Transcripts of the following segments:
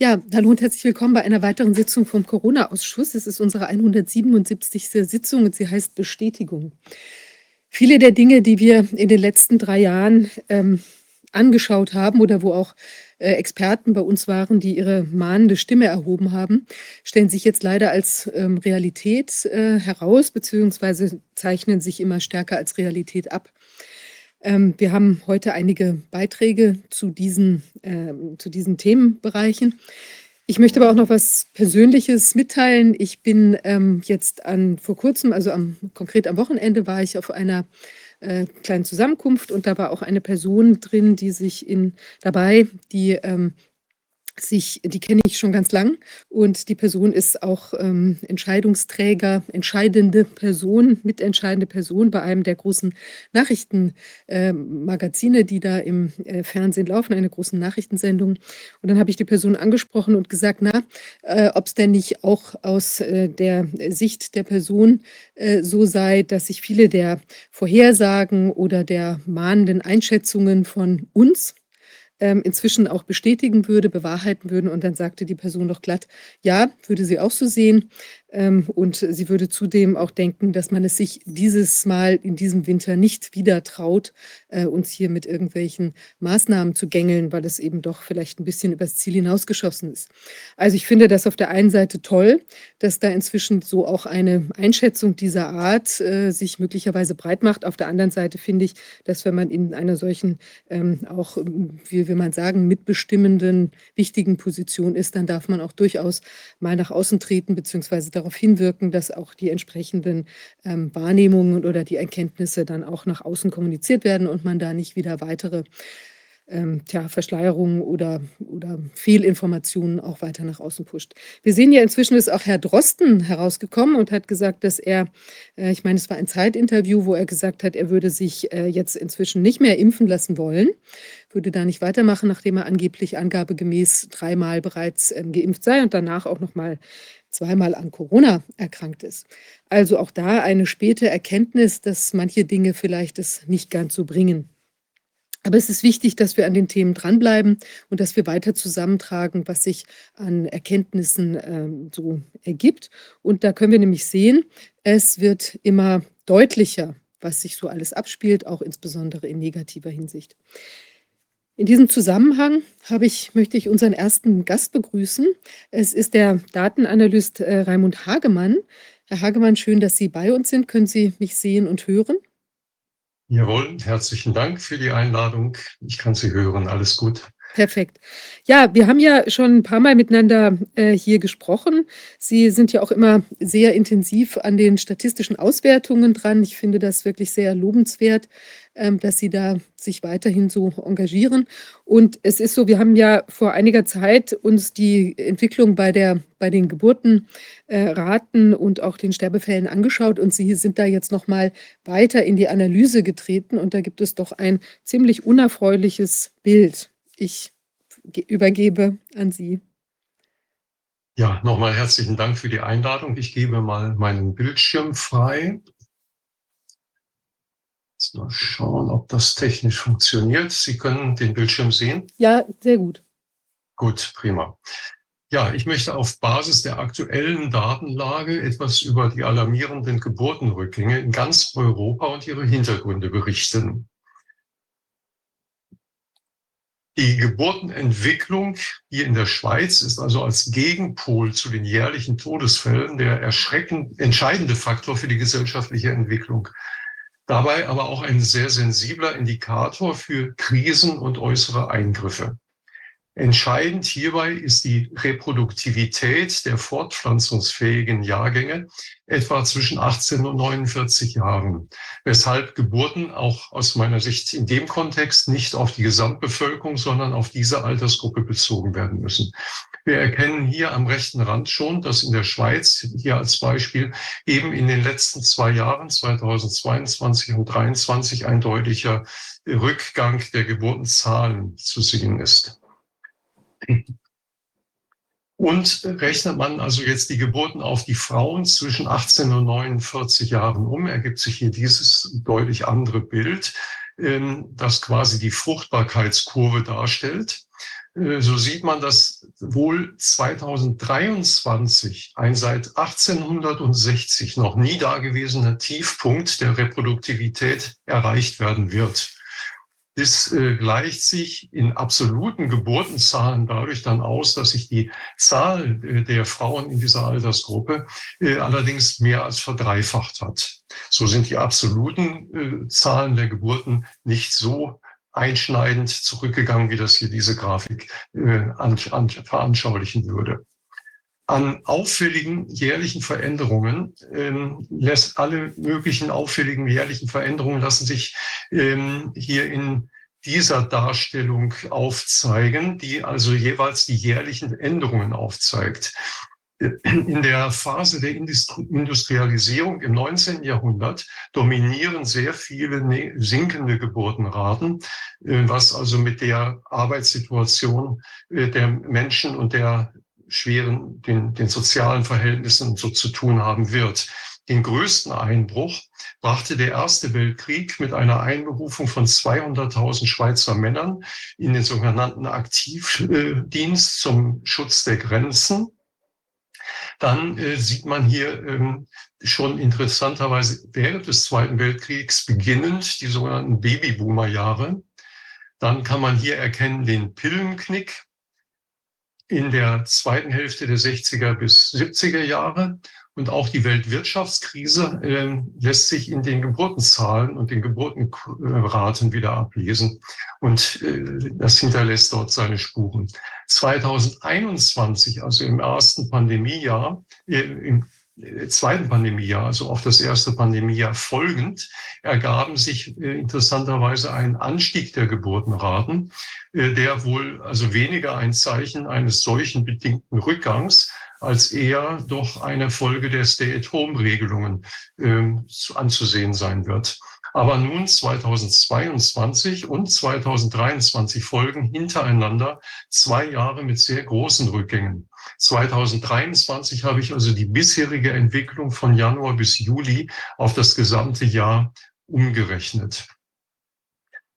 Ja, hallo und herzlich willkommen bei einer weiteren Sitzung vom Corona-Ausschuss. Es ist unsere 177. Sitzung und sie heißt Bestätigung. Viele der Dinge, die wir in den letzten drei Jahren ähm, angeschaut haben oder wo auch äh, Experten bei uns waren, die ihre mahnende Stimme erhoben haben, stellen sich jetzt leider als ähm, Realität äh, heraus, beziehungsweise zeichnen sich immer stärker als Realität ab. Ähm, wir haben heute einige Beiträge zu diesen, äh, zu diesen Themenbereichen. Ich möchte aber auch noch was Persönliches mitteilen. Ich bin ähm, jetzt an vor kurzem, also am, konkret am Wochenende, war ich auf einer äh, kleinen Zusammenkunft und da war auch eine Person drin, die sich in dabei, die ähm, sich, die kenne ich schon ganz lang und die Person ist auch ähm, Entscheidungsträger, entscheidende Person, mitentscheidende Person bei einem der großen Nachrichtenmagazine, äh, die da im äh, Fernsehen laufen, eine großen Nachrichtensendung. Und dann habe ich die Person angesprochen und gesagt, na, äh, ob es denn nicht auch aus äh, der Sicht der Person äh, so sei, dass sich viele der Vorhersagen oder der mahnenden Einschätzungen von uns, ähm, inzwischen auch bestätigen würde, bewahrheiten würden. Und dann sagte die Person doch glatt, ja, würde sie auch so sehen. Ähm, und sie würde zudem auch denken, dass man es sich dieses Mal in diesem Winter nicht wieder traut, äh, uns hier mit irgendwelchen Maßnahmen zu gängeln, weil es eben doch vielleicht ein bisschen übers Ziel hinausgeschossen ist. Also ich finde das auf der einen Seite toll, dass da inzwischen so auch eine Einschätzung dieser Art äh, sich möglicherweise breit macht. Auf der anderen Seite finde ich, dass wenn man in einer solchen ähm, auch, wie will man sagen, mitbestimmenden, wichtigen Position ist, dann darf man auch durchaus mal nach außen treten, beziehungsweise darauf hinwirken, dass auch die entsprechenden ähm, Wahrnehmungen oder die Erkenntnisse dann auch nach außen kommuniziert werden und man da nicht wieder weitere ähm, tja, Verschleierungen oder, oder Fehlinformationen auch weiter nach außen pusht. Wir sehen ja inzwischen ist auch Herr Drosten herausgekommen und hat gesagt, dass er, äh, ich meine, es war ein Zeitinterview, wo er gesagt hat, er würde sich äh, jetzt inzwischen nicht mehr impfen lassen wollen, würde da nicht weitermachen, nachdem er angeblich angabegemäß dreimal bereits ähm, geimpft sei und danach auch nochmal zweimal an Corona erkrankt ist. Also auch da eine späte Erkenntnis, dass manche Dinge vielleicht es nicht ganz so bringen. Aber es ist wichtig, dass wir an den Themen dranbleiben und dass wir weiter zusammentragen, was sich an Erkenntnissen ähm, so ergibt. Und da können wir nämlich sehen, es wird immer deutlicher, was sich so alles abspielt, auch insbesondere in negativer Hinsicht. In diesem Zusammenhang habe ich, möchte ich unseren ersten Gast begrüßen. Es ist der Datenanalyst äh, Raimund Hagemann. Herr Hagemann, schön, dass Sie bei uns sind. Können Sie mich sehen und hören? Jawohl, herzlichen Dank für die Einladung. Ich kann Sie hören. Alles gut. Perfekt. Ja, wir haben ja schon ein paar Mal miteinander äh, hier gesprochen. Sie sind ja auch immer sehr intensiv an den statistischen Auswertungen dran. Ich finde das wirklich sehr lobenswert, ähm, dass Sie da sich weiterhin so engagieren. Und es ist so, wir haben ja vor einiger Zeit uns die Entwicklung bei, der, bei den Geburtenraten äh, und auch den Sterbefällen angeschaut und Sie sind da jetzt nochmal weiter in die Analyse getreten und da gibt es doch ein ziemlich unerfreuliches Bild. Ich übergebe an Sie. Ja, nochmal herzlichen Dank für die Einladung. Ich gebe mal meinen Bildschirm frei. Jetzt mal schauen, ob das technisch funktioniert. Sie können den Bildschirm sehen? Ja, sehr gut. Gut, prima. Ja, ich möchte auf Basis der aktuellen Datenlage etwas über die alarmierenden Geburtenrückgänge in ganz Europa und ihre Hintergründe berichten. Die Geburtenentwicklung hier in der Schweiz ist also als Gegenpol zu den jährlichen Todesfällen der erschreckend entscheidende Faktor für die gesellschaftliche Entwicklung. Dabei aber auch ein sehr sensibler Indikator für Krisen und äußere Eingriffe. Entscheidend hierbei ist die Reproduktivität der fortpflanzungsfähigen Jahrgänge, etwa zwischen 18 und 49 Jahren, weshalb Geburten auch aus meiner Sicht in dem Kontext nicht auf die Gesamtbevölkerung, sondern auf diese Altersgruppe bezogen werden müssen. Wir erkennen hier am rechten Rand schon, dass in der Schweiz, hier als Beispiel, eben in den letzten zwei Jahren, 2022 und 2023, ein deutlicher Rückgang der Geburtenzahlen zu sehen ist. Und rechnet man also jetzt die Geburten auf die Frauen zwischen 18 und 49 Jahren um, ergibt sich hier dieses deutlich andere Bild, ähm, das quasi die Fruchtbarkeitskurve darstellt. äh, so sieht man, dass wohl 2023 ein seit 1860 noch nie dagewesener Tiefpunkt der Reproduktivität erreicht werden wird. Das äh, gleicht sich in absoluten Geburtenzahlen dadurch dann aus, dass sich die Zahl äh, der Frauen in dieser Altersgruppe äh, allerdings mehr als verdreifacht hat. So sind die absoluten äh, Zahlen der Geburten nicht so einschneidend zurückgegangen, wie das hier diese Grafik äh, an, an, veranschaulichen würde. An auffälligen jährlichen Veränderungen ähm, lässt alle möglichen auffälligen jährlichen Veränderungen lassen sich ähm, hier in dieser Darstellung aufzeigen, die also jeweils die jährlichen Änderungen aufzeigt in der Phase der Industrialisierung im 19. Jahrhundert dominieren sehr viele ne-, sinkende Geburtenraten, äh, was also mit der Arbeitssituation äh, der Menschen und der schweren, den, den sozialen Verhältnissen so zu tun haben wird. Den größten Einbruch brachte der Erste Weltkrieg mit einer Einberufung von 200.000 Schweizer Männern in den sogenannten Aktivdienst zum Schutz der Grenzen dann äh, sieht man hier ähm, schon interessanterweise während des Zweiten Weltkriegs beginnend die sogenannten Babyboomer-Jahre. Dann kann man hier erkennen den Pillenknick in der zweiten Hälfte der 60er bis 70er Jahre und auch die Weltwirtschaftskrise äh, lässt sich in den Geburtenzahlen und den Geburtenraten wieder ablesen. Und äh, das hinterlässt dort seine Spuren. 2021, also im ersten Pandemiejahr, äh, im zweiten Pandemiejahr, also auf das erste Pandemiejahr folgend, ergaben sich äh, interessanterweise ein Anstieg der Geburtenraten, äh, der wohl also weniger ein Zeichen eines solchen bedingten Rückgangs als eher doch eine Folge der Stay-at-Home-Regelungen äh, anzusehen sein wird. Aber nun 2022 und 2023 folgen hintereinander zwei Jahre mit sehr großen Rückgängen. 2023 habe ich also die bisherige Entwicklung von Januar bis Juli auf das gesamte Jahr umgerechnet.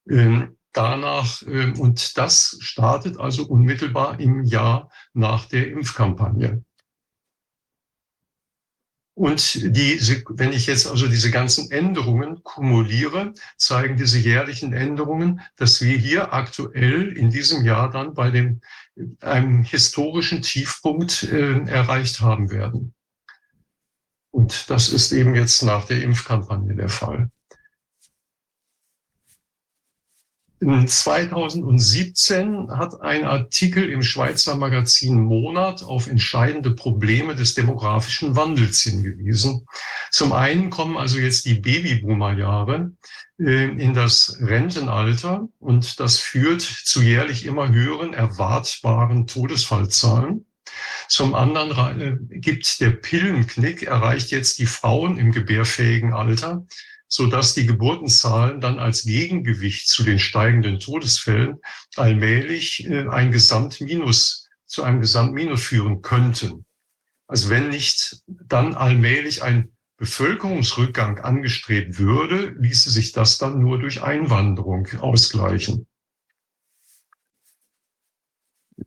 Ähm, danach, äh, und das startet also unmittelbar im Jahr nach der Impfkampagne. Und die, wenn ich jetzt also diese ganzen Änderungen kumuliere, zeigen diese jährlichen Änderungen, dass wir hier aktuell in diesem Jahr dann bei dem, einem historischen Tiefpunkt äh, erreicht haben werden. Und das ist eben jetzt nach der Impfkampagne der Fall. 2017 hat ein Artikel im Schweizer Magazin Monat auf entscheidende Probleme des demografischen Wandels hingewiesen. Zum einen kommen also jetzt die Babyboomer-Jahre äh, in das Rentenalter und das führt zu jährlich immer höheren erwartbaren Todesfallzahlen. Zum anderen äh, gibt der Pillenknick, erreicht jetzt die Frauen im gebärfähigen Alter so dass die Geburtenzahlen dann als Gegengewicht zu den steigenden Todesfällen allmählich äh, ein Gesamtminus zu einem Gesamtminus führen könnten. Also wenn nicht dann allmählich ein Bevölkerungsrückgang angestrebt würde, ließe sich das dann nur durch Einwanderung ausgleichen.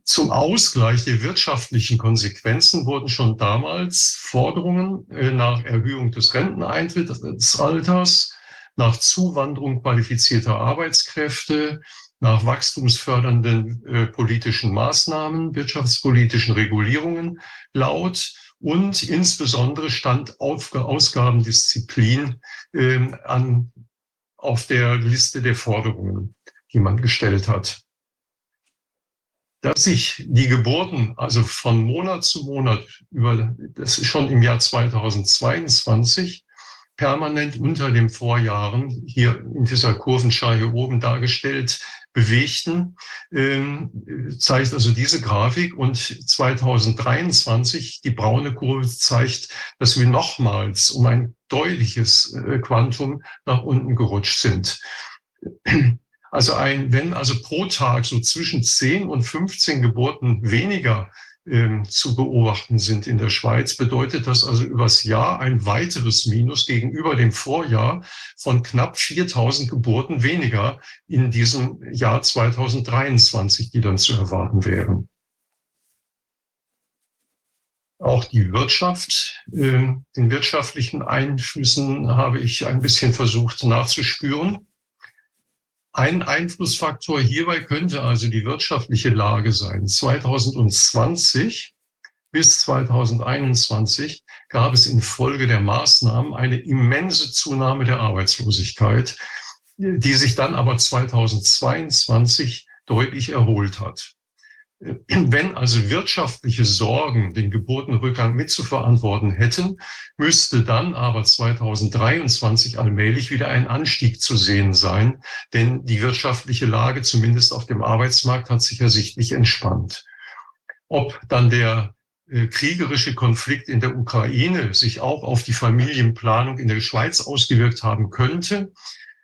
Zum Ausgleich der wirtschaftlichen Konsequenzen wurden schon damals Forderungen äh, nach Erhöhung des Renteneintrittsalters, nach Zuwanderung qualifizierter Arbeitskräfte, nach wachstumsfördernden äh, politischen Maßnahmen, wirtschaftspolitischen Regulierungen laut und insbesondere stand auf Ausgabendisziplin äh, an, auf der Liste der Forderungen, die man gestellt hat dass sich die Geburten, also von Monat zu Monat über, das ist schon im Jahr 2022, permanent unter den Vorjahren, hier in dieser Kurvenschau hier oben dargestellt, bewegten, ähm, zeigt also diese Grafik. Und 2023, die braune Kurve zeigt, dass wir nochmals um ein deutliches äh, Quantum nach unten gerutscht sind. Also ein, wenn also pro Tag so zwischen 10 und 15 Geburten weniger ähm, zu beobachten sind in der Schweiz, bedeutet das also übers Jahr ein weiteres Minus gegenüber dem Vorjahr von knapp 4000 Geburten weniger in diesem Jahr 2023, die dann zu erwarten wären. Auch die Wirtschaft, äh, den wirtschaftlichen Einflüssen habe ich ein bisschen versucht nachzuspüren. Ein Einflussfaktor hierbei könnte also die wirtschaftliche Lage sein. 2020 bis 2021 gab es infolge der Maßnahmen eine immense Zunahme der Arbeitslosigkeit, die sich dann aber 2022 deutlich erholt hat. Wenn also wirtschaftliche Sorgen den Geburtenrückgang mitzuverantworten hätten, müsste dann aber 2023 allmählich wieder ein Anstieg zu sehen sein, denn die wirtschaftliche Lage zumindest auf dem Arbeitsmarkt hat sich ja sichtlich entspannt. Ob dann der äh, kriegerische Konflikt in der Ukraine sich auch auf die Familienplanung in der Schweiz ausgewirkt haben könnte,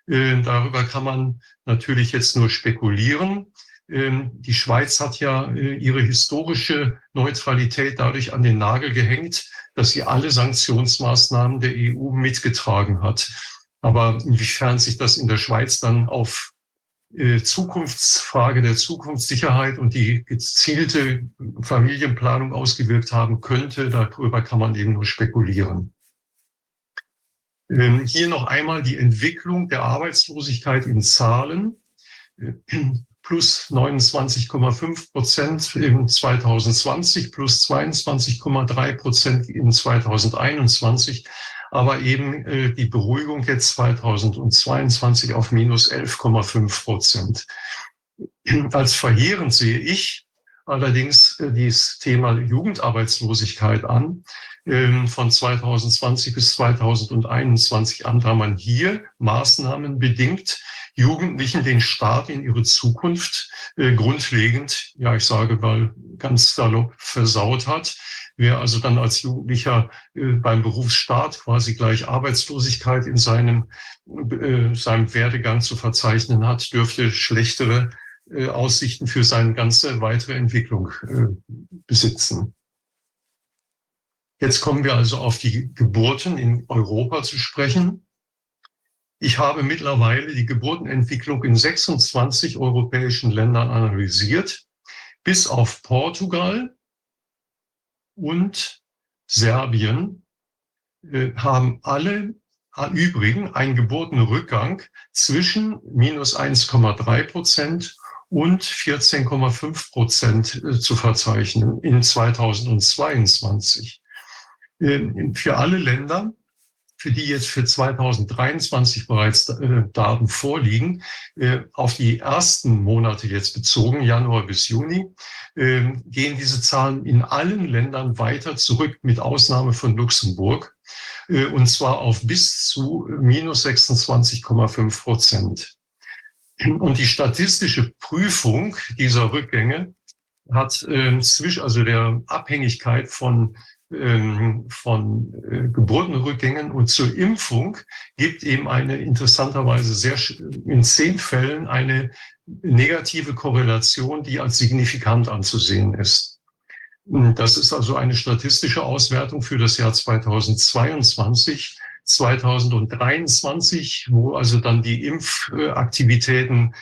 äh, darüber kann man natürlich jetzt nur spekulieren. Ähm, die Schweiz hat ja äh, ihre historische Neutralität dadurch an den Nagel gehängt, dass sie alle Sanktionsmaßnahmen der EU mitgetragen hat. Aber inwiefern sich das in der Schweiz dann auf äh, Zukunftsfrage der Zukunftssicherheit und die gezielte Familienplanung ausgewirkt haben könnte, darüber kann man eben nur spekulieren. Ähm, hier noch einmal die Entwicklung der Arbeitslosigkeit in Zahlen plus 29,5 Prozent in 2020, plus 22,3 Prozent in 2021, aber eben äh, die Beruhigung jetzt 2022 auf minus 11,5 Prozent. Als verheerend sehe ich allerdings äh, dieses Thema Jugendarbeitslosigkeit an. Ähm, von 2020 bis 2021 an, da man hier Maßnahmen bedingt Jugendlichen den Start in ihre Zukunft äh, grundlegend, ja, ich sage mal ganz salopp, versaut hat. Wer also dann als Jugendlicher äh, beim Berufsstart quasi gleich Arbeitslosigkeit in seinem, äh, seinem Werdegang zu verzeichnen hat, dürfte schlechtere Aussichten für seine ganze weitere Entwicklung besitzen. Jetzt kommen wir also auf die Geburten in Europa zu sprechen. Ich habe mittlerweile die Geburtenentwicklung in 26 europäischen Ländern analysiert, bis auf Portugal und Serbien äh, haben alle übrigen einen Geburtenrückgang zwischen minus 1,3 Prozent und 14,5 Prozent äh, zu verzeichnen in 2022. Für alle Länder für die jetzt für 2023 bereits äh, Daten vorliegen, äh, auf die ersten Monate jetzt bezogen, Januar bis Juni, äh, gehen diese Zahlen in allen Ländern weiter zurück, mit Ausnahme von Luxemburg, äh, und zwar auf bis zu minus 26,5 Prozent. Und die statistische Prüfung dieser Rückgänge hat äh, zwischen, also der Abhängigkeit von ähm, von äh, Geburtenrückgängen und zur Impfung gibt eben eine interessanterweise sehr in zehn Fällen eine negative Korrelation, die als signifikant anzusehen ist. Das ist also eine statistische Auswertung für das Jahr 2022. 2023, wo also dann die Impfaktivitäten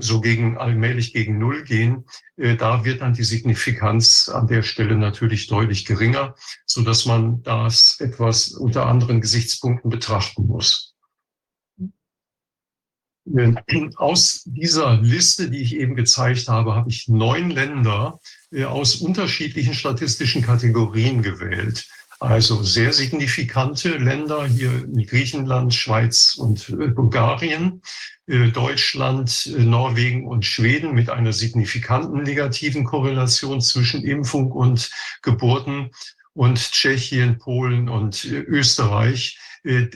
so gegen allmählich gegen Null gehen, äh, da wird dann die Signifikanz an der Stelle natürlich deutlich geringer, so dass man das etwas unter anderen Gesichtspunkten betrachten muss. Äh, aus dieser Liste, die ich eben gezeigt habe, habe ich neun Länder aus unterschiedlichen statistischen Kategorien gewählt. Also sehr signifikante Länder hier in Griechenland, Schweiz und Bulgarien. Äh, Deutschland, äh, Norwegen und Schweden mit einer signifikanten negativen Korrelation zwischen Impfung und Geburten und Tschechien, Polen und äh, Österreich,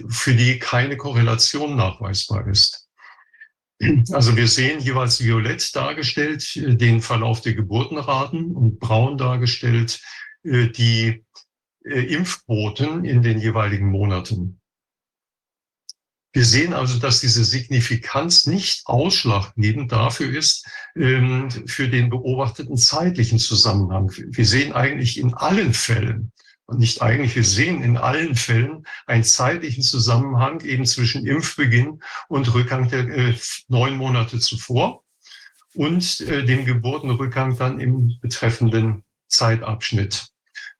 für die keine Korrelation nachweisbar ist. Also wir sehen jeweils violett dargestellt den Verlauf der Geburtenraten und braun dargestellt die Impfquoten in den jeweiligen Monaten. Wir sehen also, dass diese Signifikanz nicht ausschlaggebend dafür ist, ähm, für den beobachteten zeitlichen Zusammenhang. Wir sehen eigentlich in allen Fällen, und nicht eigentlich, wir sehen in allen Fällen einen zeitlichen Zusammenhang eben zwischen Impfbeginn und Rückgang der äh, neun Monate zuvor und äh, dem Geburtenrückgang dann im betreffenden Zeitabschnitt.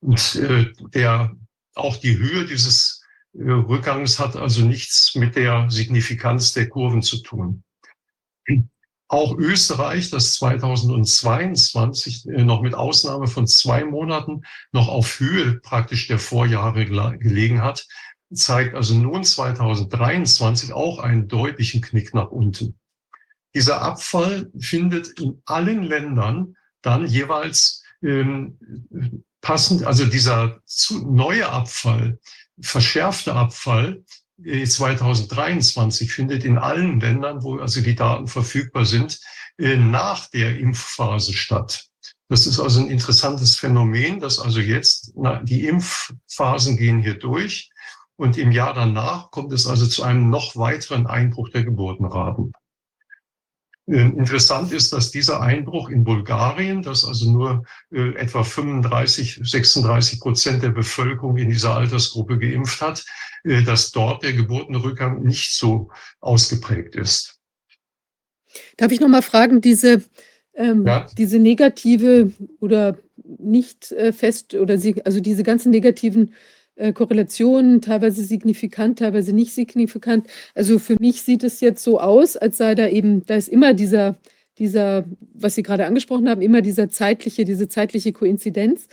Und äh, der, auch die Höhe dieses Rückgangs hat also nichts mit der Signifikanz der Kurven zu tun. Auch Österreich, das 2022 äh, noch mit Ausnahme von zwei Monaten noch auf Höhe praktisch der Vorjahre gelegen hat, zeigt also nun 2023 auch einen deutlichen Knick nach unten. Dieser Abfall findet in allen Ländern dann jeweils ähm, passend, also dieser zu, neue Abfall verschärfte Abfall 2023 äh, findet in allen Ländern, wo also die Daten verfügbar sind, äh, nach der Impfphase statt. Das ist also ein interessantes Phänomen, dass also jetzt die Impfphasen gehen hier durch und im Jahr danach kommt es also zu einem noch weiteren Einbruch der Geburtenraten. Ähm, interessant ist, dass dieser Einbruch in Bulgarien, dass also nur äh, etwa 35, 36 Prozent der Bevölkerung in dieser Altersgruppe geimpft hat, äh, dass dort der Geburtenrückgang nicht so ausgeprägt ist. Darf ich noch mal fragen, diese, ähm, ja? diese negative oder nicht äh, fest oder sie, also diese ganzen negativen Korrelationen, teilweise signifikant, teilweise nicht signifikant. Also für mich sieht es jetzt so aus, als sei da eben, da ist immer dieser, dieser, was Sie gerade angesprochen haben, immer dieser zeitliche, diese zeitliche Koinzidenz.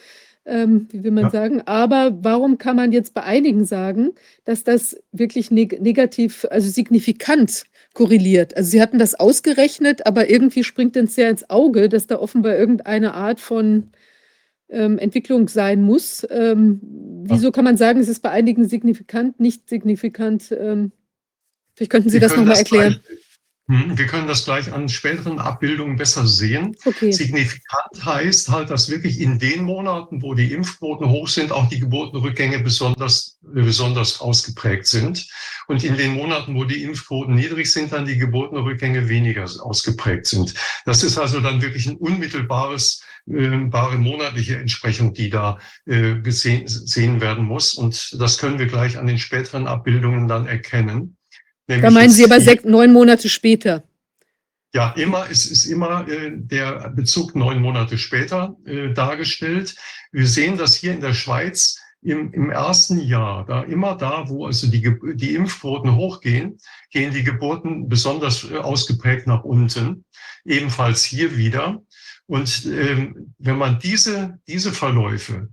Ähm, wie will man ja. sagen. Aber warum kann man jetzt bei einigen sagen, dass das wirklich neg negativ, also signifikant korreliert? Also Sie hatten das ausgerechnet, aber irgendwie springt uns ja ins Auge, dass da offenbar irgendeine Art von ähm, Entwicklung sein muss. Ähm, wieso kann man sagen, es ist bei einigen signifikant, nicht signifikant? Ähm, vielleicht könnten Sie das nochmal erklären. Gleich, wir können das gleich an späteren Abbildungen besser sehen. Okay. Signifikant heißt halt, dass wirklich in den Monaten, wo die Impfquoten hoch sind, auch die Geburtenrückgänge besonders, besonders ausgeprägt sind. Und in den Monaten, wo die Impfquoten niedrig sind, dann die Geburtenrückgänge weniger ausgeprägt sind. Das ist also dann wirklich ein unmittelbares bare monatliche Entsprechung, die da äh, gesehen, gesehen werden muss. Und das können wir gleich an den späteren Abbildungen dann erkennen. Da meinen Sie aber sechs, neun Monate später. Ja, immer, es ist immer äh, der Bezug neun Monate später äh, dargestellt. Wir sehen das hier in der Schweiz im, im ersten Jahr, da immer da, wo also die, die Impfquoten hochgehen, gehen die Geburten besonders äh, ausgeprägt nach unten. Ebenfalls hier wieder. Und ähm, wenn man diese, diese Verläufe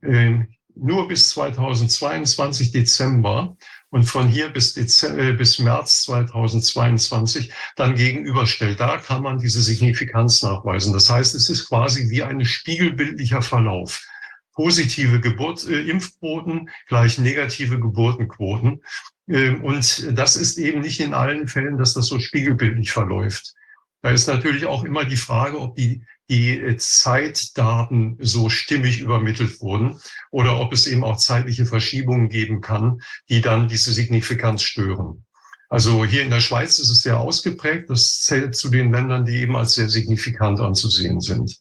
äh, nur bis 2022 Dezember und von hier bis, Dezember, äh, bis März 2022 dann gegenüberstellt, da kann man diese Signifikanz nachweisen. Das heißt, es ist quasi wie ein spiegelbildlicher Verlauf. Positive Geburt, äh, Impfquoten gleich negative Geburtenquoten. Ähm, und das ist eben nicht in allen Fällen, dass das so spiegelbildlich verläuft. Da ist natürlich auch immer die Frage, ob die, die äh, Zeitdaten so stimmig übermittelt wurden oder ob es eben auch zeitliche Verschiebungen geben kann, die dann diese Signifikanz stören. Also hier in der Schweiz ist es sehr ausgeprägt. Das zählt zu den Ländern, die eben als sehr signifikant anzusehen sind.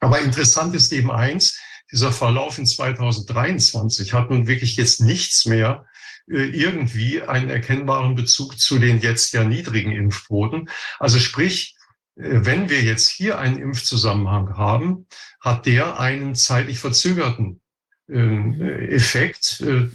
Aber interessant ist eben eins, dieser Verlauf in 2023 hat nun wirklich jetzt nichts mehr äh, irgendwie einen erkennbaren Bezug zu den jetzt ja niedrigen Impfquoten. Also sprich, wenn wir jetzt hier einen Impfzusammenhang haben, hat der einen zeitlich verzögerten ähm, Effekt, äh,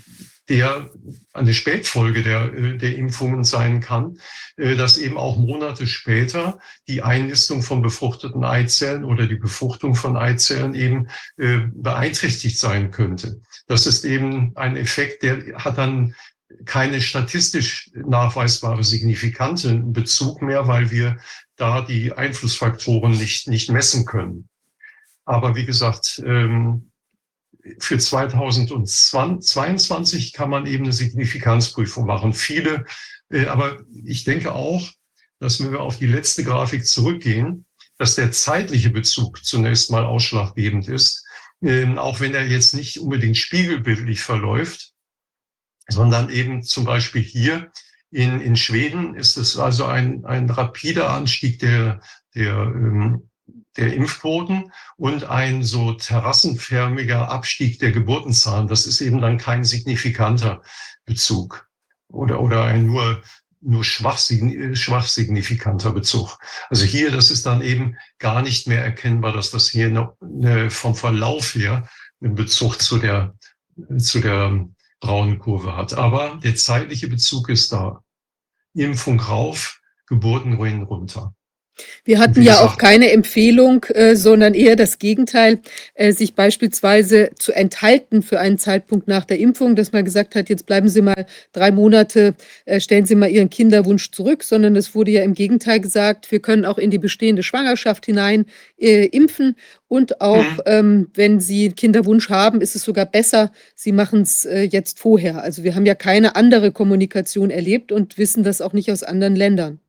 der eine Spätfolge der, der Impfungen sein kann, dass eben auch Monate später die Einnistung von befruchteten Eizellen oder die Befruchtung von Eizellen eben beeinträchtigt sein könnte. Das ist eben ein Effekt, der hat dann keine statistisch nachweisbare signifikante Bezug mehr, weil wir da die Einflussfaktoren nicht, nicht messen können. Aber wie gesagt, ähm, für 2022 kann man eben eine Signifikanzprüfung machen. Viele, äh, aber ich denke auch, dass wenn wir auf die letzte Grafik zurückgehen, dass der zeitliche Bezug zunächst mal ausschlaggebend ist, ähm, auch wenn er jetzt nicht unbedingt spiegelbildlich verläuft, sondern eben zum Beispiel hier In, in Schweden ist es also ein, ein rapider Anstieg der, der, ähm, der Impfquoten und ein so terrassenförmiger Abstieg der Geburtenzahlen. Das ist eben dann kein signifikanter Bezug oder, oder ein nur, nur schwach, schwach signifikanter Bezug. Also hier, das ist dann eben gar nicht mehr erkennbar, dass das hier eine, eine, vom Verlauf her einen Bezug zu der, zu der braunen Kurve hat. Aber der zeitliche Bezug ist da. Impfung rauf, Geburten runter. Wir hatten ja auch keine Empfehlung, äh, sondern eher das Gegenteil, äh, sich beispielsweise zu enthalten für einen Zeitpunkt nach der Impfung, dass man gesagt hat, jetzt bleiben Sie mal drei Monate, äh, stellen Sie mal Ihren Kinderwunsch zurück, sondern es wurde ja im Gegenteil gesagt, wir können auch in die bestehende Schwangerschaft hinein äh, impfen und auch, mhm. ähm, wenn Sie Kinderwunsch haben, ist es sogar besser, Sie machen es äh, jetzt vorher. Also wir haben ja keine andere Kommunikation erlebt und wissen das auch nicht aus anderen Ländern.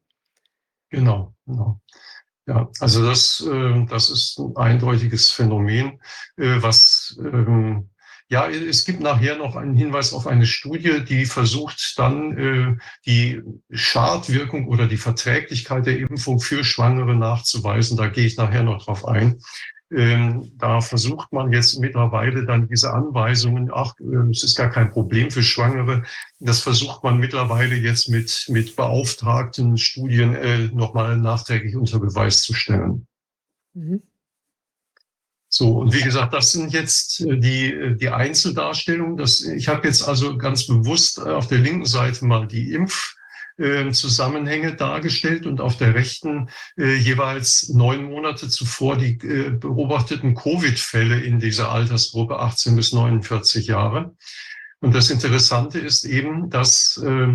Genau, genau. Ja, also das, äh, das ist ein eindeutiges Phänomen, äh, was ähm, ja, es gibt nachher noch einen Hinweis auf eine Studie, die versucht dann äh, die Schadwirkung oder die Verträglichkeit der Impfung für Schwangere nachzuweisen. Da gehe ich nachher noch drauf ein. Ähm, da versucht man jetzt mittlerweile dann diese Anweisungen, ach, äh, es ist gar kein Problem für Schwangere, das versucht man mittlerweile jetzt mit, mit beauftragten Studien äh, nochmal nachträglich unter Beweis zu stellen. Mhm. So, und wie gesagt, das sind jetzt äh, die, äh, die Einzeldarstellungen. Das, ich habe jetzt also ganz bewusst auf der linken Seite mal die Impf- äh, Zusammenhänge dargestellt und auf der rechten äh, jeweils neun Monate zuvor die äh, beobachteten Covid-Fälle in dieser Altersgruppe 18 bis 49 Jahre. Und das Interessante ist eben, dass äh,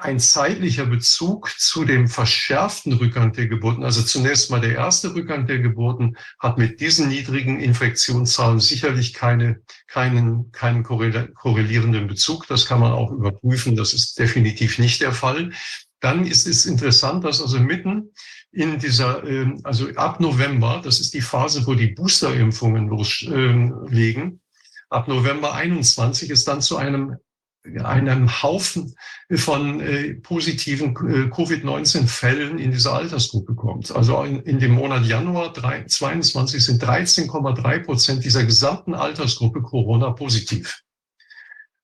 ein zeitlicher Bezug zu dem verschärften Rückgang der Geburten. Also zunächst mal der erste Rückgang der Geburten hat mit diesen niedrigen Infektionszahlen sicherlich keine, keinen, keinen korrelierenden Bezug. Das kann man auch überprüfen. Das ist definitiv nicht der Fall. Dann ist es interessant, dass also mitten in dieser, ähm, also ab November, das ist die Phase, wo die Boosterimpfungen loslegen, ab November 21 ist dann zu einem einem Haufen von äh, positiven äh, Covid-19-Fällen in dieser Altersgruppe kommt. Also in, in dem Monat Januar 3, 22 sind 13,3 Prozent dieser gesamten Altersgruppe Corona positiv.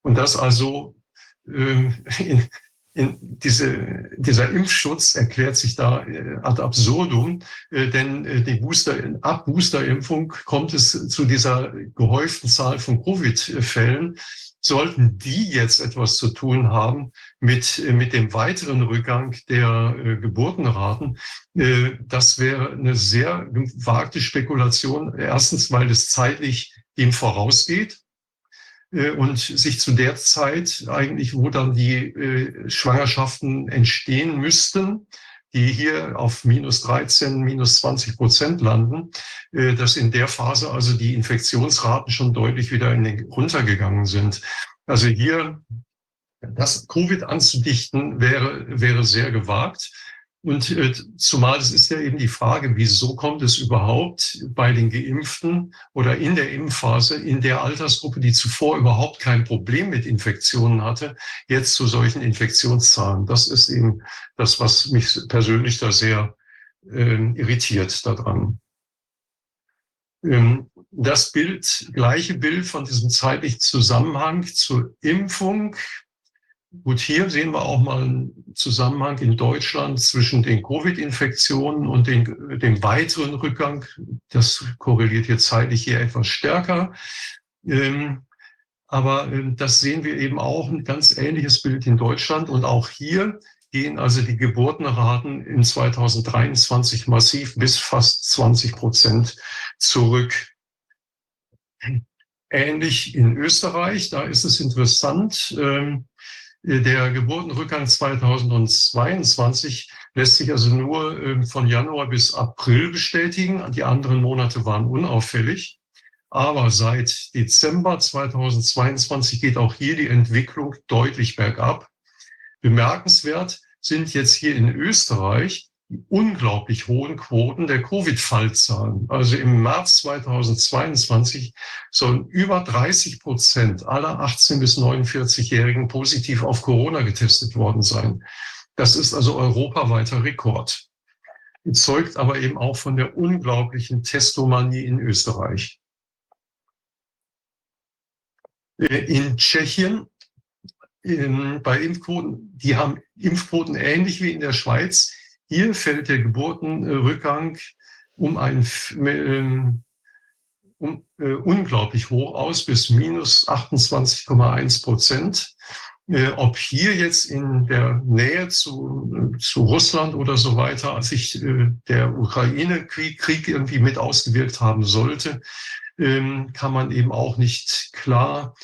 Und das also äh, in, in diese, dieser Impfschutz erklärt sich da äh, ad absurdum, äh, denn äh, die Booster, ab Boosterimpfung kommt es zu dieser gehäuften Zahl von Covid-Fällen sollten die jetzt etwas zu tun haben mit, mit dem weiteren Rückgang der äh, Geburtenraten, äh, das wäre eine sehr gewagte Spekulation. Erstens, weil es zeitlich dem vorausgeht äh, und sich zu der Zeit eigentlich, wo dann die äh, Schwangerschaften entstehen müssten, die hier auf minus 13, minus 20 Prozent landen, äh, dass in der Phase also die Infektionsraten schon deutlich wieder runtergegangen sind. Also hier das Covid anzudichten wäre, wäre sehr gewagt. Und äh, zumal es ist ja eben die Frage, wieso kommt es überhaupt bei den Geimpften oder in der Impfphase, in der Altersgruppe, die zuvor überhaupt kein Problem mit Infektionen hatte, jetzt zu solchen Infektionszahlen. Das ist eben das, was mich persönlich da sehr äh, irritiert daran. Ähm, das Bild, gleiche Bild von diesem zeitlichen Zusammenhang zur Impfung Gut, hier sehen wir auch mal einen Zusammenhang in Deutschland zwischen den Covid-Infektionen und den, dem weiteren Rückgang. Das korreliert hier zeitlich hier etwas stärker. Ähm, aber äh, das sehen wir eben auch ein ganz ähnliches Bild in Deutschland. Und auch hier gehen also die Geburtenraten in 2023 massiv bis fast 20 Prozent zurück. Ähnlich in Österreich, da ist es interessant. Ähm, der Geburtenrückgang 2022 lässt sich also nur ähm, von Januar bis April bestätigen. Die anderen Monate waren unauffällig. Aber seit Dezember 2022 geht auch hier die Entwicklung deutlich bergab. Bemerkenswert sind jetzt hier in Österreich unglaublich hohen Quoten der Covid-Fallzahlen. Also im März 2022 sollen über 30 Prozent aller 18 bis 49-Jährigen positiv auf Corona getestet worden sein. Das ist also europaweiter Rekord. Zeugt aber eben auch von der unglaublichen Testomanie in Österreich. In Tschechien in, bei Impfquoten, die haben Impfquoten ähnlich wie in der Schweiz. Hier fällt der Geburtenrückgang um ein ähm, um, äh, unglaublich hoch aus, bis minus 28,1 Prozent. Äh, ob hier jetzt in der Nähe zu, zu Russland oder so weiter sich äh, der Ukraine-Krieg Krieg irgendwie mit ausgewirkt haben sollte, ähm, kann man eben auch nicht klar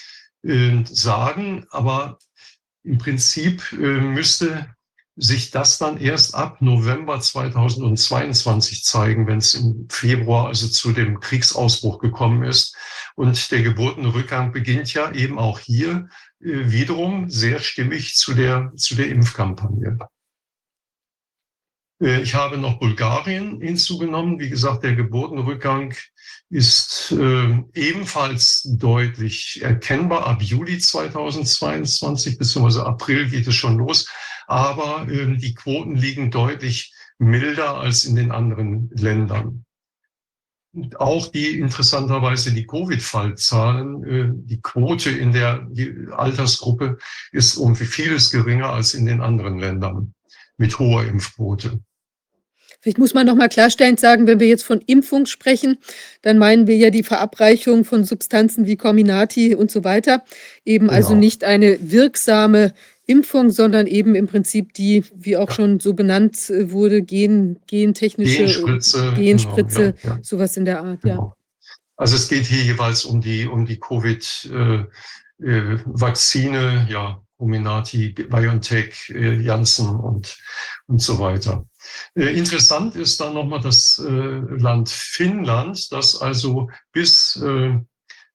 äh, sagen. Aber im Prinzip äh, müsste sich das dann erst ab November 2022 zeigen, wenn es im Februar also zu dem Kriegsausbruch gekommen ist. Und der Geburtenrückgang beginnt ja eben auch hier äh, wiederum sehr stimmig zu der, zu der Impfkampagne. Äh, ich habe noch Bulgarien hinzugenommen. Wie gesagt, der Geburtenrückgang ist äh, ebenfalls deutlich erkennbar. Ab Juli 2022 bzw. April geht es schon los. Aber äh, die Quoten liegen deutlich milder als in den anderen Ländern. Und auch die interessanterweise die Covid-Fallzahlen, äh, die Quote in der Altersgruppe ist um vieles geringer als in den anderen Ländern mit hoher Impfquote. Vielleicht muss man noch mal klarstellend sagen, wenn wir jetzt von Impfung sprechen, dann meinen wir ja die Verabreichung von Substanzen wie Comirnaty und so weiter. Eben also genau. also nicht eine wirksame Impfung, sondern eben im Prinzip die, wie auch schon so benannt äh, wurde, gen, gentechnische Genspritze, Genspritze genau, ja, ja. sowas in der Art, genau. ja. Also es geht hier jeweils um die, um die Covid-Vakzine, äh, ja, Comirnaty, BioNTech, äh, Janssen und, und so weiter. Äh, interessant ist dann nochmal das äh, Land Finnland, das also bis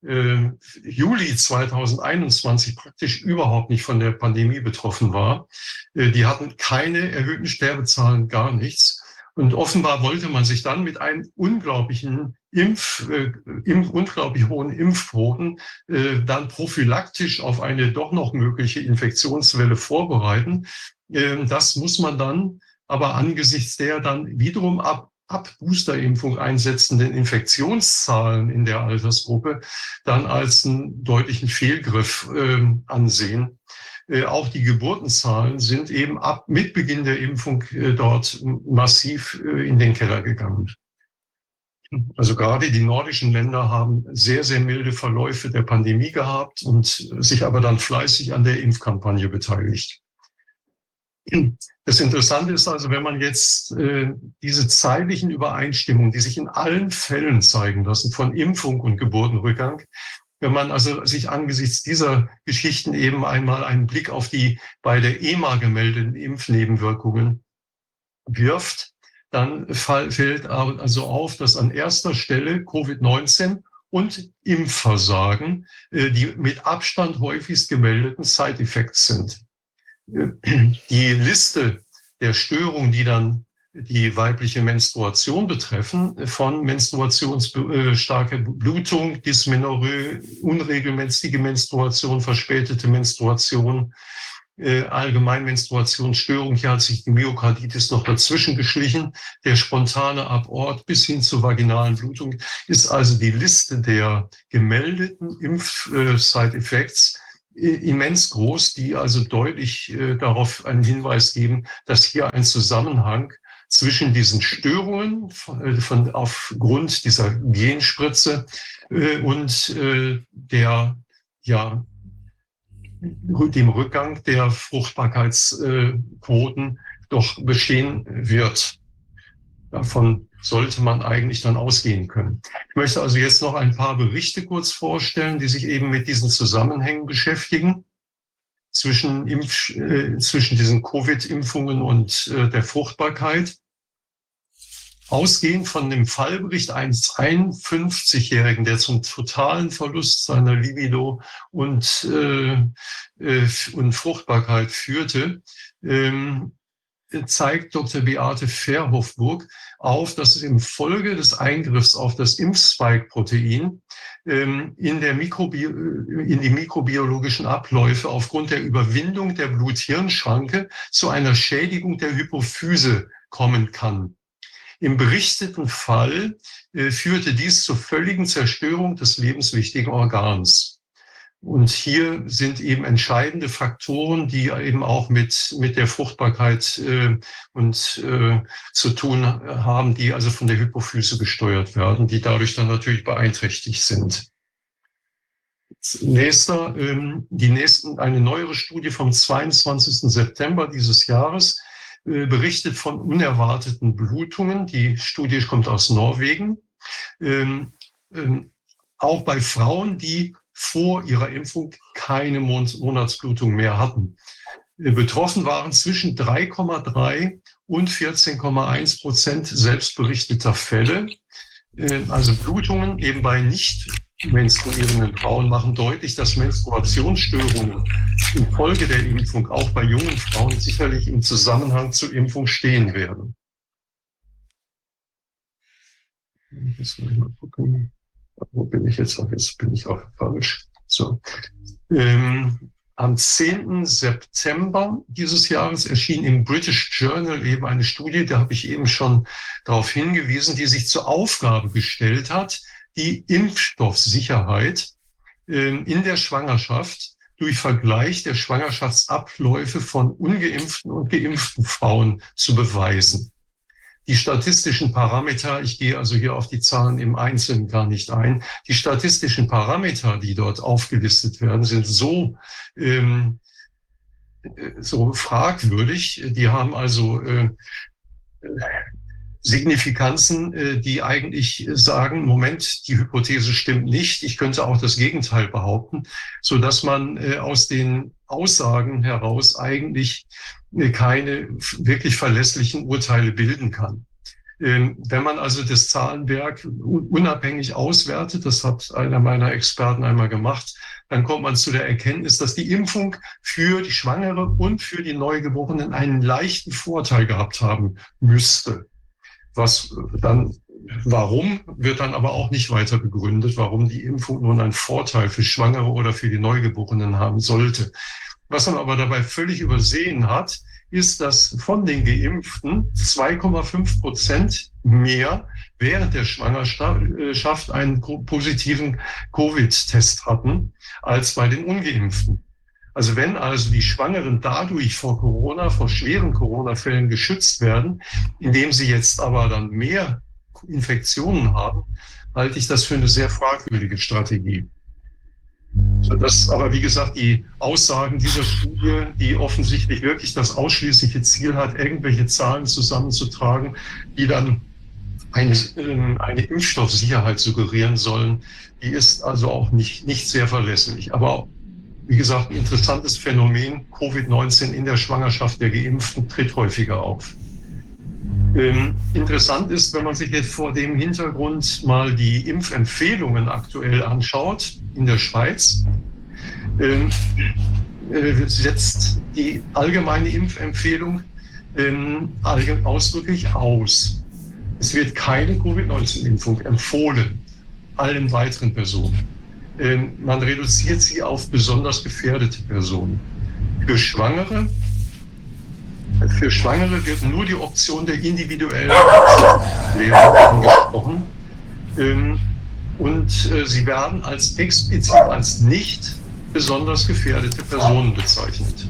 äh, Juli 2021 praktisch überhaupt nicht von der Pandemie betroffen war. Die hatten keine erhöhten Sterbezahlen, gar nichts. Und offenbar wollte man sich dann mit einem unglaublichen Impf, äh, unglaublich hohen Impfquoten äh, dann prophylaktisch auf eine doch noch mögliche Infektionswelle vorbereiten. Äh, das muss man dann aber angesichts der dann wiederum ab, ab Boosterimpfung einsetzenden Infektionszahlen in der Altersgruppe dann als einen deutlichen Fehlgriff äh, ansehen. Äh, auch die Geburtenzahlen sind eben ab mit Beginn der Impfung äh, dort massiv äh, in den Keller gegangen. Also gerade die nordischen Länder haben sehr, sehr milde Verläufe der Pandemie gehabt und sich aber dann fleißig an der Impfkampagne beteiligt. Das Interessante ist also, wenn man jetzt äh, diese zeitlichen Übereinstimmungen, die sich in allen Fällen zeigen lassen, von Impfung und Geburtenrückgang, wenn man also sich angesichts dieser Geschichten eben einmal einen Blick auf die bei der EMA gemeldeten Impfnebenwirkungen wirft, dann fällt also auf, dass an erster Stelle Covid-19 und Impfversagen äh, die mit Abstand häufigst gemeldeten Side-Effects sind die Liste der Störungen, die dann die weibliche Menstruation betreffen, von menstruationsstarke äh, Blutung, Dysmenorrhoe, unregelmäßige Menstruation, verspätete Menstruation, äh, Allgemeinmenstruationsstörung. Hier hat sich die Myokarditis noch dazwischen geschlichen. Der spontane Abort bis hin zur vaginalen Blutung ist also die Liste der gemeldeten Impf-Side-Effects immens groß, die also deutlich äh, darauf einen Hinweis geben, dass hier ein Zusammenhang zwischen diesen Störungen von, äh, von aufgrund dieser Genspritze äh, und äh, der ja dem Rückgang der Fruchtbarkeitsquoten doch bestehen wird. Davon sollte man eigentlich dann ausgehen können. Ich möchte also jetzt noch ein paar Berichte kurz vorstellen, die sich eben mit diesen Zusammenhängen beschäftigen zwischen, Impf, äh, zwischen diesen Covid-Impfungen und äh, der Fruchtbarkeit. Ausgehend von dem Fallbericht eines 51-Jährigen, der zum totalen Verlust seiner Libido und, äh, äh, und Fruchtbarkeit führte, ähm, zeigt Dr. Beate Verhofburg auf, dass es im Folge des Eingriffs auf das Impfspike-Protein ähm, in, der Mikrobi in die mikrobiologischen Abläufe aufgrund der Überwindung der Blut-Hirn-Schranke zu einer Schädigung der Hypophyse kommen kann. Im berichteten Fall äh, führte dies zur völligen Zerstörung des lebenswichtigen Organs. Und hier sind eben entscheidende Faktoren, die eben auch mit, mit der Fruchtbarkeit äh, und äh, zu tun haben, die also von der Hypophyse gesteuert werden, die dadurch dann natürlich beeinträchtigt sind. Nächster, ähm, die nächsten, eine neuere Studie vom 22. September dieses Jahres äh, berichtet von unerwarteten Blutungen. Die Studie kommt aus Norwegen. Ähm, ähm, auch bei Frauen, die vor ihrer Impfung keine Monatsblutung mehr hatten. Äh, betroffen waren zwischen 3,3 und 14,1 Prozent selbstberichteter Fälle. Äh, also Blutungen eben bei nicht menstruierenden Frauen machen deutlich, dass Menstruationsstörungen infolge der Impfung auch bei jungen Frauen sicherlich im Zusammenhang zur Impfung stehen werden. Jetzt muss ich mal gucken. Wo bin ich jetzt? Jetzt bin ich auch falsch. So. Ähm, am 10. September dieses Jahres erschien im British Journal eben eine Studie, da habe ich eben schon darauf hingewiesen, die sich zur Aufgabe gestellt hat, die Impfstoffsicherheit ähm, in der Schwangerschaft durch Vergleich der Schwangerschaftsabläufe von ungeimpften und geimpften Frauen zu beweisen. Die statistischen Parameter, ich gehe also hier auf die Zahlen im Einzelnen gar nicht ein, die statistischen Parameter, die dort aufgelistet werden, sind so, ähm, so fragwürdig. Die haben also äh, Signifikanzen, äh, die eigentlich sagen, Moment, die Hypothese stimmt nicht, ich könnte auch das Gegenteil behaupten, so dass man äh, aus den Aussagen heraus eigentlich äh, keine wirklich verlässlichen Urteile bilden kann. Ähm, wenn man also das Zahlenwerk unabhängig auswertet, das hat einer meiner Experten einmal gemacht, dann kommt man zu der Erkenntnis, dass die Impfung für die Schwangere und für die Neugeborenen einen leichten Vorteil gehabt haben müsste. Was dann, warum, wird dann aber auch nicht weiter begründet, warum die Impfung nun einen Vorteil für Schwangere oder für die Neugeborenen haben sollte. Was man aber dabei völlig übersehen hat, ist, dass von den Geimpften 2,5 Prozent mehr während der Schwangerschaft einen positiven Covid-Test hatten als bei den Ungeimpften. Also wenn also die Schwangeren dadurch vor Corona, vor schweren Corona-Fällen geschützt werden, indem sie jetzt aber dann mehr Infektionen haben, halte ich das für eine sehr fragwürdige Strategie. Das aber, wie gesagt, die Aussagen dieser Studie, die offensichtlich wirklich das ausschließliche Ziel hat, irgendwelche Zahlen zusammenzutragen, die dann eine, eine Impfstoffsicherheit suggerieren sollen, die ist also auch nicht, nicht sehr verlässlich. Aber wie gesagt, ein interessantes Phänomen. Covid-19 in der Schwangerschaft der Geimpften tritt häufiger auf. Ähm, interessant ist, wenn man sich jetzt vor dem Hintergrund mal die Impfempfehlungen aktuell anschaut in der Schweiz, ähm, äh, setzt die allgemeine Impfempfehlung ähm, ausdrücklich aus. Es wird keine Covid-19-Impfung empfohlen allen weiteren Personen. Ähm, man reduziert sie auf besonders gefährdete Personen. Für Schwangere, für Schwangere wird nur die Option der individuellen Lehre angesprochen. Ähm, und äh, sie werden als explizit als nicht besonders gefährdete Personen bezeichnet.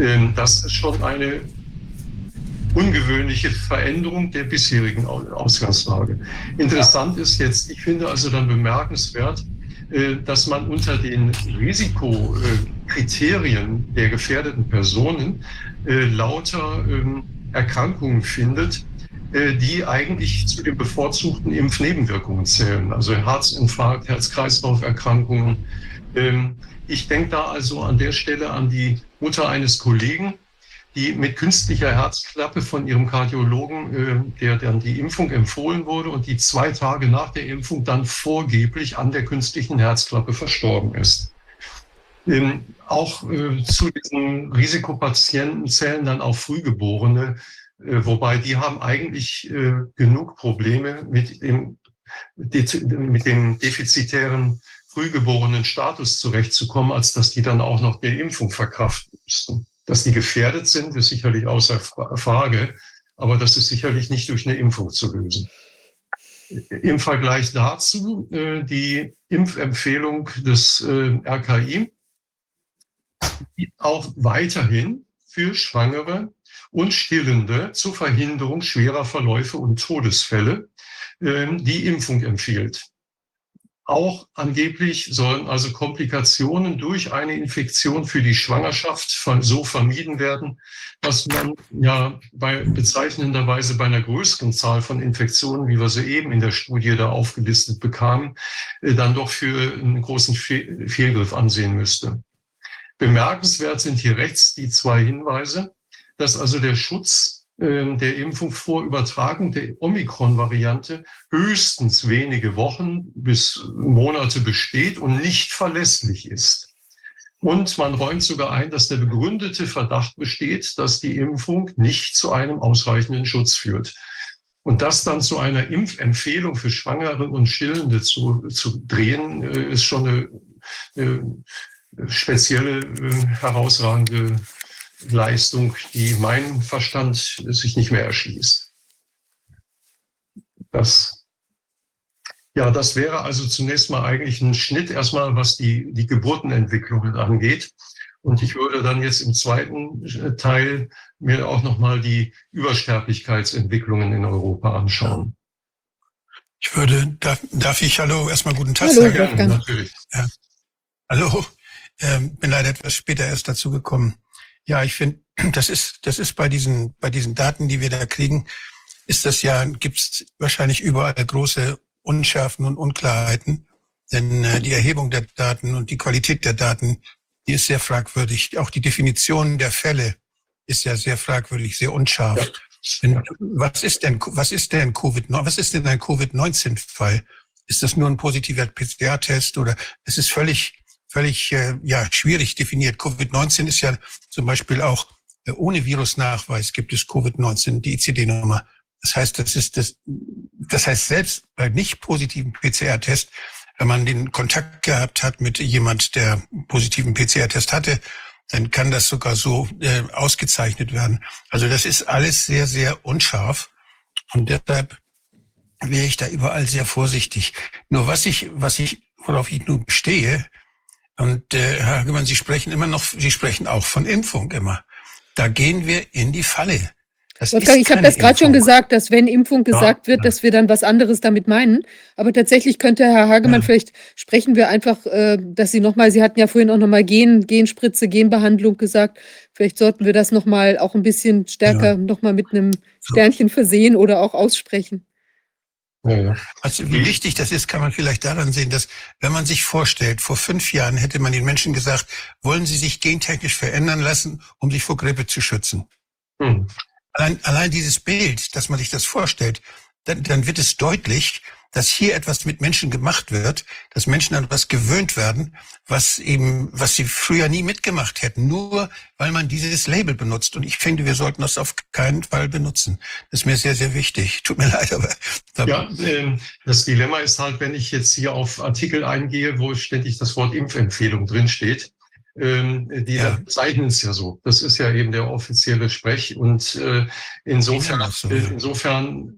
Ähm, das ist schon eine ungewöhnliche Veränderung der bisherigen Ausgangslage. Interessant ist jetzt, ich finde also dann bemerkenswert, dass man unter den Risikokriterien der gefährdeten Personen äh, lauter ähm, Erkrankungen findet, äh, die eigentlich zu den bevorzugten Impfnebenwirkungen zählen, also Herzinfarkt, Herz-Kreislauf-Erkrankungen. Ähm, ich denke da also an der Stelle an die Mutter eines Kollegen, die mit künstlicher Herzklappe von ihrem Kardiologen, äh, der dann die Impfung empfohlen wurde und die zwei Tage nach der Impfung dann vorgeblich an der künstlichen Herzklappe verstorben ist. Ähm, auch äh, zu diesen Risikopatienten zählen dann auch Frühgeborene, äh, wobei die haben eigentlich äh, genug Probleme mit dem, mit dem defizitären frühgeborenen Status zurechtzukommen, als dass die dann auch noch die Impfung verkraften müssten. Dass die gefährdet sind, ist sicherlich außer Frage, aber das ist sicherlich nicht durch eine Impfung zu lösen. Im Vergleich dazu äh, die Impfempfehlung des äh, RKI, auch weiterhin für Schwangere und Stillende zur Verhinderung schwerer Verläufe und Todesfälle äh, die Impfung empfiehlt. Auch angeblich sollen also Komplikationen durch eine Infektion für die Schwangerschaft so vermieden werden, dass man ja bei bezeichnenderweise bei einer größeren Zahl von Infektionen, wie wir sie eben in der Studie da aufgelistet bekamen, äh, dann doch für einen großen Fehlgriff ansehen müsste. Bemerkenswert sind hier rechts die zwei Hinweise, dass also der Schutz der Impfung vor Übertragung der Omikron-Variante höchstens wenige Wochen bis Monate besteht und nicht verlässlich ist. Und man räumt sogar ein, dass der begründete Verdacht besteht, dass die Impfung nicht zu einem ausreichenden Schutz führt. Und das dann zu einer Impfempfehlung für Schwangere und Stillende zu, zu drehen, äh, ist schon eine, eine spezielle, äh, herausragende Leistung, die mein Verstand sich nicht mehr erschließt. Das, ja, das wäre also zunächst mal eigentlich ein Schnitt erstmal, was die, die Geburtenentwicklungen angeht. Und ich würde dann jetzt im zweiten Teil mir auch nochmal die Übersterblichkeitsentwicklungen in Europa anschauen. Ich würde, darf, darf ich, hallo, erstmal guten Tag hallo, sagen. Gerne, natürlich. Ja. Hallo, ähm, bin leider etwas später erst dazu gekommen. Ja, ich finde, das ist, das ist bei diesen, bei diesen Daten, die wir da kriegen, ist das ja, gibt's wahrscheinlich überall große Unschärfen und Unklarheiten. Denn äh, die Erhebung der Daten und die Qualität der Daten, die ist sehr fragwürdig. Auch die Definition der Fälle ist ja sehr fragwürdig, sehr unscharf. Ja. Denn, was ist denn, was ist denn Covid, was ist denn ein Covid-19-Fall? Ist das nur ein positiver PCR-Test oder es ist völlig völlig äh, ja, schwierig definiert. Covid-19 ist ja zum Beispiel auch äh, ohne Virusnachweis gibt es Covid-19, die ICD-Nummer. Das heißt, das ist das, das heißt, selbst bei nicht positiven PCR-Test, wenn man den Kontakt gehabt hat mit jemand, der positiven PCR-Test hatte, dann kann das sogar so äh, ausgezeichnet werden. Also das ist alles sehr, sehr unscharf. Und deshalb wäre ich da überall sehr vorsichtig. Nur was ich, was ich, worauf ich nun bestehe, und äh, Herr Hagemann, Sie sprechen immer noch, Sie sprechen auch von Impfung immer. Da gehen wir in die Falle. Wolfgang, ich habe das gerade schon gesagt, dass wenn Impfung gesagt ja, wird, ja. dass wir dann was anderes damit meinen. Aber tatsächlich könnte Herr Hagemann, ja. vielleicht sprechen wir einfach, äh, dass Sie nochmal, Sie hatten ja vorhin auch nochmal Gen, Genspritze, Genbehandlung gesagt. Vielleicht sollten wir das nochmal auch ein bisschen stärker ja. nochmal mit einem Sternchen versehen oder auch aussprechen. Ja, Also wie wichtig das ist, kann man vielleicht daran sehen, dass wenn man sich vorstellt, vor fünf Jahren hätte man den Menschen gesagt, wollen sie sich gentechnisch verändern lassen, um sich vor Grippe zu schützen. Hm. Allein, allein dieses Bild, dass man sich das vorstellt, dann, dann wird es deutlich, dass hier etwas mit Menschen gemacht wird, dass Menschen an etwas gewöhnt werden, was eben, was sie früher nie mitgemacht hätten, nur weil man dieses Label benutzt. Und ich finde, wir sollten das auf keinen Fall benutzen. Das ist mir sehr, sehr wichtig. Tut mir leid, aber. Ja, äh, das Dilemma ist halt, wenn ich jetzt hier auf Artikel eingehe, wo ständig das Wort Impfempfehlung drinsteht, ähm, die ja. bezeichnen es ja so. Das ist ja eben der offizielle Sprech. Und äh, insofern, so, ja. insofern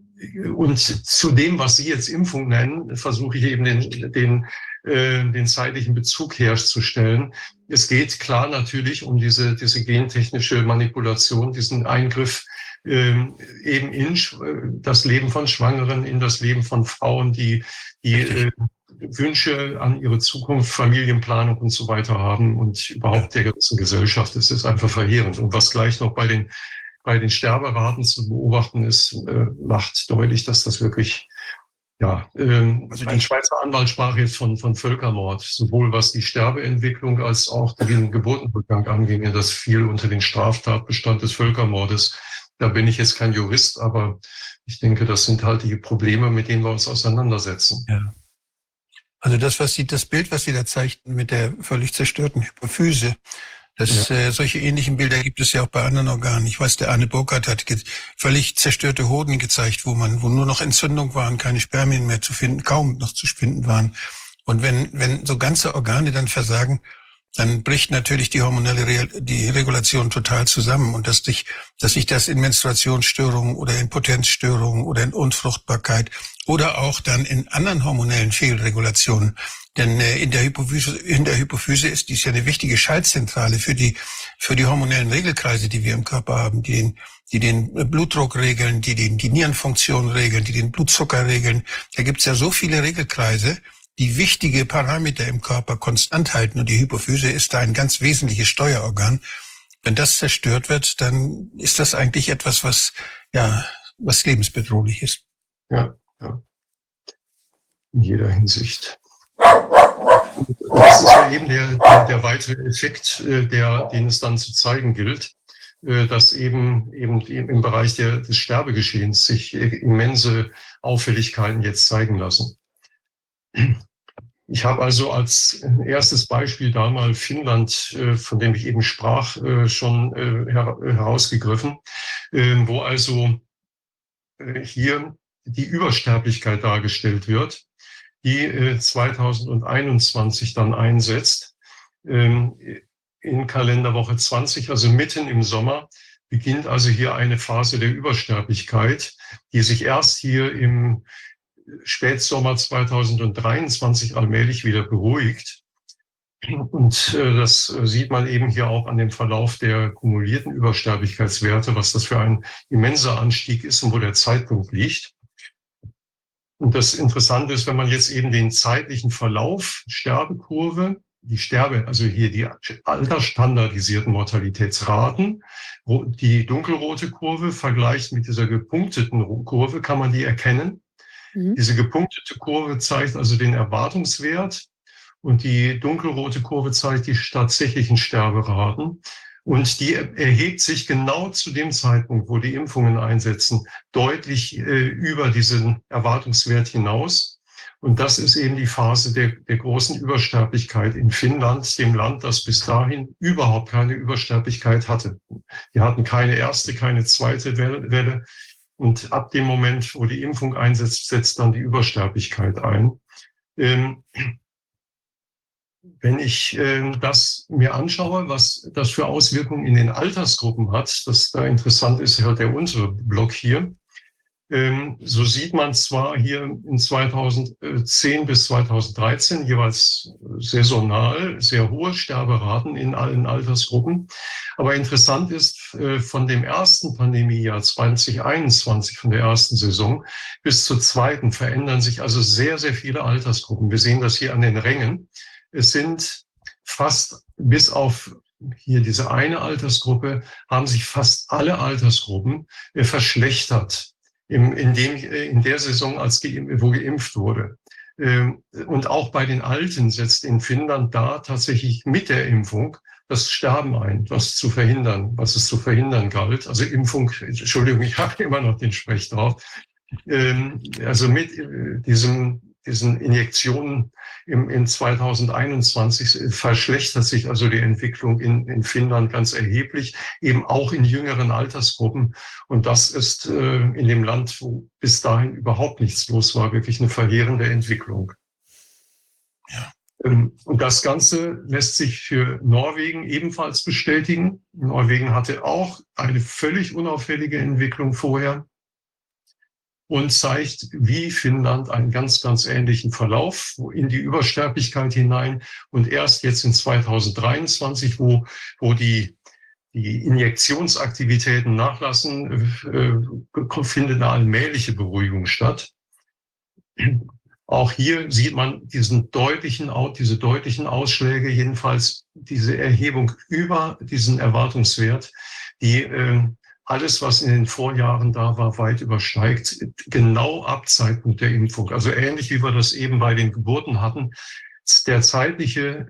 und zu dem, was Sie jetzt Impfung nennen, versuche ich eben den, den, äh, den zeitlichen Bezug herzustellen. Es geht klar natürlich um diese, diese gentechnische Manipulation, diesen Eingriff äh, eben in das Leben von Schwangeren, in das Leben von Frauen, die, die äh, Wünsche an ihre Zukunft, Familienplanung und so weiter haben und überhaupt der ganzen Gesellschaft. Es ist einfach verheerend. Und was gleich noch bei den bei den Sterberaten zu beobachten ist, äh, macht deutlich, dass das wirklich, ja, ähm, also ein Schweizer Anwalt sprach jetzt von, von Völkermord, sowohl was die Sterbeentwicklung als auch den Geburtenrückgang anginge, das fiel unter den Straftatbestand des Völkermordes. Da bin ich jetzt kein Jurist, aber ich denke, das sind halt die Probleme, mit denen wir uns auseinandersetzen. Ja. Also das, was Sie, das Bild, was Sie da zeigten mit der völlig zerstörten Hypophyse, das, ja. äh, solche ähnlichen Bilder gibt es ja auch bei anderen Organen. Ich weiß, der Arne Burkhardt hat völlig zerstörte Hoden gezeigt, wo man, wo nur noch Entzündung waren, keine Spermien mehr zu finden, kaum noch zu finden waren. Und wenn, wenn so ganze Organe dann versagen, dann bricht natürlich die hormonelle Re die Regulation total zusammen und dass sich, dass sich das in Menstruationsstörungen oder in Potenzstörungen oder in Unfruchtbarkeit oder auch dann in anderen hormonellen Fehlregulationen. Denn äh, in der Hypophyse, in der Hypophyse ist dies ja eine wichtige Schaltzentrale für die, für die hormonellen Regelkreise, die wir im Körper haben, die den, die den Blutdruck regeln, die den, die Nierenfunktion regeln, die den Blutzucker regeln. Da gibt's ja so viele Regelkreise, die wichtige Parameter im Körper konstant halten. Und die Hypophyse ist da ein ganz wesentliches Steuerorgan. Wenn das zerstört wird, dann ist das eigentlich etwas, was, ja, was lebensbedrohlich ist. Ja, ja. In jeder Hinsicht. Das ist ja eben der, der, der weitere Effekt, äh, der, den es dann zu zeigen gilt, äh, dass eben, eben im Bereich der, des Sterbegeschehens sich immense Auffälligkeiten jetzt zeigen lassen. Ich habe also als erstes Beispiel da mal Finnland, äh, von dem ich eben sprach, äh, schon äh, herausgegriffen, ähm, wo also hier die Übersterblichkeit dargestellt wird, die 2021 dann einsetzt. Ähm, in Kalenderwoche 20, also mitten im Sommer, beginnt also hier eine Phase der Übersterblichkeit, die sich erst hier im Spätsommer 2023 allmählich wieder beruhigt. Und äh, das sieht man eben hier auch an dem Verlauf der kumulierten Übersterblichkeitswerte, was das für ein immenser Anstieg ist und wo der Zeitpunkt liegt. Und das Interessante ist, wenn man jetzt eben den zeitlichen Verlauf, Sterbekurve, die Sterbe, also hier die altersstandardisierten Mortalitätsraten, die dunkelrote Kurve vergleicht mit dieser gepunkteten Kurve, kann man die erkennen. Mhm. Diese gepunktete Kurve zeigt also den Erwartungswert und die dunkelrote Kurve zeigt die tatsächlichen Sterberaten. Und die erhebt sich genau zu dem Zeitpunkt, wo die Impfungen einsetzen, deutlich äh, über diesen Erwartungswert hinaus. Und das ist eben die Phase der, der großen Übersterblichkeit in Finnland, dem Land, das bis dahin überhaupt keine Übersterblichkeit hatte. Die hatten keine erste, keine zweite Welle. Und ab dem Moment, wo die Impfung einsetzt, setzt dann die Übersterblichkeit ein. Ähm, wenn ich äh, das mir anschaue, was das für Auswirkungen in den Altersgruppen hat, das da interessant ist, halt der untere Block hier, ähm, so sieht man zwar hier in 2010 bis 2013 jeweils saisonal sehr hohe Sterberaten in allen Altersgruppen. Aber interessant ist, äh, von dem ersten Pandemiejahr 2021, von der ersten Saison bis zur zweiten verändern sich also sehr, sehr viele Altersgruppen. Wir sehen das hier an den Rängen. Es sind fast bis auf hier diese eine Altersgruppe haben sich fast alle Altersgruppen äh, verschlechtert im, in, dem, in der Saison, als wo geimpft wurde. Ähm, und auch bei den Alten setzt in Finnland da tatsächlich mit der Impfung das Sterben ein, was zu verhindern, was es zu verhindern galt. Also Impfung, Entschuldigung, ich habe immer noch den Sprech drauf. Ähm, also mit äh, diesem diesen Injektionen im, in 2021 verschlechtert sich also die Entwicklung in, in Finnland ganz erheblich, eben auch in jüngeren Altersgruppen. Und das ist äh, in dem Land, wo bis dahin überhaupt nichts los war, wirklich eine verheerende Entwicklung. Ja. Ähm, und das Ganze lässt sich für Norwegen ebenfalls bestätigen. Norwegen hatte auch eine völlig unauffällige Entwicklung vorher und zeigt, wie Finnland einen ganz, ganz ähnlichen Verlauf in die Übersterblichkeit hinein. Und erst jetzt in 2023, wo, wo die, die Injektionsaktivitäten nachlassen, äh, findet eine allmähliche Beruhigung statt. Auch hier sieht man diesen deutlichen, diese deutlichen Ausschläge, jedenfalls diese Erhebung über diesen Erwartungswert, die äh, alles, was in den Vorjahren da war, weit übersteigt, genau ab Zeitpunkt der Impfung. Also ähnlich wie wir das eben bei den Geburten hatten, der zeitliche,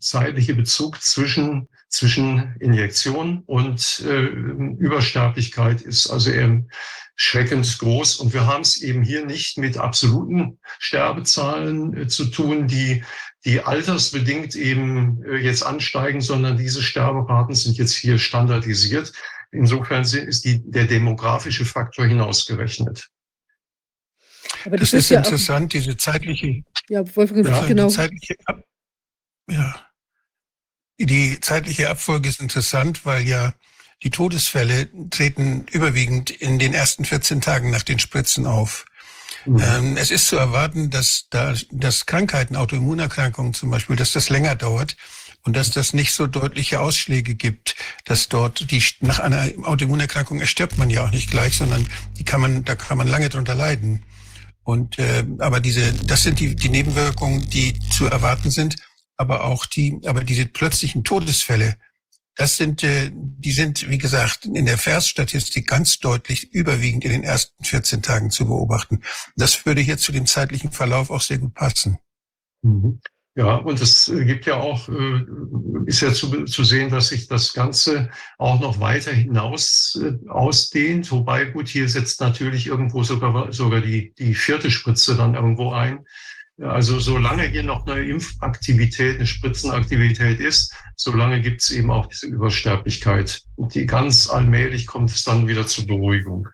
zeitliche Bezug zwischen zwischen Injektion und äh, Übersterblichkeit ist also erschreckend groß. Und wir haben es eben hier nicht mit absoluten Sterbezahlen äh, zu tun, die, die altersbedingt eben äh, jetzt ansteigen, sondern diese Sterberaten sind jetzt hier standardisiert. Insofern ist die, der demografische Faktor hinausgerechnet. Aber das, das ist, ist ja interessant, diese zeitliche, ja, Wolfgang, ja, genau. zeitliche, ja, die zeitliche Abfolge ist interessant, weil ja die Todesfälle treten überwiegend in den ersten 14 Tagen nach den Spritzen auf. Mhm. Ähm, es ist zu erwarten, dass da, dass Krankheiten, Autoimmunerkrankungen zum Beispiel, dass das länger dauert und dass das nicht so deutliche Ausschläge gibt, dass dort die nach einer Autoimmunerkrankung erstirbt man ja auch nicht gleich, sondern die kann man, da kann man lange drunter leiden. Und äh, aber diese, das sind die, die Nebenwirkungen, die zu erwarten sind aber auch die, aber diese plötzlichen Todesfälle, das sind, äh, die sind, wie gesagt, in der Versstatistik ganz deutlich überwiegend in den ersten 14 Tagen zu beobachten. Das würde hier zu dem zeitlichen Verlauf auch sehr gut passen. Mhm. Ja, und es gibt ja auch, äh, ist ja zu, zu sehen, dass sich das Ganze auch noch weiter hinaus äh, ausdehnt. Wobei, gut, hier setzt natürlich irgendwo sogar, sogar die, die vierte Spritze dann irgendwo ein. Also solange hier noch eine Impfaktivität, eine Spritzenaktivität ist, solange gibt es eben auch diese Übersterblichkeit. Und die ganz allmählich kommt es dann wieder zur Beruhigung.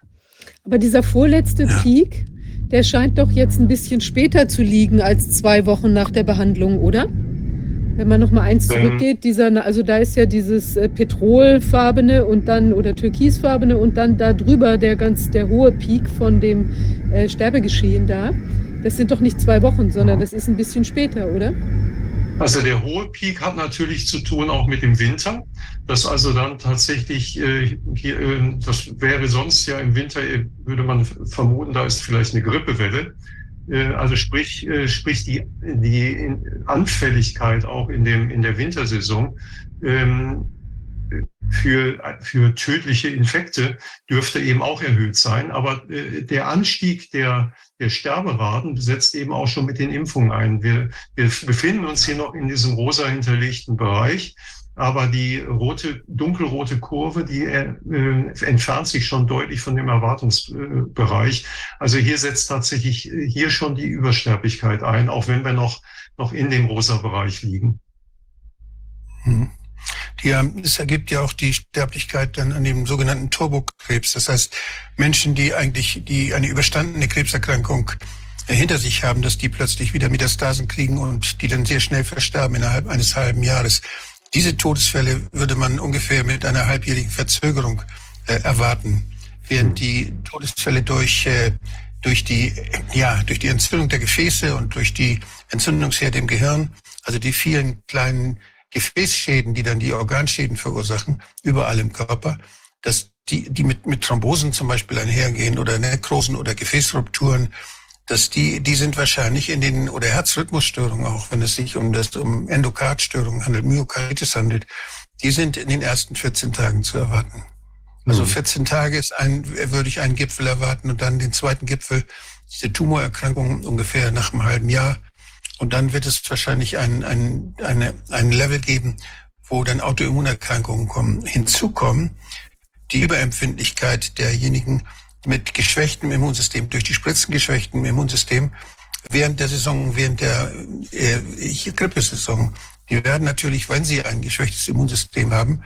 Aber dieser vorletzte ja. Peak, der scheint doch jetzt ein bisschen später zu liegen als zwei Wochen nach der Behandlung, oder? Wenn man noch mal eins zurückgeht, dieser, also da ist ja dieses äh, petrolfarbene und dann oder türkisfarbene und dann da drüber der ganz der hohe Peak von dem äh, Sterbegeschehen da. Das sind doch nicht zwei Wochen, sondern das ist ein bisschen später, oder? Also der hohe Peak hat natürlich zu tun auch mit dem Winter. Das also dann tatsächlich, äh, hier, äh, das wäre sonst ja im Winter, äh, würde man vermuten, da ist vielleicht eine Grippewelle. Äh, also sprich, äh, sprich die, die Anfälligkeit auch in, dem, in der Wintersaison ähm, für, für tödliche Infekte dürfte eben auch erhöht sein. Aber äh, der Anstieg der, der Sterberaten setzt eben auch schon mit den Impfungen ein. Wir, wir befinden uns hier noch in diesem rosa hinterlegten Bereich. Aber die rote, dunkelrote Kurve, die äh, entfernt sich schon deutlich von dem Erwartungsbereich. Also hier setzt tatsächlich hier schon die Übersterblichkeit ein, auch wenn wir noch, noch in dem rosa Bereich liegen. Hm. Die, es ergibt ja auch die Sterblichkeit dann an dem sogenannten Turbokrebs. Das heißt, Menschen, die eigentlich die eine überstandene Krebserkrankung hinter sich haben, dass die plötzlich wieder Metastasen kriegen und die dann sehr schnell versterben innerhalb eines halben Jahres. Diese Todesfälle würde man ungefähr mit einer halbjährigen Verzögerung äh, erwarten, während die Todesfälle durch äh, durch die ja durch die Entzündung der Gefäße und durch die Entzündungsherde im Gehirn, also die vielen kleinen Gefäßschäden, die dann die Organschäden verursachen, überall im Körper, dass die, die mit, mit Thrombosen zum Beispiel einhergehen oder Nekrosen oder Gefäßrupturen, dass die, die sind wahrscheinlich in den, oder Herzrhythmusstörungen auch, wenn es sich um das, um Endokardstörungen handelt, Myokarditis handelt, die sind in den ersten 14 Tagen zu erwarten. Also 14 mhm. Tage ist ein, würde ich einen Gipfel erwarten und dann den zweiten Gipfel, diese Tumorerkrankung ungefähr nach einem halben Jahr und dann wird es wahrscheinlich ein, ein, eine, ein Level geben, wo dann Autoimmunerkrankungen kommen, hinzukommen. Die Überempfindlichkeit derjenigen mit geschwächtem Immunsystem, durch die Spritzen geschwächtem Immunsystem, während der Saison, während der äh, Grippesaison, die werden natürlich, wenn sie ein geschwächtes Immunsystem haben,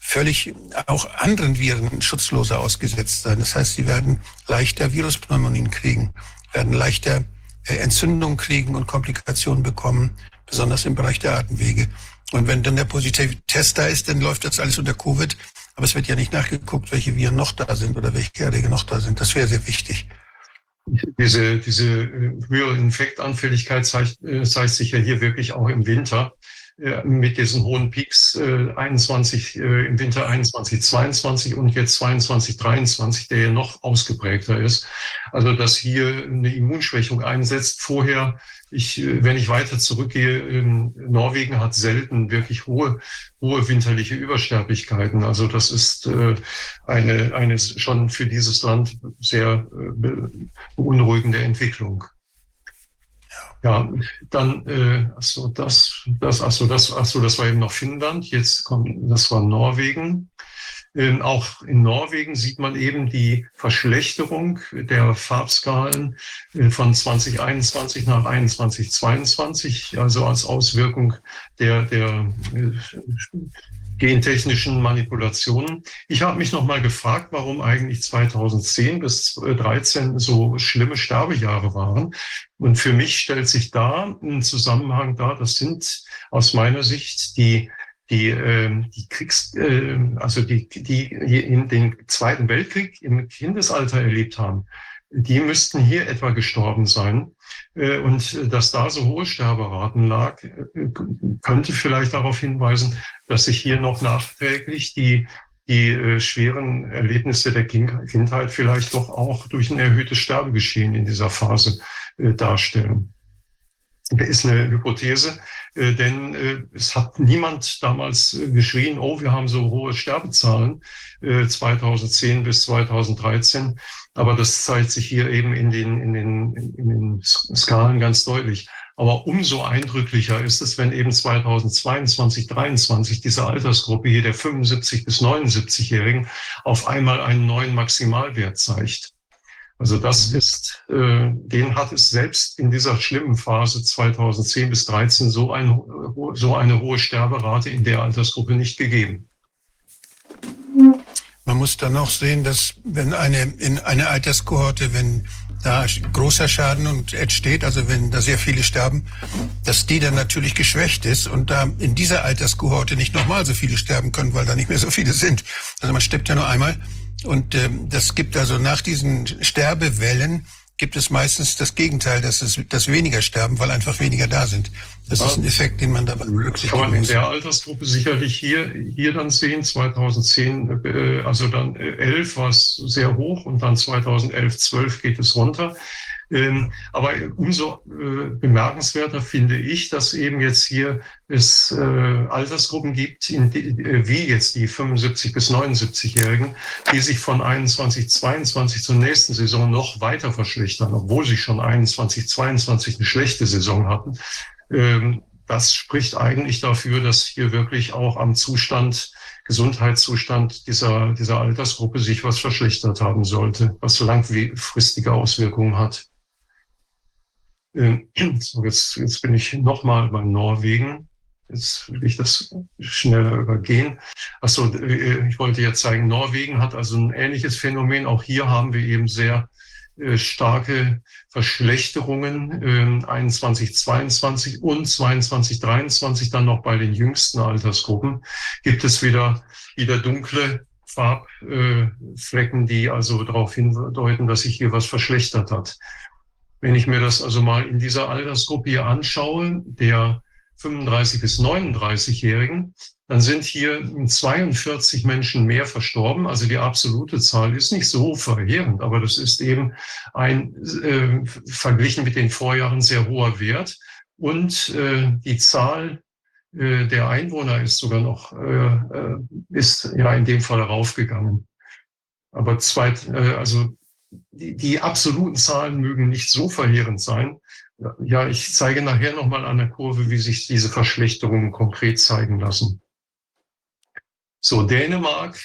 völlig auch anderen Viren schutzloser ausgesetzt sein. Das heißt, sie werden leichter Viruspneumonien kriegen, werden leichter äh, Entzündung kriegen und Komplikationen bekommen, besonders im Bereich der Atemwege. Und wenn dann der positive Test da ist, dann läuft das alles unter Covid. Aber es wird ja nicht nachgeguckt, welche Viren noch da sind oder welche Erreger noch da sind. Das wäre sehr wichtig. Diese, diese äh, höhere Infektanfälligkeit zeigt, äh, zeigt sich ja hier wirklich auch im Winter mit diesen hohen Peaks äh, 21 äh, im Winter 21, 22 und jetzt 22, 23, der ja noch ausgeprägter ist. Also dass hier eine Immunschwächung einsetzt. Vorher, ich, äh, wenn ich weiter zurückgehe, in Norwegen hat selten wirklich hohe, hohe winterliche Übersterblichkeiten. Also das ist äh, eine, eine schon für dieses Land sehr äh, beunruhigende Entwicklung. Ja, dann, äh, achso, das, das, achso, das, achso, das war eben noch Finnland. Jetzt kommt, das war Norwegen. Ähm, auch in Norwegen sieht man eben die Verschlechterung der Farbskalen äh, von 2021 nach 2022, also als Auswirkung der, der äh, gentechnischen Manipulationen. Ich habe mich noch mal gefragt, warum eigentlich 2010 bis 2013 so schlimme Sterbejahre waren. Und für mich stellt sich da ein Zusammenhang dar. Das sind aus meiner Sicht die die, äh, die Kriegs, äh, also die, die in den Zweiten Weltkrieg im Kindesalter erlebt haben, die müssten hier etwa gestorben sein. Äh, und dass da so hohe Sterberaten lag, äh, könnte vielleicht darauf hinweisen, dass sich hier noch nachträglich die, die äh, schweren Erlebnisse der Kindheit vielleicht doch auch durch ein erhöhtes Sterbegeschehen in dieser Phase darstellen. Das ist eine Hypothese, denn es hat niemand damals geschrien, oh, wir haben so hohe Sterbezahlen 2010 bis 2013. Aber das zeigt sich hier eben in den, in den, in den Skalen ganz deutlich. Aber umso eindrücklicher ist es, wenn eben 2022, 2023 diese Altersgruppe hier der 75 bis 79-Jährigen auf einmal einen neuen Maximalwert zeigt. Also das ist, äh, den hat es selbst in dieser schlimmen Phase 2010 bis 2013 so, ein, so eine hohe Sterberate in der Altersgruppe nicht gegeben. Man muss dann auch sehen, dass wenn eine in eine Alterskohorte, wenn da großer Schaden und entsteht, also wenn da sehr viele sterben, dass die dann natürlich geschwächt ist und da in dieser Alterskohorte nicht nochmal so viele sterben können, weil da nicht mehr so viele sind. Also man stirbt ja nur einmal. Und ähm, das gibt also nach diesen Sterbewellen gibt es meistens das Gegenteil, dass es dass weniger sterben, weil einfach weniger da sind. Das ja. ist ein Effekt, den man dabei berücksichtigen Kann man in der Altersgruppe sicherlich hier, hier dann sehen. 2010, äh, also dann 11 war es sehr hoch und dann 2011, 12 geht es runter. Ähm, aber umso äh, bemerkenswerter finde ich, dass eben jetzt hier es äh, Altersgruppen gibt, äh, wie jetzt die 75 bis 79-Jährigen, die sich von 21, 22 zur nächsten Saison noch weiter verschlechtern, obwohl sie schon 21, 22 eine schlechte Saison hatten. Ähm, das spricht eigentlich dafür, dass hier wirklich auch am Zustand Gesundheitszustand dieser, dieser Altersgruppe sich was verschlechtert haben sollte, was langfristige Auswirkungen hat. Ähm, so, jetzt, jetzt bin ich nochmal bei Norwegen. Jetzt will ich das schneller übergehen. Achso, äh, ich wollte jetzt zeigen, Norwegen hat also ein ähnliches Phänomen. Auch hier haben wir eben sehr äh, starke Verschlechterungen, 21, 22 und 22, 23 dann noch bei den jüngsten Altersgruppen gibt es wieder, wieder dunkle Farbflecken, die also darauf hindeuten, dass sich hier was verschlechtert hat. Wenn ich mir das also mal in dieser Altersgruppe hier anschaue, der 35 bis 39-Jährigen, dann sind hier 42 Menschen mehr verstorben. Also die absolute Zahl ist nicht so verheerend, aber das ist eben ein äh, verglichen mit den Vorjahren sehr hoher Wert. Und äh, die Zahl äh, der Einwohner ist sogar noch, äh, äh ist ja in dem Fall raufgegangen. Aber zweit, äh, also die, die absoluten Zahlen mögen nicht so verheerend sein. Ja, ich zeige nachher nochmal an der Kurve, wie sich diese Verschlechterungen konkret zeigen lassen. So, Dänemark,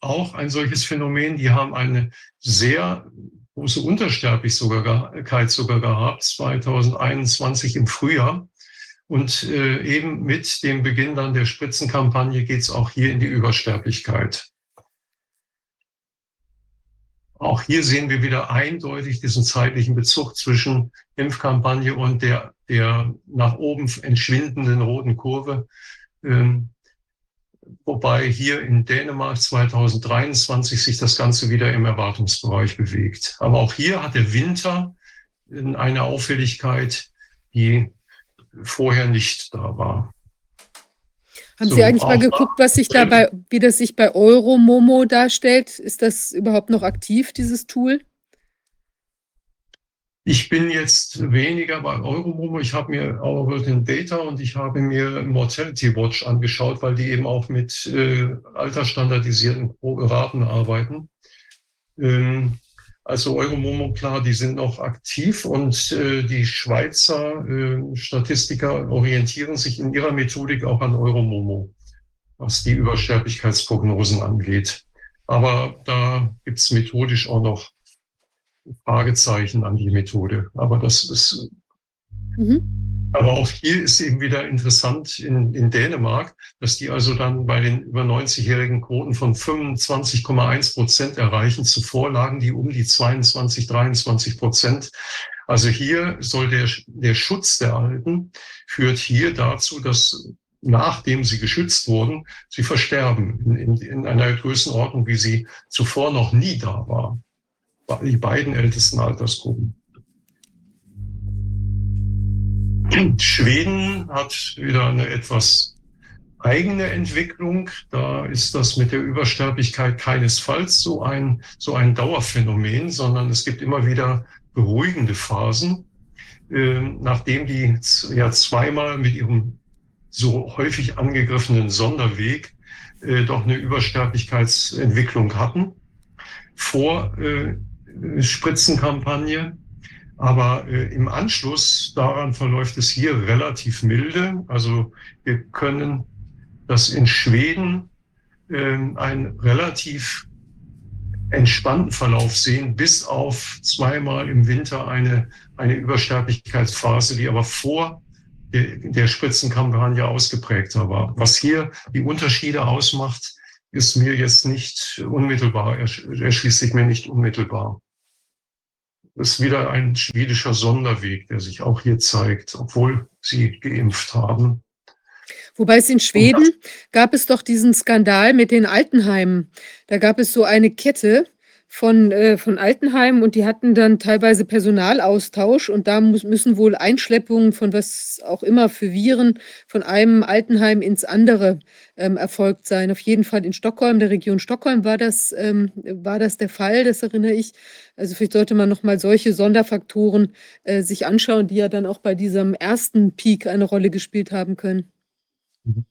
auch ein solches Phänomen. Die haben eine sehr große Untersterblichkeit sogar gehabt, 2021 im Frühjahr. Und äh, eben mit dem Beginn dann der Spritzenkampagne geht es auch hier in die Übersterblichkeit. Auch hier sehen wir wieder eindeutig diesen zeitlichen Bezug zwischen Impfkampagne und der, der nach oben entschwindenden roten Kurve. Ähm, wobei hier in Dänemark 2023 sich das Ganze wieder im Erwartungsbereich bewegt. Aber auch hier hat der Winter eine Auffälligkeit, die vorher nicht da war. Haben so, Sie eigentlich mal geguckt, was sich dabei, wie das sich bei Euromomo darstellt? Ist das überhaupt noch aktiv, dieses Tool? Ich bin jetzt weniger bei Euromomo. Ich habe mir Our Data und ich habe mir Mortality Watch angeschaut, weil die eben auch mit äh, altersstandardisierten Raten arbeiten. Ähm, Also Euromomo, klar, die sind noch aktiv und äh, die Schweizer äh, Statistiker orientieren sich in ihrer Methodik auch an Euromomo, was die Übersterblichkeitsprognosen angeht. Aber da gibt's methodisch auch noch Fragezeichen an die Methode. Aber das ist mhm. Aber auch hier ist eben wieder interessant in, in Dänemark, dass die also dann bei den über 90-jährigen Quoten von 25,1 Prozent erreichen. Zuvor lagen die um die 22, 23 Prozent. Also hier soll der, der Schutz der Alten führt hier dazu, dass nachdem sie geschützt wurden, sie versterben in, in, in einer Größenordnung, wie sie zuvor noch nie da war. Die beiden ältesten Altersgruppen. Schweden hat wieder eine etwas eigene Entwicklung. Da ist das mit der Übersterblichkeit keinesfalls so ein, so ein Dauerphänomen, sondern es gibt immer wieder beruhigende Phasen, äh, nachdem die ja zweimal mit ihrem so häufig angegriffenen Sonderweg äh, doch eine Übersterblichkeitsentwicklung hatten vor äh, Spritzenkampagne aber äh, im Anschluss daran verläuft es hier relativ milde. Also wir können das in Schweden äh, einen relativ entspannten Verlauf sehen, bis auf zweimal im Winter eine, eine Übersterblichkeitsphase, die aber vor der, der Spritzenkampagne ausgeprägter war. Was hier die Unterschiede ausmacht, ist mir jetzt nicht unmittelbar, erschließt sich mir nicht unmittelbar ist wieder ein schwedischer Sonderweg, der sich auch hier zeigt, obwohl sie geimpft haben. Wobei es in Schweden gab es doch diesen Skandal mit den Altenheimen. Da gab es so eine Kette, von, äh, von Altenheimen und die hatten dann teilweise Personalaustausch und da muss, müssen wohl Einschleppungen von was auch immer für Viren von einem Altenheim ins andere ähm, erfolgt sein. Auf jeden Fall in Stockholm, der Region Stockholm war das, ähm, war das der Fall, das erinnere ich. Also vielleicht sollte man nochmal solche Sonderfaktoren äh, sich anschauen, die ja dann auch bei diesem ersten Peak eine Rolle gespielt haben können. Mhm.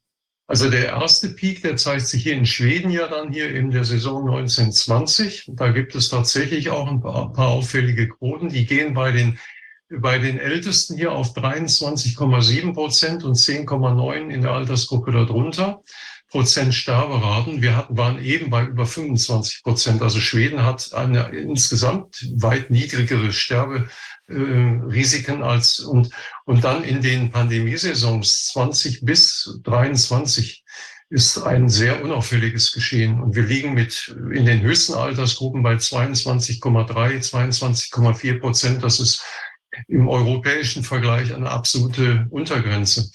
Also der erste Peak, der zeigt sich hier in Schweden ja dann hier in der Saison 1920. Da gibt es tatsächlich auch ein paar, paar auffällige Quoten. Die gehen bei den, bei den Ältesten hier auf 23,7 Prozent und 10,9 in der Altersgruppe darunter. Prozent Sterberaten. Wir hatten, waren eben bei über 25 Prozent. Also Schweden hat eine insgesamt weit niedrigere Sterbe, äh, Risiken als und, und dann in den Pandemiesaisons 20 bis 23 ist ein sehr unauffälliges Geschehen. Und wir liegen mit in den höchsten Altersgruppen bei 22,3, 22,4 Prozent. Das ist im europäischen Vergleich eine absolute Untergrenze.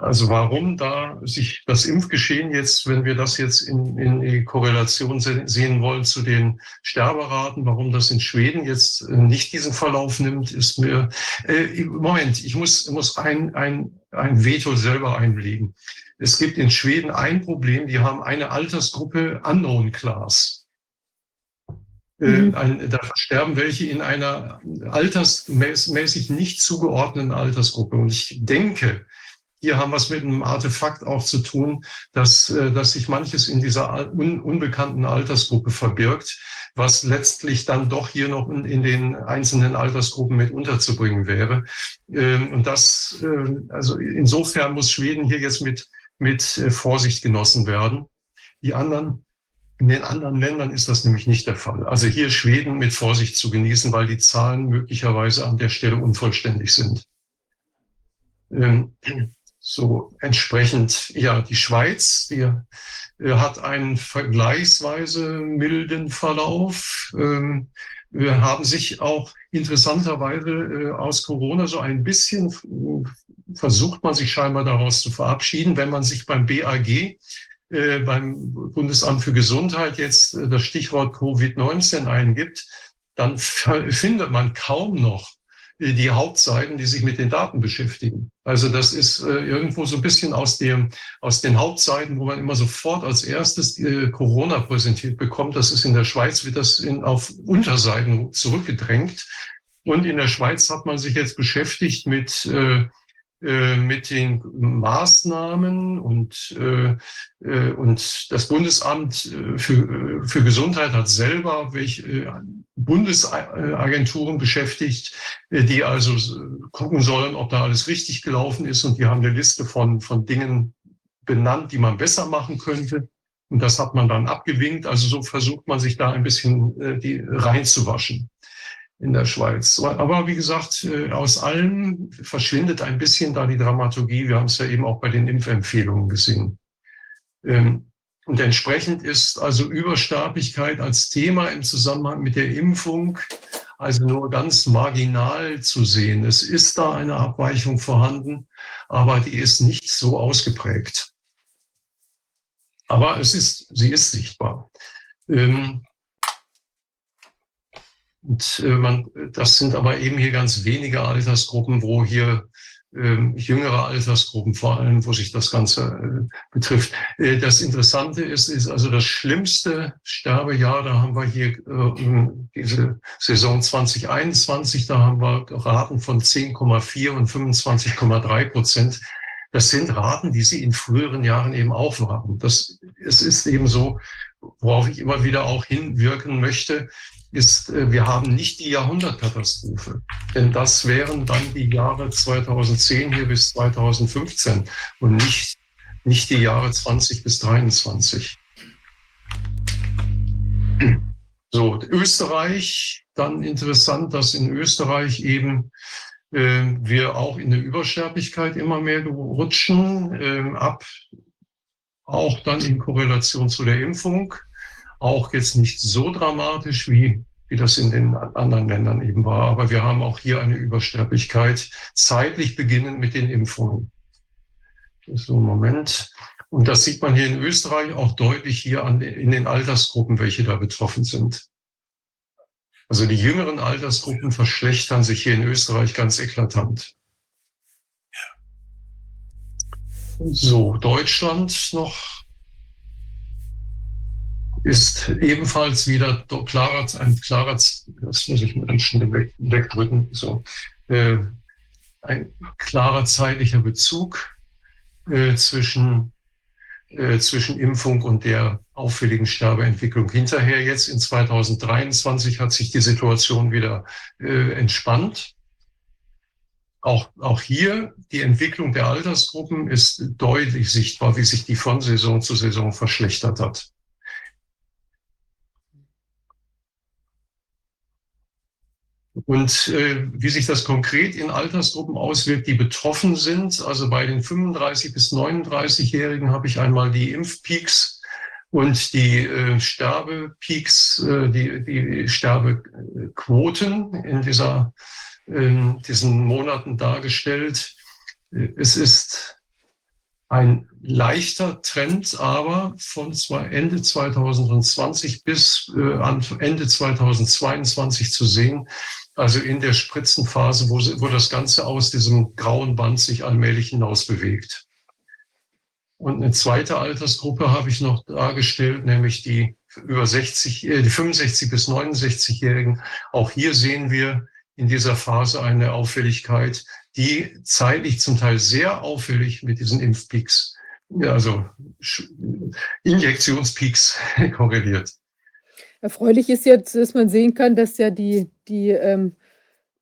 Also warum da sich das Impfgeschehen jetzt, wenn wir das jetzt in, in die Korrelation sehen wollen zu den Sterberaten, warum das in Schweden jetzt äh, nicht diesen Verlauf nimmt, ist mir, äh, Moment, ich muss, muss ein, ein, ein Veto selber einlegen. Es gibt in Schweden ein Problem, die haben eine Altersgruppe Unknown Class. Äh, mhm. Ein, da sterben welche in einer altersmäßig nicht zugeordneten Altersgruppe. Und ich denke, hier haben wir es mit einem Artefakt auch zu tun, dass, äh, dass sich manches in dieser un, unbekannten Altersgruppe verbirgt, was letztlich dann doch hier noch in, in den einzelnen Altersgruppen mit unterzubringen wäre. Ähm, und das, äh, also insofern muss Schweden hier jetzt mit, mit äh, Vorsicht genossen werden. Die anderen in den anderen Ländern ist das nämlich nicht der Fall. Also hier Schweden mit Vorsicht zu genießen, weil die Zahlen möglicherweise an der Stelle unvollständig sind. Ähm, so entsprechend, ja, die Schweiz, die äh, hat einen vergleichsweise milden Verlauf. Ähm, wir haben sich auch interessanterweise äh, aus Corona so ein bisschen versucht man sich scheinbar daraus zu verabschieden, wenn man sich beim BAG, äh, beim Bundesamt für Gesundheit jetzt äh, das Stichwort Covid-19 eingibt, dann findet man kaum noch die Hauptseiten, die sich mit den Daten beschäftigen. Also das ist äh, irgendwo so ein bisschen aus dem, aus den Hauptseiten, wo man immer sofort als erstes äh, Corona präsentiert bekommt. Das ist in der Schweiz, wird das in, auf Unterseiten zurückgedrängt. Und in der Schweiz hat man sich jetzt beschäftigt mit, äh, äh mit den Maßnahmen und, äh, äh, und das Bundesamt für, für Gesundheit hat selber welche, Bundesagenturen beschäftigt, die also gucken sollen, ob da alles richtig gelaufen ist. Und die haben eine Liste von, von Dingen benannt, die man besser machen könnte. Und das hat man dann abgewinkt. Also so versucht man sich da ein bisschen äh, die reinzuwaschen in der Schweiz. Aber wie gesagt, äh, aus allem verschwindet ein bisschen da die Dramaturgie. Wir haben es ja eben auch bei den Impfempfehlungen gesehen. Ähm, und entsprechend ist also Übersterblichkeit als Thema im Zusammenhang mit der Impfung also nur ganz marginal zu sehen. Es ist da eine Abweichung vorhanden, aber die ist nicht so ausgeprägt. Aber es ist, sie ist sichtbar. Ähm, und äh, man, das sind aber eben hier ganz wenige Altersgruppen, wo hier jüngere Altersgruppen vor allem, wo sich das Ganze äh, betrifft. Äh, das Interessante ist, ist also das schlimmste Sterbejahr, da haben wir hier äh, diese Saison 2021, da haben wir Raten von 10,4 und 25,3 Prozent. Das sind Raten, die sie in früheren Jahren eben auch waren. Das, es ist eben so, worauf ich immer wieder auch hinwirken möchte, ist, äh, wir haben nicht die Jahrhundertkatastrophe. Denn das wären dann die Jahre 2010 hier bis 2015 und nicht, nicht die Jahre 20 bis 23. So, Österreich, dann interessant, dass in Österreich eben äh, wir auch in der Übersterblichkeit immer mehr rutschen, äh, ab, auch dann in Korrelation zu der Impfung. Auch jetzt nicht so dramatisch, wie, wie das in den anderen Ländern eben war. Aber wir haben auch hier eine Übersterblichkeit, zeitlich beginnend mit den Impfungen. So, Moment. Und das sieht man hier in Österreich auch deutlich hier an, in den Altersgruppen, welche da betroffen sind. Also die jüngeren Altersgruppen verschlechtern sich hier in Österreich ganz eklatant. So, Deutschland noch ist ebenfalls wieder klarer, ein klarer, das muss ich mir dann weg, wegdrücken, so, äh, ein klarer zeitlicher Bezug äh, zwischen, äh, zwischen Impfung und der auffälligen Sterbeentwicklung. Hinterher jetzt in 2023 hat sich die Situation wieder äh, entspannt. Auch, auch hier die Entwicklung der Altersgruppen ist deutlich sichtbar, wie sich die von Saison zu Saison verschlechtert hat. Und äh, wie sich das konkret in Altersgruppen auswirkt, die betroffen sind, also bei den 35 bis 39-Jährigen habe ich einmal die Impfpeaks und die äh, Sterbepeaks, äh, die, die Sterbequoten in dieser, in diesen Monaten dargestellt. Es ist ein leichter Trend, aber von Ende 2020 bis äh, Ende 2022 zu sehen, also in der Spritzenphase, wo, wo das Ganze aus diesem grauen Band sich allmählich hinaus bewegt. Und eine zweite Altersgruppe habe ich noch dargestellt, nämlich die über 60, äh, die 65 bis 69-Jährigen. Auch hier sehen wir in dieser Phase eine Auffälligkeit, die zeitlich zum Teil sehr auffällig mit diesen Impfpeaks, also Injektionspeaks korreliert. Erfreulich ist jetzt, dass man sehen kann, dass ja die, die ähm,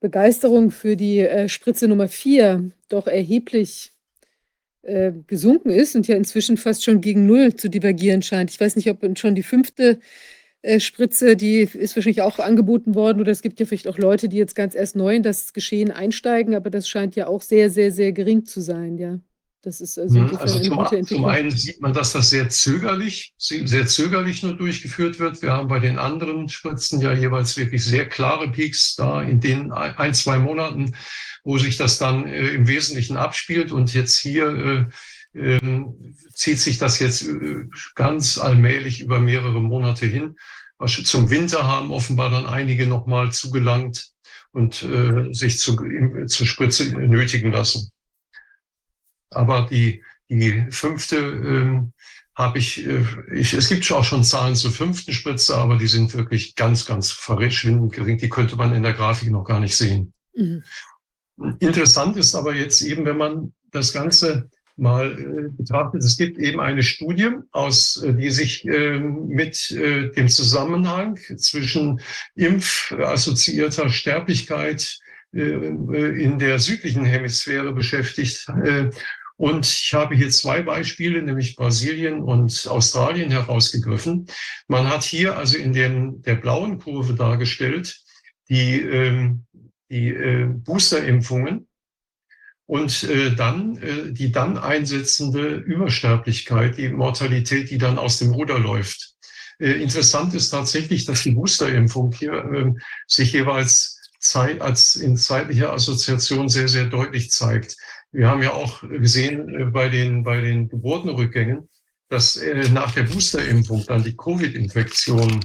Begeisterung für die äh, Spritze Nummer 4 doch erheblich äh, gesunken ist und ja inzwischen fast schon gegen Null zu divergieren scheint. Ich weiß nicht, ob schon die fünfte äh, Spritze, die ist wahrscheinlich auch angeboten worden oder es gibt ja vielleicht auch Leute, die jetzt ganz erst neu in das Geschehen einsteigen, aber das scheint ja auch sehr, sehr, sehr gering zu sein, ja. Das ist also, mhm. also zum, zum, einen sieht man, dass das sehr zögerlich, sehr zögerlich nur durchgeführt wird. Wir haben bei den anderen Spritzen ja jeweils wirklich sehr klare Peaks da in den ein, zwei Monaten, wo sich das dann äh, im Wesentlichen abspielt. Und jetzt hier äh, äh, zieht sich das jetzt äh, ganz allmählich über mehrere Monate hin. Zum Winter haben offenbar dann einige nochmal zugelangt und äh, sich zu, zur Spritze nötigen lassen. Aber die, die fünfte ähm, habe ich, äh, ich, es gibt auch schon Zahlen zur fünften Spritze, aber die sind wirklich ganz, ganz verschwindend gering. Die könnte man in der Grafik noch gar nicht sehen. Mhm. Interessant ist aber jetzt eben, wenn man das Ganze mal äh, betrachtet. Es gibt eben eine Studie, aus, äh, die sich äh, mit äh, dem Zusammenhang zwischen impfassoziierter Sterblichkeit äh, äh, in der südlichen Hemisphäre beschäftigt. Und ich habe hier zwei Beispiele, nämlich Brasilien und Australien herausgegriffen. Man hat hier also in den, der blauen Kurve dargestellt die, ähm, die Boosterimpfungen und äh, dann äh, die dann einsetzende Übersterblichkeit, die Mortalität, die dann aus dem Ruder läuft. Äh, interessant ist tatsächlich, dass die Boosterimpfung hier äh, sich jeweils Zeit, als in zeitlicher Assoziation sehr, sehr deutlich zeigt. Wir haben ja auch gesehen äh, bei den, bei den Geburtenrückgängen, dass äh, nach der Boosterimpfung dann die Covid-Infektion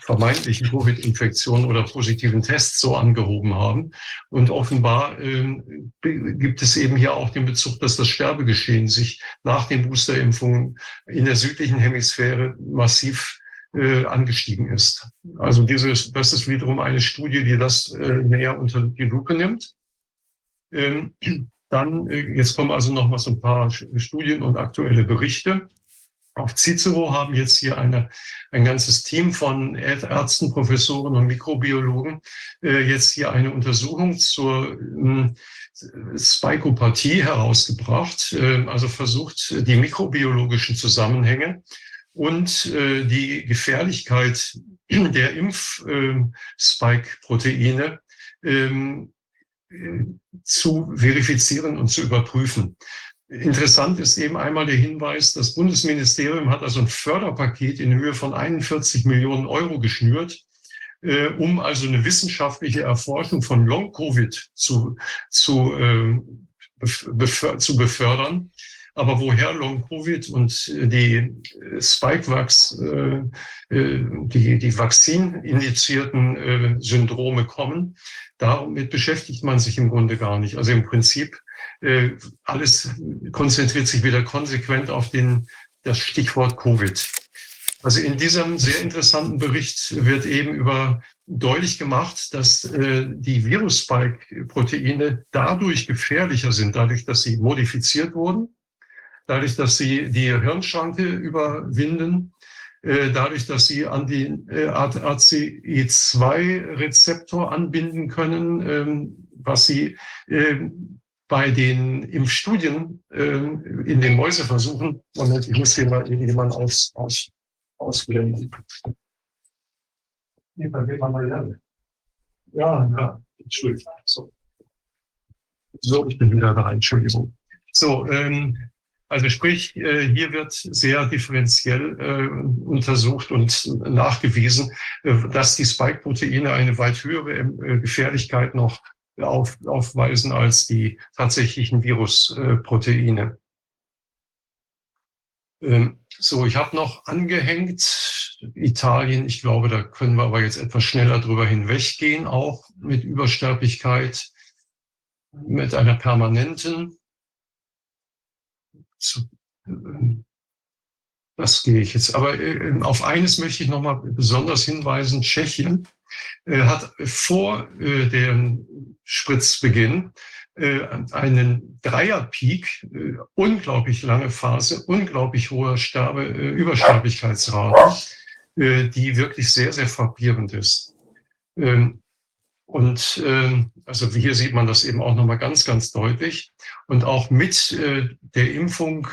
vermeintlichen Covid-Infektionen oder positiven Tests so angehoben haben. Und offenbar äh, gibt es eben hier auch den Bezug, dass das Sterbegeschehen sich nach den Boosterimpfungen in der südlichen Hemisphäre massiv äh, angestiegen ist. Also dieses, das ist wiederum eine Studie, die das äh, näher unter die Lupe nimmt. Ähm, dann, äh, jetzt kommen also noch mal so ein paar Studien und aktuelle Berichte. Auf Cicero haben jetzt hier eine, ein ganzes Team von Ärzten, Professoren und Mikrobiologen äh, jetzt hier eine Untersuchung zur äh, Spikopathie herausgebracht, äh, also versucht, die mikrobiologischen Zusammenhänge und äh, die Gefährlichkeit der Impf-Spike-Proteine ähm, äh, zu verifizieren und zu überprüfen. Interessant ist eben einmal der Hinweis, das Bundesministerium hat also ein Förderpaket in Höhe von 41 Millionen Euro geschnürt, äh, um also eine wissenschaftliche Erforschung von Long-Covid zu, zu, äh, beför zu befördern. Aber woher Long-Covid und die Spikevax, äh, äh, die, die Vakzin-indizierten äh, Syndrome kommen, damit beschäftigt man sich im Grunde gar nicht. Also im Prinzip äh, alles konzentriert sich wieder konsequent auf den, das Stichwort Covid. Also in diesem sehr interessanten Bericht wird eben über deutlich gemacht, dass äh, die Virus-Spike-Proteine dadurch gefährlicher sind, dadurch, dass sie modifiziert wurden, dadurch, dass sie die Hirnschranke überwinden, äh, dadurch, dass sie an den äh, ACE2-Rezeptor anbinden können, ähm, was sie äh, bei den Impfstudien äh, in den Mäuseversuchen, Moment, ich muss hier mal irgendjemand aus, aus, ausblenden. Ja, ja, Entschuldigung. So. so, ich bin wieder da, Entschuldigung. So, ähm, also sprich, äh, hier wird sehr differenziell äh, untersucht und nachgewiesen, äh, dass die Spike-Proteine eine weit höhere äh, Gefährlichkeit noch auf, aufweisen als die tatsächlichen Virusproteine. Ähm, so, ich habe noch angehängt Italien. Ich glaube, da können wir aber jetzt etwas schneller drüber hinweggehen, auch mit Übersterblichkeit, mit einer permanenten. Das gehe ich jetzt. Aber äh, auf eines möchte ich noch mal besonders hinweisen. Tschechien äh, hat vor äh, dem Spritzbeginn äh, einen Dreierpeak, äh, unglaublich lange Phase, unglaublich hohe Sterbe, äh, Übersterblichkeitsrate, äh, die wirklich sehr, sehr frappierend ist. Ähm, und äh, also hier sieht man das eben auch nochmal ganz, ganz deutlich. Und auch mit äh, der Impfung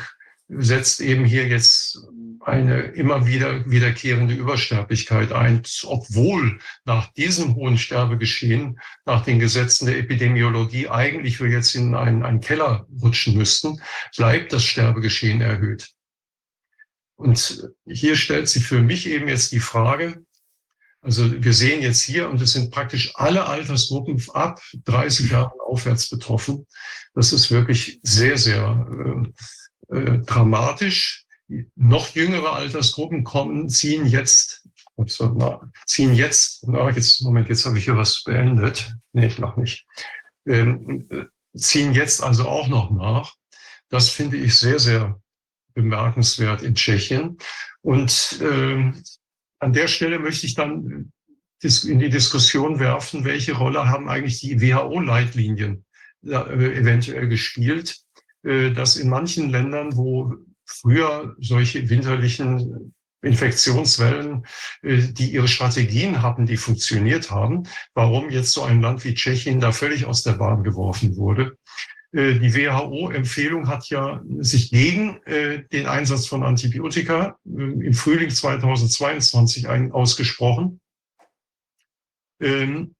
setzt eben hier jetzt eine immer wieder wiederkehrende Übersterblichkeit ein, obwohl nach diesem hohen Sterbegeschehen, nach den Gesetzen der Epidemiologie eigentlich wir jetzt in einen, einen Keller rutschen müssten, bleibt das Sterbegeschehen erhöht. Und hier stellt sich für mich eben jetzt die Frage, also wir sehen jetzt hier, und es sind praktisch alle Altersgruppen ab 30 Jahren aufwärts betroffen. Das ist wirklich sehr, sehr äh, äh, dramatisch noch jüngere Altersgruppen kommen, ziehen jetzt, ziehen jetzt, na, jetzt, Moment, jetzt habe ich hier was beendet. Nee, noch nicht. Ähm, ziehen jetzt also auch noch nach. Das finde ich sehr, sehr bemerkenswert in Tschechien. Und ähm, an der Stelle möchte ich dann in die Diskussion werfen, welche Rolle haben eigentlich die WHO-Leitlinien äh, eventuell gespielt äh, dass in manchen Ländern, wo früher solche winterlichen Infektionswellen, äh, die ihre Strategien hatten, die funktioniert haben, warum jetzt so ein Land wie Tschechien da völlig aus der Bahn geworfen wurde. Äh, die WHO-Empfehlung hat ja sich gegen äh, den Einsatz von Antibiotika im Frühling 2022 ausgesprochen. Ähm,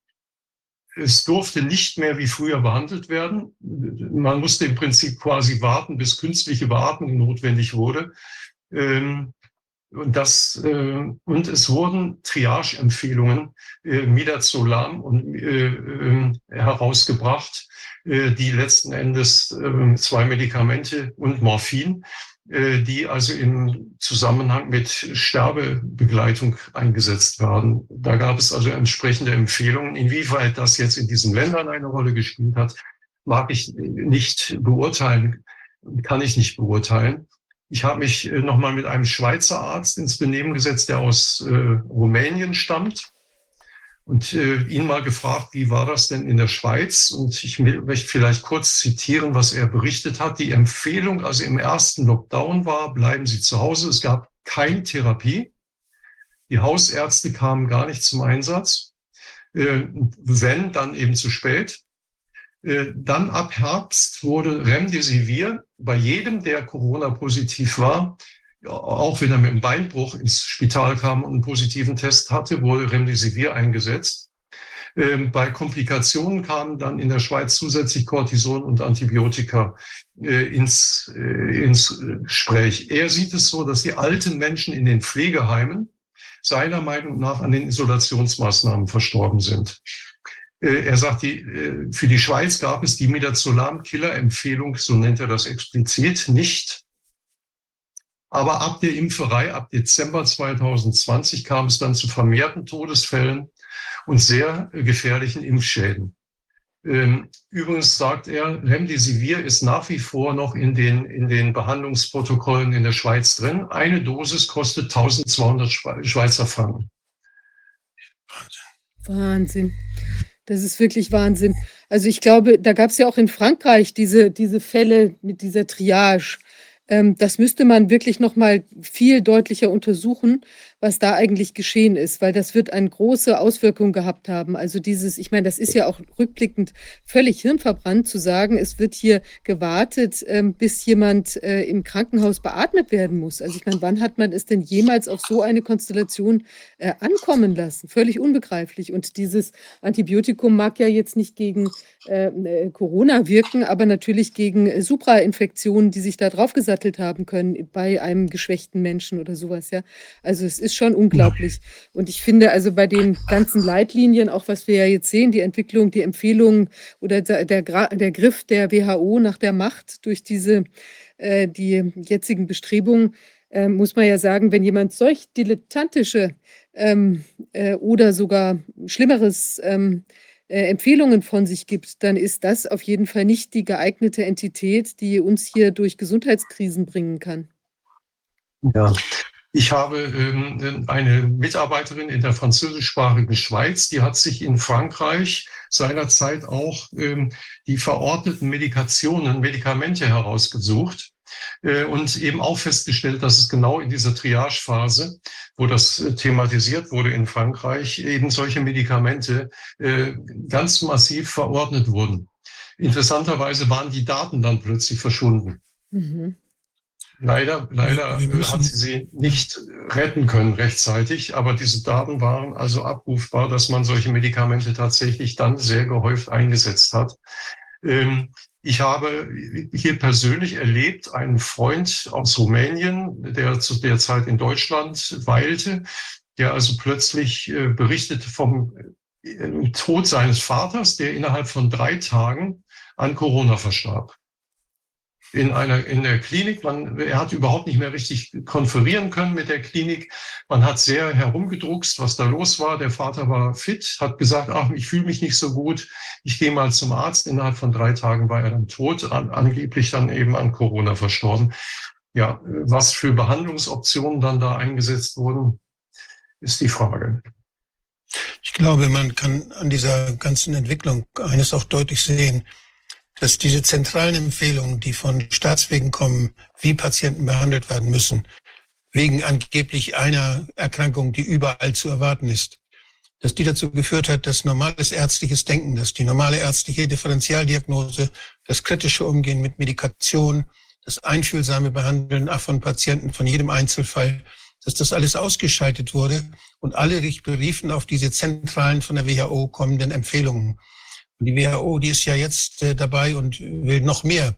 es durfte nicht mehr wie früher behandelt werden. Man musste im Prinzip quasi warten, bis künstliche Beatmung notwendig wurde. Ähm, und, das, äh, und es wurden Triage-Empfehlungen, äh, Midazolam und, äh, äh, herausgebracht, äh, die letzten Endes äh, zwei Medikamente und Morphin, äh, die also im Zusammenhang mit Sterbebegleitung eingesetzt werden. Da gab es also entsprechende Empfehlungen. Inwieweit das jetzt in diesen Ländern eine Rolle gespielt hat, mag ich nicht beurteilen, kann ich nicht beurteilen. Ich habe mich äh, nochmal mit einem Schweizer Arzt ins Benehmen gesetzt, der aus äh, Rumänien stammt und äh, ihn mal gefragt, wie war das denn in der Schweiz? Und ich möchte vielleicht kurz zitieren, was er berichtet hat. Die Empfehlung, also im ersten Lockdown war, bleiben Sie zu Hause. Es gab keine Therapie. Die Hausärzte kamen gar nicht zum Einsatz. Äh, wenn, dann eben zu spät. Äh, dann ab Herbst wurde Remdesivir bei jedem, der Corona-positiv war, auch wenn er mit einem Beinbruch ins Spital kam und einen positiven Test hatte, wurde Remdesivir eingesetzt. Ähm, bei Komplikationen kamen dann in der Schweiz zusätzlich Cortison und Antibiotika äh, ins, äh, ins Gespräch. Er sieht es so, dass die alten Menschen in den Pflegeheimen seiner Meinung nach an den Isolationsmaßnahmen verstorben sind. Äh, er sagt, die, äh, für die Schweiz gab es die Midazolam-Killer-Empfehlung, so nennt er das explizit, nicht. Aber ab der Impferei, ab Dezember 2020 kam es dann zu vermehrten Todesfällen und sehr gefährlichen Impfschäden. Ähm, übrigens sagt er, Remdesivir ist nach wie vor noch in den, in den Behandlungsprotokollen in der Schweiz drin. Eine Dosis kostet 1200 Schweizer Franken. Wahnsinn. Das ist wirklich Wahnsinn. Also ich glaube, da gab es ja auch in Frankreich diese, diese Fälle mit dieser Triage. Ähm, das müsste man wirklich noch mal viel deutlicher untersuchen, was da eigentlich geschehen ist, weil das wird eine große Auswirkung gehabt haben. Also dieses, ich meine, das ist ja auch rückblickend völlig hirnverbrannt zu sagen, es wird hier gewartet, ähm, bis jemand äh, im Krankenhaus beatmet werden muss. Also ich meine, wann hat man es denn jemals auf so eine Konstellation äh, ankommen lassen? Völlig unbegreiflich. Und dieses Antibiotikum mag ja jetzt nicht gegen äh, äh Corona wirken, aber natürlich gegen Suprainfektionen, die sich da draufgesattelt haben können bei einem geschwächten Menschen oder sowas. Ja, also es ist ist schon unglaublich. Und ich finde also bei den ganzen Leitlinien, auch was wir ja jetzt sehen, die Entwicklung, die Empfehlungen oder der, der Griff der WHO nach der Macht durch diese, äh, die jetzigen Bestrebungen, äh, muss man ja sagen, wenn jemand solch dilettantische ähm, äh, oder sogar schlimmeres ähm, äh, Empfehlungen von sich gibt, dann ist das auf jeden Fall nicht die geeignete Entität, die uns hier durch Gesundheitskrisen bringen kann. Ja, ich habe ähm, eine Mitarbeiterin in der französischsprachigen Schweiz, die hat sich in Frankreich seinerzeit auch ähm, die verordneten Medikationen, Medikamente herausgesucht äh, und eben auch festgestellt, dass es genau in dieser Triagephase, wo das äh, thematisiert wurde in Frankreich, eben solche Medikamente äh, ganz massiv verordnet wurden. Interessanterweise waren die Daten dann plötzlich verschwunden. Mhm. Leider, leider hat sie sie nicht retten können rechtzeitig, aber diese Daten waren also abrufbar, dass man solche Medikamente tatsächlich dann sehr gehäuft eingesetzt hat. Ähm, ich habe hier persönlich erlebt einen Freund aus Rumänien, der zu der Zeit in Deutschland weilte, der also plötzlich äh, berichtete vom äh, Tod seines Vaters, der innerhalb von drei Tagen an Corona verstarb in einer in der Klinik. Man, er hat überhaupt nicht mehr richtig konferieren können mit der Klinik. Man hat sehr herumgedruckst, was da los war. Der Vater war fit, hat gesagt, ach, ich fühle mich nicht so gut. Ich gehe mal zum Arzt. Innerhalb von drei Tagen war er dann tot, an, angeblich dann eben an Corona verstorben. Ja, was für Behandlungsoptionen dann da eingesetzt wurden, ist die Frage. Ich glaube, man kann an dieser ganzen Entwicklung eines auch deutlich sehen dass diese zentralen Empfehlungen, die von Staatswegen kommen, wie Patienten behandelt werden müssen, wegen angeblich einer Erkrankung, die überall zu erwarten ist, dass die dazu geführt hat, dass normales ärztliches Denken, dass die normale ärztliche Differentialdiagnose, das kritische Umgehen mit Medikation, das einfühlsame Behandeln von Patienten von jedem Einzelfall, dass das alles ausgeschaltet wurde und alle sich beriefen auf diese zentralen von der WHO kommenden Empfehlungen. Und die WHO, die ist ja jetzt äh, dabei und will noch mehr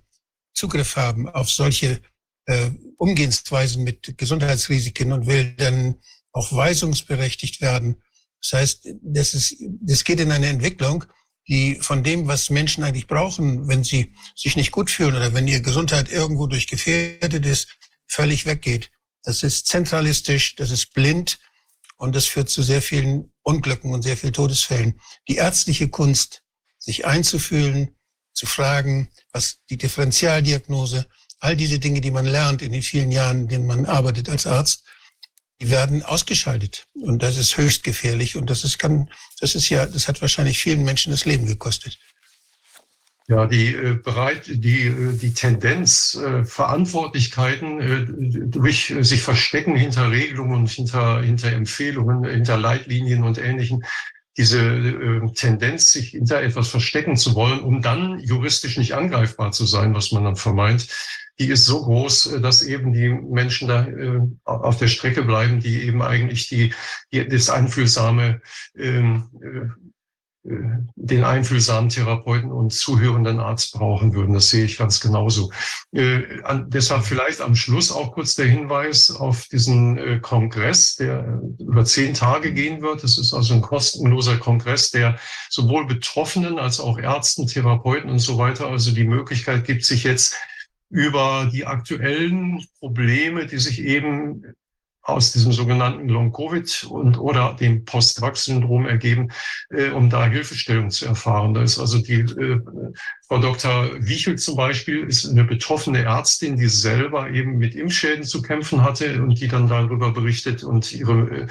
Zugriff haben auf solche äh, Umgehensweisen mit Gesundheitsrisiken und will dann auch weisungsberechtigt werden. Das heißt, das, ist, das geht in eine Entwicklung, die von dem, was Menschen eigentlich brauchen, wenn sie sich nicht gut fühlen oder wenn ihre Gesundheit irgendwo durch gefährdet ist, völlig weggeht. Das ist zentralistisch, das ist blind und das führt zu sehr vielen Unglücken und sehr vielen Todesfällen. Die ärztliche Kunst sich einzufühlen, zu fragen, was die Differentialdiagnose, all diese Dinge, die man lernt in den vielen Jahren, in denen man arbeitet als Arzt, die werden ausgeschaltet. Und das ist höchst gefährlich. Und das ist, kann, das ist ja, das hat wahrscheinlich vielen Menschen das Leben gekostet. Ja, die äh, bereit, die, äh, die Tendenz, äh, Verantwortlichkeiten durch sich verstecken hinter Regelungen und hinter, hinter Empfehlungen, hinter Leitlinien und Ähnlichen, diese äh, Tendenz, sich hinter etwas verstecken zu wollen, um dann juristisch nicht angreifbar zu sein, was man dann vermeint, die ist so groß, äh, dass eben die Menschen da äh, auf der Strecke bleiben, die eben eigentlich die, die das einfühlsame ähm, äh, den einfühlsamen Therapeuten und zuhörenden Arzt brauchen würden. Das sehe ich ganz genauso. Äh, an, deshalb vielleicht am Schluss auch kurz der Hinweis auf diesen äh, Kongress, der über zehn Tage gehen wird. Das ist also ein kostenloser Kongress, der sowohl Betroffenen als auch Ärzten, Therapeuten und so weiter also die Möglichkeit gibt, sich jetzt über die aktuellen Probleme, die sich eben aus diesem sogenannten Long-Covid und oder dem Post-Vax-Syndrom ergeben, äh, um da Hilfestellung zu erfahren. Da ist also die äh, Frau Dr. Wiechel zum Beispiel ist eine betroffene Ärztin, die selber eben mit Impfschäden zu kämpfen hatte und die dann darüber berichtet und ihre, äh,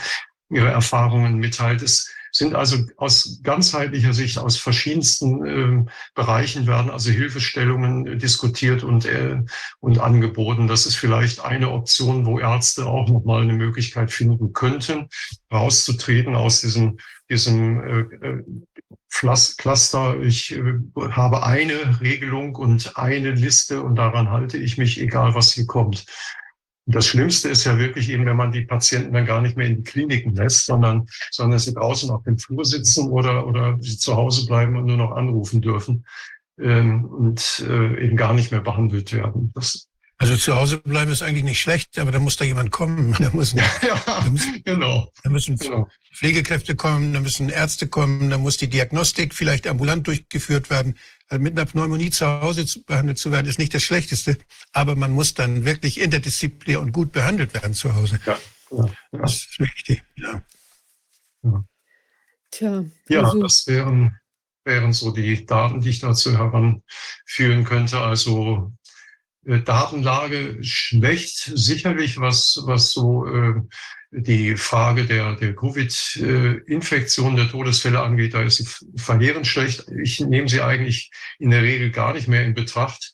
ihre Erfahrungen mitteilt. Es sind also aus ganzheitlicher Sicht aus verschiedensten äh, Bereichen werden also Hilfestellungen äh, diskutiert und, äh, und angeboten. Das ist vielleicht eine Option, wo Ärzte auch nochmal eine Möglichkeit finden könnten, rauszutreten aus diesem, diesem äh, äh Cluster. Ich äh, habe eine Regelung und eine Liste und daran halte ich mich, egal was hier kommt. Das Schlimmste ist ja wirklich eben, wenn man die Patienten dann gar nicht mehr in die Kliniken lässt, sondern, sondern sie draußen auf dem Flur sitzen oder, oder sie zu Hause bleiben und nur noch anrufen dürfen ähm, und äh, eben gar nicht mehr behandelt werden. Das, also zu Hause bleiben ist eigentlich nicht schlecht, aber da muss da jemand kommen. Da müssen, ja, da müssen, genau. Da müssen genau. Pflegekräfte kommen, da müssen Ärzte kommen, da muss die Diagnostik vielleicht ambulant durchgeführt werden. Also mit einer Pneumonie zu Hause behandelt zu werden, ist nicht das Schlechteste, aber man muss dann wirklich interdisziplinär und gut behandelt werden zu Hause. Ja, ja, Das ist wichtig, ja. ja. Tja, ja, also das wären, wären so die Daten, die ich dazu heranführen könnte. Also äh, Datenlage schlecht, sicherlich, was, was so äh, die Frage der, der Covid-Infektion, der Todesfälle angeht. Da ist sie verheerend schlecht. Ich nehme sie eigentlich in der Regel gar nicht mehr in Betracht.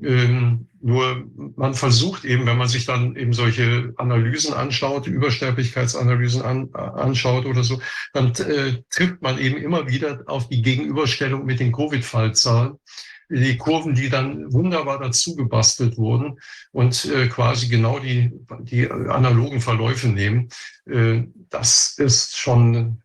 Ähm, nur man versucht eben, wenn man sich dann eben solche Analysen anschaut, Übersterblichkeitsanalysen an, anschaut oder so, dann äh, trifft man eben immer wieder auf die Gegenüberstellung mit den Covid-Fallzahlen die Kurven, die dann wunderbar dazu gebastelt wurden und äh, quasi genau die, die analogen Verläufe nehmen. Äh, das ist schon,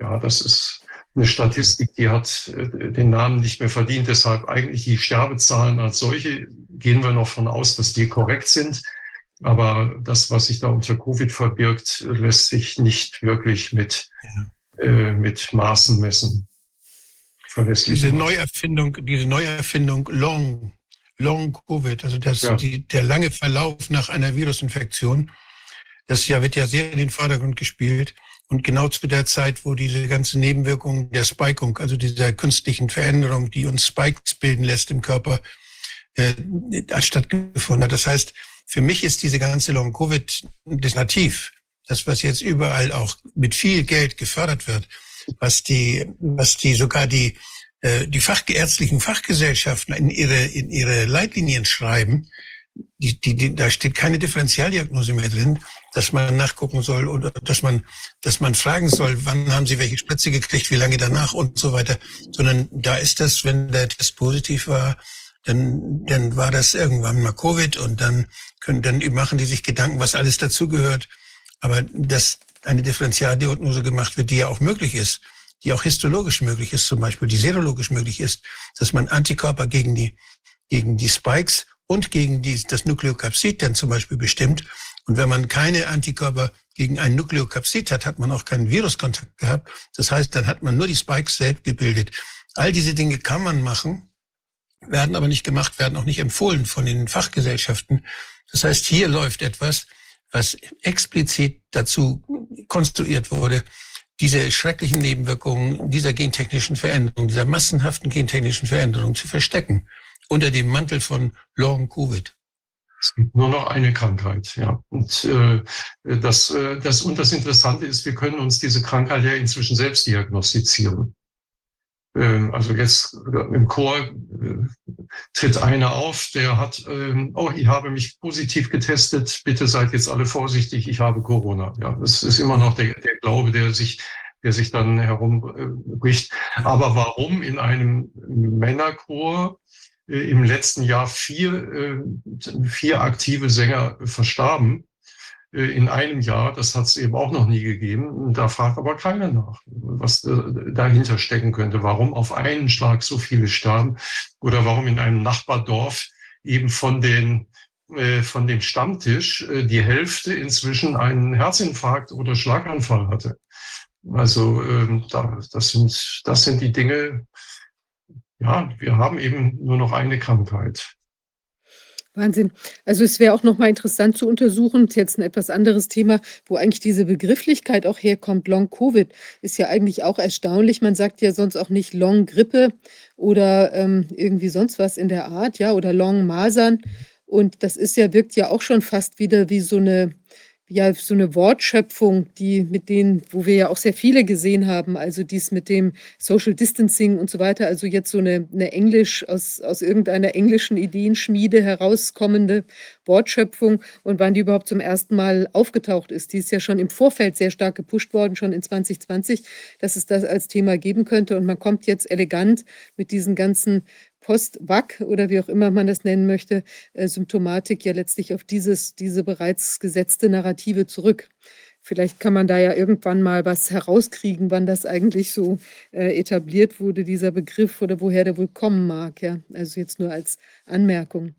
ja, das ist eine Statistik, die hat äh, den Namen nicht mehr verdient. Deshalb eigentlich die Sterbezahlen als solche gehen wir noch von aus, dass die korrekt sind. Aber das, was sich da unter Covid verbirgt, lässt sich nicht wirklich mit, äh, mit Maßen messen verlässlich. Diese Neuerfindung, diese Neuerfindung Long, Long Covid, also das, ja. die, der lange Verlauf nach einer Virusinfektion, das ja wird ja sehr in den Vordergrund gespielt. Und genau zu der Zeit, wo diese ganze Nebenwirkung der Spikung, also dieser künstlichen Veränderung, die uns Spikes bilden lässt im Körper, äh, stattgefunden hat. Das heißt, für mich ist diese ganze Long-Covid das Nativ, das, was jetzt überall auch mit viel Geld gefördert wird, was die, was die sogar die äh, die fachgeärztlichen Fachgesellschaften in ihre, in ihre Leitlinien schreiben, die, die, die, da steht keine Differentialdiagnose mehr drin, dass man nachgucken soll oder dass man, dass man fragen soll, wann haben Sie welche Spritze gekriegt, wie lange danach und so weiter, sondern da ist das, wenn der Test positiv war, dann, dann war das irgendwann mal Covid und dann können, dann machen die sich Gedanken, was alles dazugehört. Aber dass eine Differentialdiagnose gemacht wird, die ja auch möglich ist, die auch histologisch möglich ist, zum Beispiel, die serologisch möglich ist, dass man Antikörper gegen die, gegen die Spikes und gegen die, das Nukleokapsid dann zum Beispiel bestimmt. Und wenn man keine Antikörper gegen ein Nukleokapsid hat, hat man auch keinen Viruskontakt gehabt. Das heißt, dann hat man nur die Spikes selbst gebildet. All diese Dinge kann man machen, werden aber nicht gemacht, werden auch nicht empfohlen von den Fachgesellschaften. Das heißt, hier läuft etwas, was explizit dazu konstruiert wurde, diese schrecklichen Nebenwirkungen dieser gentechnischen Veränderung, dieser massenhaften gentechnischen Veränderung zu verstecken unter dem Mantel von Long Covid. Es gibt nur noch eine Krankheit, ja. Und äh, das, äh, das und das Interessante ist, wir können uns diese Krankheit ja inzwischen selbst diagnostizieren. Äh, also jetzt im Chor äh, tritt einer auf, der hat, äh, oh, ich habe mich positiv getestet, bitte seid jetzt alle vorsichtig, ich habe Corona. Ja, das ist immer noch der, der Glaube, der sich der sich dann herumbricht. Aber warum in einem Männerchor äh, im letzten Jahr vier, äh, vier aktive Sänger verstarben äh, in einem Jahr. Das hat es eben auch noch nie gegeben. Da fragt aber keiner nach, was dahinter stecken könnte. Warum auf einen Schlag so viele starben oder warum in einem Nachbardorf eben von den von dem Stammtisch die Hälfte inzwischen einen Herzinfarkt oder Schlaganfall hatte. Also ähm, das sind, das sind die Dinge, ja, wir haben eben nur noch eine Krankheit. Wahnsinn. Also es wäre auch noch mal interessant zu untersuchen, jetzt ein etwas anderes Thema, wo eigentlich diese Begrifflichkeit auch herkommt. Long Covid ist ja eigentlich auch erstaunlich. Man sagt ja sonst auch nicht Long Grippe oder ähm, irgendwie sonst was in der Art, ja, oder Long Masern. Und das ist ja, wirkt ja auch schon fast wieder wie so eine ja, so eine Wortschöpfung, die mit denen, wo wir ja auch sehr viele gesehen haben, also dies mit dem Social Distancing und so weiter, also jetzt so eine, eine Englisch, aus, aus irgendeiner englischen Ideenschmiede herauskommende Wortschöpfung und wann die überhaupt zum ersten Mal aufgetaucht ist. Die ist ja schon im Vorfeld sehr stark gepusht worden, schon in 2020, dass es das als Thema geben könnte und man kommt jetzt elegant mit diesen ganzen Post-Wack oder wie auch immer man das nennen möchte, äh, Symptomatik ja letztlich auf dieses, diese bereits gesetzte Narrative zurück. Vielleicht kann man da ja irgendwann mal was herauskriegen, wann das eigentlich so äh, etabliert wurde, dieser Begriff oder woher der wohl kommen mag. Ja, also jetzt nur als Anmerkung.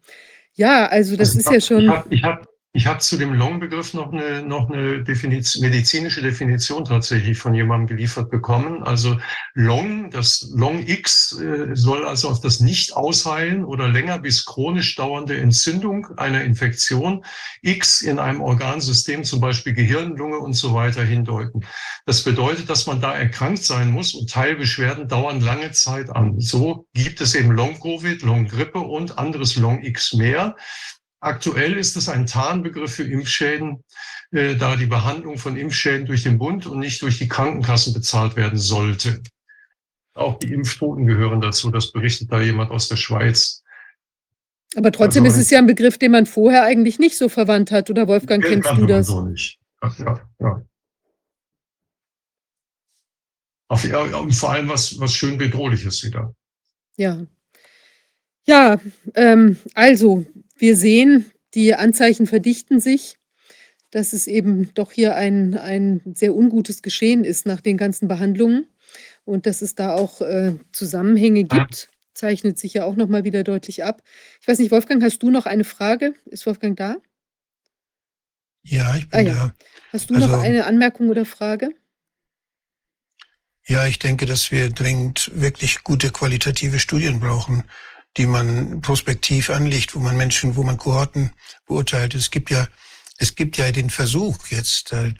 Ja, also das also ist ja schon. Ich habe hab, ich habe zu dem Long-Begriff noch eine, noch eine Definition, medizinische Definition tatsächlich von jemandem geliefert bekommen. Also Long, das Long X äh, soll also auf das Nicht-Ausheilen oder länger bis chronisch dauernde Entzündung einer Infektion X in einem Organsystem, zum Beispiel Gehirn, Lunge und so weiter hindeuten. Das bedeutet, dass man da erkrankt sein muss und Teilbeschwerden dauern lange Zeit an. So gibt es eben Long-Covid, Long-Grippe und anderes Long X mehr. Aktuell ist es ein Tarnbegriff für Impfschäden, äh, da die Behandlung von Impfschäden durch den Bund und nicht durch die Krankenkassen bezahlt werden sollte. Auch die Impftoten gehören dazu. Das berichtet da jemand aus der Schweiz. Aber trotzdem also, ist es ja ein Begriff, den man vorher eigentlich nicht so verwandt hat, oder Wolfgang, kennst du das? So nicht. Ach, ja, ja. Auf, ja, und vor allem was, was schön bedrohliches wieder. Ja. Ja, ähm, also wir sehen, die Anzeichen verdichten sich, dass es eben doch hier ein, ein sehr ungutes Geschehen ist nach den ganzen Behandlungen und dass es da auch äh, Zusammenhänge gibt, zeichnet sich ja auch nochmal wieder deutlich ab. Ich weiß nicht, Wolfgang, hast du noch eine Frage? Ist Wolfgang da? Ja, ich bin ah, ja. da. Hast du also, noch eine Anmerkung oder Frage? Ja, ich denke, dass wir dringend wirklich gute qualitative Studien brauchen die man prospektiv anlegt, wo man Menschen, wo man Kohorten beurteilt. Es gibt ja, es gibt ja den Versuch jetzt äh,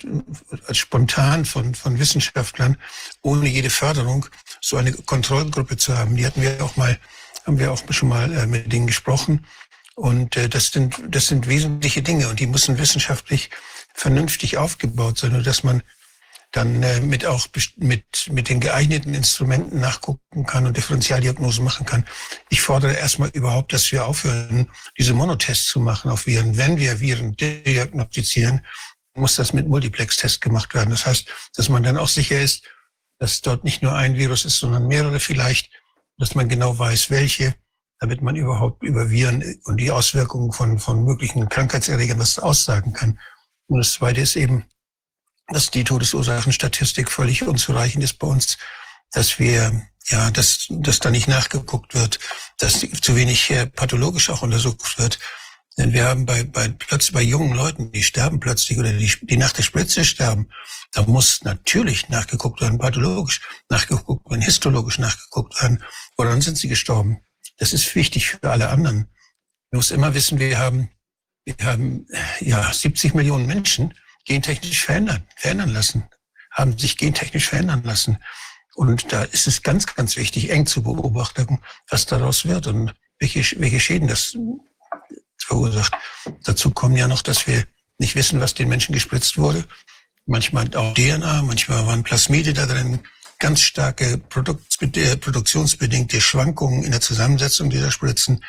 spontan von, von Wissenschaftlern ohne jede Förderung so eine Kontrollgruppe zu haben. Die hatten wir auch mal, haben wir auch schon mal äh, mit denen gesprochen. Und äh, das sind, das sind wesentliche Dinge und die müssen wissenschaftlich vernünftig aufgebaut sein, und dass man dann äh, mit auch mit, mit den geeigneten Instrumenten nachgucken kann und Differentialdiagnosen machen kann. Ich fordere erstmal überhaupt, dass wir aufhören, diese Monotests zu machen auf Viren. Wenn wir Viren diagnostizieren, muss das mit Multiplex-Test gemacht werden. Das heißt, dass man dann auch sicher ist, dass dort nicht nur ein Virus ist, sondern mehrere vielleicht, dass man genau weiß, welche, damit man überhaupt über Viren und die Auswirkungen von, von möglichen Krankheitserregern was aussagen kann. Und das Zweite ist eben, dass die Todesursachenstatistik völlig unzureichend ist bei uns, dass wir, ja, dass, dass da nicht nachgeguckt wird, dass zu wenig äh, pathologisch auch untersucht wird. Denn wir haben bei, bei, plötzlich bei jungen Leuten, die sterben plötzlich oder die, die nach der Spritze sterben, da muss natürlich nachgeguckt werden, pathologisch nachgeguckt werden, histologisch nachgeguckt werden. Woran sind sie gestorben? Das ist wichtig für alle anderen. Man muss immer wissen, wir haben, wir haben ja 70 Millionen Menschen gentechnisch verändern, verändern lassen, haben sich gentechnisch verändern lassen. Und da ist es ganz, ganz wichtig, eng zu beobachten, was daraus wird und welche, welche Schäden das verursacht. Dazu kommen ja noch, dass wir nicht wissen, was den Menschen gespritzt wurde. Manchmal auch DNA, manchmal waren Plasmide da drin, ganz starke produktionsbedingte Schwankungen in der Zusammensetzung dieser Spritzen.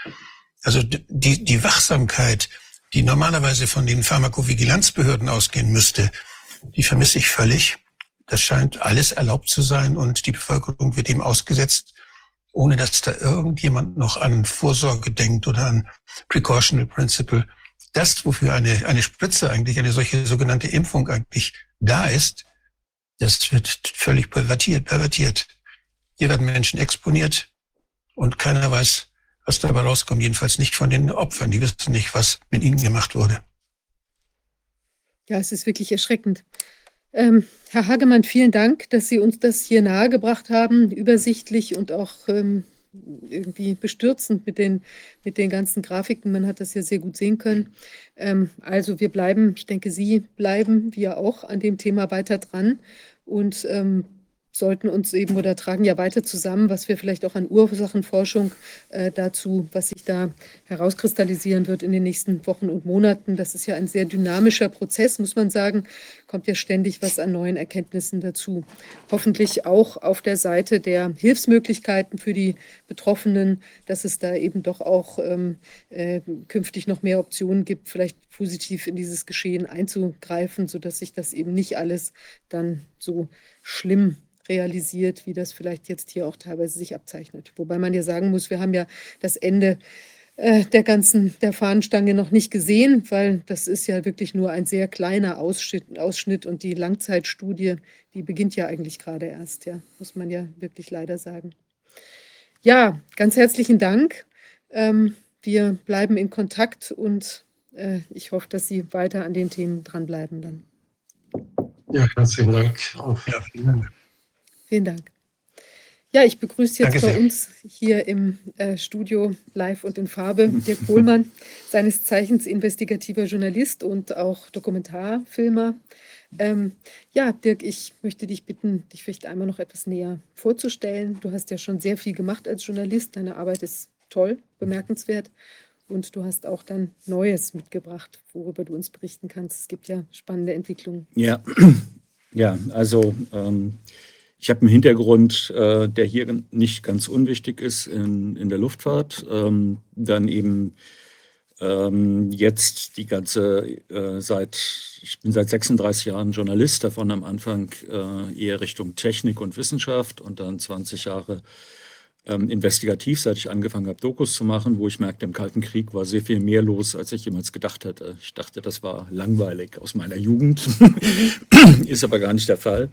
Also die, die Wachsamkeit, die normalerweise von den Pharmakovigilanzbehörden ausgehen müsste, die vermisse ich völlig. Das scheint alles erlaubt zu sein und die Bevölkerung wird dem ausgesetzt, ohne dass da irgendjemand noch an Vorsorge denkt oder an Precautionary Principle. Das, wofür eine, eine Spritze eigentlich, eine solche sogenannte Impfung eigentlich da ist, das wird völlig pervertiert, pervertiert. Hier werden Menschen exponiert und keiner weiß, was dabei rauskommt. Jedenfalls nicht von den Opfern. Die wissen nicht, was mit ihnen gemacht wurde. Ja, es ist wirklich erschreckend. Ähm, Herr Hagemann, vielen Dank, dass Sie uns das hier nahegebracht haben, übersichtlich und auch ähm, irgendwie bestürzend mit den, mit den ganzen Grafiken. Man hat das ja sehr gut sehen können. Ähm, also wir bleiben, ich denke, Sie bleiben, wir auch, an dem Thema weiter dran und ähm, sollten uns eben oder tragen ja weiter zusammen, was wir vielleicht auch an Ursachenforschung äh, dazu, was sich da herauskristallisieren wird in den nächsten Wochen und Monaten. Das ist ja ein sehr dynamischer Prozess, muss man sagen. Kommt ja ständig was an neuen Erkenntnissen dazu. Hoffentlich auch auf der Seite der Hilfsmöglichkeiten für die Betroffenen, dass es da eben doch auch ähm, äh, künftig noch mehr Optionen gibt, vielleicht positiv in dieses Geschehen einzugreifen, sodass sich das eben nicht alles dann so schlimm realisiert, wie das vielleicht jetzt hier auch teilweise sich abzeichnet. Wobei man ja sagen muss, wir haben ja das Ende äh, der ganzen der Fahnenstange noch nicht gesehen, weil das ist ja wirklich nur ein sehr kleiner Ausschnitt, Ausschnitt und die Langzeitstudie, die beginnt ja eigentlich gerade erst, ja, muss man ja wirklich leider sagen. Ja, ganz herzlichen Dank. Ähm, wir bleiben in Kontakt und äh, ich hoffe, dass Sie weiter an den Themen dranbleiben dann. Ja, herzlichen Dank. Auch. Ja, vielen Dank. Vielen Dank. Ja, ich begrüße jetzt Danke bei sehr. uns hier im äh, Studio live und in Farbe Dirk Kohlmann, seines Zeichens investigativer Journalist und auch Dokumentarfilmer. Ähm, ja, Dirk, ich möchte dich bitten, dich vielleicht einmal noch etwas näher vorzustellen. Du hast ja schon sehr viel gemacht als Journalist. Deine Arbeit ist toll, bemerkenswert. Und du hast auch dann Neues mitgebracht, worüber du uns berichten kannst. Es gibt ja spannende Entwicklungen. Ja, ja also ähm, ich habe einen Hintergrund, äh, der hier nicht ganz unwichtig ist in, in der Luftfahrt. Ähm, dann eben ähm, jetzt die ganze äh, seit, ich bin seit 36 Jahren Journalist, davon am Anfang äh, eher Richtung Technik und Wissenschaft und dann 20 Jahre ähm, investigativ, seit ich angefangen habe, Dokus zu machen, wo ich merkte, im Kalten Krieg war sehr viel mehr los, als ich jemals gedacht hätte. Ich dachte, das war langweilig aus meiner Jugend, ist aber gar nicht der Fall.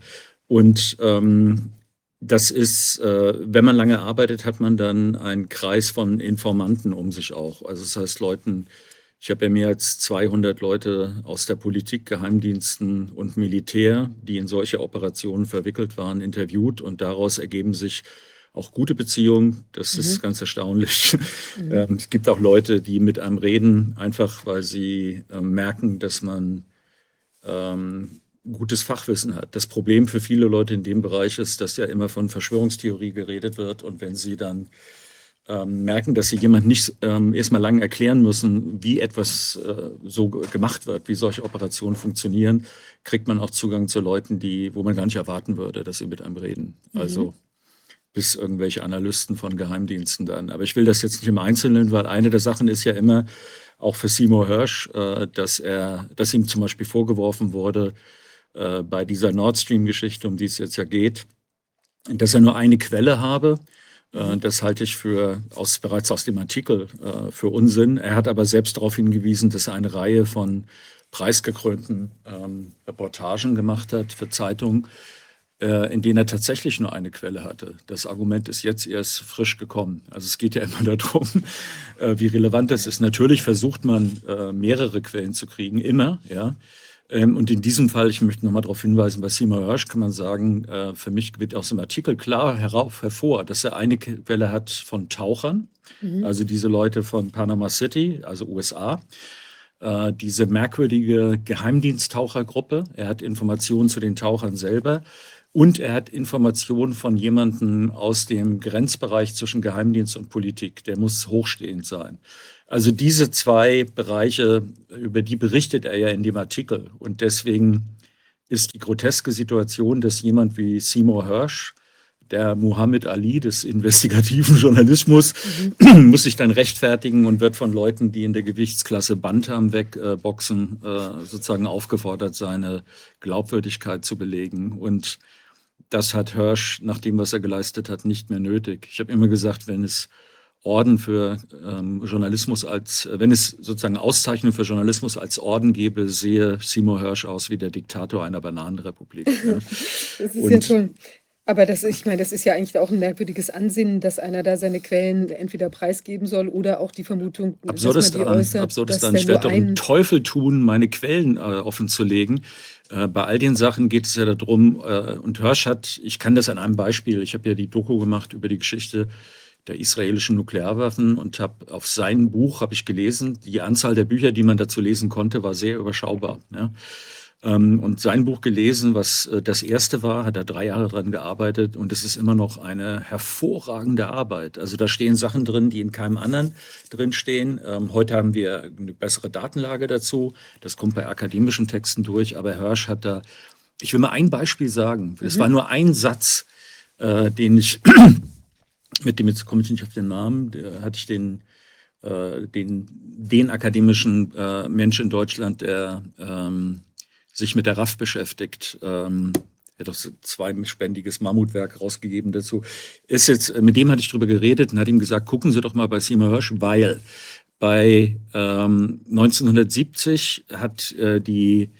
Und ähm, das ist, äh, wenn man lange arbeitet, hat man dann einen Kreis von Informanten um sich auch. Also das heißt Leuten, ich habe ja mehr als 200 Leute aus der Politik, Geheimdiensten und Militär, die in solche Operationen verwickelt waren, interviewt und daraus ergeben sich auch gute Beziehungen. Das mhm. ist ganz erstaunlich. Mhm. Ähm, es gibt auch Leute, die mit einem reden, einfach weil sie äh, merken, dass man ähm, gutes Fachwissen hat. Das Problem für viele Leute in dem Bereich ist, dass ja immer von Verschwörungstheorie geredet wird und wenn sie dann ähm, merken, dass sie jemand nicht ähm, erstmal lang erklären müssen, wie etwas äh, so gemacht wird, wie solche Operationen funktionieren, kriegt man auch Zugang zu Leuten, die, wo man gar nicht erwarten würde, dass sie mit einem reden. Mhm. Also bis irgendwelche Analysten von Geheimdiensten dann. Aber ich will das jetzt nicht im Einzelnen, weil eine der Sachen ist ja immer, auch für Seymour Hirsch, äh, dass er, dass ihm zum Beispiel vorgeworfen wurde, äh, bei dieser Nord Stream-Geschichte, um die es jetzt ja geht, dass er nur eine Quelle habe äh, das halte ich für aus, bereits aus dem Artikel äh, für Unsinn. Er hat aber selbst darauf hingewiesen, dass er eine Reihe von preisgekrönten ähm, Reportagen gemacht hat für Zeitungen, äh, in denen er tatsächlich nur eine Quelle hatte. Das Argument ist jetzt erst frisch gekommen. Also es geht ja immer darum, wie relevant das ist. Natürlich versucht man, mehrere Quellen zu kriegen, immer, ja. Ähm, und in diesem Fall, ich möchte nochmal darauf hinweisen, bei Seymour Hirsch kann man sagen, äh, für mich wird aus dem Artikel klar herauf, hervor, dass er eine Quelle hat von Tauchern, mhm. also diese Leute von Panama City, also USA, äh, diese merkwürdige Geheimdiensttauchergruppe. Er hat Informationen zu den Tauchern selber. Und er hat Informationen von jemandem aus dem Grenzbereich zwischen Geheimdienst und Politik. Der muss hochstehend sein. Also diese zwei Bereiche, über die berichtet er ja in dem Artikel. Und deswegen ist die groteske Situation, dass jemand wie Seymour Hirsch, der Muhammad Ali des investigativen Journalismus, mhm. muss sich dann rechtfertigen und wird von Leuten, die in der Gewichtsklasse Bantam wegboxen, äh, sozusagen aufgefordert, seine Glaubwürdigkeit zu belegen. Und das hat Hirsch, nach dem, was er geleistet hat, nicht mehr nötig. Ich habe immer gesagt, wenn es Orden für ähm, Journalismus als, wenn es sozusagen Auszeichnung für Journalismus als Orden gäbe, sehe Seymour Hirsch aus wie der Diktator einer Bananenrepublik. Ja. das ist Und, ja schon. Aber das, ich meine, das ist ja eigentlich auch ein merkwürdiges Ansinnen, dass einer da seine Quellen entweder preisgeben soll oder auch die Vermutung, absurdes dass man die äußert, absurdes dann. Ich werde doch einen Teufel tun, meine Quellen äh, offen zu legen. Äh, bei all den Sachen geht es ja darum, äh, und Hirsch hat, ich kann das an einem Beispiel, ich habe ja die Doku gemacht über die Geschichte der israelischen Nuklearwaffen und habe auf sein Buch habe ich gelesen, die Anzahl der Bücher, die man dazu lesen konnte, war sehr überschaubar. Ja. Ähm, und sein Buch gelesen, was äh, das erste war, hat er drei Jahre daran gearbeitet und es ist immer noch eine hervorragende Arbeit. Also da stehen Sachen drin, die in keinem anderen drin stehen. Ähm, heute haben wir eine bessere Datenlage dazu. Das kommt bei akademischen Texten durch, aber Hirsch hat da, ich will mal ein Beispiel sagen. Es mhm. war nur ein Satz, äh, den ich mit dem, jetzt komme ich nicht auf den Namen, der hatte ich den, äh, den, den akademischen äh, Mensch in Deutschland, der ähm, sich mit der RAF beschäftigt. Ähm, er hat auch so zweispendiges Mammutwerk rausgegeben dazu. Ist jetzt, mit dem hatte ich drüber geredet und hat ihm gesagt, gucken Sie doch mal bei Seymour Hirsch, weil bei ähm, 1970 hat äh, die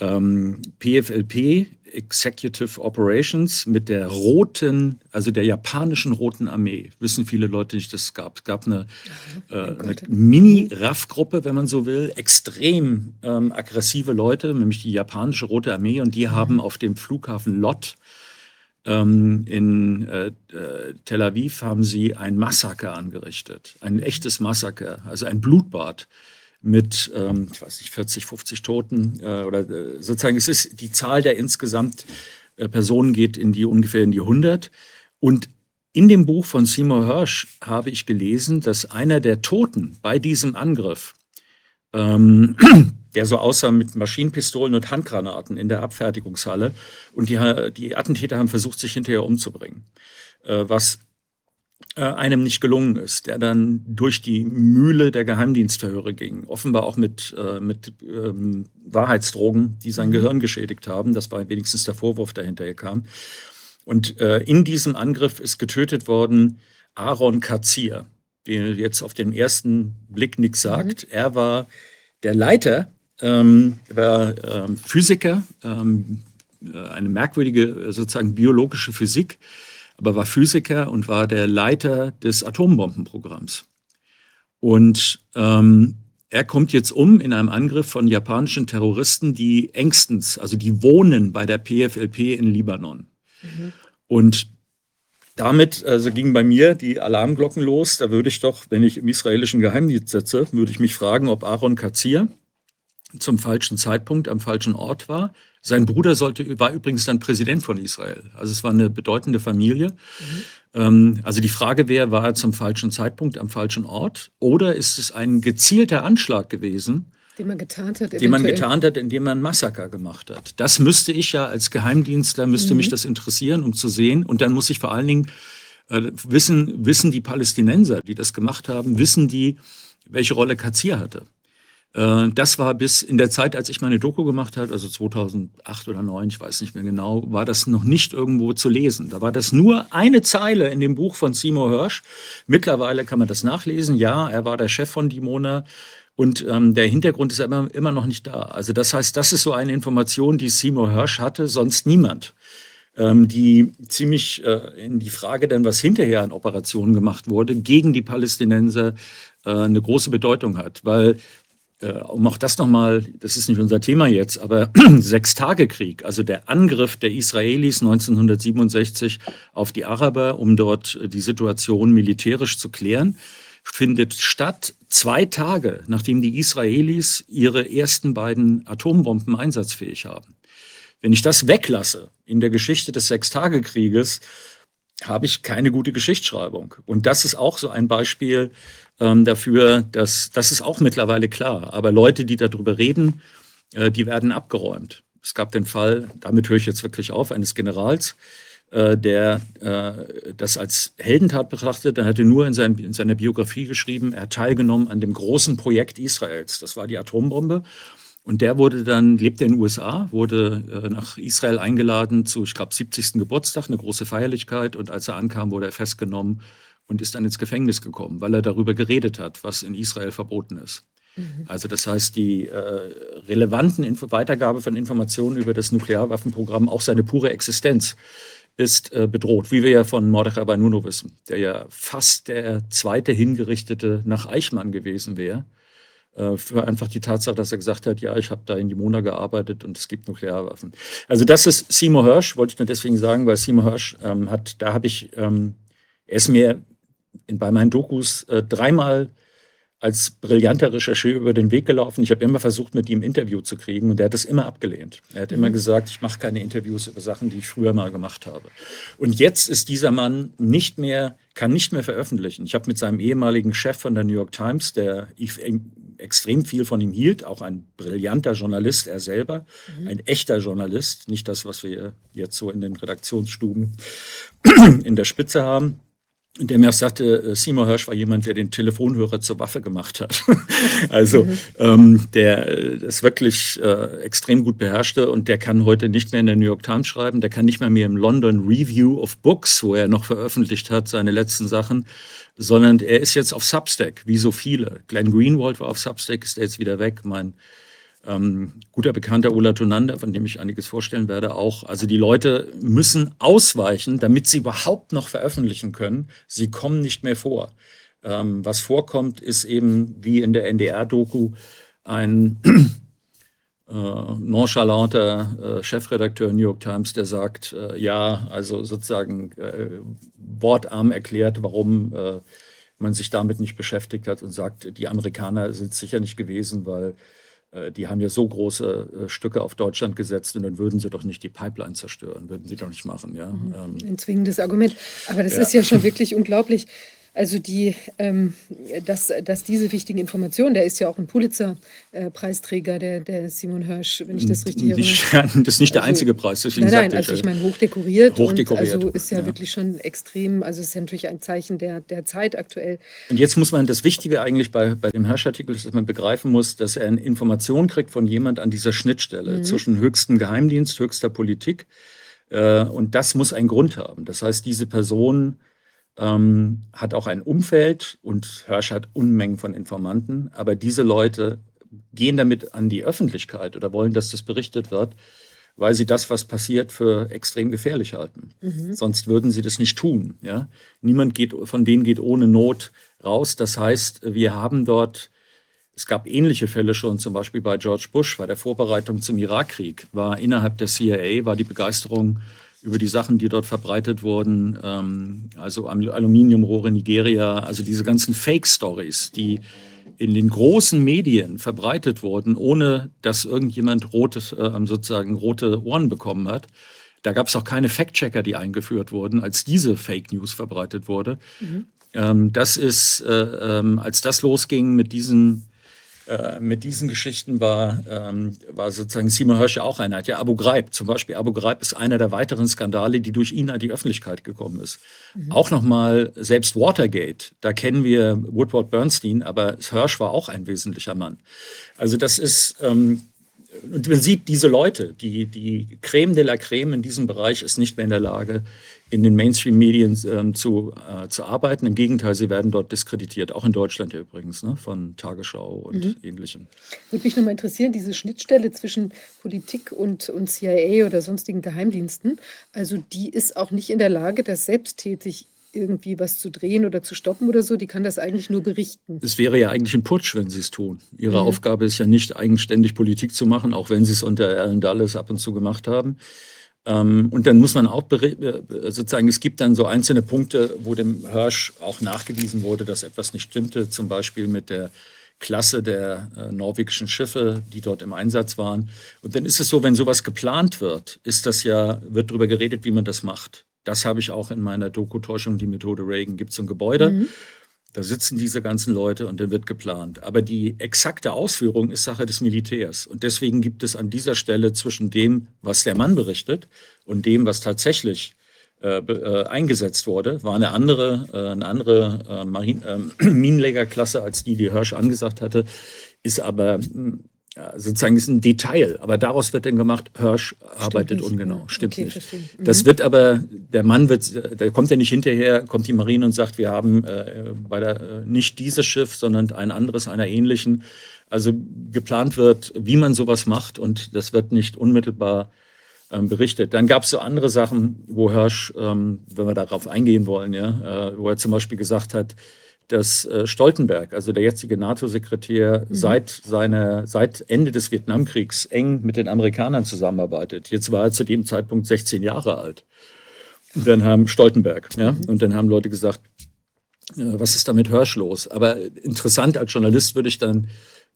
ähm, PFLP Executive Operations mit der roten, also der japanischen Roten Armee. Wissen viele Leute nicht, dass es gab. Es gab eine, äh, eine Mini-RAF-Gruppe, wenn man so will, extrem ähm, aggressive Leute, nämlich die japanische Rote Armee, und die mhm. haben auf dem Flughafen Lot ähm, in äh, äh, Tel Aviv haben sie ein Massaker angerichtet, ein echtes Massaker, also ein Blutbad mit, ähm, ich weiß nicht, 40, 50 Toten äh, oder äh, sozusagen, es ist die Zahl der insgesamt äh, Personen geht in die ungefähr in die 100. Und in dem Buch von Seymour Hirsch habe ich gelesen, dass einer der Toten bei diesem Angriff, ähm, der so aussah mit Maschinenpistolen und Handgranaten in der Abfertigungshalle, und die, die Attentäter haben versucht, sich hinterher umzubringen, äh, was einem nicht gelungen ist, der dann durch die Mühle der Geheimdienstverhöre ging, offenbar auch mit, äh, mit ähm, Wahrheitsdrogen, die sein mhm. Gehirn geschädigt haben. Das war wenigstens der Vorwurf, der hinterher kam. Und äh, in diesem Angriff ist getötet worden Aaron Kazir, der jetzt auf den ersten Blick nichts mhm. sagt. Mhm. Er war der Leiter, ähm, war ähm, Physiker, ähm, äh, eine merkwürdige sozusagen biologische Physik aber war Physiker und war der Leiter des Atombombenprogramms. Und ähm, er kommt jetzt um in einem Angriff von japanischen Terroristen, die engstens, also die wohnen bei der PFLP in Libanon. Mhm. Und damit also gingen bei mir die Alarmglocken los. Da würde ich doch, wenn ich im israelischen Geheimdienst sitze, würde ich mich fragen, ob Aaron Katzir zum falschen Zeitpunkt am falschen Ort war. Sein Bruder sollte, war übrigens dann Präsident von Israel. Also es war eine bedeutende Familie. Mhm. Ähm, also die Frage wäre, war er zum falschen Zeitpunkt am falschen Ort oder ist es ein gezielter Anschlag gewesen, den man getarnt hat, den man getarnt hat, indem man Massaker gemacht hat. Das müsste ich ja als Geheimdienstler, müsste mhm. mich das interessieren, um zu sehen. Und dann muss ich vor allen Dingen äh, wissen, wissen die Palästinenser, die das gemacht haben, wissen die, welche Rolle Katzir hatte. Äh, das war bis in der Zeit, als ich meine Doku gemacht habe, also 2008 oder 2009, ich weiß nicht mehr genau, war das noch nicht irgendwo zu lesen. Da war das nur eine Zeile in dem Buch von Seymour Hirsch. Mittlerweile kann man das nachlesen. Ja, er war der Chef von Dimona. Und ähm, der Hintergrund ist immer, immer noch nicht da. Also das heißt, das ist so eine Information, die Seymour Hirsch hatte, sonst niemand. Ähm, die ziemlich äh, in die Frage dann, was hinterher an Operationen gemacht wurde, gegen die Palästinenser äh, eine große Bedeutung hat. Weil um auch das nochmal, das ist nicht unser Thema jetzt, aber Sechstagekrieg, also der Angriff der Israelis 1967 auf die Araber, um dort die Situation militärisch zu klären, findet statt zwei Tage, nachdem die Israelis ihre ersten beiden Atombomben einsatzfähig haben. Wenn ich das weglasse in der Geschichte des Sechstagekrieges, habe ich keine gute Geschichtsschreibung. Und das ist auch so ein Beispiel, ähm, dafür, dass das ist auch mittlerweile klar. Aber Leute, die darüber reden, äh, die werden abgeräumt. Es gab den Fall, damit höre ich jetzt wirklich auf, eines Generals, äh, der äh, das als Heldentat betrachtet. Er hatte nur in, sein, in seiner Biografie geschrieben, er hat teilgenommen an dem großen Projekt Israels. Das war die Atombombe. Und der wurde dann, lebte in den USA, wurde äh, nach Israel eingeladen zu, ich glaube, 70. Geburtstag, eine große Feierlichkeit. Und als er ankam, wurde er festgenommen und ist dann ins Gefängnis gekommen, weil er darüber geredet hat, was in Israel verboten ist. Mhm. Also das heißt, die äh, relevanten Info Weitergabe von Informationen über das Nuklearwaffenprogramm, auch seine pure Existenz, ist äh, bedroht, wie wir ja von Mordechai Benunu wissen, der ja fast der zweite Hingerichtete nach Eichmann gewesen wäre, äh, für einfach die Tatsache, dass er gesagt hat, ja, ich habe da in die Mona gearbeitet und es gibt Nuklearwaffen. Also das ist Seymour Hirsch, wollte ich nur deswegen sagen, weil Seymour Hirsch ähm, hat, da habe ich, ähm, er ist mir in, bei meinen Dokus äh, dreimal als brillanter Rechercheur über den Weg gelaufen. Ich habe immer versucht, mit ihm ein Interview zu kriegen und er hat das immer abgelehnt. Er hat mhm. immer gesagt, ich mache keine Interviews über Sachen, die ich früher mal gemacht habe. Und jetzt ist dieser Mann nicht mehr, kann nicht mehr veröffentlichen. Ich habe mit seinem ehemaligen Chef von der New York Times, der extrem viel von ihm hielt, auch ein brillanter Journalist, er selber, mhm. ein echter Journalist, nicht das, was wir jetzt so in den Redaktionsstuben in der Spitze haben der mir sagte, äh, Seymour Hirsch war jemand, der den Telefonhörer zur Waffe gemacht hat. also mhm. ähm, der äh, das wirklich äh, extrem gut beherrschte und der kann heute nicht mehr in der New York Times schreiben, der kann nicht mehr mehr im London Review of Books, wo er noch veröffentlicht hat, seine letzten Sachen, sondern er ist jetzt auf Substack, wie so viele. Glenn Greenwald war auf Substack, ist er jetzt wieder weg. Mein ähm, guter Bekannter Ola Tonanda, von dem ich einiges vorstellen werde, auch. Also die Leute müssen ausweichen, damit sie überhaupt noch veröffentlichen können. Sie kommen nicht mehr vor. Ähm, was vorkommt, ist eben wie in der NDR-Doku ein äh, nonchalanter äh, Chefredakteur New York Times, der sagt, äh, ja, also sozusagen äh, wortarm erklärt, warum äh, man sich damit nicht beschäftigt hat und sagt, die Amerikaner sind sicher nicht gewesen, weil die haben ja so große äh, Stücke auf Deutschland gesetzt und dann würden sie doch nicht die Pipeline zerstören, würden sie doch nicht machen. Ja? Mhm. Ähm, Ein zwingendes Argument. Aber das ja. ist ja schon wirklich unglaublich. Also die, ähm, dass, dass diese wichtigen Informationen, der ist ja auch ein Pulitzer-Preisträger, der, der Simon Hirsch, wenn ich das richtig erinnere. das ist nicht der also, einzige Preis. Nein, nein, also ich meine hochdekoriert. Hochdekoriert. Und also ist ja, ja, wirklich schon extrem, also ist ja natürlich ein Zeichen der, der Zeit aktuell. Und jetzt muss man, das Wichtige eigentlich bei, bei dem Hirsch-Artikel ist, dass man begreifen muss, dass er eine Information kriegt von jemand an dieser Schnittstelle mhm. zwischen höchstem Geheimdienst, höchster Politik. Äh, und das muss einen Grund haben. Das heißt, diese Person ähm, hat auch ein Umfeld und Hirsch hat Unmengen von Informanten, aber diese Leute gehen damit an die Öffentlichkeit oder wollen, dass das berichtet wird, weil sie das, was passiert, für extrem gefährlich halten. Mhm. Sonst würden sie das nicht tun. Ja? Niemand geht, von denen geht ohne Not raus. Das heißt, wir haben dort, es gab ähnliche Fälle schon, zum Beispiel bei George Bush, bei der Vorbereitung zum Irakkrieg, war innerhalb der CIA, war die Begeisterung über die Sachen, die dort verbreitet wurden, ähm, also Aluminiumrohre Nigeria, also diese ganzen Fake-Stories, die in den großen Medien verbreitet wurden, ohne dass irgendjemand rotes, äh, sozusagen rote Ohren bekommen hat. Da gab es auch keine Fact-Checker, die eingeführt wurden, als diese Fake News verbreitet wurde. Mhm. Ähm, das ist, äh, ähm, als das losging mit diesen äh, mit diesen Geschichten war, ähm, war sozusagen Simon Hirsch auch einer. Ja, Abu Ghraib zum Beispiel. Abu Ghraib ist einer der weiteren Skandale, die durch ihn an die Öffentlichkeit gekommen ist. Mhm. Auch nochmal, selbst Watergate, da kennen wir Woodward Bernstein, aber Hirsch war auch ein wesentlicher Mann. Also das ist, ähm, und man sieht diese Leute, die, die Creme de la Creme in diesem Bereich ist nicht mehr in der Lage, in den Mainstream-Medien ähm, zu, äh, zu arbeiten. Im Gegenteil, sie werden dort diskreditiert, auch in Deutschland ja übrigens, ne, von Tagesschau und mhm. ähnlichem. Würde mich nochmal interessieren, diese Schnittstelle zwischen Politik und, und CIA oder sonstigen Geheimdiensten, also die ist auch nicht in der Lage, das selbsttätig irgendwie was zu drehen oder zu stoppen oder so, die kann das eigentlich nur berichten. Es wäre ja eigentlich ein Putsch, wenn sie es tun. Ihre mhm. Aufgabe ist ja nicht eigenständig Politik zu machen, auch wenn sie es unter Alan Dulles ab und zu gemacht haben. Ähm, und dann muss man auch äh, sozusagen, es gibt dann so einzelne Punkte, wo dem Hirsch auch nachgewiesen wurde, dass etwas nicht stimmte, zum Beispiel mit der Klasse der äh, norwegischen Schiffe, die dort im Einsatz waren. Und dann ist es so, wenn sowas geplant wird, ist das ja, wird darüber geredet, wie man das macht. Das habe ich auch in meiner Doku-Täuschung, die Methode Reagan. Gibt es ein Gebäude, mhm. Da sitzen diese ganzen Leute und dann wird geplant. Aber die exakte Ausführung ist Sache des Militärs. Und deswegen gibt es an dieser Stelle zwischen dem, was der Mann berichtet und dem, was tatsächlich äh, äh, eingesetzt wurde, war eine andere, äh, eine andere äh, äh, Minenlegerklasse als die, die Hirsch angesagt hatte, ist aber hm, ja, sozusagen ist ein Detail, aber daraus wird dann gemacht, Hirsch arbeitet nicht. ungenau. Stimmt okay, nicht. Mhm. Das wird aber, der Mann wird, der kommt ja nicht hinterher, kommt die Marine und sagt, wir haben äh, bei der, äh, nicht dieses Schiff, sondern ein anderes einer ähnlichen. Also geplant wird, wie man sowas macht und das wird nicht unmittelbar ähm, berichtet. Dann gab es so andere Sachen, wo Hirsch, ähm, wenn wir darauf eingehen wollen, ja, äh, wo er zum Beispiel gesagt hat, dass äh, Stoltenberg, also der jetzige NATO-Sekretär, mhm. seit, seiner, seit Ende des Vietnamkriegs eng mit den Amerikanern zusammenarbeitet. Jetzt war er zu dem Zeitpunkt 16 Jahre alt. Und dann haben Stoltenberg, ja, mhm. und dann haben Leute gesagt, äh, was ist da mit Hirsch los? Aber interessant als Journalist würde ich dann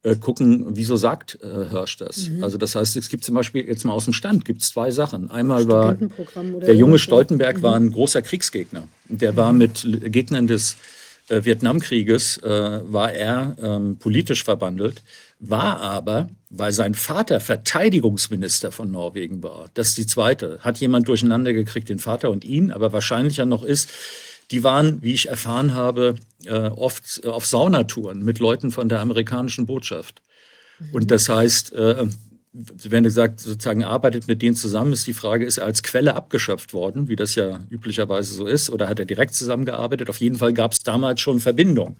äh, gucken, wieso sagt äh, Hirsch das? Mhm. Also das heißt, es gibt zum Beispiel jetzt mal aus dem Stand gibt es zwei Sachen. Einmal war der junge Stoltenberg mhm. war ein großer Kriegsgegner. Der war mhm. mit Gegnern des äh, Vietnamkrieges äh, war er ähm, politisch verbandelt, war aber, weil sein Vater Verteidigungsminister von Norwegen war, das ist die zweite, hat jemand durcheinander gekriegt, den Vater und ihn, aber wahrscheinlicher noch ist, die waren, wie ich erfahren habe, äh, oft auf Saunatouren mit Leuten von der amerikanischen Botschaft. Und mhm. das heißt, äh, wenn du sagst, sozusagen arbeitet mit denen zusammen, ist die Frage, ist er als Quelle abgeschöpft worden, wie das ja üblicherweise so ist, oder hat er direkt zusammengearbeitet? Auf jeden Fall gab es damals schon Verbindung.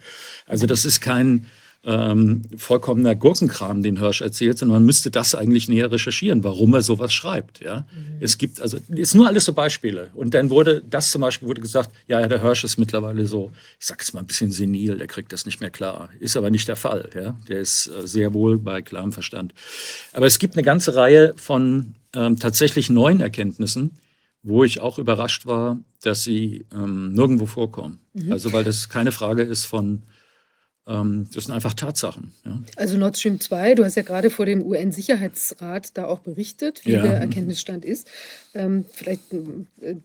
Also das ist kein, ähm, vollkommener Gurkenkram, den Hirsch erzählt, sondern man müsste das eigentlich näher recherchieren, warum er sowas schreibt. Ja? Mhm. Es gibt, also, ist nur alles so Beispiele. Und dann wurde, das zum Beispiel wurde gesagt, ja, der Hirsch ist mittlerweile so, ich sage es mal ein bisschen senil, der kriegt das nicht mehr klar. Ist aber nicht der Fall. Ja? Der ist äh, sehr wohl bei klarem Verstand. Aber es gibt eine ganze Reihe von ähm, tatsächlich neuen Erkenntnissen, wo ich auch überrascht war, dass sie ähm, nirgendwo vorkommen. Mhm. Also weil das keine Frage ist von das sind einfach Tatsachen. Ja. Also Nord Stream 2, du hast ja gerade vor dem UN-Sicherheitsrat da auch berichtet, wie ja. der Erkenntnisstand ist. Ähm, vielleicht äh,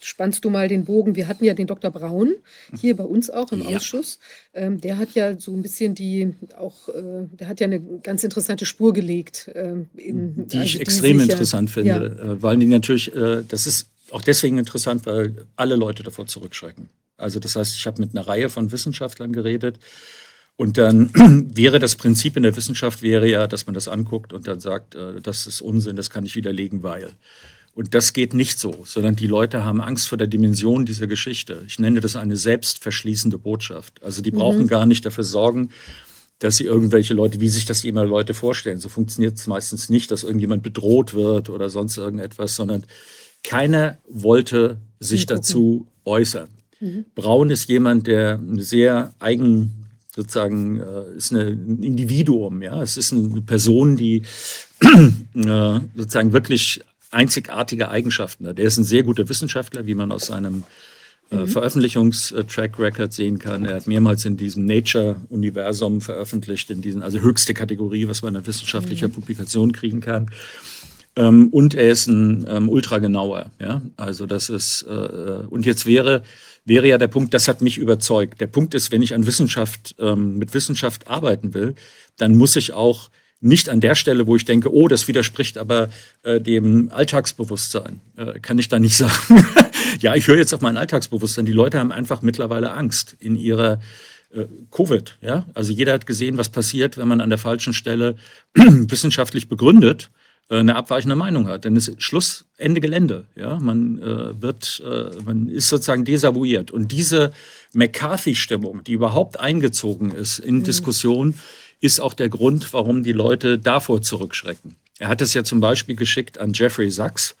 spannst du mal den Bogen. Wir hatten ja den Dr. Braun hier bei uns auch im ja. Ausschuss. Ähm, der hat ja so ein bisschen die auch, äh, der hat ja eine ganz interessante Spur gelegt. Ähm, in, die also ich extrem sicher, interessant finde, äh, weil die natürlich, äh, das ist auch deswegen interessant, weil alle Leute davor zurückschrecken. Also das heißt, ich habe mit einer Reihe von Wissenschaftlern geredet und dann wäre das Prinzip in der Wissenschaft wäre ja, dass man das anguckt und dann sagt, äh, das ist Unsinn, das kann ich widerlegen, weil. Und das geht nicht so, sondern die Leute haben Angst vor der Dimension dieser Geschichte. Ich nenne das eine selbstverschließende Botschaft. Also die brauchen mhm. gar nicht dafür sorgen, dass sie irgendwelche Leute, wie sich das immer Leute vorstellen. So funktioniert es meistens nicht, dass irgendjemand bedroht wird oder sonst irgendetwas, sondern keiner wollte sich dazu äußern. Mhm. Braun ist jemand, der sehr eigen sozusagen äh, ist eine, ein Individuum, ja. Es ist eine Person, die äh, sozusagen wirklich einzigartige Eigenschaften hat. Der ist ein sehr guter Wissenschaftler, wie man aus seinem äh, mhm. Veröffentlichungstrack Record sehen kann. Er hat mehrmals in diesem Nature-Universum veröffentlicht, in diesen, also höchste Kategorie, was man in wissenschaftlicher mhm. Publikation kriegen kann. Ähm, und er ist ein ähm, ultragenauer. Ja? Also das ist, äh, und jetzt wäre, wäre ja der Punkt, das hat mich überzeugt. Der Punkt ist, wenn ich an Wissenschaft, ähm, mit Wissenschaft arbeiten will, dann muss ich auch nicht an der Stelle, wo ich denke, oh, das widerspricht aber äh, dem Alltagsbewusstsein. Äh, kann ich da nicht sagen. ja, ich höre jetzt auf mein Alltagsbewusstsein. Die Leute haben einfach mittlerweile Angst in ihrer äh, Covid. Ja? Also jeder hat gesehen, was passiert, wenn man an der falschen Stelle wissenschaftlich begründet eine abweichende Meinung hat. Denn es ist Schluss, Ende Gelände. Ja? Man, äh, wird, äh, man ist sozusagen desavouiert. Und diese McCarthy-Stimmung, die überhaupt eingezogen ist in mhm. Diskussion, ist auch der Grund, warum die Leute davor zurückschrecken. Er hat es ja zum Beispiel geschickt an Jeffrey Sachs.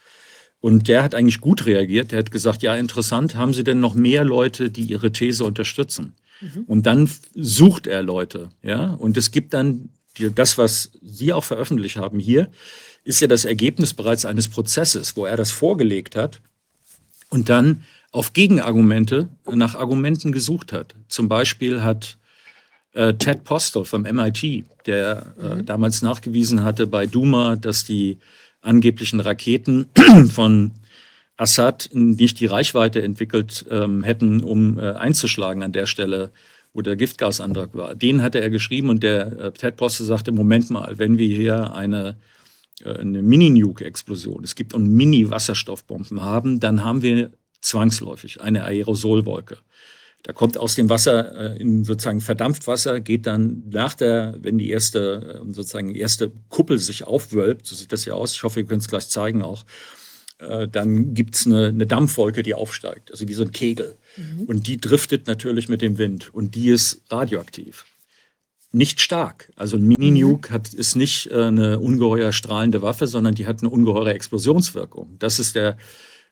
Und der hat eigentlich gut reagiert. Der hat gesagt, ja, interessant, haben Sie denn noch mehr Leute, die Ihre These unterstützen? Mhm. Und dann sucht er Leute, ja. Und es gibt dann das, was Sie auch veröffentlicht haben hier, ist ja das Ergebnis bereits eines Prozesses, wo er das vorgelegt hat und dann auf Gegenargumente nach Argumenten gesucht hat. Zum Beispiel hat äh, Ted Postel vom MIT, der äh, mhm. damals nachgewiesen hatte bei Duma, dass die angeblichen Raketen von Assad nicht die Reichweite entwickelt ähm, hätten, um äh, einzuschlagen an der Stelle, wo der Giftgasantrag war. Den hatte er geschrieben und der äh, Ted Postel sagte, Moment mal, wenn wir hier eine, eine Mini-Nuke-Explosion, es gibt und Mini-Wasserstoffbomben haben, dann haben wir zwangsläufig eine Aerosolwolke. Da kommt aus dem Wasser äh, in sozusagen verdampft Wasser, geht dann nach der, wenn die erste, äh, sozusagen erste Kuppel sich aufwölbt, so sieht das ja aus, ich hoffe, ihr könnt es gleich zeigen auch, äh, dann gibt es eine, eine, Dampfwolke, die aufsteigt, also wie so ein Kegel. Mhm. Und die driftet natürlich mit dem Wind und die ist radioaktiv. Nicht stark. Also ein Mini-Nuke mhm. ist nicht äh, eine ungeheuer strahlende Waffe, sondern die hat eine ungeheure Explosionswirkung. Das ist der,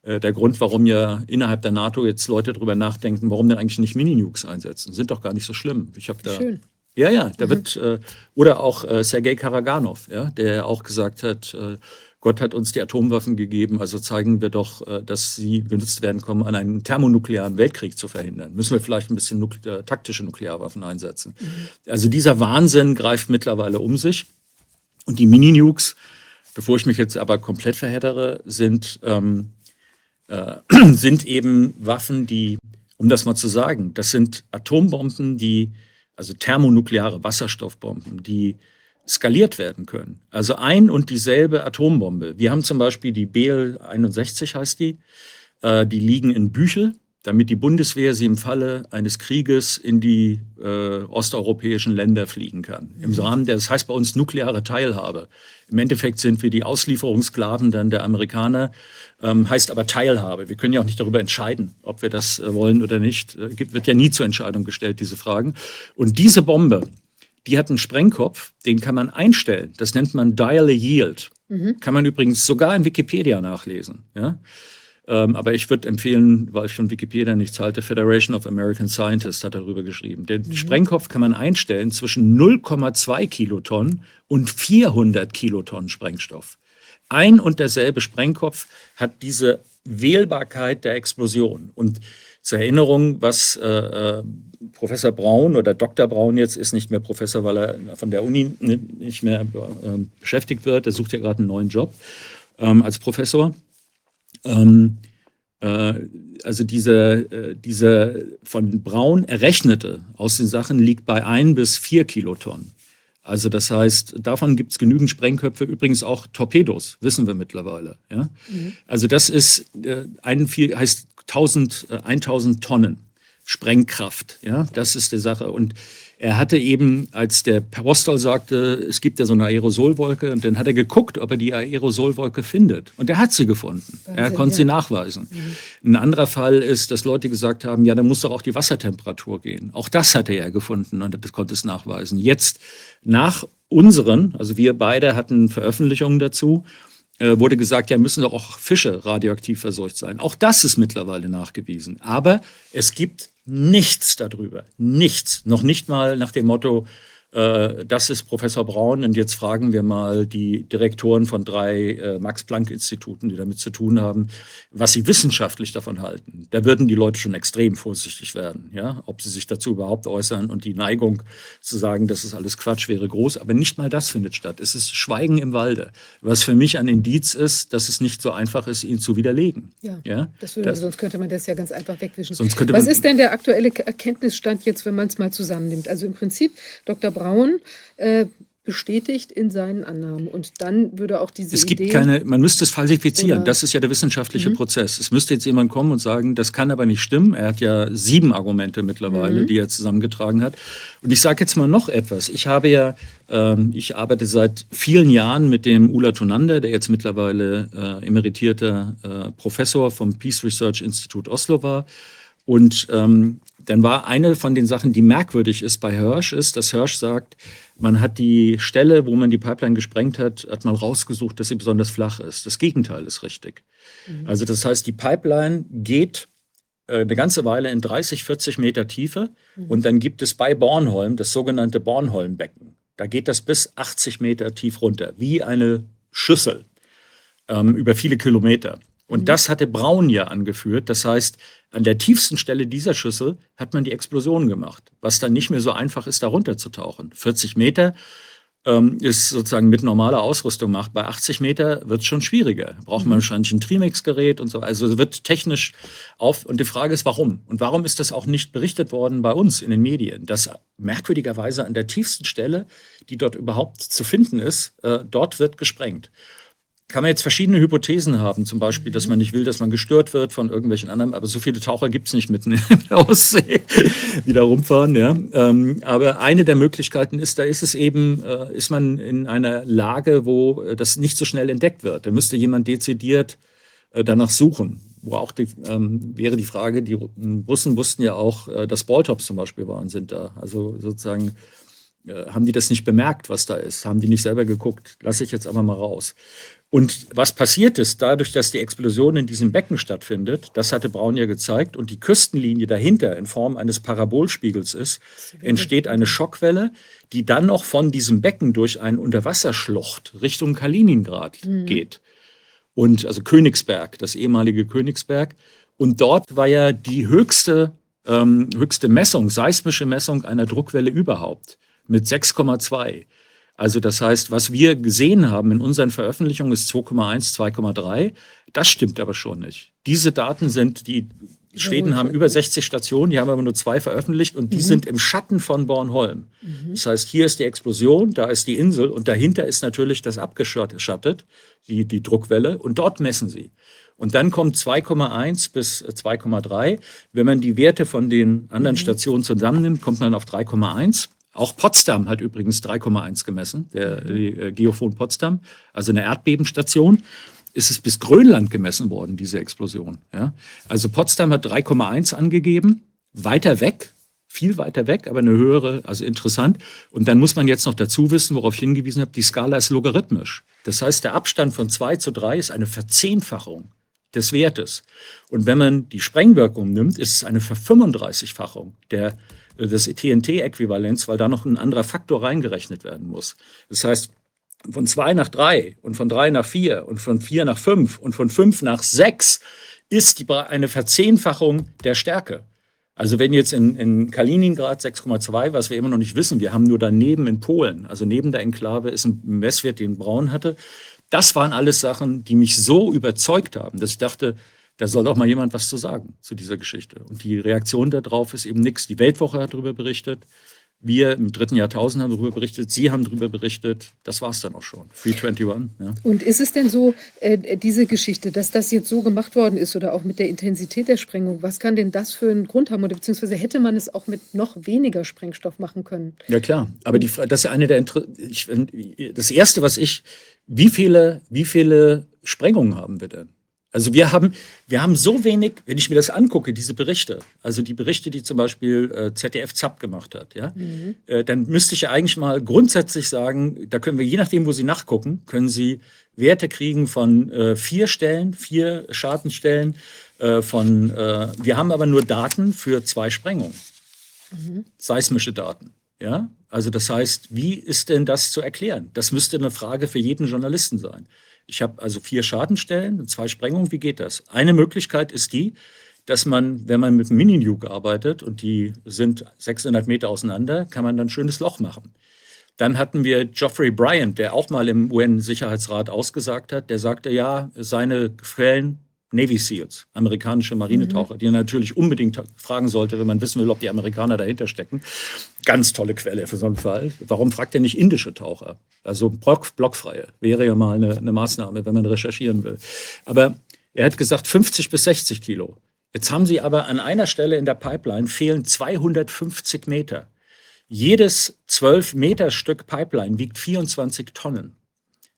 äh, der Grund, warum ja innerhalb der NATO jetzt Leute darüber nachdenken, warum denn eigentlich nicht Mini-Nukes einsetzen. Sind doch gar nicht so schlimm. Ich habe da. Schön. Ja, ja, da mhm. wird, äh, oder auch äh, Sergei Karaganov, ja, der auch gesagt hat, äh, Gott hat uns die Atomwaffen gegeben, also zeigen wir doch, äh, dass sie benutzt werden kommen, an einen thermonuklearen Weltkrieg zu verhindern. Müssen wir vielleicht ein bisschen nukle äh, taktische Nuklearwaffen einsetzen. Also dieser Wahnsinn greift mittlerweile um sich. Und die Mini-Nukes, bevor ich mich jetzt aber komplett verheddere, sind ähm, äh, sind eben Waffen, die, um das mal zu sagen, das sind Atombomben, die, also thermonukleare Wasserstoffbomben, die skaliert werden können. Also ein und dieselbe Atombombe. Wir haben zum Beispiel die BL-61 heißt die, äh, die liegen in Büchel damit die Bundeswehr sie im Falle eines Krieges in die äh, osteuropäischen Länder fliegen kann. Im mhm. Rahmen der, das heißt bei uns nukleare Teilhabe. Im Endeffekt sind wir die Auslieferungssklaven dann der Amerikaner, ähm, heißt aber Teilhabe. Wir können ja auch nicht darüber entscheiden, ob wir das äh, wollen oder nicht. Äh, wird ja nie zur Entscheidung gestellt, diese Fragen. Und diese Bombe, die hat einen Sprengkopf, den kann man einstellen. Das nennt man Dial a Yield. Mhm. Kann man übrigens sogar in Wikipedia nachlesen. Ja? Ähm, aber ich würde empfehlen, weil ich von Wikipedia nichts halte, Federation of American Scientists hat darüber geschrieben. Den mhm. Sprengkopf kann man einstellen zwischen 0,2 Kilotonnen und 400 Kilotonnen Sprengstoff. Ein und derselbe Sprengkopf hat diese Wählbarkeit der Explosion. Und zur Erinnerung, was äh, äh, Professor Braun oder Dr. Braun jetzt ist nicht mehr Professor, weil er von der Uni nicht mehr äh, beschäftigt wird. Er sucht ja gerade einen neuen Job ähm, als Professor. Ähm, äh, also diese, äh, diese von Braun errechnete aus den Sachen liegt bei ein bis vier Kilotonnen. Also das heißt, davon gibt es genügend Sprengköpfe, übrigens auch Torpedos, wissen wir mittlerweile. Ja? Mhm. Also das ist äh, ein viel, heißt 1000, äh, 1000 Tonnen Sprengkraft. Ja? Das ist die Sache. Und er hatte eben, als der Postel sagte, es gibt ja so eine Aerosolwolke, und dann hat er geguckt, ob er die Aerosolwolke findet. Und er hat sie gefunden. Er konnte sie nachweisen. Mhm. Ein anderer Fall ist, dass Leute gesagt haben, ja, da muss doch auch die Wassertemperatur gehen. Auch das hatte er gefunden und das konnte es nachweisen. Jetzt nach unseren, also wir beide hatten Veröffentlichungen dazu, äh, wurde gesagt, ja, müssen doch auch Fische radioaktiv verseucht sein. Auch das ist mittlerweile nachgewiesen. Aber es gibt nichts darüber. Nichts. Noch nicht mal nach dem Motto, Äh, das ist Professor Braun und jetzt fragen wir mal die Direktoren von drei äh, Max-Planck-Instituten, die damit zu tun haben, was sie wissenschaftlich davon halten. Da würden die Leute schon extrem vorsichtig werden, ja, ob sie sich dazu überhaupt äußern und die Neigung zu sagen, das ist alles Quatsch, wäre groß. Aber nicht mal das findet statt. Es ist Schweigen im Walde, was für mich ein Indiz ist, dass es nicht so einfach ist, ihn zu widerlegen. Ja, ja? Das würde, das, sonst könnte man das ja ganz einfach wegwischen. was ist denn der aktuelle Erkenntnisstand jetzt, wenn man es mal zusammennimmt? Also im Prinzip, Dr. Braun äh, bestätigt in seinen Annahmen. Und dann würde auch diese Es gibt Idee keine, man müsste es falsifizieren. Oder? Das ist ja der wissenschaftliche mhm. Prozess. Es müsste jetzt jemand kommen und sagen, das kann aber nicht stimmen. Er hat ja sieben Argumente mittlerweile, mhm. die er zusammengetragen hat. Und ich sage jetzt mal noch etwas. Ich habe ja, ähm, ich arbeite seit vielen Jahren mit dem Ula Tonander, der jetzt mittlerweile äh, emeritierter äh, Professor vom Peace Research Institute Oslo war. Und ähm, dann war eine von den Sachen, die merkwürdig ist bei Hirsch, ist, dass Hirsch sagt, man hat die Stelle, wo man die Pipeline gesprengt hat, hat man rausgesucht, dass sie besonders flach ist. Das Gegenteil ist richtig. Mhm. Also das heißt, die Pipeline geht äh, eine ganze Weile in 30, 40 Meter Tiefe mhm. und dann gibt es bei Bornholm das sogenannte Bornholmbecken. Da geht das bis 80 Meter tief runter, wie eine Schüssel ähm, über viele Kilometer. Und mhm. das hatte Braun ja angeführt. Das heißt, an der tiefsten Stelle dieser Schüssel hat man die Explosion gemacht, was dann nicht mehr so einfach ist, da runterzutauchen. 40 Meter ähm, ist sozusagen mit normaler Ausrüstung macht. Bei 80 Meter wird es schon schwieriger. Braucht man mhm. wahrscheinlich ein Trimix-Gerät und so. Also wird technisch auf. Und die Frage ist, warum? Und warum ist das auch nicht berichtet worden bei uns in den Medien, dass merkwürdigerweise an der tiefsten Stelle, die dort überhaupt zu finden ist, äh, dort wird gesprengt kann man jetzt verschiedene Hypothesen haben, zum Beispiel, dass man nicht will, dass man gestört wird von irgendwelchen anderen, aber so viele Taucher gibt es nicht mitten in der Ostsee, die da rumfahren. Ja. Ähm, aber eine der Möglichkeiten ist, da ist es eben, äh, ist man in einer Lage, wo äh, das nicht so schnell entdeckt wird. Da müsste jemand dezidiert äh, danach suchen. Wo auch die, ähm, wäre die Frage, die Russen wussten ja auch, dass Balltops zum Beispiel waren, sind da. Also sozusagen haben die das nicht bemerkt, was da ist? Haben die nicht selber geguckt? Lasse ich jetzt aber mal raus. Und was passiert ist, dadurch, dass die Explosion in diesem Becken stattfindet, das hatte Braun ja gezeigt, und die Küstenlinie dahinter in Form eines Parabolspiegels ist, entsteht eine Schockwelle, die dann noch von diesem Becken durch eine Unterwasserschlucht Richtung Kaliningrad mhm. geht. Und also Königsberg, das ehemalige Königsberg. Und dort war ja die höchste, ähm, höchste Messung, seismische Messung einer Druckwelle überhaupt mit 6,2. Also das heißt, was wir gesehen haben in unseren Veröffentlichungen ist 2,1, 2,3. Das stimmt aber schon nicht. Diese Daten sind, die Schweden haben über 60 Stationen, die haben aber nur zwei veröffentlicht und die mhm. sind im Schatten von Bornholm. Mhm. Das heißt, hier ist die Explosion, da ist die Insel und dahinter ist natürlich das abgeschattet, die, die Druckwelle und dort messen sie. Und dann kommt 2,1 bis 2,3. Wenn man die Werte von den anderen mhm. Stationen zusammennimmt, kommt man auf 3,1. Auch Potsdam hat übrigens 3,1 gemessen, der äh, Geophon Potsdam, also eine Erdbebenstation. Ist es bis Grönland gemessen worden, diese Explosion. Ja? Also Potsdam hat 3,1 angegeben, weiter weg, viel weiter weg, aber eine höhere, also interessant. Und dann muss man jetzt noch dazu wissen, worauf ich hingewiesen habe, die Skala ist logarithmisch. Das heißt, der Abstand von 2 zu 3 ist eine Verzehnfachung des Wertes. Und wenn man die Sprengwirkung nimmt, ist es eine Verfünfunddreißigfachung der des TNT-Äquivalents, weil da noch ein anderer Faktor reingerechnet werden muss. Das heißt, von zwei nach drei und von drei nach vier und von vier nach fünf und von fünf nach sechs ist die, eine Verzehnfachung der Stärke. Also wenn jetzt in, in Kaliningrad 6,2, was wir immer noch nicht wissen, wir haben nur daneben in Polen, also neben der Enklave ist ein Messwert, den Braun hatte. Das waren alles Sachen, die mich so überzeugt haben, dass ich dachte, da soll doch mal jemand was zu sagen zu dieser Geschichte. Und die Reaktion darauf ist eben nichts. Die Weltwoche hat darüber berichtet. Wir im dritten Jahrtausend haben darüber berichtet, Sie haben darüber berichtet. Das war es dann auch schon. 321. Ja. Und ist es denn so, äh, diese Geschichte, dass das jetzt so gemacht worden ist oder auch mit der Intensität der Sprengung, was kann denn das für einen Grund haben? Oder beziehungsweise hätte man es auch mit noch weniger Sprengstoff machen können? Ja, klar. Aber die, das ist eine der. Ich, das Erste, was ich. Wie viele, wie viele Sprengungen haben wir denn? Also wir haben, wir haben so wenig, wenn ich mir das angucke, diese Berichte, also die Berichte, die zum Beispiel äh, ZDF ZAP gemacht hat, ja, mhm. äh, dann müsste ich ja eigentlich mal grundsätzlich sagen, da können wir, je nachdem, wo Sie nachgucken, können Sie Werte kriegen von äh, vier Stellen, vier Schadenstellen, äh, von, äh, wir haben aber nur Daten für zwei Sprengungen, mhm. seismische Daten. Ja, also das heißt, wie ist denn das zu erklären? Das müsste eine Frage für jeden Journalisten sein. Ich habe also vier Schadenstellen, zwei Sprengungen. Wie geht das? Eine Möglichkeit ist die, dass man, wenn man mit einem Mini-Nuke arbeitet und die sind 600 Meter auseinander, kann man dann ein schönes Loch machen. Dann hatten wir Geoffrey Bryant, der auch mal im UN-Sicherheitsrat ausgesagt hat. Der sagte, ja, seine Quellen Navy SEALs, amerikanische Marinetaucher, mhm. die er natürlich unbedingt fragen sollte, wenn man wissen will, ob die Amerikaner dahinter stecken. Ganz tolle Quelle für so einen Fall. Warum fragt er nicht indische Taucher? Also block, blockfreie wäre ja mal eine, eine Maßnahme, wenn man recherchieren will. Aber er hat gesagt 50 bis 60 Kilo. Jetzt haben sie aber an einer Stelle in der Pipeline fehlen 250 Meter. Jedes 12 Meter Stück Pipeline wiegt 24 Tonnen.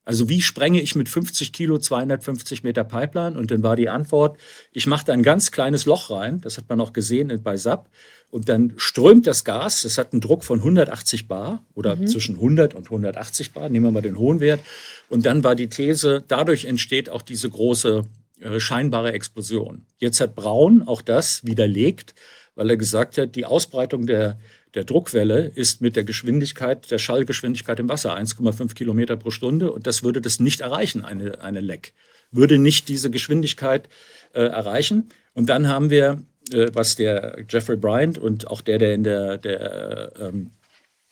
Also wie sprenge ich mit 50 Kilo 250 Meter Pipeline? Und dann war die Antwort, ich mache da ein ganz kleines Loch rein, das hat man auch gesehen bei SAP, und dann strömt das Gas, das hat einen Druck von 180 Bar oder mhm. zwischen 100 und 180 Bar, nehmen wir mal den hohen Wert. Und dann war die These, dadurch entsteht auch diese große äh, scheinbare Explosion. Jetzt hat Braun auch das widerlegt, weil er gesagt hat, die Ausbreitung der der Druckwelle ist mit der Geschwindigkeit, der Schallgeschwindigkeit im Wasser 1,5 Kilometer pro Stunde und das würde das nicht erreichen, eine, eine Leck. Würde nicht diese Geschwindigkeit äh, erreichen. Und dann haben wir, äh, was der Jeffrey Bryant und auch der, der in der, der ähm,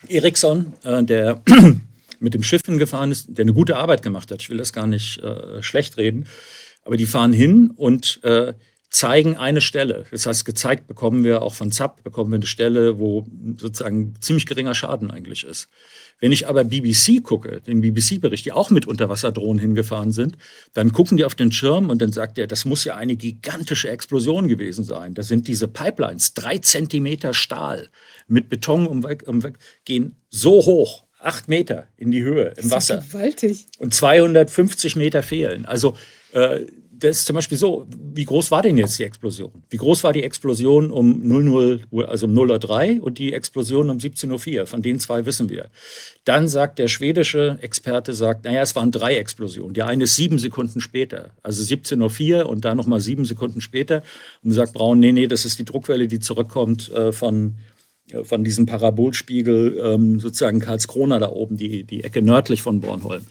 Ericsson, äh, der mit dem Schiffen gefahren ist, der eine gute Arbeit gemacht hat. Ich will das gar nicht äh, schlecht reden. Aber die fahren hin und äh, zeigen eine Stelle. Das heißt, gezeigt bekommen wir auch von ZAP, bekommen wir eine Stelle, wo sozusagen ziemlich geringer Schaden eigentlich ist. Wenn ich aber BBC gucke, den BBC-Bericht, die auch mit Unterwasserdrohnen hingefahren sind, dann gucken die auf den Schirm und dann sagt er, das muss ja eine gigantische Explosion gewesen sein. Da sind diese Pipelines, drei Zentimeter Stahl mit Beton umweg, umweg gehen so hoch, acht Meter in die Höhe im Wasser. Gewaltig. Und 250 Meter fehlen. Also äh, das ist zum Beispiel so, wie groß war denn jetzt die Explosion? Wie groß war die Explosion um 00 Uhr, also um 0.03 Uhr und die Explosion um 17.04 Uhr? Von den zwei wissen wir. Dann sagt der schwedische Experte, sagt, naja, es waren drei Explosionen. Die eine ist sieben Sekunden später, also 17.04 Uhr und dann nochmal sieben Sekunden später. Und sagt Braun, nee, nee, das ist die Druckwelle, die zurückkommt äh, von, äh, von diesem Parabolspiegel, ähm, sozusagen Karlskrona da oben, die, die Ecke nördlich von Bornholm.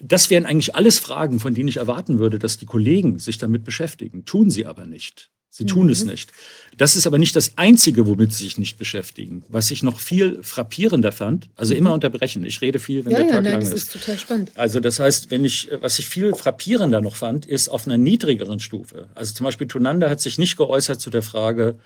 Das wären eigentlich alles Fragen, von denen ich erwarten würde, dass die Kollegen sich damit beschäftigen. Tun sie aber nicht. Sie tun mhm. es nicht. Das ist aber nicht das Einzige, womit sie sich nicht beschäftigen. Was ich noch viel frappierender fand, also immer mhm. unterbrechen. Ich rede viel, wenn ja, der ja, Tag nein, lang das ist. ist total spannend. Also das heißt, wenn ich, was ich viel frappierender noch fand, ist auf einer niedrigeren Stufe. Also zum Beispiel Tunanda hat sich nicht geäußert zu der Frage,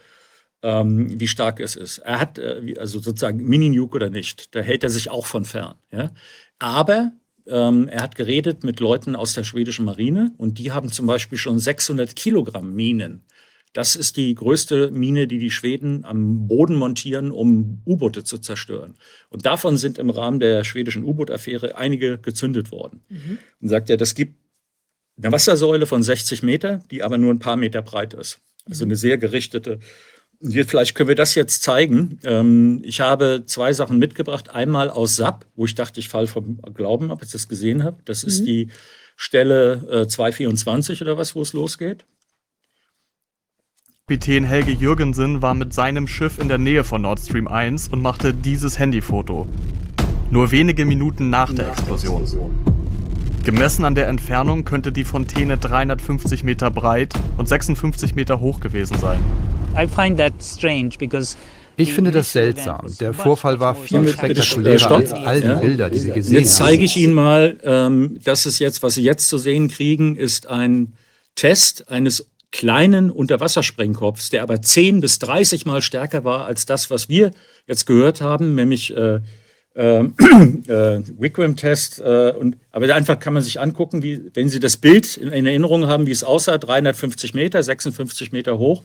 ähm, wie stark es ist. Er hat, äh, also sozusagen Mini-Nuke oder nicht, da hält er sich auch von fern. Ja? Aber ähm, er hat geredet mit Leuten aus der schwedischen Marine und die haben zum Beispiel schon 600 Kilogramm Minen. Das ist die größte Mine, die die Schweden am Boden montieren, um U-Boote zu zerstören. Und davon sind im Rahmen der schwedischen U-Boot-Affäre einige gezündet worden. Mhm. Und sagt er, das gibt eine Wassersäule von 60 Meter, die aber nur ein paar Meter breit ist. Also mhm. eine sehr gerichtete Vielleicht können wir das jetzt zeigen. Ähm, ich habe zwei Sachen mitgebracht. Einmal aus SAP, wo ich dachte, ich falle vom Glauben ab, als ich das gesehen habe. Das ist mhm. die Stelle 224 äh, oder was, wo es losgeht. Kapitän Helge Jürgensen war mit seinem Schiff in der Nähe von Nord Stream 1 und machte dieses Handyfoto. Nur wenige Minuten nach der Explosion. Gemessen an der Entfernung könnte die Fontäne 350 Meter breit und 56 Meter hoch gewesen sein. Ich finde das seltsam. Der Vorfall war viel spektakulärer als all die Bilder, die Sie gesehen haben. Jetzt zeige ich Ihnen mal, ähm, das ist jetzt, was Sie jetzt zu sehen kriegen, ist ein Test eines kleinen Unterwassersprengkopfs, der aber 10 bis 30 Mal stärker war als das, was wir jetzt gehört haben, nämlich äh, äh, äh, Wigwam-Test. Äh, und, aber einfach kann man sich angucken, wie, wenn Sie das Bild in, in Erinnerung haben, wie es aussah, 350 Meter, 56 Meter hoch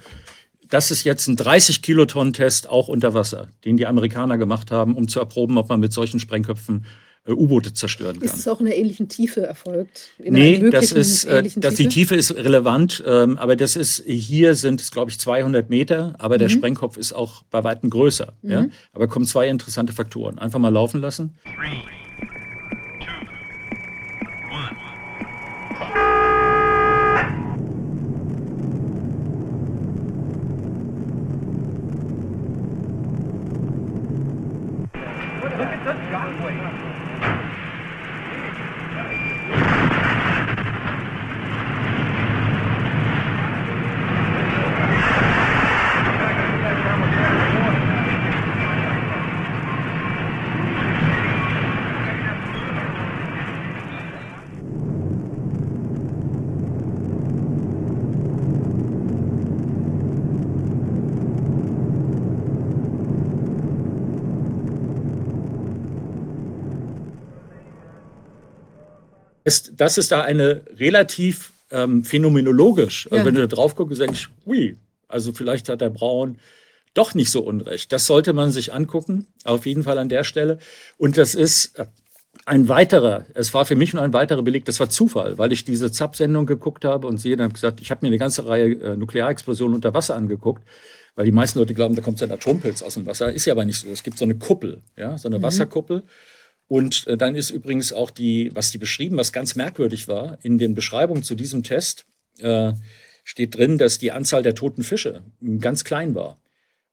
das ist jetzt ein 30 Kilotonnen Test auch unter Wasser, den die Amerikaner gemacht haben, um zu erproben, ob man mit solchen Sprengköpfen äh, U-Boote zerstören kann. Ist es auch in einer ähnlichen Tiefe erfolgt? In nee, das ist, äh, das, die Tiefe ist relevant, ähm, aber das ist, hier sind es, glaube ich, 200 Meter, aber mhm. der Sprengkopf ist auch bei weitem größer. Mhm. Ja? Aber kommen zwei interessante Faktoren. Einfach mal laufen lassen. Three. Heißt, das ist da eine relativ ähm, phänomenologisch. Ja. wenn du da drauf guckst, denkst du, ui, also vielleicht hat der Braun doch nicht so unrecht. Das sollte man sich angucken, auf jeden Fall an der Stelle. Und das ist äh, ein weiterer, es war für mich nur ein weiterer Beleg, das war Zufall, weil ich diese ZAP-Sendung geguckt habe und sie dann gesagt, ich habe mir eine ganze Reihe äh, Nuklearexplosionen unter Wasser angeguckt, weil die meisten Leute glauben, da kommt so ein Atompilz aus dem Wasser. Ist ja aber nicht so. Es gibt so eine Kuppel, ja, so eine Wasserkuppel. Und äh, dann ist übrigens auch die, was die beschrieben, was ganz merkwürdig war, in den Beschreibungen zu diesem Test äh, steht drin, dass die Anzahl der toten Fische ganz klein war.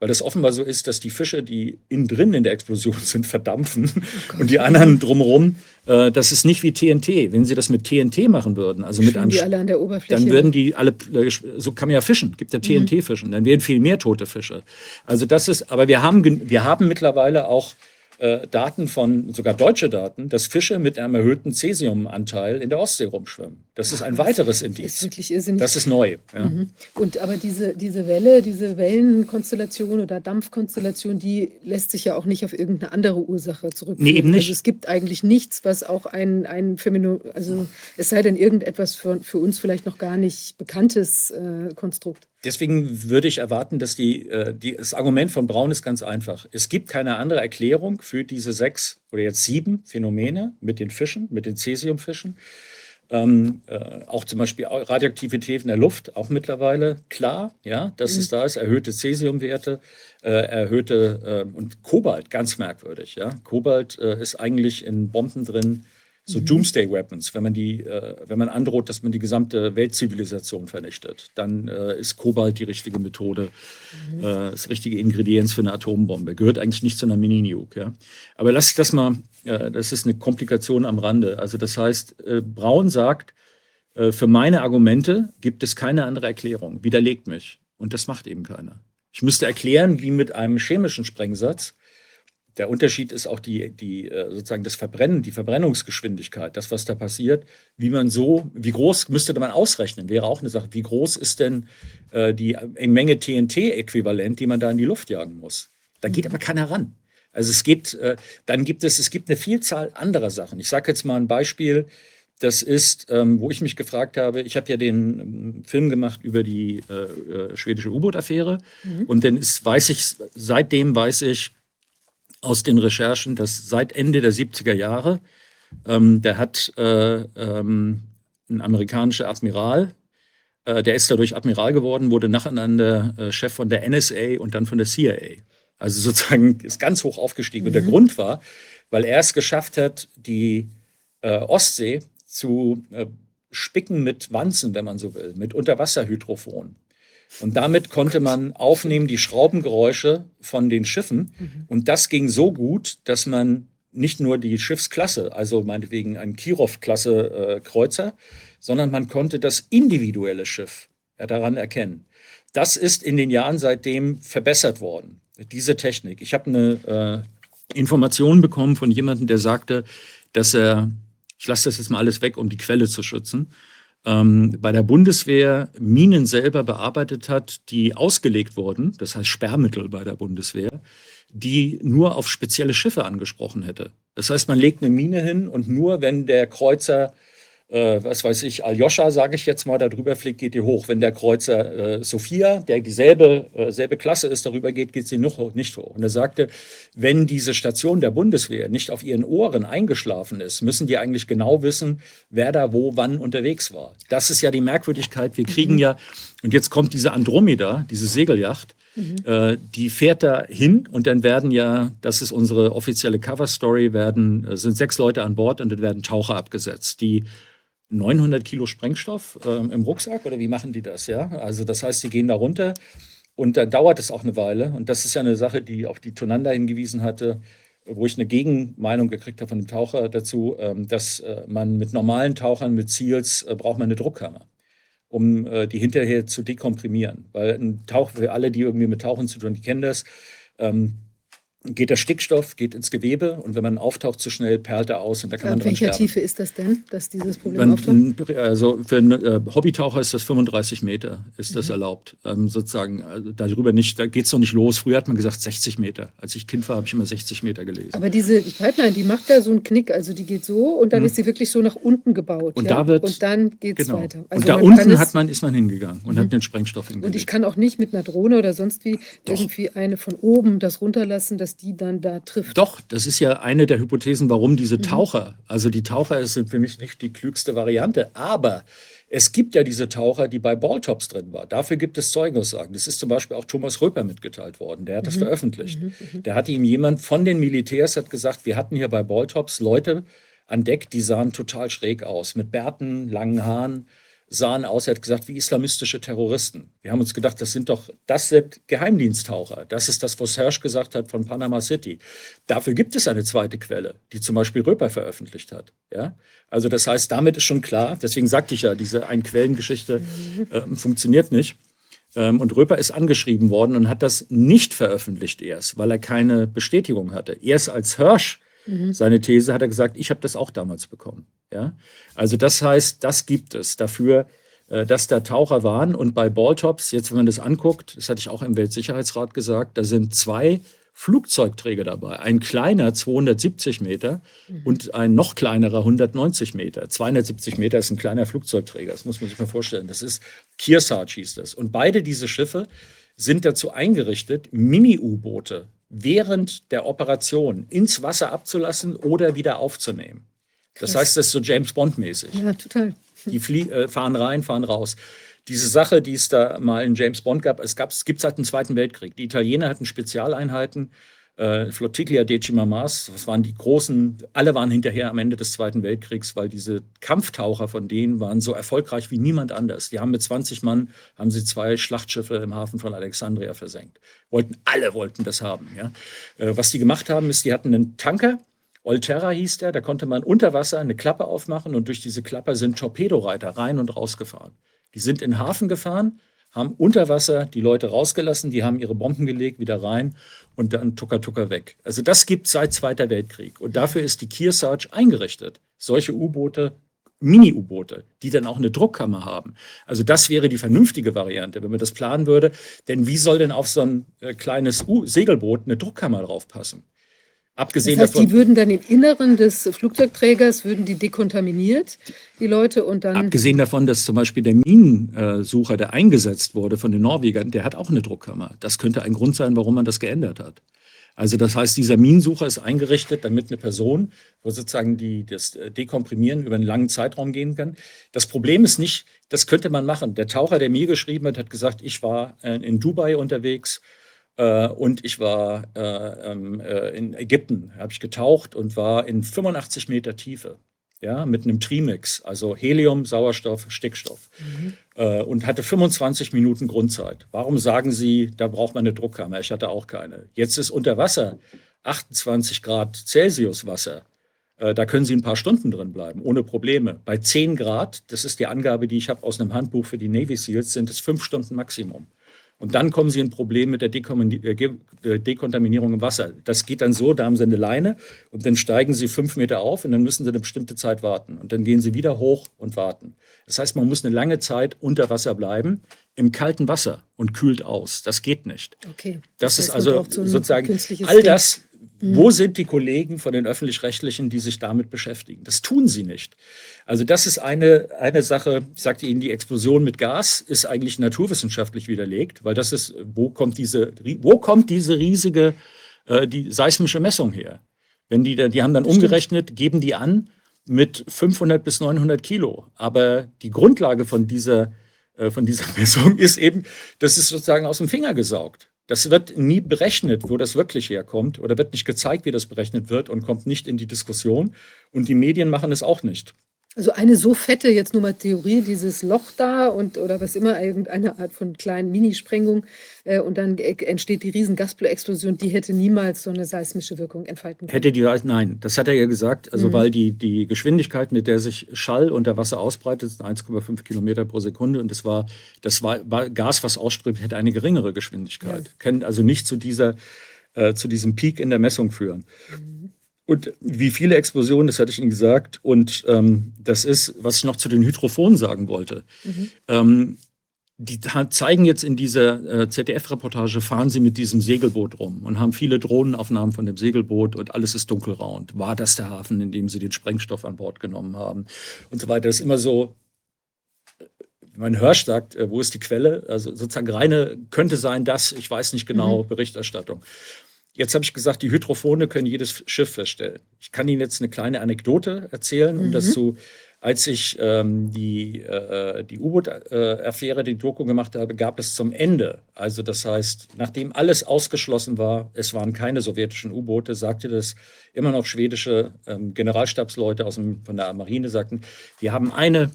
Weil das offenbar so ist, dass die Fische, die innen drin in der Explosion sind, verdampfen und die anderen drumherum, äh, das ist nicht wie TNT. Wenn sie das mit TNT machen würden, also mit einem die alle an der Oberfläche. dann würden die alle, äh, so kann man ja fischen, gibt ja TNT-Fischen, dann wären viel mehr tote Fische. Also das ist, aber wir haben, wir haben mittlerweile auch äh, Daten von, sogar deutsche Daten, dass Fische mit einem erhöhten Cäsiumanteil in der Ostsee rumschwimmen. Das ist ein weiteres das ist Indiz. wirklich irrsinnig. Das ist neu. Ja. Mhm. Und aber diese, diese Welle, diese Wellenkonstellation oder Dampfkonstellation, die lässt sich ja auch nicht auf irgendeine andere Ursache zurückführen. Nee, eben nicht. Also es gibt eigentlich nichts, was auch ein, ein Phänomen, also es sei denn irgendetwas für, für uns vielleicht noch gar nicht bekanntes äh, Konstrukt. Deswegen würde ich erwarten, dass die, äh, die, das Argument von Braun ist ganz einfach. Es gibt keine andere Erklärung für diese sechs oder jetzt sieben Phänomene mit den Fischen, mit den Cäsiumfischen. Ähm, äh, auch zum Beispiel Radioaktivität in der Luft, auch mittlerweile klar, ja, dass es da ist, erhöhte Cäsiumwerte, äh, erhöhte äh, und Kobalt, ganz merkwürdig, ja. Kobalt äh, ist eigentlich in Bomben drin, so Doomsday Weapons, wenn man die, äh, wenn man androht, dass man die gesamte Weltzivilisation vernichtet, dann äh, ist Kobalt die richtige Methode, äh, das richtige Ingredienz für eine Atombombe. Gehört eigentlich nicht zu einer Mini-Nuke, ja. Aber lass ich das mal, äh, das ist eine Komplikation am Rande. Also das heißt, äh, Braun sagt, äh, für meine Argumente gibt es keine andere Erklärung, widerlegt mich. Und das macht eben keiner. Ich müsste erklären, wie mit einem chemischen Sprengsatz, der Unterschied ist auch die, die sozusagen das Verbrennen, die Verbrennungsgeschwindigkeit, das, was da passiert, wie man so, wie groß müsste man ausrechnen, wäre auch eine Sache. Wie groß ist denn äh, die Menge TNT-Äquivalent, die man da in die Luft jagen muss? Da geht aber keiner ran. Also es gibt, äh, dann gibt es, es gibt eine Vielzahl anderer Sachen. Ich sage jetzt mal ein Beispiel. Das ist, ähm, wo ich mich gefragt habe, ich habe ja den ähm, Film gemacht über die äh, äh, schwedische U-Boot-Affäre. Und dann ist, weiß ich, seitdem weiß ich, aus den Recherchen, dass seit Ende der 70er Jahre, ähm, der hat äh, ähm, ein amerikanischer Admiral, der ist dadurch Admiral geworden, wurde nacheinander Chef von der NSA und dann von der CIA. Also sozusagen ist ganz hoch aufgestiegen. Und der Grund war, weil er es geschafft hat, die äh, Ostsee zu äh, spicken mit Wanzen, wenn man so will, mit Unterwasserhydrophon. Und damit konnte man aufnehmen die Schraubengeräusche von den Schiffen. Und das ging so gut, dass man nicht nur die Schiffsklasse, also meinetwegen ein Kirov-Klasse äh, Kreuzer, sondern man konnte das individuelle Schiff ja, daran erkennen. Das ist in den Jahren seitdem verbessert worden, diese Technik. Ich habe eine äh, Information bekommen von jemandem, der sagte, dass er, ich lasse das jetzt mal alles weg, um die Quelle zu schützen, ähm, bei der Bundeswehr Minen selber bearbeitet hat, die ausgelegt wurden, das heißt Sperrmittel bei der Bundeswehr, die nur auf spezielle Schiffe angesprochen hätte. Das heißt, man legt eine Mine hin und nur wenn der Kreuzer, äh, was weiß ich, Aljoscha, sage ich jetzt mal, darüber fliegt, geht die hoch. Wenn der Kreuzer äh, Sophia, der dieselbe äh, selbe Klasse ist, darüber geht, geht sie noch nicht hoch. Und er sagte, wenn diese Station der Bundeswehr nicht auf ihren Ohren eingeschlafen ist, müssen die eigentlich genau wissen, wer da wo wann unterwegs war. Das ist ja die Merkwürdigkeit. Wir kriegen ja, und jetzt kommt diese Andromeda, diese Segelyacht, äh, die fährt da hin und dann werden ja, das ist unsere offizielle Cover-Story, werden, äh, sind sechs Leute an Bord und dann werden Taucher abgesetzt, die 900 Kilo Sprengstoff ähm, im Rucksack oder wie machen die das? Ja, also das heißt, sie gehen da runter und dann dauert es auch eine Weile und das ist ja eine Sache, die auch die Tonanda hingewiesen hatte, wo ich eine Gegenmeinung gekriegt habe von dem Taucher dazu, ähm, dass äh, man mit normalen Tauchern, mit Seals, äh, braucht man eine Druckkammer, um äh, die hinterher zu dekomprimieren. Weil ein Tauch, für alle, die irgendwie mit Tauchen zu tun, die kennen das, ähm, geht der Stickstoff, geht ins Gewebe und wenn man auftaucht zu schnell, perlt er aus und da kann man In welcher sterben. Tiefe ist das denn, dass dieses Problem auftaucht? Man, also für einen äh, Hobbytaucher ist das 35 Meter, ist das Mhm. erlaubt. Ähm, sozusagen, also darüber nicht, da geht es noch nicht los. Früher hat man gesagt 60 Meter. Als ich Kind war, habe ich immer 60 Meter gelesen. Aber diese Pipeline, die macht da so einen Knick, also die geht so und dann Mhm. ist sie wirklich so nach unten gebaut. Und ja? da wird- und dann geht es genau. weiter. Also und da man unten hat man, ist man hingegangen und Mhm. hat den Sprengstoff Und hingelegt. ich kann auch nicht mit einer Drohne oder sonst wie Doch. irgendwie eine von oben das runterlassen, dass die dann da trifft. Doch, das ist ja eine der Hypothesen, warum diese Mhm. Taucher, also die Taucher sind für mich nicht die klügste Variante, aber es gibt ja diese Taucher, die bei Balltops drin waren. Dafür gibt es Zeugenaussagen. Das ist zum Beispiel auch Thomas Röper mitgeteilt worden. Der hat das Mhm. veröffentlicht. Mhm, mhm. Der hatte ihm jemand von den Militärs hat gesagt, wir hatten hier bei Balltops Leute an Deck, die sahen total schräg aus, mit Bärten, langen Haaren, sahen aus, er hat gesagt, wie islamistische Terroristen. Wir haben uns gedacht, das sind doch, das sind Geheimdiensttaucher. Das ist das, was Hersch gesagt hat von Panama City. Dafür gibt es eine zweite Quelle, die zum Beispiel Röper veröffentlicht hat. Ja? Also das heißt, damit ist schon klar, deswegen sagte ich ja, diese Ein-Quellen-Geschichte ähm, funktioniert nicht. Ähm, und Röper ist angeschrieben worden und hat das nicht veröffentlicht erst, weil er keine Bestätigung hatte. Erst als Hirsch Mhm. seine These hat er gesagt, ich habe das auch damals bekommen. Ja? Also das heißt, das gibt es dafür, äh, dass da Taucher waren. Und bei Balltops, jetzt wenn man das anguckt, das hatte ich auch im Weltsicherheitsrat gesagt, da sind zwei Flugzeugträger dabei. Ein kleiner 270 Meter Mhm. und ein noch kleinerer 190 Meter. 270 Meter ist ein kleiner Flugzeugträger, das muss man sich mal vorstellen. Das ist Kearsarge hieß das. Und beide diese Schiffe sind dazu eingerichtet, Mini-U-Boote während der Operation ins Wasser abzulassen oder wieder aufzunehmen. Das Krass. heißt, das ist so James Bond-mäßig. Ja, total. Die äh, fahren rein, fahren raus. Diese Sache, die es da mal in James Bond gab, es gibt es seit dem Zweiten Weltkrieg. Die Italiener hatten Spezialeinheiten, äh, Flottiglia Decima Mars, das waren die großen, alle waren hinterher am Ende des Zweiten Weltkriegs, weil diese Kampftaucher von denen waren so erfolgreich wie niemand anders. Die haben mit 20 Mann, haben sie zwei Schlachtschiffe im Hafen von Alexandria versenkt. Wollten, alle wollten das haben. Ja? Äh, was die gemacht haben, ist, die hatten einen Tanker, Olterra hieß der, da konnte man unter Wasser eine Klappe aufmachen und durch diese Klappe sind Torpedoreiter rein und rausgefahren. Die sind in den Hafen gefahren, haben unter Wasser die Leute rausgelassen, die haben ihre Bomben gelegt, wieder rein und dann tucker tucker weg. Also das gibt seit Zweiter Weltkrieg und dafür ist die Kearsarge eingerichtet. Solche U-Boote, Mini-U-Boote, die dann auch eine Druckkammer haben. Also das wäre die vernünftige Variante, wenn man das planen würde. Denn wie soll denn auf so ein äh, kleines U Segelboot eine Druckkammer draufpassen? Abgesehen Das heißt, davon, die würden dann im Inneren des Flugzeugträgers, würden die dekontaminiert, die Leute, und dann... Abgesehen davon, dass zum Beispiel der Minensucher, der eingesetzt wurde von den Norwegern, der hat auch eine Druckkammer. Das könnte ein Grund sein, warum man das geändert hat. Also das heißt, dieser Minensucher ist eingerichtet, damit eine Person, wo sozusagen die, das äh, Dekomprimieren über einen langen Zeitraum gehen kann. Das Problem ist nicht, das könnte man machen. Der Taucher, der mir geschrieben hat, hat gesagt, ich war äh, in Dubai unterwegs äh, und ich war äh, ähm, äh, in Ägypten, habe ich getaucht und war in 85 Meter Tiefe. Ja, mit einem Trimix, also Helium, Sauerstoff, Stickstoff. Äh, und hatte 25 Minuten Grundzeit. Warum sagen Sie, da braucht man eine Druckkammer? Ich hatte auch keine. Jetzt ist unter Wasser 28 Grad Celsius Wasser. Äh, da können Sie ein paar Stunden drin bleiben, ohne Probleme. Bei 10 Grad, das ist die Angabe, die ich habe aus einem Handbuch für die Navy SEALs, sind es fünf Stunden Maximum. Und dann kommen Sie in ein Problem mit der äh, äh, Dekontaminierung im Wasser. Das geht dann so, da haben Sie eine Leine und dann steigen Sie fünf Meter auf und dann müssen Sie eine bestimmte Zeit warten. Und dann gehen Sie wieder hoch und warten. Das heißt, man muss eine lange Zeit unter Wasser bleiben, im kalten Wasser und kühlt aus. Das geht nicht. Okay. Das, heißt, ist also sozusagen all das. Wo sind die Kollegen von den öffentlich-rechtlichen, die sich damit beschäftigen? Das tun sie nicht. Also das ist eine, eine Sache, ich sagte Ihnen, die Explosion mit Gas ist eigentlich naturwissenschaftlich widerlegt, weil das ist, wo kommt diese, wo kommt diese riesige, äh, die seismische Messung her? Wenn die, die haben dann umgerechnet, geben die an mit 500 bis 900 Kilo. Aber die Grundlage von dieser, äh, von dieser Messung ist eben, das ist sozusagen aus dem Finger gesaugt. Das wird nie berechnet, wo das wirklich herkommt oder wird nicht gezeigt, wie das berechnet wird und kommt nicht in die Diskussion. Und die Medien machen es auch nicht. Also eine so fette, jetzt nur mal Theorie, dieses Loch da und oder was immer, irgendeine Art von kleinen Minisprengung äh, und dann äh, entsteht die riesen Gasbloexplosion, die hätte niemals so eine seismische Wirkung entfalten können. Hätte die, nein, das hat er ja gesagt, also Mhm. weil die, die Geschwindigkeit, mit der sich Schall unter Wasser ausbreitet, ist 1,5 Kilometer pro Sekunde und das war, das war, war Gas, was ausströmt, hätte eine geringere Geschwindigkeit. Kennt also nicht zu dieser äh, zu diesem Peak in der Messung führen. Mhm. Und wie viele Explosionen, das hatte ich Ihnen gesagt. Und ähm, das ist, was ich noch zu den Hydrophonen sagen wollte. Mhm. Ähm, die zeigen jetzt in dieser äh, ZDF-Reportage, fahren sie mit diesem Segelboot rum und haben viele Drohnenaufnahmen von dem Segelboot und alles ist dunkelrauend. War das der Hafen, in dem sie den Sprengstoff an Bord genommen haben und so weiter. Das ist immer so, mein Hörsch sagt, äh, wo ist die Quelle? Also sozusagen reine, könnte sein das, ich weiß nicht genau, mhm. Berichterstattung. Jetzt habe ich gesagt, die Hydrophone können jedes Schiff feststellen. Ich kann Ihnen jetzt eine kleine Anekdote erzählen, um mhm. das zu als ich ähm, die, äh, die U-Boot-Affäre, die Doku gemacht habe, gab es zum Ende, also das heißt, nachdem alles ausgeschlossen war, es waren keine sowjetischen U-Boote, sagte das immer noch schwedische ähm, Generalstabsleute aus dem, von der Marine, sagten, wir haben eine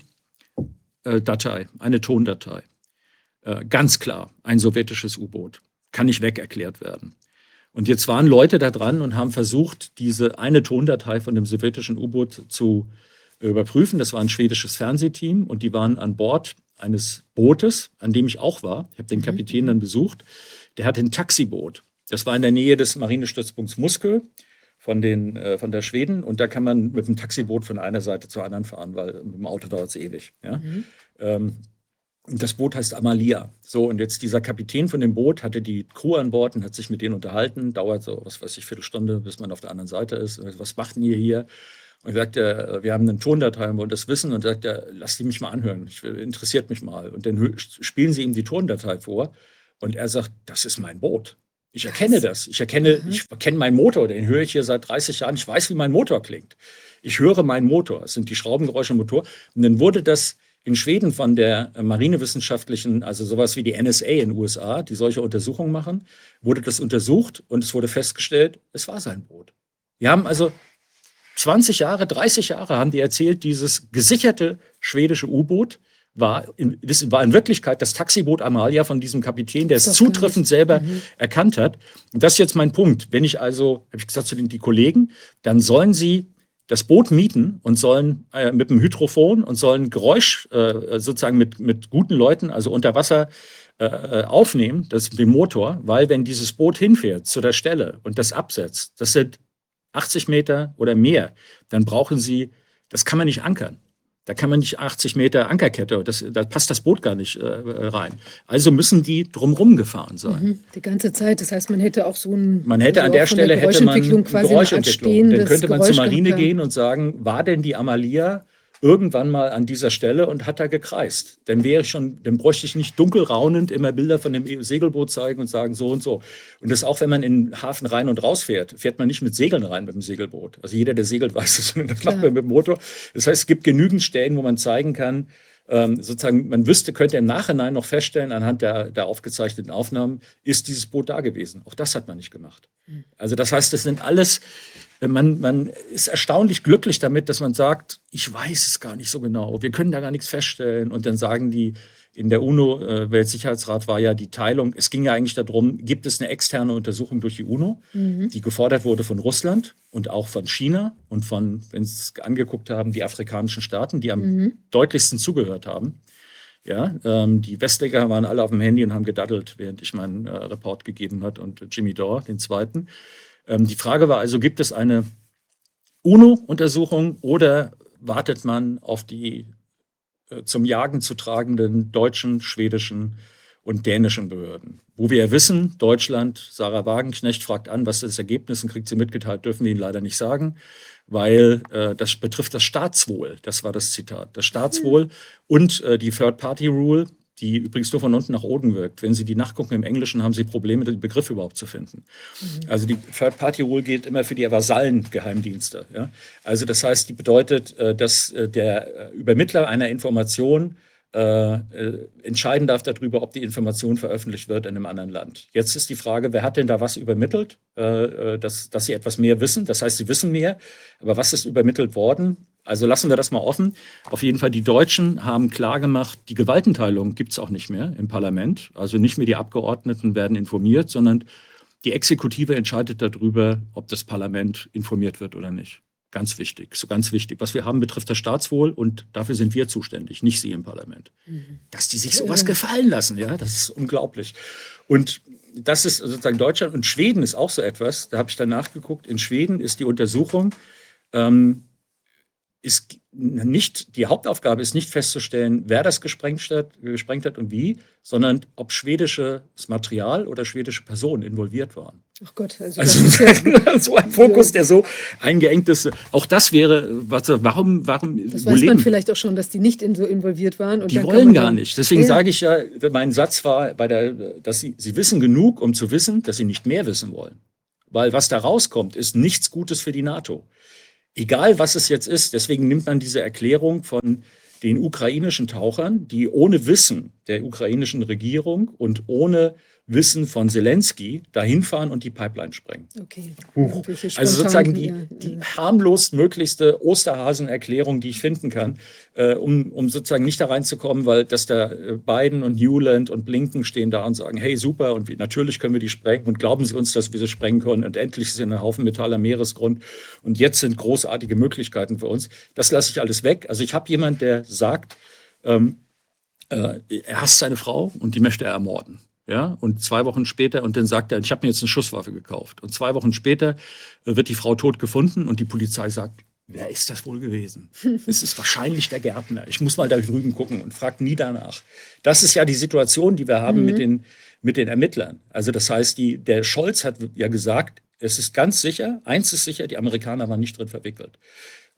äh, Datei, eine Tondatei. Äh, ganz klar, ein sowjetisches U-Boot. Kann nicht weg erklärt werden. Und jetzt waren Leute da dran und haben versucht, diese eine Tondatei von dem sowjetischen U-Boot zu überprüfen. Das war ein schwedisches Fernsehteam und die waren an Bord eines Bootes, an dem ich auch war. Ich habe den mhm. Kapitän dann besucht. Der hatte ein Taxiboot. Das war in der Nähe des Marinestützpunkts Muskö von, den, äh, von der Schweden. Und da kann man mit dem Taxiboot von einer Seite zur anderen fahren, weil mit dem Auto dauert es ewig. Ja? Mhm. Ähm, das Boot heißt Amalia. So, und jetzt dieser Kapitän von dem Boot hatte die Crew an Bord und hat sich mit denen unterhalten. Dauert so, was weiß ich, Viertelstunde, bis man auf der anderen Seite ist. Was macht denn ihr hier? Und sagt er, wir haben eine Tondatei und wollen das wissen. Und sagt er, lass die mich mal anhören, ich, interessiert mich mal. Und dann spielen sie ihm die Tondatei vor. Und er sagt, das ist mein Boot. Ich erkenne das. Ich erkenne, mhm. ich erkenne meinen Motor, den höre ich hier seit 30 Jahren. Ich weiß, wie mein Motor klingt. Ich höre meinen Motor. Es sind die Schraubengeräusche im Motor. Und dann wurde das in Schweden von der marinewissenschaftlichen, also sowas wie die NSA in den USA, die solche Untersuchungen machen, wurde das untersucht und es wurde festgestellt, es war sein Boot. Wir haben also 20 Jahre, 30 Jahre haben die erzählt, dieses gesicherte schwedische U-Boot war in, war in Wirklichkeit das Taxiboot Amalia von diesem Kapitän, der es zutreffend selber mhm. erkannt hat. Und das ist jetzt mein Punkt. Wenn ich also, habe ich gesagt zu den die Kollegen, dann sollen sie das Boot mieten und sollen äh, mit dem Hydrophon und sollen Geräusch äh, sozusagen mit, mit guten Leuten, also unter Wasser, äh, äh aufnehmen, das den Motor, weil wenn dieses Boot hinfährt zu der Stelle und das absetzt, das sind 80 Meter oder mehr, dann brauchen Sie, das kann man nicht ankern. Da kann man nicht 80 Meter Ankerkette, das, da passt das Boot gar nicht äh, rein. Also müssen die drumherum gefahren sein. Mhm, die ganze Zeit. Das heißt, man hätte auch so ein. Man hätte an der Stelle hätte man Geräuschentwicklung. Dann könnte man zur Marine gehen und sagen, war denn die Amalia irgendwann mal an dieser Stelle und hat da gekreist. Dann wäre ich schon, dann bräuchte ich nicht dunkelraunend immer Bilder von dem Segelboot zeigen und sagen so und so. Und das auch, wenn man in den Hafen rein und raus fährt, fährt man nicht mit Segeln rein mit dem Segelboot. Also jeder, der segelt, weiß das, sondern das macht man mit dem Motor. Das heißt, es gibt genügend Stellen, wo man zeigen kann, ähm, sozusagen, man wüsste, könnte im Nachhinein noch feststellen, anhand der, der aufgezeichneten Aufnahmen, ist dieses Boot da gewesen. Auch das hat man nicht gemacht. Hm. Also das heißt, das sind alles man, man ist erstaunlich glücklich damit, dass man sagt, ich weiß es gar nicht so genau, wir können da gar nichts feststellen. Und dann sagen die, in der UNO, äh, Weltsicherheitsrat war ja die Teilung, es ging ja eigentlich darum, gibt es eine externe Untersuchung durch die UNO, mhm. die gefordert wurde von Russland und auch von China und von, wenn Sie es angeguckt haben, die afrikanischen Staaten, die am mhm. deutlichsten zugehört haben. Ja, ähm, die Westleger waren alle auf dem Handy und haben gedaddelt, während ich meinen äh, Report gegeben hat und Jimmy Dore, den zweiten. Ähm, die Frage war also, gibt es eine UNO-Untersuchung oder wartet man auf die äh, zum Jagen zu tragenden deutschen, schwedischen und dänischen Behörden? Wo wir ja wissen, Deutschland, Sarah Wagenknecht fragt an, was das Ergebnis und kriegt sie mitgeteilt, dürfen wir Ihnen leider nicht sagen, weil äh, das betrifft das Staatswohl. Das war das Zitat. Das Staatswohl mhm. und äh, die Third-Party-Rule, die übrigens nur von unten nach oben wirkt. Wenn Sie die nachgucken im Englischen, haben Sie Probleme, den Begriff überhaupt zu finden. Mhm. Also die Third-Party-Rule gilt immer für die Vasallen-Geheimdienste. Ja? Also das heißt, die bedeutet, äh, dass äh, der äh, Übermittler einer Information äh, entscheiden darf darüber, ob die Information veröffentlicht wird in einem anderen Land. Jetzt ist die Frage, wer hat denn da was übermittelt, äh, dass, dass sie etwas mehr wissen? Das heißt, sie wissen mehr, aber was ist übermittelt worden? Also lassen wir das mal offen. Auf jeden Fall, die Deutschen haben klargemacht, die Gewaltenteilung gibt es auch nicht mehr im Parlament. Also nicht mehr die Abgeordneten werden informiert, sondern die Exekutive entscheidet darüber, ob das Parlament informiert wird oder nicht. Ganz wichtig, so ganz wichtig. Was wir haben, betrifft das Staatswohl und dafür sind wir zuständig, nicht Sie im Parlament. Mhm. Dass die sich sowas gefallen lassen, ja, das ist unglaublich. Und das ist sozusagen Deutschland und Schweden ist auch so etwas. Da habe ich dann nachgeguckt. In Schweden ist die Untersuchung, ähm, ist nicht, die Hauptaufgabe ist nicht festzustellen, wer das gesprengt hat, gesprengt hat und wie, sondern ob schwedisches Material oder schwedische Personen involviert waren. Ach Gott, also, also ja so ein Fokus, der so eingeengt ist. Auch das wäre, was, warum, warum. Das weiß man vielleicht auch schon, dass die nicht in so involviert waren. die wollen gar nicht. Deswegen ja. sage ich ja, mein Satz war, bei der, dass sie, sie wissen genug, um zu wissen, dass sie nicht mehr wissen wollen. Weil was da rauskommt, ist nichts Gutes für die NATO egal was es jetzt ist, deswegen nimmt man diese Erklärung von den ukrainischen Tauchern, die ohne Wissen der ukrainischen Regierung und ohne Wissen von Zelensky dahin fahren und die Pipeline sprengen. Okay. Also sozusagen die, die harmlos möglichste Osterhasen-Erklärung, die ich finden kann, äh, um, um sozusagen nicht da reinzukommen, weil dass da äh, Biden und Newland und Blinken stehen da und sagen, hey super und wie, natürlich können wir die sprengen und glauben Sie uns, dass wir sie sprengen können und endlich sind ein Haufen Metall am Meeresgrund und jetzt sind großartige Möglichkeiten für uns. Das lasse ich alles weg. Also ich habe jemand, der sagt, ähm, äh, er hasst seine Frau und die möchte er ermorden. Ja, und zwei Wochen später, und dann sagt er, ich habe mir jetzt eine Schusswaffe gekauft. Und zwei Wochen später äh, wird die Frau tot gefunden und die Polizei sagt, wer ist das wohl gewesen? Es ist wahrscheinlich der Gärtner. Ich muss mal da drüben gucken und fragt nie danach. Das ist ja die Situation, die wir haben mhm. mit, den, mit den Ermittlern. Also das heißt, die, der Scholz hat ja gesagt, es ist ganz sicher, eins ist sicher, die Amerikaner waren nicht drin verwickelt.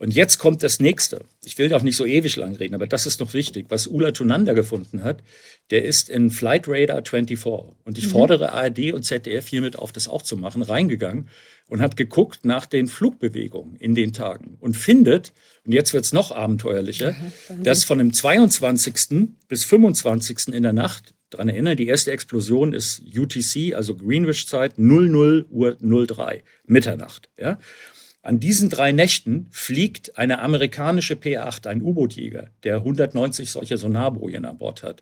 Und jetzt kommt das nächste. Ich will doch nicht so ewig lang reden, aber das ist noch wichtig. Was Ula Tunander gefunden hat, der ist in Flight Radar 24. Und ich mhm. fordere ARD und ZDF hiermit auf, das auch zu machen, reingegangen und hat geguckt nach den Flugbewegungen in den Tagen und findet, und jetzt wird es noch abenteuerlicher, ja, dass von dem 22. bis 25. in der Nacht, daran erinnern, die erste Explosion ist UTC, also Greenwich-Zeit, 00 Uhr 03, Mitternacht. Ja? An diesen drei Nächten fliegt eine amerikanische P-8, ein U-Bootjäger, der 190 solche Sonarbojen an Bord hat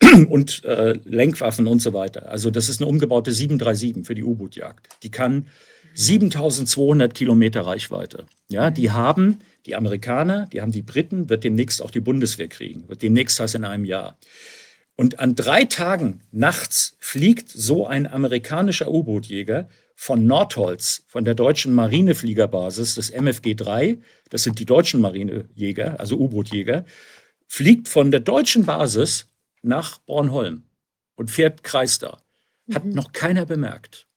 und äh, Lenkwaffen und so weiter. Also das ist eine umgebaute 737 für die U-Bootjagd. Die kann 7200 Kilometer Reichweite. Ja, die haben die Amerikaner, die haben die Briten, wird demnächst auch die Bundeswehr kriegen, wird demnächst heißt in einem Jahr. Und an drei Tagen nachts fliegt so ein amerikanischer U-Bootjäger von Nordholz, von der deutschen Marinefliegerbasis des MFG 3, das sind die deutschen Marinejäger, also U-Bootjäger, fliegt von der deutschen Basis nach Bornholm und fährt Kreis da. Hat mhm. noch keiner bemerkt.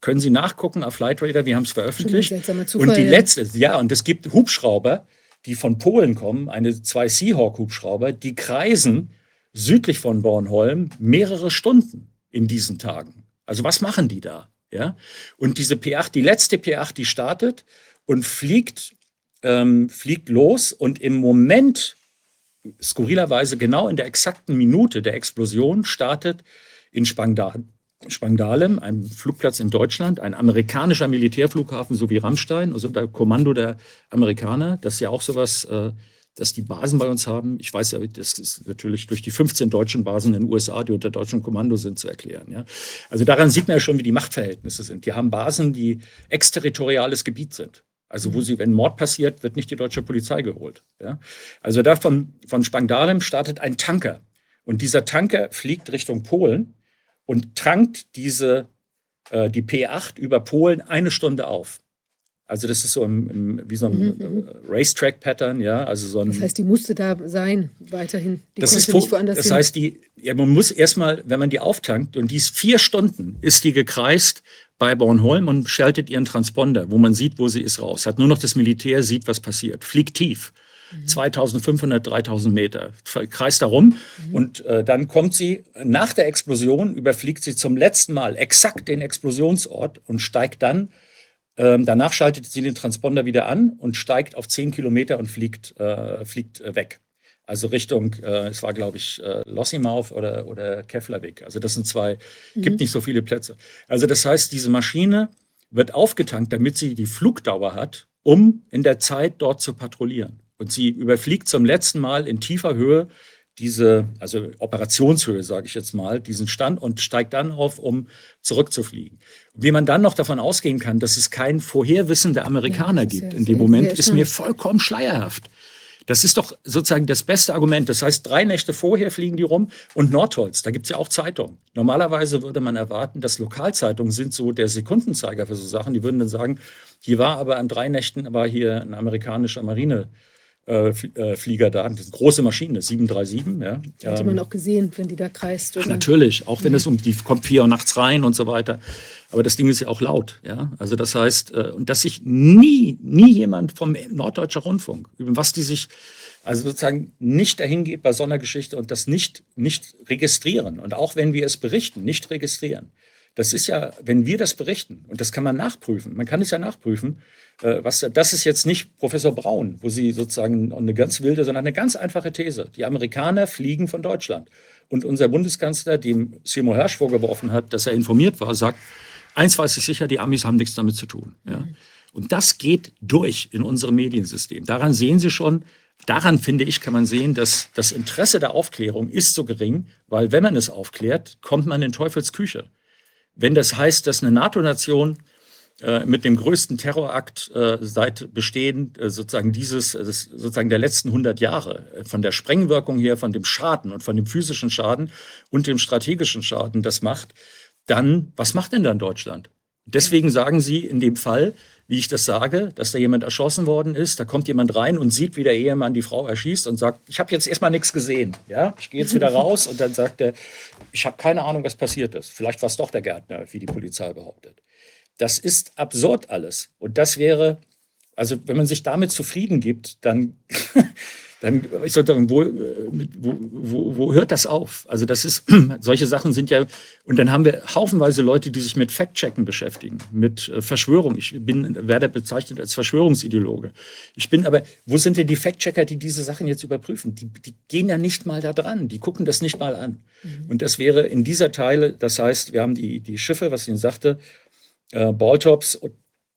Können Sie nachgucken auf Flightradar, wir haben es veröffentlicht. Zufall, und die ja. letzte, ja, und es gibt Hubschrauber, die von Polen kommen, eine zwei Seahawk-Hubschrauber, die kreisen südlich von Bornholm mehrere Stunden in diesen Tagen. Also was machen die da? Ja? Und diese P8, die letzte P8, die startet und fliegt, ähm, fliegt los und im Moment, skurrilerweise genau in der exakten Minute der Explosion, startet in Spangdahlem, Spangdalem, einem Flugplatz in Deutschland, ein amerikanischer Militärflughafen, so wie Rammstein, also der Kommando der Amerikaner, das ja auch sowas, äh, dass die Basen bei uns haben. Ich weiß ja, das ist natürlich durch die 15 deutschen Basen in den USA, die unter deutschem Kommando sind, zu erklären. Ja? Also daran sieht man ja schon, wie die Machtverhältnisse sind. Die haben Basen, die exterritoriales Gebiet sind. Also wo sie, wenn Mord passiert, wird nicht die deutsche Polizei geholt. Ja? Also da von, von Spangdalem startet ein Tanker. Und dieser Tanker fliegt Richtung Polen und tankt diese, äh, die P8 über Polen eine Stunde auf. Also das ist so im, im, wie so ein mhm, mhm. Racetrack-Pattern, ja. Also so ein, das heißt, die musste da sein, weiterhin. Die das ist nicht woanders Das hin. heißt, die, ja, man muss erstmal, wenn man die auftankt, und die ist vier Stunden, ist die gekreist bei Bornholm und schaltet ihren Transponder, wo man sieht, wo sie ist, raus. Hat nur noch das Militär, sieht, was passiert. Fliegt tief. 2500, mhm. 3000 Meter, kreist darum mhm. und äh, dann kommt sie nach der Explosion, überfliegt sie zum letzten Mal exakt den Explosionsort und steigt dann ähm, danach schaltet sie den Transponder wieder an und steigt auf 10 Kilometer und fliegt, äh, fliegt äh, weg. Also Richtung, äh, es war glaube ich äh, Lossimauf oder, oder Keflavik. Also das sind zwei, mhm. gibt nicht so viele Plätze. Also das heißt, diese Maschine wird aufgetankt, damit sie die Flugdauer hat, um in der Zeit dort zu patrouillieren. Und sie überfliegt zum letzten Mal in tiefer Höhe diese, also Operationshöhe, sage ich jetzt mal, diesen Stand und steigt dann auf, um zurückzufliegen. Wie man dann noch davon ausgehen kann, dass es kein Vorherwissen der Amerikaner ja, gibt in dem Moment, ist mir vollkommen schleierhaft. Das ist doch sozusagen das beste Argument. Das heißt, drei Nächte vorher fliegen die rum und Nordholz, da gibt es ja auch Zeitungen. Normalerweise würde man erwarten, dass Lokalzeitungen sind so der Sekundenzeiger für so Sachen. Die würden dann sagen, hier war aber an drei Nächten war hier ein amerikanischer Marine. Äh, äh, Flieger da. Das sind große Maschine, 737. Ja. Hätte man ähm, auch gesehen, wenn die da kreist. Oder? Natürlich, auch wenn es um die kommt vier Uhr nachts rein und so weiter. Aber das Ding ist ja auch laut, ja. Also das heißt, äh, und dass sich nie, nie jemand vom Norddeutscher Rundfunk, über was die sich, also sozusagen nicht dahin geht bei so einer Geschichte und das nicht, nicht registrieren. Und auch wenn wir es berichten, nicht registrieren. Das ist ja, wenn wir das berichten, und das kann man nachprüfen, man kann es ja nachprüfen, was, das ist jetzt nicht Professor Braun, wo sie sozusagen eine ganz wilde, sondern eine ganz einfache These. Die Amerikaner fliegen von Deutschland. Und unser Bundeskanzler, dem Seymour Hersch vorgeworfen hat, dass er informiert war, sagt, Eins weiß ich sicher, die Amis haben nichts damit zu tun. Ja. Mhm. Und das geht durch in unserem Mediensystem. Daran sehen Sie schon, daran finde ich, kann man sehen, dass das Interesse der Aufklärung ist so gering, weil wenn man es aufklärt, kommt man in Teufels Küche. Wenn das heißt, dass eine NATO-Nation äh, mit dem größten Terrorakt äh, seit Bestehen äh, sozusagen dieses, äh, sozusagen der letzten 100 Jahre, äh, von der Sprengwirkung her, von dem Schaden und von dem physischen Schaden und dem strategischen Schaden das macht, dann, was macht denn dann Deutschland? Deswegen sagen Sie in dem Fall, wie ich das sage, dass da jemand erschossen worden ist, da kommt jemand rein und sieht, wie der Ehemann die Frau erschießt und sagt, ich habe jetzt erstmal nichts gesehen. Ja, ich gehe jetzt wieder raus und dann sagt er, ich habe keine Ahnung, was passiert ist. Vielleicht war es doch der Gärtner, wie die Polizei behauptet. Das ist absurd alles. Und das wäre, also wenn man sich damit zufrieden gibt, dann dann ich sollte sagen, wo, wo, wo, wo hört das auf? Also das ist, solche Sachen sind ja, und dann haben wir haufenweise Leute, die sich mit Fact-Checken beschäftigen, mit äh, Verschwörung. Ich bin, werde bezeichnet als Verschwörungsideologe. Ich bin aber, wo sind denn die Fact-Checker, die diese Sachen jetzt überprüfen? Die, die gehen ja nicht mal da dran, die gucken das nicht mal an. Mhm. Und das wäre in dieser Teile, das heißt, wir haben die, die Schiffe, was ich Ihnen sagte, äh, Balltops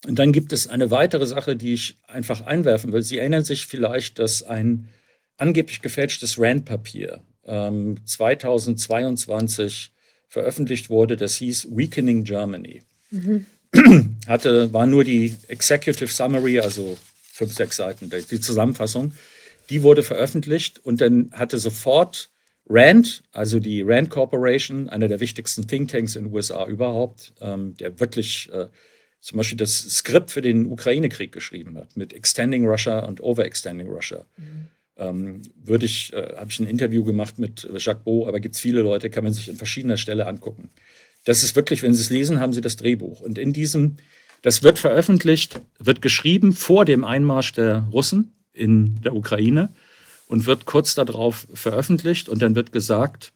und dann gibt es eine weitere Sache, die ich einfach einwerfen will. Sie erinnern sich vielleicht, dass ein angeblich gefälschtes Rand-Papier ähm, 2022 veröffentlicht wurde, das hieß Weakening Germany. Mhm. Hatte, war nur die Executive Summary, also fünf, sechs Seiten, die Zusammenfassung. Die wurde veröffentlicht und dann hatte sofort Rand, also die Rand Corporation, einer der wichtigsten Thinktanks in den USA überhaupt, ähm, der wirklich äh, zum Beispiel das Skript für den Ukraine-Krieg geschrieben hat, mit Extending Russia und Overextending Russia. Mhm. Ähm, würde ich, äh, habe ich ein Interview gemacht mit Jacques Beau, aber gibt es viele Leute, kann man sich an verschiedener Stelle angucken. Das ist wirklich, wenn Sie es lesen, haben Sie das Drehbuch. Und in diesem, das wird veröffentlicht, wird geschrieben vor dem Einmarsch der Russen in der Ukraine und wird kurz darauf veröffentlicht. Und dann wird gesagt,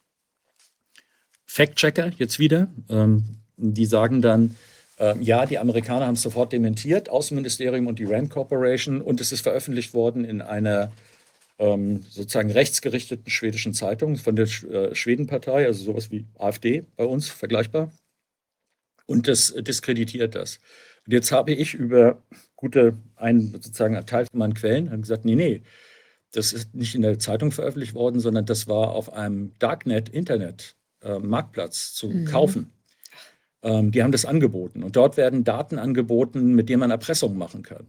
Fact-Checker jetzt wieder, ähm, die sagen dann, ähm, ja, die Amerikaner haben es sofort dementiert, Außenministerium und die Rand Corporation, und es ist veröffentlicht worden in einer ähm, sozusagen rechtsgerichteten schwedischen Zeitung von der äh, Schwedenpartei, also sowas wie AfD bei uns, vergleichbar. Und das diskreditiert das. Und jetzt habe ich über gute, einen sozusagen Teil von meinen Quellen gesagt, nee, nee, das ist nicht in der Zeitung veröffentlicht worden, sondern das war auf einem Darknet-Internet-Marktplatz äh, zu mhm. kaufen. Ähm, die haben das angeboten. Und dort werden Daten angeboten, mit denen man Erpressung machen kann.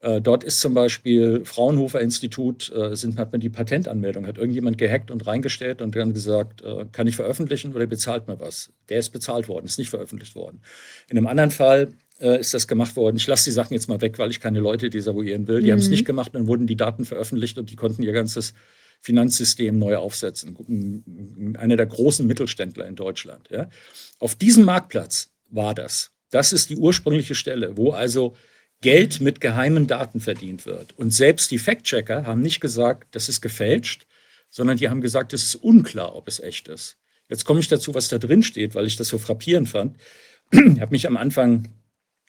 Äh, dort ist zum Beispiel Fraunhofer Institut, äh, sind, hat man die Patentanmeldung, hat irgendjemand gehackt und reingestellt und dann gesagt, äh, kann ich veröffentlichen oder bezahlt mir was? Der ist bezahlt worden, ist nicht veröffentlicht worden. In einem anderen Fall äh, ist das gemacht worden. Ich lasse die Sachen jetzt mal weg, weil ich keine Leute desavouieren will. Die mhm. haben es nicht gemacht, dann wurden die Daten veröffentlicht und die konnten ihr ganzes Finanzsystem neu aufsetzen. Einer der großen Mittelständler in Deutschland. Ja. Auf diesem Marktplatz war das. Das ist die ursprüngliche Stelle, wo also Geld mit geheimen Daten verdient wird. Und selbst die Fact-Checker haben nicht gesagt, das ist gefälscht, sondern die haben gesagt, es ist unklar, ob es echt ist. Jetzt komme ich dazu, was da drin steht, weil ich das so frappierend fand. Ich habe mich am Anfang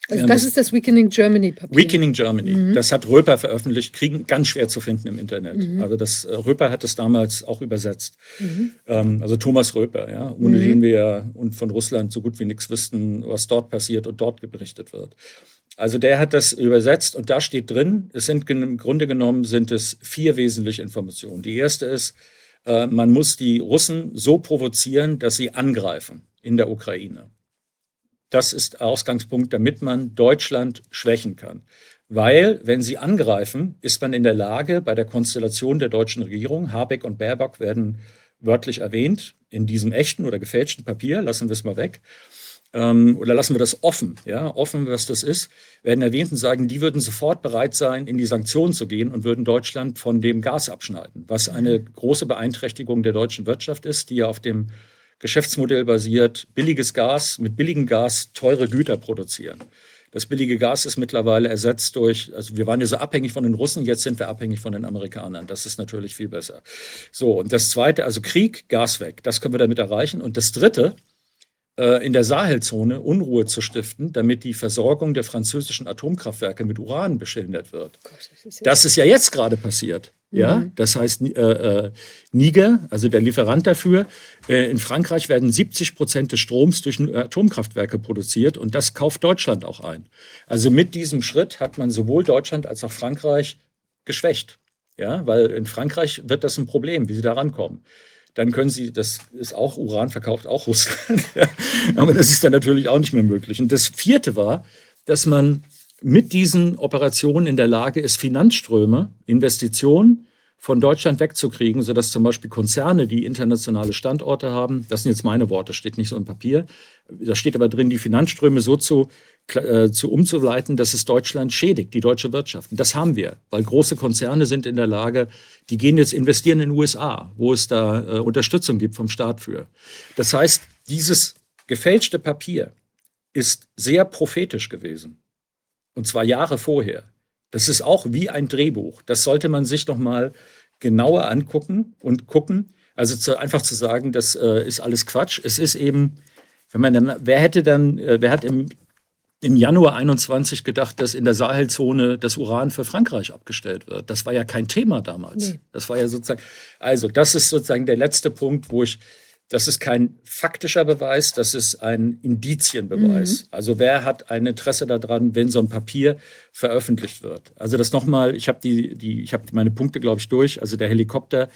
also das ist das Weakening Germany Papier. Weakening Germany. Mhm. Das hat Röper veröffentlicht, kriegen ganz schwer zu finden im Internet. Mhm. Also das äh, Röper hat es damals auch übersetzt. Mhm. Ähm, also Thomas Röper, ja, ohne mhm. den wir ja und von Russland so gut wie nichts wüssten, was dort passiert und dort berichtet wird. Also der hat das übersetzt und da steht drin, es sind im Grunde genommen sind es vier wesentliche Informationen. Die erste ist, äh, man muss die Russen so provozieren, dass sie angreifen in der Ukraine. Das ist Ausgangspunkt, damit man Deutschland schwächen kann. Weil, wenn sie angreifen, ist man in der Lage, bei der Konstellation der deutschen Regierung, Habeck und Baerbock werden wörtlich erwähnt, in diesem echten oder gefälschten Papier, lassen wir es mal weg, ähm, oder lassen wir das offen, ja, offen, was das ist, werden erwähnt und sagen, die würden sofort bereit sein, in die Sanktionen zu gehen und würden Deutschland von dem Gas abschneiden, was eine große Beeinträchtigung der deutschen Wirtschaft ist, die ja auf dem Geschäftsmodell basiert, billiges Gas mit billigem Gas teure Güter produzieren. Das billige Gas ist mittlerweile ersetzt durch, also wir waren ja so abhängig von den Russen, jetzt sind wir abhängig von den Amerikanern. Das ist natürlich viel besser. So, und das zweite, also Krieg, Gas weg, das können wir damit erreichen. Und das dritte, in der Sahelzone Unruhe zu stiften, damit die Versorgung der französischen Atomkraftwerke mit Uran beschildert wird. Das ist ja jetzt gerade passiert. Ja, mhm. das heißt, äh, äh, Niger, also der Lieferant dafür, äh, in Frankreich werden 70 Prozent des Stroms durch Atomkraftwerke produziert und das kauft Deutschland auch ein. Also mit diesem Schritt hat man sowohl Deutschland als auch Frankreich geschwächt. Ja, weil in Frankreich wird das ein Problem, wie sie da rankommen. Dann können sie, das ist auch Uran verkauft, auch Russland. Aber das ist dann natürlich auch nicht mehr möglich. Und das vierte war, dass man mit diesen Operationen in der Lage ist, Finanzströme, Investitionen von Deutschland wegzukriegen, sodass zum Beispiel Konzerne, die internationale Standorte haben, das sind jetzt meine Worte, steht nicht so im Papier, da steht aber drin, die Finanzströme so zu, äh, zu umzuleiten, dass es Deutschland schädigt, die deutsche Wirtschaft. Und das haben wir, weil große Konzerne sind in der Lage, die gehen jetzt investieren in den USA, wo es da äh, Unterstützung gibt vom Staat für. Das heißt, dieses gefälschte Papier ist sehr prophetisch gewesen. Und zwar Jahre vorher. Das ist auch wie ein Drehbuch. Das sollte man sich noch mal genauer angucken und gucken. Also zu, einfach zu sagen, das äh, ist alles Quatsch. Es ist eben, wenn man dann, wer hätte dann, äh, wer hat im, im Januar 21 gedacht, dass in der Sahelzone das Uran für Frankreich abgestellt wird? Das war ja kein Thema damals. Nee. Das war ja sozusagen, also das ist sozusagen der letzte Punkt, wo ich das ist kein faktischer Beweis, das ist ein Indizienbeweis. Mhm. Also wer hat ein Interesse daran, wenn so ein Papier veröffentlicht wird? Also das nochmal, ich habe die, die, ich habe meine Punkte, glaube ich, durch. Also der Helikopter,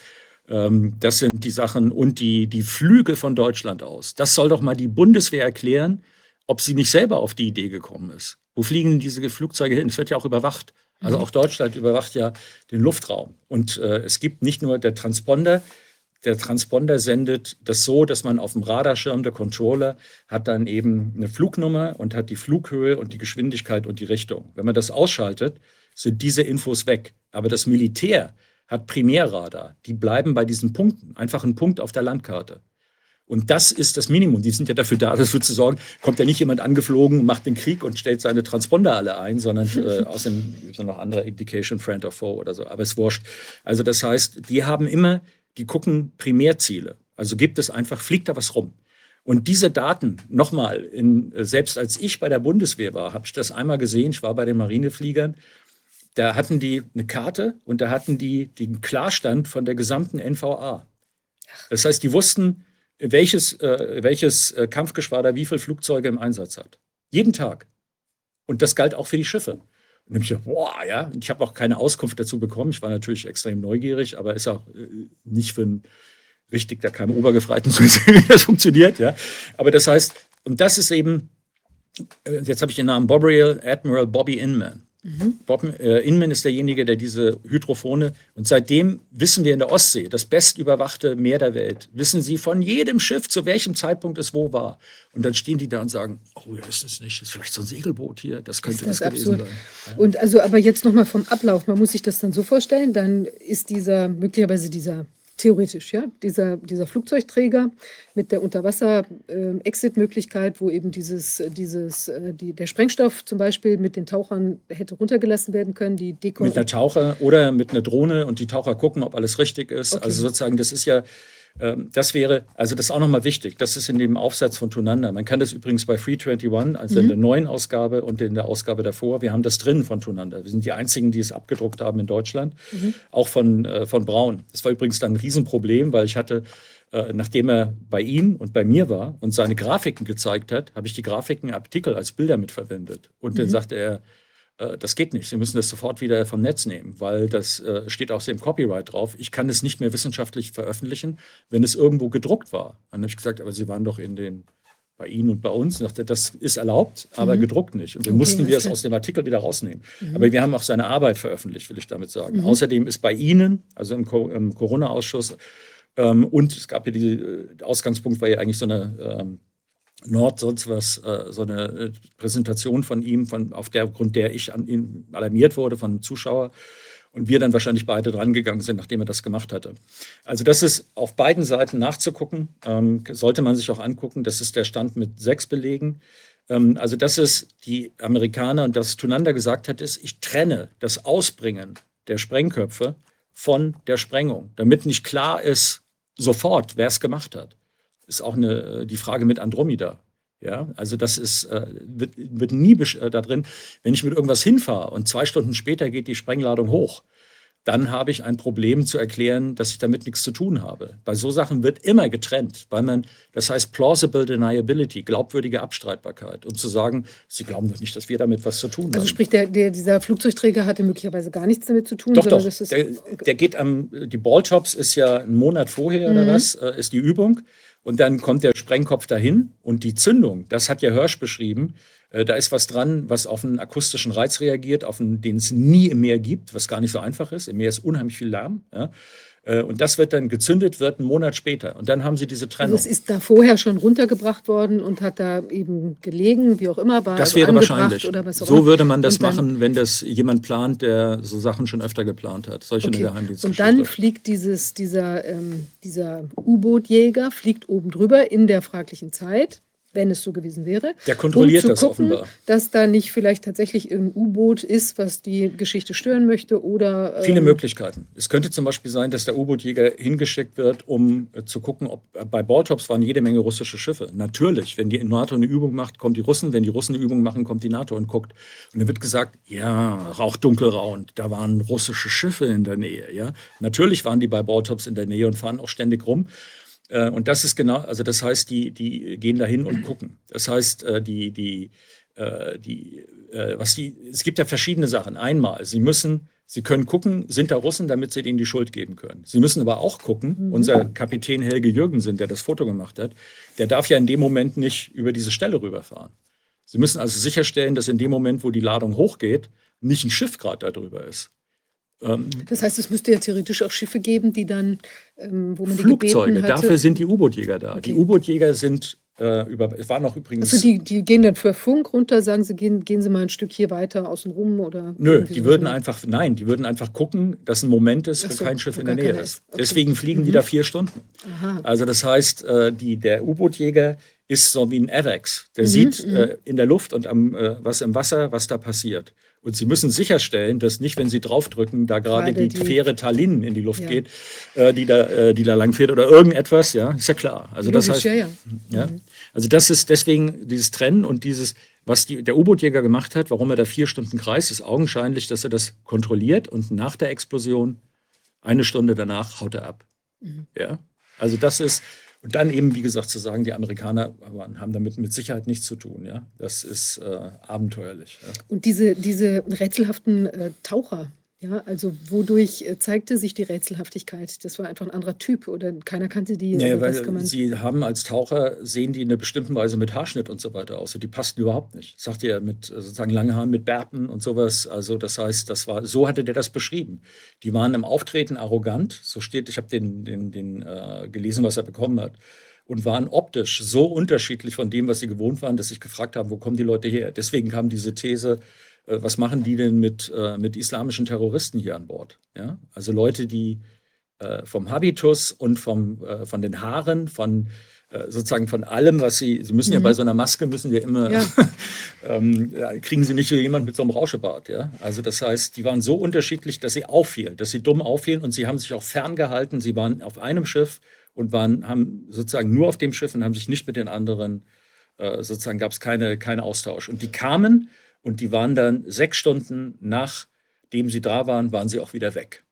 ähm, das sind die Sachen und die, die Flüge von Deutschland aus. Das soll doch mal die Bundeswehr erklären, ob sie nicht selber auf die Idee gekommen ist. Wo fliegen diese Flugzeuge hin? Es wird ja auch überwacht. Also mhm. auch Deutschland überwacht ja den Luftraum. Und äh, es gibt nicht nur der Transponder, der Transponder sendet das so, dass man auf dem Radarschirm der Controller hat dann eben eine Flugnummer und hat die Flughöhe und die Geschwindigkeit und die Richtung. Wenn man das ausschaltet, sind diese Infos weg. Aber das Militär hat Primärradar. Die bleiben bei diesen Punkten, einfach ein Punkt auf der Landkarte. Und das ist das Minimum. Die sind ja dafür da, dafür zu sorgen, kommt ja nicht jemand angeflogen, macht den Krieg und stellt seine Transponder alle ein, sondern äh, außerdem gibt es noch andere Indication, Friend or Foe oder so. Aber es wurscht. Also das heißt, die haben immer die gucken Primärziele. Also gibt es einfach, fliegt da was rum. Und diese Daten, nochmal, selbst als ich bei der Bundeswehr war, habe ich das einmal gesehen, ich war bei den Marinefliegern, da hatten die eine Karte und da hatten die den Klarstand von der gesamten NVA. Das heißt, die wussten, welches, äh, welches äh, Kampfgeschwader wie viele Flugzeuge im Einsatz hat. Jeden Tag. Und das galt auch für die Schiffe. Und ich gedacht, boah, ja, ich habe auch keine Auskunft dazu bekommen. Ich war natürlich extrem neugierig, aber ist auch äh, nicht für ein richtig, da keinem Obergefreiten zu sehen, wie das funktioniert, ja. Aber das heißt, und das ist eben, äh, jetzt habe ich den Namen Bobriel Admiral Bobby Inman. Mhm. Bob, äh, Inman ist derjenige, der diese Hydrophone, und seitdem wissen wir in der Ostsee, das bestüberwachte Meer der Welt, wissen sie von jedem Schiff, zu welchem Zeitpunkt es wo war. Und dann stehen die da und sagen, oh, ja, ist das nicht, das ist vielleicht so ein Segelboot hier, das könnte das, das gewesen sein. Ja. Und also, aber jetzt nochmal vom Ablauf, man muss sich das dann so vorstellen, dann ist dieser, möglicherweise dieser Theoretisch, ja. Dieser, dieser Flugzeugträger mit der Unterwasser-Exit-Möglichkeit, ähm, wo eben dieses, dieses, äh, die, der Sprengstoff zum Beispiel mit den Tauchern hätte runtergelassen werden können, die Deko Mit der Taucher oder mit einer Drohne und die Taucher gucken, ob alles richtig ist. Okay. Also sozusagen, das ist ja das wäre, also das ist auch nochmal wichtig, das ist in dem Aufsatz von Tunanda. Man kann das übrigens bei Free 21, also mhm. in der neuen Ausgabe und in der Ausgabe davor, wir haben das drin von Tunanda. Wir sind die einzigen, die es abgedruckt haben in Deutschland, mhm. auch von, äh, von Braun. Das war übrigens dann ein Riesenproblem, weil ich hatte, äh, nachdem er bei ihm und bei mir war und seine Grafiken gezeigt hat, habe ich die Grafiken Artikel als Bilder mitverwendet. Und mhm. dann sagte er, das geht nicht. Sie müssen das sofort wieder vom Netz nehmen, weil das äh, steht auch im Copyright drauf. Ich kann es nicht mehr wissenschaftlich veröffentlichen, wenn es irgendwo gedruckt war. Dann habe ich gesagt, aber Sie waren doch in den bei Ihnen und bei uns. Und dachte, das ist erlaubt, aber Mhm. gedruckt nicht. Und dann Okay, mussten wir es aus dem Artikel wieder rausnehmen. Mhm. Aber wir haben auch seine Arbeit veröffentlicht, will ich damit sagen. Mhm. Außerdem ist bei Ihnen, also im, im Corona-Ausschuss, ähm, und es gab ja die, äh, der Ausgangspunkt war ja eigentlich so eine ähm, Nord, sonst was, äh, so eine äh, Präsentation von ihm, von, auf der Grund der ich an ihn alarmiert wurde von einem Zuschauer und wir dann wahrscheinlich beide drangegangen sind, nachdem er das gemacht hatte. Also das ist auf beiden Seiten nachzugucken, ähm, sollte man sich auch angucken. Das ist der Stand mit sechs Belegen. Ähm, also das ist die Amerikaner und das Tunander gesagt hat, ist, ich trenne das Ausbringen der Sprengköpfe von der Sprengung, damit nicht klar ist sofort, wer es gemacht hat. Ist auch eine, die Frage mit Andromeda. Ja, also das ist, äh, wird, wird nie äh, da drin, wenn ich mit irgendwas hinfahre und zwei Stunden später geht die Sprengladung hoch, dann habe ich ein Problem zu erklären, dass ich damit nichts zu tun habe. Bei so Sachen wird immer getrennt, weil man, das heißt plausible deniability, glaubwürdige Abstreitbarkeit, um zu sagen, Sie glauben doch nicht, dass wir damit was zu tun haben. Also sprich, der, der, dieser Flugzeugträger hatte möglicherweise gar nichts damit zu tun, Doch, doch. das ist Der, der geht am, die Balltops ist ja einen Monat vorher oder Mhm. was, äh, ist die Übung. Und dann kommt der Sprengkopf dahin und die Zündung, das hat ja Hirsch beschrieben. Äh, da ist was dran, was auf einen akustischen Reiz reagiert, auf einen, den es nie im Meer gibt, was gar nicht so einfach ist. Im Meer ist unheimlich viel Lärm. Ja? Äh, Und das wird dann gezündet, wird einen Monat später. Und dann haben sie diese Also Trennung. es ist da vorher schon runtergebracht worden und hat da eben gelegen, wie auch immer, war Das also wäre wahrscheinlich. Oder was auch So würde man das machen, wenn das jemand plant, der so Sachen schon öfter geplant hat. Solche Okay. Geheimdienste. Und dann fliegt dieses, dieser, ähm, dieser U-Boot-Jäger fliegt oben drüber in der fraglichen Zeit, wenn es so gewesen wäre. Der kontrolliert um zu das gucken, offenbar. dass da nicht vielleicht tatsächlich irgendein U-Boot ist, was die Geschichte stören möchte oder Viele ähm, Möglichkeiten. Es könnte zum Beispiel sein, dass der U-Boot-Jäger hingeschickt wird, um äh, zu gucken, ob äh, bei Balltops waren jede Menge russische Schiffe. Natürlich, wenn die NATO eine Übung macht, kommen die Russen. Wenn die Russen eine Übung machen, kommt die NATO und guckt. Und dann wird gesagt, ja, Rauchdunkelraund, da waren russische Schiffe in der Nähe. Ja, natürlich waren die bei Balltops in der Nähe und fahren auch ständig rum. Äh, Und das ist genau, also das heißt, die, die gehen dahin und gucken. Das heißt, äh, die, die, äh, die, was die, es gibt ja verschiedene Sachen. Einmal, sie müssen, sie können gucken, sind da Russen, damit sie denen die Schuld geben können. Sie müssen aber auch gucken, Mhm. unser Kapitän Helge Jürgensen, der das Foto gemacht hat, der darf ja in dem Moment nicht über diese Stelle rüberfahren. Sie müssen also sicherstellen, dass in dem Moment, wo die Ladung hochgeht, nicht ein Schiff gerade da drüber ist. Ähm, Das heißt, es müsste ja theoretisch auch Schiffe geben, die dann, ähm, wo man die Flugzeuge, gebeten hatte. dafür sind die U-Boot-Jäger da. Die Okay. U-Boot-Jäger sind äh, über, es waren auch übrigens. also die, die gehen dann für Funk runter, sagen sie, gehen, gehen Sie mal ein Stück hier weiter außen rum oder. Nö, die so. würden einfach, nein, die würden einfach gucken, dass ein Moment ist, wo so, kein Schiff in der Nähe ist. Okay. Deswegen fliegen die Mhm. da vier Stunden. Aha. Also das heißt, äh, die, der U-Boot-Jäger ist so wie ein AVAX. Der Mhm, sieht mhm. äh, in der Luft und am, äh, was im Wasser, was da passiert. Und sie müssen sicherstellen, dass nicht, wenn sie draufdrücken, da gerade Gerade die, die- Fähre Tallinn in die Luft Ja. geht, äh, die, da, äh, die da lang fährt oder irgendetwas, ja, ist ja klar. Also das Logisch, heißt, ja, ja. ja. Also das ist deswegen dieses Trennen und dieses, was die, der U-Boot-Jäger gemacht hat, warum er da vier Stunden kreist, ist augenscheinlich, dass er das kontrolliert und nach der Explosion, eine Stunde danach, haut er ab. Mhm. Ja. Also das ist, und dann eben, wie gesagt, zu sagen, die Amerikaner haben damit mit Sicherheit nichts zu tun. Ja. Das ist äh, abenteuerlich. Ja. Und diese, diese rätselhaften äh, Taucher, ja, also wodurch äh, zeigte sich die Rätselhaftigkeit? Das war einfach ein anderer Typ oder keiner kannte die. Kann weil sie haben als Taucher, sehen die in einer bestimmten Weise mit Haarschnitt und so weiter aus. Und die passten überhaupt nicht. Sagt ihr mit äh, sozusagen langen Haaren, mit Bärten und sowas. Also das heißt, das war, so hatte der das beschrieben. Die waren im Auftreten arrogant. So steht, ich habe den, den, den äh, gelesen, was er bekommen hat. Und waren optisch so unterschiedlich von dem, was sie gewohnt waren, dass sich gefragt haben, wo kommen die Leute her? Deswegen kam diese These, was machen die denn mit, äh, mit islamischen Terroristen hier an Bord? Ja? Also Leute, die äh, vom Habitus und vom, äh, von den Haaren, von äh, sozusagen von allem, was sie, sie müssen ja Mhm. bei so einer Maske, müssen wir immer, Ja. ähm, ja, kriegen sie nicht so jemand mit so einem Rauschebart. Ja? Also das heißt, die waren so unterschiedlich, dass sie auffielen, dass sie dumm auffielen und sie haben sich auch ferngehalten. Sie waren auf einem Schiff und waren, haben sozusagen nur auf dem Schiff und haben sich nicht mit den anderen, äh, sozusagen gab es keine, keinen Austausch. Und die kamen und die waren dann sechs Stunden nachdem sie da waren, waren sie auch wieder weg.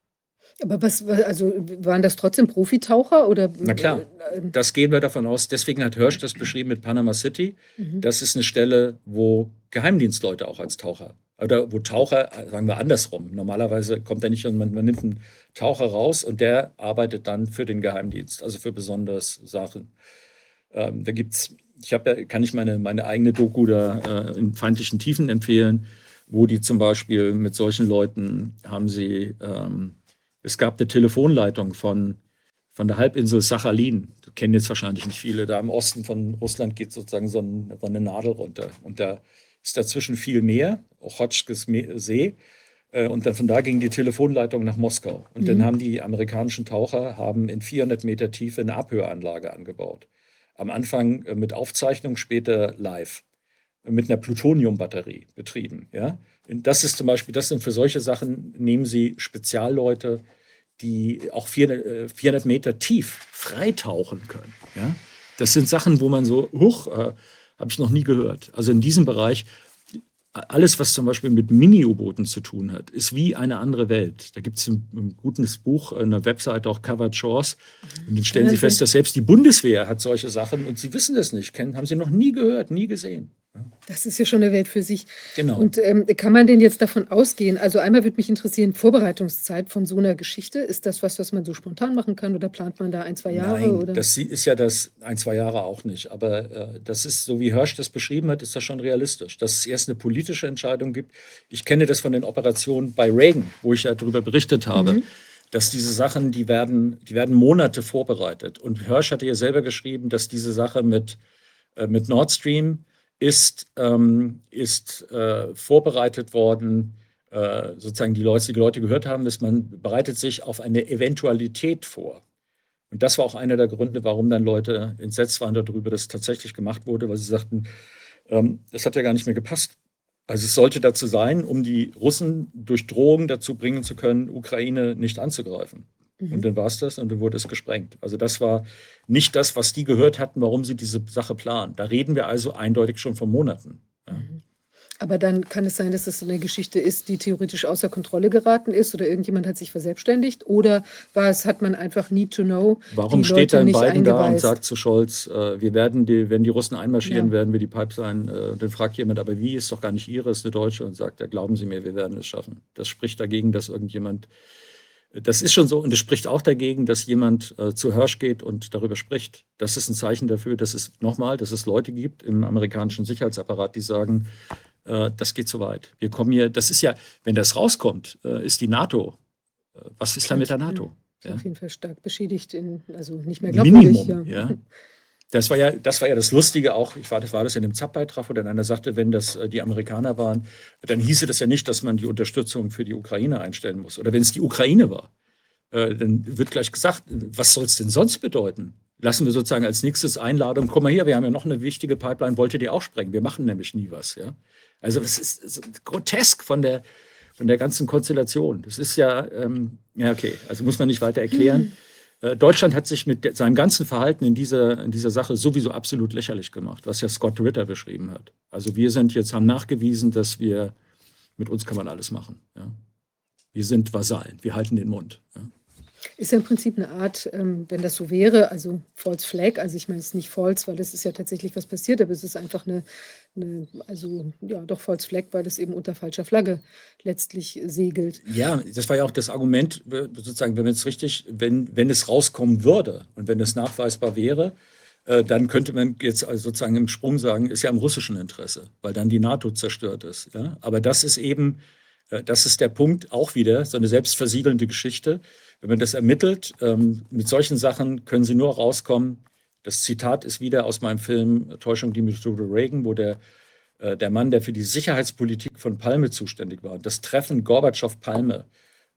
aber was, wa- also waren das trotzdem Profitaucher oder? Na klar. Das gehen wir davon aus. Deswegen hat Hirsch das beschrieben mit Panama City. mhm. Das ist eine Stelle, wo Geheimdienstleute auch als Taucher oder wo Taucher, sagen wir andersrum. Normalerweise kommt er nicht und man, man nimmt einen Taucher raus und der arbeitet dann für den Geheimdienst, also für besonders Sachen. Ähm, da gibt es ich habe, kann ich meine, meine eigene Doku da äh, in feindlichen Tiefen empfehlen, wo die zum Beispiel mit solchen Leuten haben sie, ähm, es gab eine Telefonleitung von, von der Halbinsel Sachalin. Das kennen jetzt wahrscheinlich nicht viele. Da im Osten von Russland geht sozusagen so, ein, so eine Nadel runter. Und da ist dazwischen viel Meer, Ochotskes See. Äh, und dann von da ging die Telefonleitung nach Moskau. Und mhm. dann haben die amerikanischen Taucher haben in 400 Meter Tiefe eine Abhöranlage angebaut. Am Anfang äh, mit Aufzeichnung, später live mit einer Plutoniumbatterie betrieben. Ja? Das ist zum Beispiel, das sind für solche Sachen, nehmen Sie Spezialleute, die auch 400, 400 äh, Meter tief freitauchen können. Ja? Das sind Sachen, wo man so, huch, äh, habe ich noch nie gehört. Also in diesem Bereich, alles, was zum Beispiel mit Mini-U-Booten zu tun hat, ist wie eine andere Welt. Da gibt es ein, ein, gutes Buch, eine Webseite auch Covered Shores. Und dann stellen Sie fest, dass selbst die Bundeswehr hat solche Sachen und Sie wissen das nicht, kennen, haben Sie noch nie gehört, nie gesehen. Das ist ja schon eine Welt für sich. Genau. Und ähm, kann man denn jetzt davon ausgehen? Also einmal würde mich interessieren, Vorbereitungszeit von so einer Geschichte. Ist das was, was man so spontan machen kann oder plant man da ein, zwei Jahre? Nein, oder? das ist ja das ein, zwei Jahre auch nicht. Aber äh, das ist, so wie Hirsch das beschrieben hat, ist das schon realistisch. Dass es erst eine politische Entscheidung gibt. Ich kenne das von den Operationen bei Reagan, wo ich ja darüber berichtet habe. Mhm dass diese Sachen, die werden, die werden Monate vorbereitet. Und Hirsch hatte ja selber geschrieben, dass diese Sache mit, äh, mit Nord Stream ist, ähm, ist äh, vorbereitet worden, äh, sozusagen die Leute, die Leute gehört haben, dass man bereitet sich auf eine Eventualität vor. Und das war auch einer der Gründe, warum dann Leute entsetzt waren darüber, dass tatsächlich gemacht wurde, weil sie sagten, ähm, das hat ja gar nicht mehr gepasst. Also es sollte dazu sein, um die Russen durch Drohungen dazu bringen zu können, Ukraine nicht anzugreifen. Mhm. Und dann war es das und dann wurde es gesprengt. Also das war nicht das, was die gehört hatten, warum sie diese Sache planen. Da reden wir also eindeutig schon von Monaten. Ja. Mhm. Aber dann kann es sein, dass das so eine Geschichte ist, die theoretisch außer Kontrolle geraten ist oder irgendjemand hat sich verselbstständigt oder war es, hat man einfach need to know. Warum steht dann Biden da und sagt zu Scholz, äh, wir werden die, wenn die Russen einmarschieren, ja. werden wir die Pipeline, äh, dann fragt jemand, aber wie, ist doch gar nicht ihre, ist eine Deutsche und sagt, ja, glauben Sie mir, wir werden es schaffen. Das spricht dagegen, dass irgendjemand das ist schon so und es spricht auch dagegen, dass jemand äh, zu Hirsch geht und darüber spricht. Das ist ein Zeichen dafür, dass es nochmal, dass es Leute gibt im amerikanischen Sicherheitsapparat, die sagen, äh, das geht zu weit. Wir kommen hier, das ist ja, wenn das rauskommt, äh, ist die NATO. Äh, was ist da mit der NATO? Ja? Auf jeden Fall stark beschädigt, in, also nicht mehr glaubwürdig. Minimum, ja. ja. Das war ja das, war ja das Lustige auch, ich war, das war das in dem ZAP-Beitrag, wo dann einer sagte, wenn das äh, die Amerikaner waren, dann hieße das ja nicht, dass man die Unterstützung für die Ukraine einstellen muss. Oder wenn es die Ukraine war, äh, dann wird gleich gesagt, was soll es denn sonst bedeuten? Lassen wir sozusagen als nächstes Einladung, komm mal her, wir haben ja noch eine wichtige Pipeline, wolltet ihr auch sprengen? Wir machen nämlich nie was. Ja? Also es ist, grotesk von der, von der ganzen Konstellation. Das ist ja, ähm, ja okay, also muss man nicht weiter erklären. Äh, Deutschland hat sich mit seinem ganzen Verhalten in dieser, in dieser Sache sowieso absolut lächerlich gemacht, was ja Scott Ritter beschrieben hat. Also wir sind jetzt, haben nachgewiesen, dass wir, mit uns kann man alles machen. Ja. Wir sind Vasallen, wir halten den Mund. Ja. Ist ja im Prinzip eine Art, ähm, wenn das so wäre, also False Flag, also ich meine es ist nicht false, weil das ist ja tatsächlich was passiert, aber es ist einfach eine, eine, also ja doch False Flag, weil das eben unter falscher Flagge letztlich segelt. Ja, das war ja auch das Argument, sozusagen, wenn es richtig, wenn, wenn es rauskommen würde und wenn es nachweisbar wäre, äh, dann könnte man jetzt also sozusagen im Sprung sagen, ist ja im russischen Interesse, weil dann die NATO zerstört ist. Ja? Aber das ist eben, äh, das ist der Punkt auch wieder, so eine selbstversiegelnde Geschichte wenn man das ermittelt, ähm, mit solchen Sachen können sie nur rauskommen. Das Zitat ist wieder aus meinem Film Täuschung Dimitri Reagan, wo der, äh, der Mann, der für die Sicherheitspolitik von Palme zuständig war, das Treffen Gorbatschow-Palme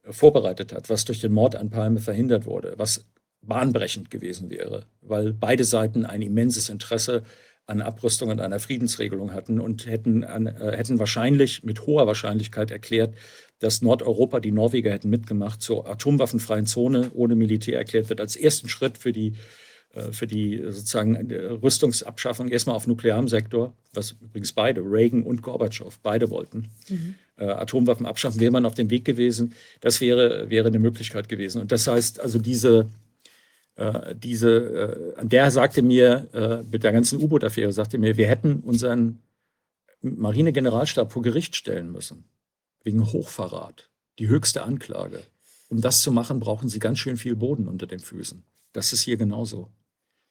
äh, vorbereitet hat, was durch den Mord an Palme verhindert wurde, was bahnbrechend gewesen wäre, weil beide Seiten ein immenses Interesse an Abrüstung und einer Friedensregelung hatten und hätten, an, äh, hätten wahrscheinlich mit hoher Wahrscheinlichkeit erklärt, dass Nordeuropa, die Norweger hätten mitgemacht, zur atomwaffenfreien Zone ohne Militär erklärt wird, als ersten Schritt für die, äh, für die sozusagen äh, Rüstungsabschaffung erstmal auf nuklearem Sektor, was übrigens beide, Reagan und Gorbatschow, beide wollten. Mhm. Äh, Atomwaffen abschaffen, wäre man auf dem Weg gewesen. Das wäre, wäre eine Möglichkeit gewesen. Und das heißt also, diese, diese, der sagte mir, mit der ganzen U-Boot-Affäre, sagte mir, wir hätten unseren Marinegeneralstab vor Gericht stellen müssen wegen Hochverrat, die höchste Anklage. Um das zu machen, brauchen sie ganz schön viel Boden unter den Füßen. Das ist hier genauso.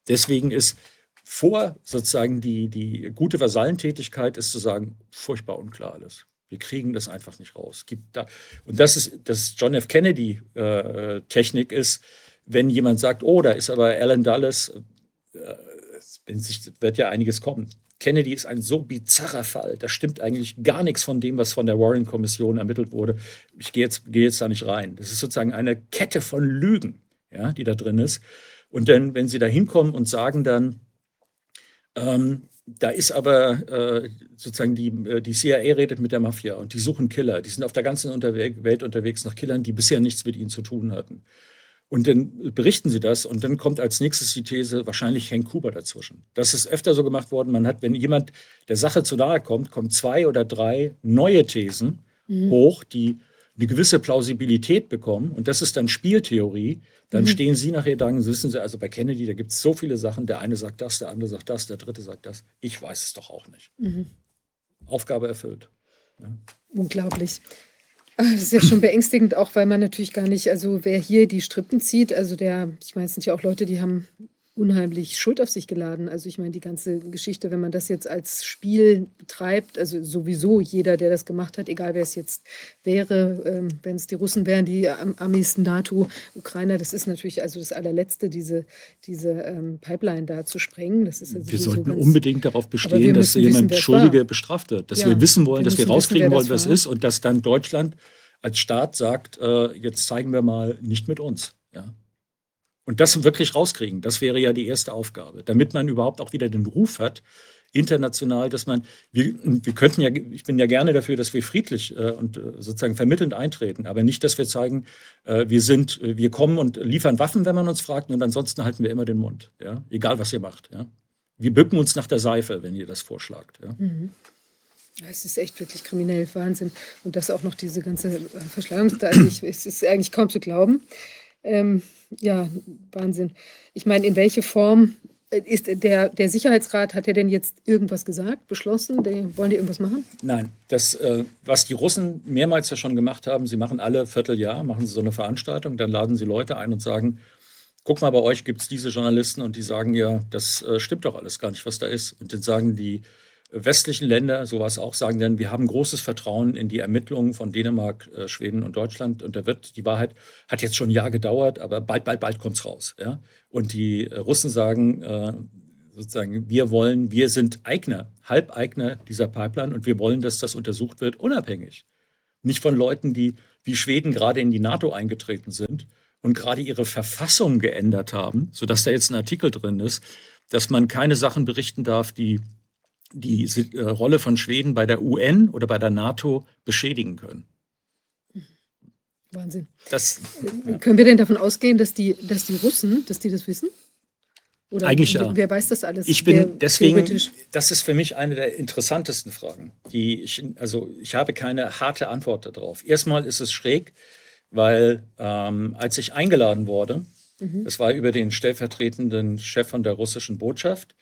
Deswegen ist vor sozusagen die, die gute Vasallentätigkeit ist zu sagen, furchtbar unklar alles. Wir kriegen das einfach nicht raus. Gibt da, und das ist das John F. Kennedy-Technik äh, ist, wenn jemand sagt, oh, da ist aber Alan Dulles, äh, wird ja einiges kommen. Kennedy ist ein so bizarrer Fall. Da stimmt eigentlich gar nichts von dem, was von der Warren-Kommission ermittelt wurde. Ich gehe jetzt, gehe jetzt da nicht rein. Das ist sozusagen eine Kette von Lügen, ja, die da drin ist. Und dann, wenn Sie da hinkommen und sagen dann, ähm, da ist aber äh, sozusagen die, äh, die CIA redet mit der Mafia und die suchen Killer. Die sind auf der ganzen Unterwe Welt unterwegs nach Killern, die bisher nichts mit ihnen zu tun hatten. Und dann berichten sie das und dann kommt als nächstes die These, wahrscheinlich hängt Kuba dazwischen. Das ist öfter so gemacht worden. Man hat, wenn jemand der Sache zu nahe kommt, kommen zwei oder drei neue Thesen mhm. hoch, die eine gewisse Plausibilität bekommen. Und das ist dann Spieltheorie. Dann mhm. stehen Sie nachher da und wissen Sie, also bei Kennedy, da gibt es so viele Sachen. Der eine sagt das, der andere sagt das, der dritte sagt das. Ich weiß es doch auch nicht. Mhm. Aufgabe erfüllt. Ja. Unglaublich. Das ist ja schon beängstigend, auch weil man natürlich gar nicht, also wer hier die Strippen zieht, also der, ich meine, es sind ja auch Leute, die haben unheimlich Schuld auf sich geladen. Also ich meine, die ganze Geschichte, wenn man das jetzt als Spiel betreibt, also sowieso jeder, der das gemacht hat, egal wer es jetzt wäre, ähm, wenn es die Russen wären, die Amis, NATO, Ukrainer, das ist natürlich also das allerletzte, diese, diese ähm, Pipeline da zu sprengen. Das ist also wir sollten unbedingt darauf bestehen, dass jemand Schuldige war. bestraft wird, dass ja, wir wissen wollen, wir dass wir rauskriegen wissen, wollen, was ist und dass dann Deutschland als Staat sagt, äh, jetzt zeigen wir mal nicht mit uns. Ja. Und das wirklich rauskriegen, das wäre ja die erste Aufgabe, damit man überhaupt auch wieder den Ruf hat, international, dass man, wir, wir könnten ja, ich bin ja gerne dafür, dass wir friedlich äh, und äh, sozusagen vermittelnd eintreten, aber nicht, dass wir zeigen, äh, wir sind, äh, wir kommen und liefern Waffen, wenn man uns fragt, und ansonsten halten wir immer den Mund, ja, egal was ihr macht, ja. Wir bücken uns nach der Seife, wenn ihr das vorschlagt, ja. Mhm. Es ist echt wirklich kriminell, Wahnsinn. Und das auch noch diese ganze äh, Verschleierung, also es ist eigentlich kaum zu glauben. Ähm, ja, Wahnsinn. Ich meine, in welche Form äh, ist der, der Sicherheitsrat, hat er denn jetzt irgendwas gesagt, beschlossen? Die, wollen die irgendwas machen? Nein, das, äh, was die Russen mehrmals ja schon gemacht haben, sie machen alle Vierteljahr, machen sie so eine Veranstaltung, dann laden sie Leute ein und sagen, guck mal, bei euch gibt es diese Journalisten und die sagen ja, das äh, stimmt doch alles gar nicht, was da ist. Und dann sagen die westlichen Länder, sowas auch, sagen dann, wir haben großes Vertrauen in die Ermittlungen von Dänemark, äh, Schweden und Deutschland. Und da wird die Wahrheit, hat jetzt schon ein Jahr gedauert, aber bald, bald, bald kommt es raus. Ja? Und die äh, Russen sagen äh, sozusagen, wir wollen, wir sind Eigner, Halbeigner dieser Pipeline und wir wollen, dass das untersucht wird, unabhängig. Nicht von Leuten, die wie Schweden gerade in die NATO eingetreten sind und gerade ihre Verfassung geändert haben, sodass da jetzt ein Artikel drin ist, dass man keine Sachen berichten darf, die die äh, Rolle von Schweden bei der UN oder bei der NATO beschädigen können. Wahnsinn. Das. Können wir denn davon ausgehen, dass die, dass die Russen, dass die das wissen? Oder Eigentlich ja. Wer weiß das alles? Ich bin deswegen, das ist für mich eine der interessantesten Fragen. Die ich, also ich habe keine harte Antwort darauf. Erstmal ist es schräg, weil ähm, als ich eingeladen wurde, mhm. das war über den stellvertretenden Chef von der russischen Botschaft,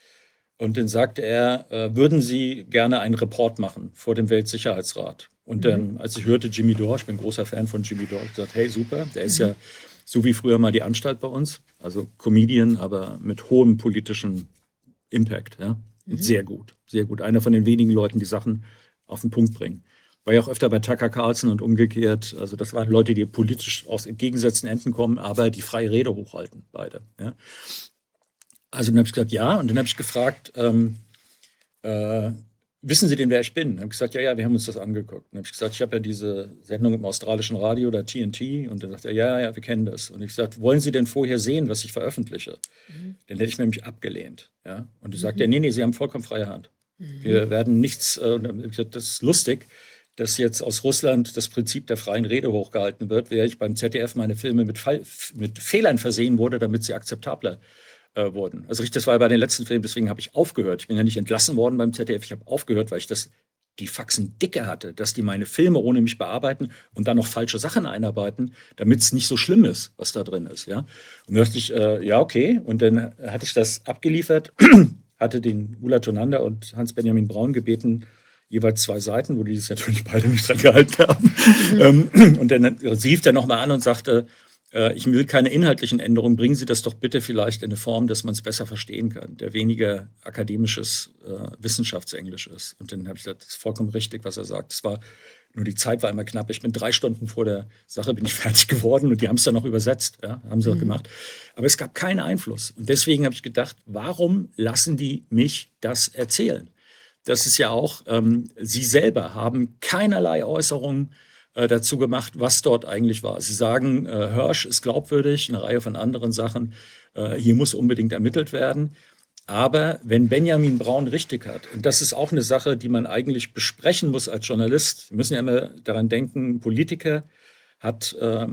und dann sagte er, äh, würden Sie gerne einen Report machen vor dem Weltsicherheitsrat? Und dann, mhm. als ich hörte Jimmy Dore, ich bin großer Fan von Jimmy Dore, ich gesagt, hey, super, der ist mhm. ja so wie früher mal die Anstalt bei uns, also Comedian, aber mit hohem politischen Impact. Ja? Mhm. Sehr gut, sehr gut. Einer von den wenigen Leuten, die Sachen auf den Punkt bringen. War ja auch öfter bei Tucker Carlson und umgekehrt. Also das waren Leute, die politisch aus entgegengesetzten Enden kommen, aber die freie Rede hochhalten, beide. Ja? Also dann habe ich gesagt, ja. Und dann habe ich gefragt, ähm, äh, wissen Sie denn, wer ich bin? Dann habe ich gesagt, ja, ja, wir haben uns das angeguckt. Dann habe ich gesagt, ich habe ja diese Sendung im australischen Radio, da TNT. Und dann sagt er, ja, ja, wir kennen das. Und ich gesagt, wollen Sie denn vorher sehen, was ich veröffentliche? Mhm. Dann hätte ich nämlich abgelehnt. Ja? Und er sagt, mhm. ja, nee, nee, Sie haben vollkommen freie Hand. Mhm. Wir werden nichts, äh, gesagt, das ist lustig, dass jetzt aus Russland das Prinzip der freien Rede hochgehalten wird, während ich beim ZDF meine Filme mit, Fall, mit Fehlern versehen wurde, damit sie akzeptabler äh, wurden. Also das war bei den letzten Filmen, deswegen habe ich aufgehört. Ich bin ja nicht entlassen worden beim ZDF, ich habe aufgehört, weil ich das die Faxen dicke hatte, dass die meine Filme ohne mich bearbeiten und dann noch falsche Sachen einarbeiten, damit es nicht so schlimm ist, was da drin ist. Ja? Und da dachte ich, äh, ja, okay. Und dann hatte ich das abgeliefert, hatte den Ulla Tonanda und Hans-Benjamin Braun gebeten, jeweils zwei Seiten, wo die das natürlich beide nicht dran gehalten haben. Mhm. Und dann rief er nochmal an und sagte, äh, ich will keine inhaltlichen Änderungen, bringen Sie das doch bitte vielleicht in eine Form, dass man es besser verstehen kann, der weniger akademisches äh, Wissenschaftsenglisch ist. Und dann habe ich gesagt, das ist vollkommen richtig, was er sagt. Es war nur die Zeit war immer knapp. Ich bin drei Stunden vor der Sache bin ich fertig geworden und die haben es dann noch übersetzt, ja, haben sie mhm. auch gemacht. Aber es gab keinen Einfluss. Und deswegen habe ich gedacht, warum lassen die mich das erzählen? Das ist ja auch, ähm, sie selber haben keinerlei Äußerungen dazu gemacht, was dort eigentlich war. Sie sagen, äh, Hirsch ist glaubwürdig, eine Reihe von anderen Sachen. Äh, hier muss unbedingt ermittelt werden. Aber wenn Benjamin Braun richtig hat, und das ist auch eine Sache, die man eigentlich besprechen muss als Journalist, wir müssen ja immer daran denken, Politiker hat äh,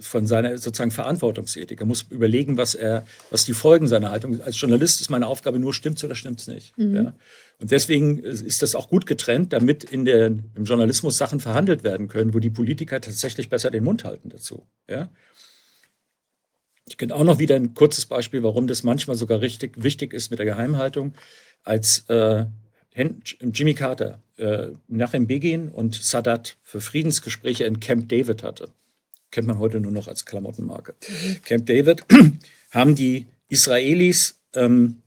von seiner sozusagen Verantwortungsethik. Er muss überlegen, was er, was die Folgen seiner Haltung sind. Als Journalist ist meine Aufgabe nur, stimmt es oder stimmt es nicht. Mhm. Ja? Und deswegen ist das auch gut getrennt, damit in der, im Journalismus Sachen verhandelt werden können, wo die Politiker tatsächlich besser den Mund halten dazu. Ja? Ich kenne auch noch wieder ein kurzes Beispiel, warum das manchmal sogar richtig wichtig ist mit der Geheimhaltung. Als äh, Jimmy Carter äh, nach dem Beginn und Sadat für Friedensgespräche in Camp David hatte, kennt man heute nur noch als Klamottenmarke. Mhm. Camp David haben die Israelis ähm,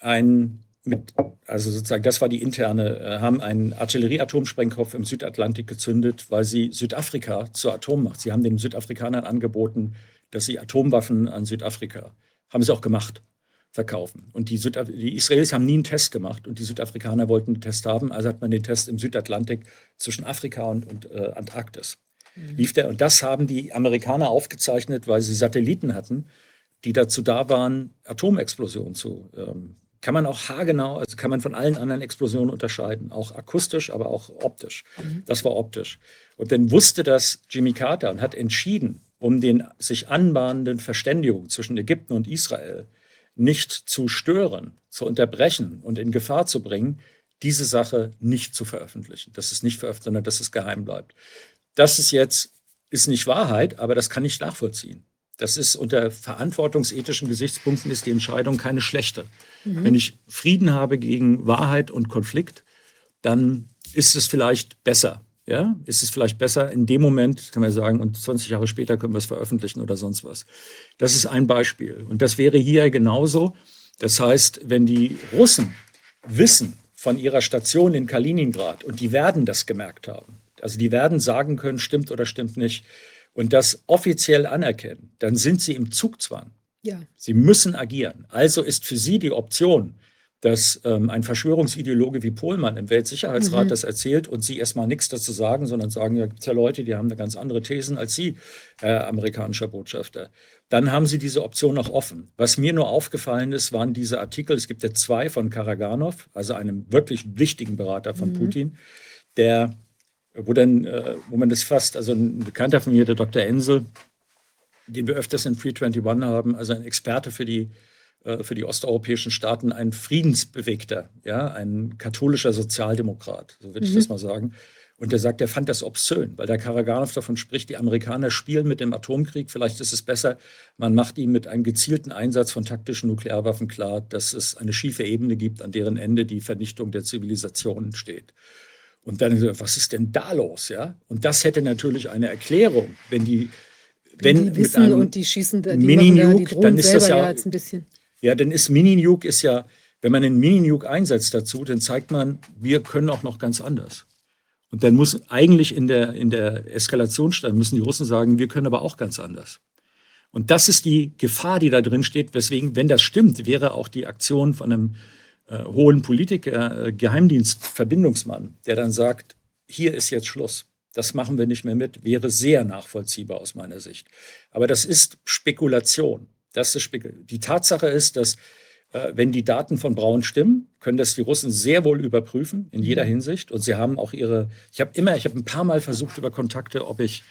ein mit, also sozusagen, das war die interne, äh, haben einen Artillerie-Atomsprengkopf im Südatlantik gezündet, weil sie Südafrika zur Atommacht. Sie haben den Südafrikanern angeboten, dass sie Atomwaffen an Südafrika, haben sie auch gemacht, verkaufen. Und die, Südaf die Israelis haben nie einen Test gemacht und die Südafrikaner wollten einen Test haben, also hat man den Test im Südatlantik zwischen Afrika und, und äh, Antarktis. Mhm. Lief der, und das haben die Amerikaner aufgezeichnet, weil sie Satelliten hatten, die dazu da waren, Atomexplosionen zu ähm, kann man auch haargenau, also kann man von allen anderen Explosionen unterscheiden, auch akustisch, aber auch optisch. Mhm. Das war optisch. Und dann wusste das Jimmy Carter und hat entschieden, um den sich anbahnenden Verständigung zwischen Ägypten und Israel nicht zu stören, zu unterbrechen und in Gefahr zu bringen, diese Sache nicht zu veröffentlichen. Das ist nicht veröffentlicht, sondern dass es geheim bleibt. Das ist jetzt, ist nicht Wahrheit, aber das kann ich nachvollziehen. Das ist unter verantwortungsethischen Gesichtspunkten ist die Entscheidung keine schlechte. Mhm. Wenn ich Frieden habe gegen Wahrheit und Konflikt, dann ist es vielleicht besser, ja, ist es vielleicht besser in dem Moment, kann man sagen, und 20 Jahre später können wir es veröffentlichen oder sonst was. Das ist ein Beispiel. Und das wäre hier genauso. Das heißt, wenn die Russen wissen von ihrer Station in Kaliningrad und die werden das gemerkt haben, also die werden sagen können, stimmt oder stimmt nicht, und das offiziell anerkennen, dann sind sie im Zugzwang. Ja. Sie müssen agieren. Also ist für sie die Option, dass ähm, ein Verschwörungsideologe wie Pohlmann im Weltsicherheitsrat mhm. das erzählt und sie erstmal nichts dazu sagen, sondern sagen, ja, gibt ja Leute, die haben eine ganz andere Thesen als Sie, Herr amerikanischer Botschafter. Dann haben sie diese Option noch offen. Was mir nur aufgefallen ist, waren diese Artikel, es gibt ja zwei von Karaganov, also einem wirklich wichtigen Berater von mhm. Putin, der, wo dann, äh, wo man das fasst, also ein Bekannter von mir, der Dr. Ensel, den wir öfters in 321 haben, also ein Experte für die äh, für die osteuropäischen Staaten ein Friedensbewegter, ja, ein katholischer Sozialdemokrat, so würde ich das mhm. mal sagen. Und der sagt, er fand das obszön, weil der Karaganov davon spricht, die Amerikaner spielen mit dem Atomkrieg. Vielleicht ist es besser, man macht ihnen mit einem gezielten Einsatz von taktischen Nuklearwaffen klar, dass es eine schiefe Ebene gibt, an deren Ende die Vernichtung der Zivilisation steht. Und dann, was ist denn da los? Ja? Und das hätte natürlich eine Erklärung, wenn die, wenn, die wissen und die schießen die Mini-Nuke, da, dann ist das ja, ja ein bisschen ja, dann ist Mini-Nuke ist ja, wenn man einen Mini-Nuke einsetzt dazu, dann zeigt man, wir können auch noch ganz anders. Und dann muss eigentlich in der, in der Eskalationsstand müssen die Russen sagen, wir können aber auch ganz anders. Und das ist die Gefahr, die da drin steht. Weswegen, wenn das stimmt, wäre auch die Aktion von einem äh, hohen Politiker, äh, Geheimdienstverbindungsmann, der dann sagt, hier ist jetzt Schluss. Das machen wir nicht mehr mit, wäre sehr nachvollziehbar aus meiner Sicht. Aber das ist Spekulation. Das ist die Tatsache ist, dass äh, wenn die Daten von Braun stimmen, können das die Russen sehr wohl überprüfen in jeder mhm. Hinsicht. Und sie haben auch ihre, ich habe immer, ich habe ein paar Mal versucht über Kontakte, ob ich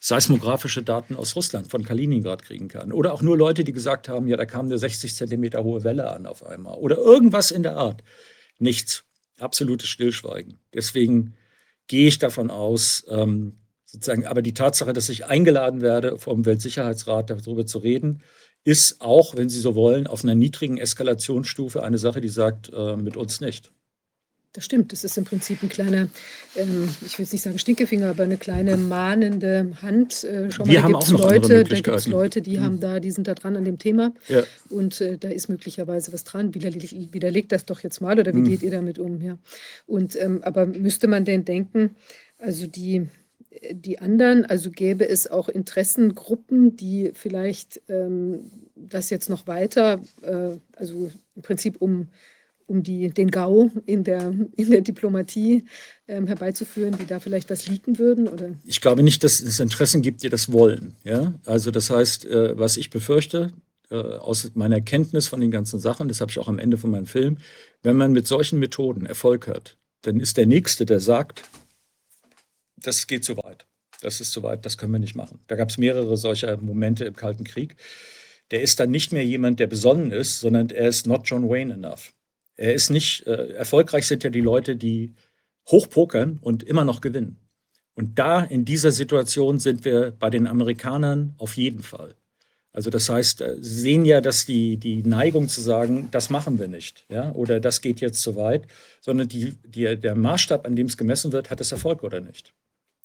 seismografische Daten aus Russland von Kaliningrad kriegen kann. Oder auch nur Leute, die gesagt haben, ja, da kam eine 60 Zentimeter hohe Welle an auf einmal. Oder irgendwas in der Art. Nichts. Absolutes Stillschweigen. Deswegen gehe ich davon aus, ähm, sozusagen, aber die Tatsache, dass ich eingeladen werde, vom Weltsicherheitsrat darüber zu reden, ist auch, wenn Sie so wollen, auf einer niedrigen Eskalationsstufe eine Sache, die sagt, äh, mit uns nicht. Das stimmt, das ist im Prinzip ein kleiner, ähm, ich will jetzt nicht sagen Stinkefinger, aber eine kleine mahnende Hand. Äh, schau Wir mal, da gibt's noch andere Leute, da gibt es Leute, die Mhm. haben da, die sind da dran an dem Thema Ja. und äh, da ist möglicherweise was dran. Widerleg, widerlegt das doch jetzt mal oder wie Mhm. geht ihr damit um? Ja. Und ähm, aber müsste man denn denken, also die die anderen, also gäbe es auch Interessengruppen, die vielleicht ähm, das jetzt noch weiter, äh, also im Prinzip um, um die, den GAU in der, in der Diplomatie ähm, herbeizuführen, die da vielleicht was leaken würden? Oder? Ich glaube nicht, dass es Interessen gibt, die das wollen. Ja? Also das heißt, äh, was ich befürchte, äh, aus meiner Kenntnis von den ganzen Sachen, das habe ich auch am Ende von meinem Film, wenn man mit solchen Methoden Erfolg hat, dann ist der Nächste, der sagt, das geht zu weit. Das ist zu weit, das können wir nicht machen. Da gab es mehrere solcher Momente im Kalten Krieg. Der ist dann nicht mehr jemand, der besonnen ist, sondern er ist not John Wayne enough. Er ist nicht, äh, erfolgreich sind ja die Leute, die hochpokern und immer noch gewinnen. Und da in dieser Situation sind wir bei den Amerikanern auf jeden Fall. Also das heißt, äh, Sie sehen ja, dass die, die Neigung zu sagen, das machen wir nicht, ja, oder das geht jetzt zu weit, sondern die, die, der Maßstab, an dem es gemessen wird, hat es Erfolg oder nicht.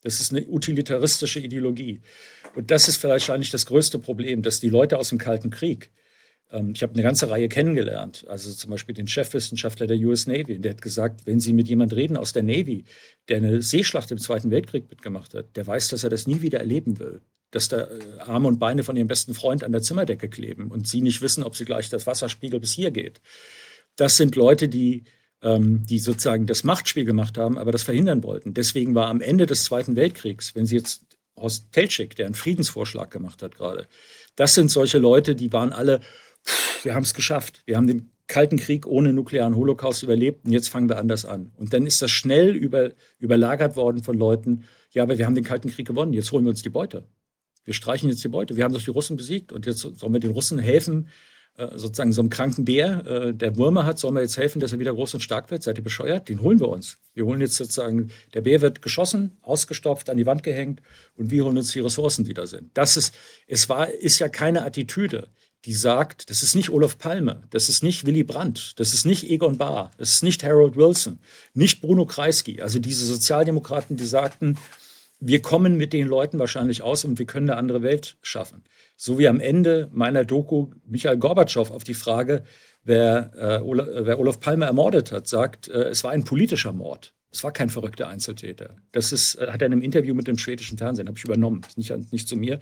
Das ist eine utilitaristische Ideologie. Und das ist vielleicht wahrscheinlich das größte Problem, dass die Leute aus dem Kalten Krieg, ich habe eine ganze Reihe kennengelernt, also zum Beispiel den Chefwissenschaftler der US Navy, der hat gesagt, wenn Sie mit jemand reden aus der Navy, der eine Seeschlacht im Zweiten Weltkrieg mitgemacht hat, der weiß, dass er das nie wieder erleben will. Dass da äh, Arme und Beine von ihrem besten Freund an der Zimmerdecke kleben und sie nicht wissen, ob sie gleich das Wasserspiegel bis hier geht. Das sind Leute, die ähm, die sozusagen das Machtspiel gemacht haben, aber das verhindern wollten. Deswegen war am Ende des Zweiten Weltkriegs, wenn Sie jetzt Horst Teltschik, der einen Friedensvorschlag gemacht hat gerade, das sind solche Leute, die waren alle, wir haben es geschafft, wir haben den Kalten Krieg ohne nuklearen Holocaust überlebt und jetzt fangen wir anders an. Und dann ist das schnell über, überlagert worden von Leuten, ja, aber wir haben den Kalten Krieg gewonnen, jetzt holen wir uns die Beute. Wir streichen jetzt die Beute. Wir haben doch die Russen besiegt und jetzt sollen wir den Russen helfen, äh, sozusagen so einem kranken Bär, äh, der Würmer hat, sollen wir jetzt helfen, dass er wieder groß und stark wird? Seid ihr bescheuert? Den holen wir uns. Wir holen jetzt sozusagen, der Bär wird geschossen, ausgestopft, an die Wand gehängt und wir holen uns die Ressourcen, die da sind. Das ist, es war, ist ja keine Attitüde, die sagt, das ist nicht Olaf Palme, das ist nicht Willy Brandt, das ist nicht Egon Bahr, das ist nicht Harold Wilson, nicht Bruno Kreisky, also diese Sozialdemokraten, die sagten, wir kommen mit den Leuten wahrscheinlich aus und wir können eine andere Welt schaffen. So wie am Ende meiner Doku Michael Gorbatschow auf die Frage, wer, äh, Olaf, wer Olaf Palme ermordet hat, sagt, äh, es war ein politischer Mord. Es war kein verrückter Einzeltäter. Das ist, äh, hat er in einem Interview mit dem schwedischen Fernsehen, habe ich übernommen, nicht, nicht zu mir.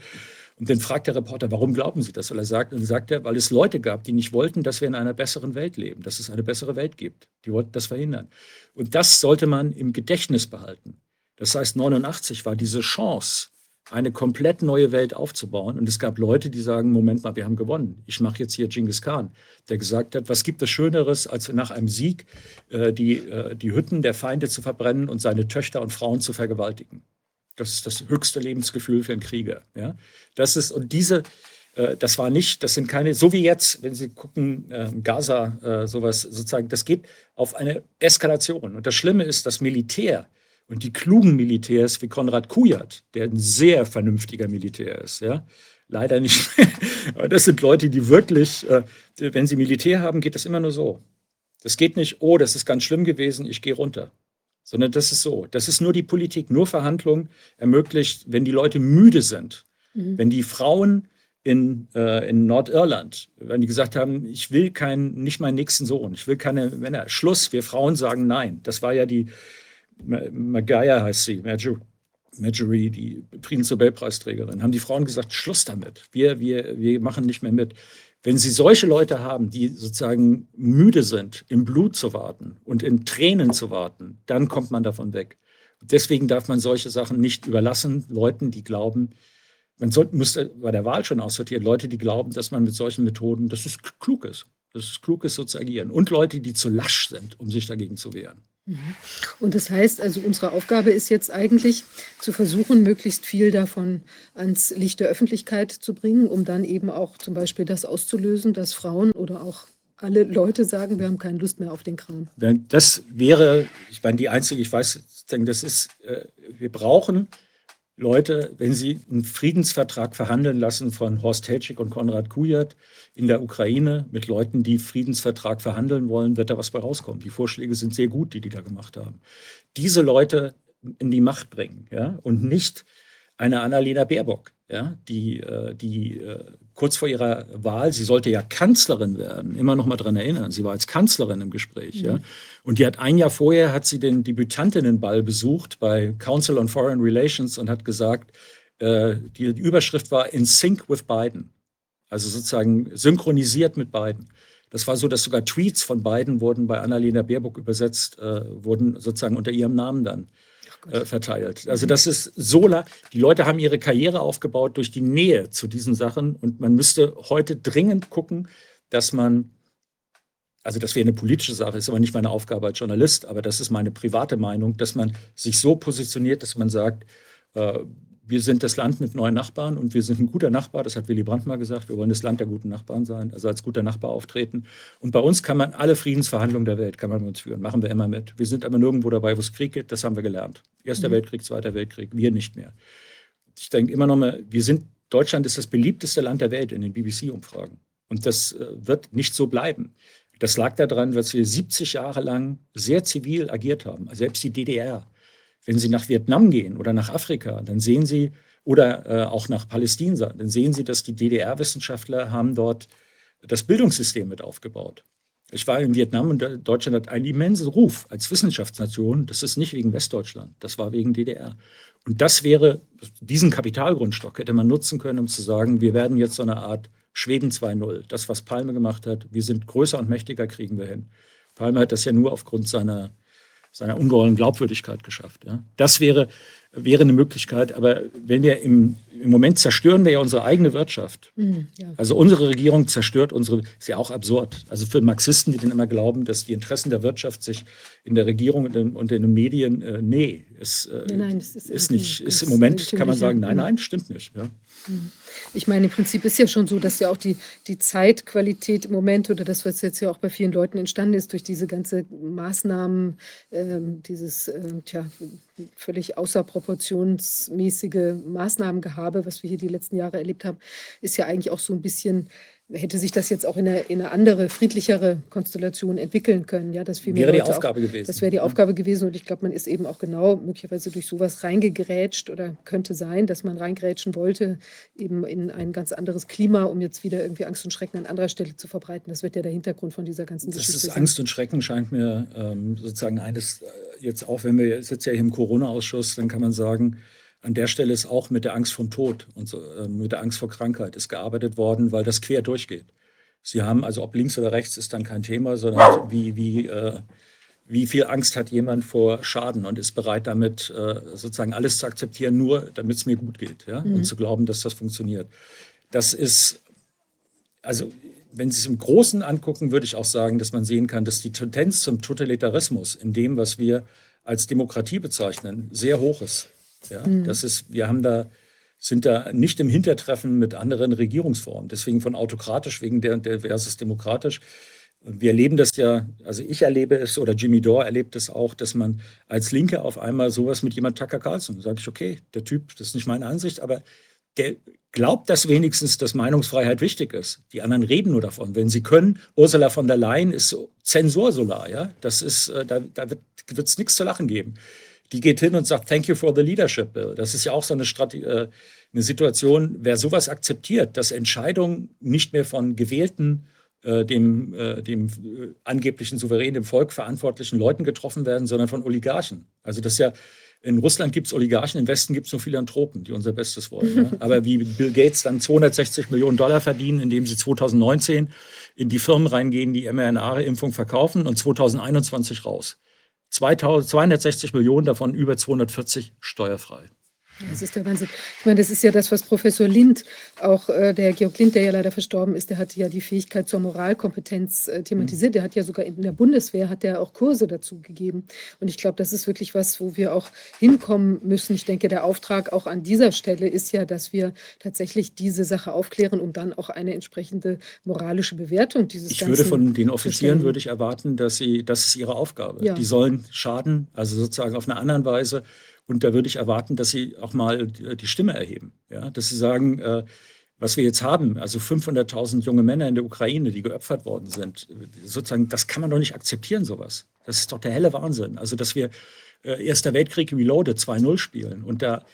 Und dann fragt der Reporter, warum glauben Sie das? Weil er sagt, und sagt er, weil es Leute gab, die nicht wollten, dass wir in einer besseren Welt leben, dass es eine bessere Welt gibt. Die wollten das verhindern. Und das sollte man im Gedächtnis behalten. Das heißt, 89 war diese Chance, eine komplett neue Welt aufzubauen. Und es gab Leute, die sagen, Moment mal, wir haben gewonnen. Ich mache jetzt hier Genghis Khan, der gesagt hat, was gibt es Schöneres, als nach einem Sieg äh, die, äh, die Hütten der Feinde zu verbrennen und seine Töchter und Frauen zu vergewaltigen. Das ist das höchste Lebensgefühl für einen Krieger. Ja? Das ist, und diese, äh, das war nicht, das sind keine, so wie jetzt, wenn Sie gucken, äh, Gaza, äh, sowas sozusagen, das geht auf eine Eskalation. Und das Schlimme ist, das Militär, und die klugen Militärs wie Konrad Kujat, der ein sehr vernünftiger Militär ist, ja, leider nicht. Aber das sind Leute, die wirklich, äh, wenn sie Militär haben, geht das immer nur so. Das geht nicht, oh, das ist ganz schlimm gewesen, ich gehe runter. Sondern das ist so. Das ist nur die Politik, nur Verhandlung ermöglicht, wenn die Leute müde sind, mhm. wenn die Frauen in, äh, in Nordirland, wenn die gesagt haben, ich will keinen, nicht meinen nächsten Sohn, ich will keine Männer, Schluss, wir Frauen sagen nein. Das war ja die, Magaya heißt sie, Marjorie, die Friedensnobelpreisträgerin, haben die Frauen gesagt, Schluss damit, wir, wir, wir machen nicht mehr mit. Wenn Sie solche Leute haben, die sozusagen müde sind, im Blut zu warten und in Tränen zu warten, dann kommt man davon weg. Deswegen darf man solche Sachen nicht überlassen, Leuten, die glauben, man sollte, müsste bei der Wahl schon aussortieren, Leute, die glauben, dass man mit solchen Methoden, dass es klug ist, dass es klug ist, so zu agieren. Und Leute, die zu lasch sind, um sich dagegen zu wehren. Und das heißt also, unsere Aufgabe ist jetzt eigentlich zu versuchen, möglichst viel davon ans Licht der Öffentlichkeit zu bringen, um dann eben auch zum Beispiel das auszulösen, dass Frauen oder auch alle Leute sagen, wir haben keine Lust mehr auf den Kram. Das wäre, ich meine, die einzige, ich weiß, das ist, wir brauchen Leute, wenn sie einen Friedensvertrag verhandeln lassen von Horst Helschig und Konrad Kujat in der Ukraine mit Leuten, die Friedensvertrag verhandeln wollen, wird da was bei rauskommen. Die Vorschläge sind sehr gut, die die da gemacht haben. Diese Leute in die Macht bringen ja, und nicht eine Annalena Baerbock, ja, die, äh, die äh, kurz vor ihrer Wahl, sie sollte ja Kanzlerin werden, immer noch mal daran erinnern, sie war als Kanzlerin im Gespräch. Mhm. Ja, und die hat ein Jahr vorher, hat sie den Debütantinnenball besucht bei Council on Foreign Relations und hat gesagt, äh, die Überschrift war In Sync with Biden, also sozusagen synchronisiert mit Biden. Das war so, dass sogar Tweets von Biden wurden bei Annalena Baerbock übersetzt, äh, wurden sozusagen unter ihrem Namen dann äh, verteilt. Also das ist so, die Leute haben ihre Karriere aufgebaut durch die Nähe zu diesen Sachen und man müsste heute dringend gucken, dass man, also das wäre eine politische Sache, ist aber nicht meine Aufgabe als Journalist, aber das ist meine private Meinung, dass man sich so positioniert, dass man sagt, äh, wir sind das Land mit neuen Nachbarn und wir sind ein guter Nachbar, das hat Willy Brandt mal gesagt, wir wollen das Land der guten Nachbarn sein, also als guter Nachbar auftreten. Und bei uns kann man alle Friedensverhandlungen der Welt, kann man mit uns führen, machen wir immer mit. Wir sind aber nirgendwo dabei, wo es Krieg gibt, das haben wir gelernt. Erster mhm. Weltkrieg, Zweiter Weltkrieg, wir nicht mehr. Ich denke immer noch mal, wir sind, Deutschland ist das beliebteste Land der Welt in den BBC-Umfragen. Und das äh, wird nicht so bleiben. Das lag daran, dass wir 70 Jahre lang sehr zivil agiert haben. Selbst die DDR wenn Sie nach Vietnam gehen oder nach Afrika, dann sehen Sie, oder äh, auch nach Palästina, dann sehen Sie, dass die DDR-Wissenschaftler haben dort das Bildungssystem mit aufgebaut. Ich war in Vietnam und Deutschland hat einen immensen Ruf als Wissenschaftsnation. Das ist nicht wegen Westdeutschland, das war wegen DDR. Und das wäre, diesen Kapitalgrundstock hätte man nutzen können, um zu sagen, wir werden jetzt so eine Art Schweden 2.0. Das, was Palme gemacht hat, wir sind größer und mächtiger, kriegen wir hin. Palme hat das ja nur aufgrund seiner seiner ungeheuren Glaubwürdigkeit geschafft. Ja. Das wäre, wäre eine Möglichkeit, aber wenn wir im, im Moment zerstören wir ja unsere eigene Wirtschaft. Mhm, ja. Also unsere Regierung zerstört unsere, ist ja auch absurd. Also für Marxisten, die dann immer glauben, dass die Interessen der Wirtschaft sich in der Regierung und in, und in den Medien, äh, nee, ist, äh, nein, nein, ist, ist, nicht, ist im Moment, kann man sagen, nein, nein, stimmt nicht. Ja. Mhm. Ich meine, im Prinzip ist ja schon so, dass ja auch die, die Zeitqualität im Moment oder das, was jetzt ja auch bei vielen Leuten entstanden ist, durch diese ganze Maßnahmen, äh, dieses äh, tja, völlig außerproportionsmäßige Maßnahmengehabe, was wir hier die letzten Jahre erlebt haben, ist ja eigentlich auch so ein bisschen hätte sich das jetzt auch in eine, in eine andere, friedlichere Konstellation entwickeln können. Ja, das wäre die Aufgabe auch, gewesen. Das wäre die Aufgabe gewesen und ich glaube, man ist eben auch genau möglicherweise durch sowas reingegrätscht oder könnte sein, dass man reingrätschen wollte, eben in ein ganz anderes Klima, um jetzt wieder irgendwie Angst und Schrecken an anderer Stelle zu verbreiten. Das wird ja der Hintergrund von dieser ganzen das Geschichte. Ist Angst und Schrecken scheint mir ähm, sozusagen eines, äh, jetzt auch wenn wir jetzt ja hier im Corona-Ausschuss, dann kann man sagen, an der Stelle ist auch mit der Angst vom Tod und so, äh, mit der Angst vor Krankheit ist gearbeitet worden, weil das quer durchgeht. Sie haben, also ob links oder rechts ist dann kein Thema, sondern wie, wie, äh, wie viel Angst hat jemand vor Schaden und ist bereit damit äh, sozusagen alles zu akzeptieren, nur damit es mir gut geht ja? Mhm. und zu glauben, dass das funktioniert. Das ist, also wenn Sie es im Großen angucken, würde ich auch sagen, dass man sehen kann, dass die Tendenz zum Totalitarismus in dem, was wir als Demokratie bezeichnen, sehr hoch ist. Ja, mhm. das ist, wir haben da, sind da nicht im Hintertreffen mit anderen Regierungsformen. Deswegen von autokratisch wegen der, der versus demokratisch. Wir erleben das ja, also ich erlebe es oder Jimmy Dore erlebt es auch, dass man als Linke auf einmal sowas mit jemand Tucker Carlson, sage ich, okay, der Typ, das ist nicht meine Ansicht, aber der glaubt das wenigstens, dass Meinungsfreiheit wichtig ist. Die anderen reden nur davon. Wenn sie können, Ursula von der Leyen ist Zensursolar, ja. Das ist, äh, da, da wird es nichts zu lachen geben die geht hin und sagt, thank you for the leadership bill. Das ist ja auch so eine, Strategie, äh, eine Situation, wer sowas akzeptiert, dass Entscheidungen nicht mehr von gewählten, äh, dem, äh, dem äh, angeblichen Souverän, dem Volk verantwortlichen Leuten getroffen werden, sondern von Oligarchen. Also das ist ja, in Russland gibt es Oligarchen, im Westen gibt es nur Philanthropen, die unser Bestes wollen. Ja? Aber wie Bill Gates dann 260 Millionen Dollar verdienen, indem sie 2019 in die Firmen reingehen, die mRNA-Impfung verkaufen und 2021 raus. 260 Millionen, davon über 240 steuerfrei. Das ist der Wahnsinn. Ich meine, das ist ja das, was Professor Lind, auch äh, der Georg Lind, der ja leider verstorben ist, der hat ja die Fähigkeit zur Moralkompetenz äh, thematisiert. Der hat ja sogar in der Bundeswehr, hat er auch Kurse dazu gegeben. Und ich glaube, das ist wirklich was, wo wir auch hinkommen müssen. Ich denke, der Auftrag auch an dieser Stelle ist ja, dass wir tatsächlich diese Sache aufklären und dann auch eine entsprechende moralische Bewertung dieses Ich würde von den Offizieren würde ich erwarten, dass sie, das ist ihre Aufgabe. Ja. Die sollen Schaden, also sozusagen auf einer anderen Weise Und da würde ich erwarten, dass sie auch mal die Stimme erheben. Ja? Dass sie sagen, äh, was wir jetzt haben, also 500.000 junge Männer in der Ukraine, die geopfert worden sind, sozusagen, das kann man doch nicht akzeptieren, sowas. Das ist doch der helle Wahnsinn. Also, dass wir äh, Erster Weltkrieg Reloaded 2-0 spielen und da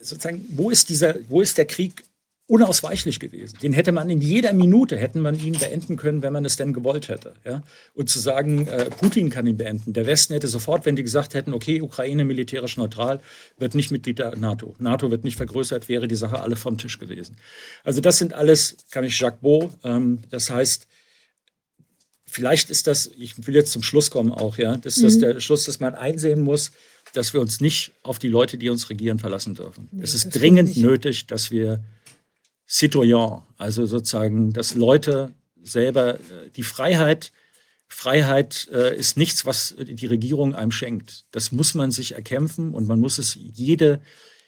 sozusagen, wo ist dieser, wo ist der Krieg unausweichlich gewesen. Den hätte man in jeder Minute, hätten man ihn beenden können, wenn man es denn gewollt hätte. Ja? Und zu sagen, äh, Putin kann ihn beenden. Der Westen hätte sofort, wenn die gesagt hätten, okay, Ukraine militärisch neutral, wird nicht Mitglied der NATO. NATO wird nicht vergrößert, wäre die Sache alle vom Tisch gewesen. Also das sind alles, kann ich Jacques Beau, ähm, das heißt, vielleicht ist das, ich will jetzt zum Schluss kommen auch, ja, das ist mhm. der Schluss, dass man einsehen muss, dass wir uns nicht auf die Leute, die uns regieren, verlassen dürfen. Nee, es ist dringend nötig, dass wir Citoyen, also sozusagen, dass Leute selber äh, die Freiheit, Freiheit äh, ist nichts, was die Regierung einem schenkt. Das muss man sich erkämpfen und man muss es jede,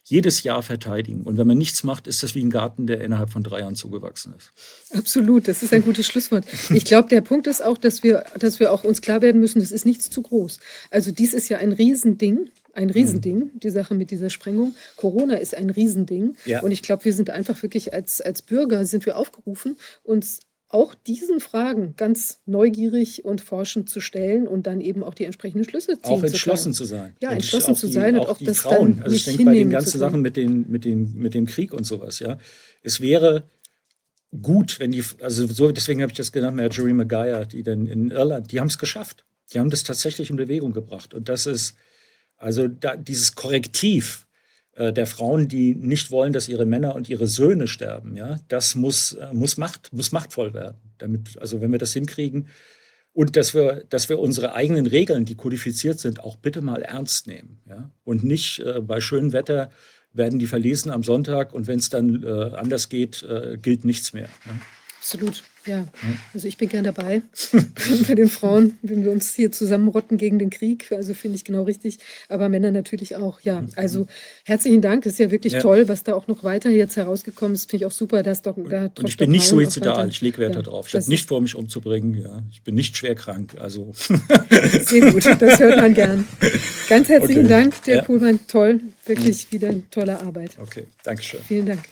jedes Jahr verteidigen. Und wenn man nichts macht, ist das wie ein Garten, der innerhalb von drei Jahren zugewachsen ist. Absolut, das ist ein gutes Schlusswort. Ich glaube, der Punkt ist auch, dass wir, dass wir auch uns klar werden müssen, das ist nichts zu groß. Also dies ist ja ein Riesending ein Riesending, mhm. die Sache mit dieser Sprengung. Corona ist ein Riesending. Ja. Und ich glaube, wir sind einfach wirklich als, als Bürger sind wir aufgerufen, uns auch diesen Fragen ganz neugierig und forschend zu stellen und dann eben auch die entsprechenden Schlüsse ziehen Auch entschlossen zu, zu sein. Ja, und entschlossen zu sein und auch das Frauen. dann Also ich denke bei den ganzen Sachen mit, den, mit, den, mit dem Krieg und sowas, ja. Es wäre gut, wenn die, also so, deswegen habe ich das genannt, Marjorie Maguire, die dann in Irland, die haben es geschafft. Die haben das tatsächlich in Bewegung gebracht. Und das ist, also da, dieses Korrektiv äh, der Frauen, die nicht wollen, dass ihre Männer und ihre Söhne sterben, ja, das muss, äh, muss, Macht, muss machtvoll werden. Damit, also wenn wir das hinkriegen und dass wir, dass wir unsere eigenen Regeln, die kodifiziert sind, auch bitte mal ernst nehmen. Ja? Und nicht äh, bei schönem Wetter werden die verlesen am Sonntag und wenn es dann äh, anders geht, äh, gilt nichts mehr. Ja? Absolut. Ja, also ich bin gern dabei bei den Frauen, wenn wir uns hier zusammenrotten gegen den Krieg. Also finde ich genau richtig. Aber Männer natürlich auch. Ja, mhm. also herzlichen Dank. Das ist ja wirklich ja. toll, was da auch noch weiter jetzt herausgekommen ist. Finde ich auch super, dass doch da Und ich bin nicht suizidal. Ich lege Wert ja, darauf. Ich habe nicht vor, mich umzubringen. Ja, ich bin nicht schwer krank. Also sehr gut. Das hört man gern. Ganz herzlichen okay. Dank, der ja. Kuhlmann. Toll. Wirklich mhm. wieder tolle Arbeit. Okay, danke schön. Vielen Dank.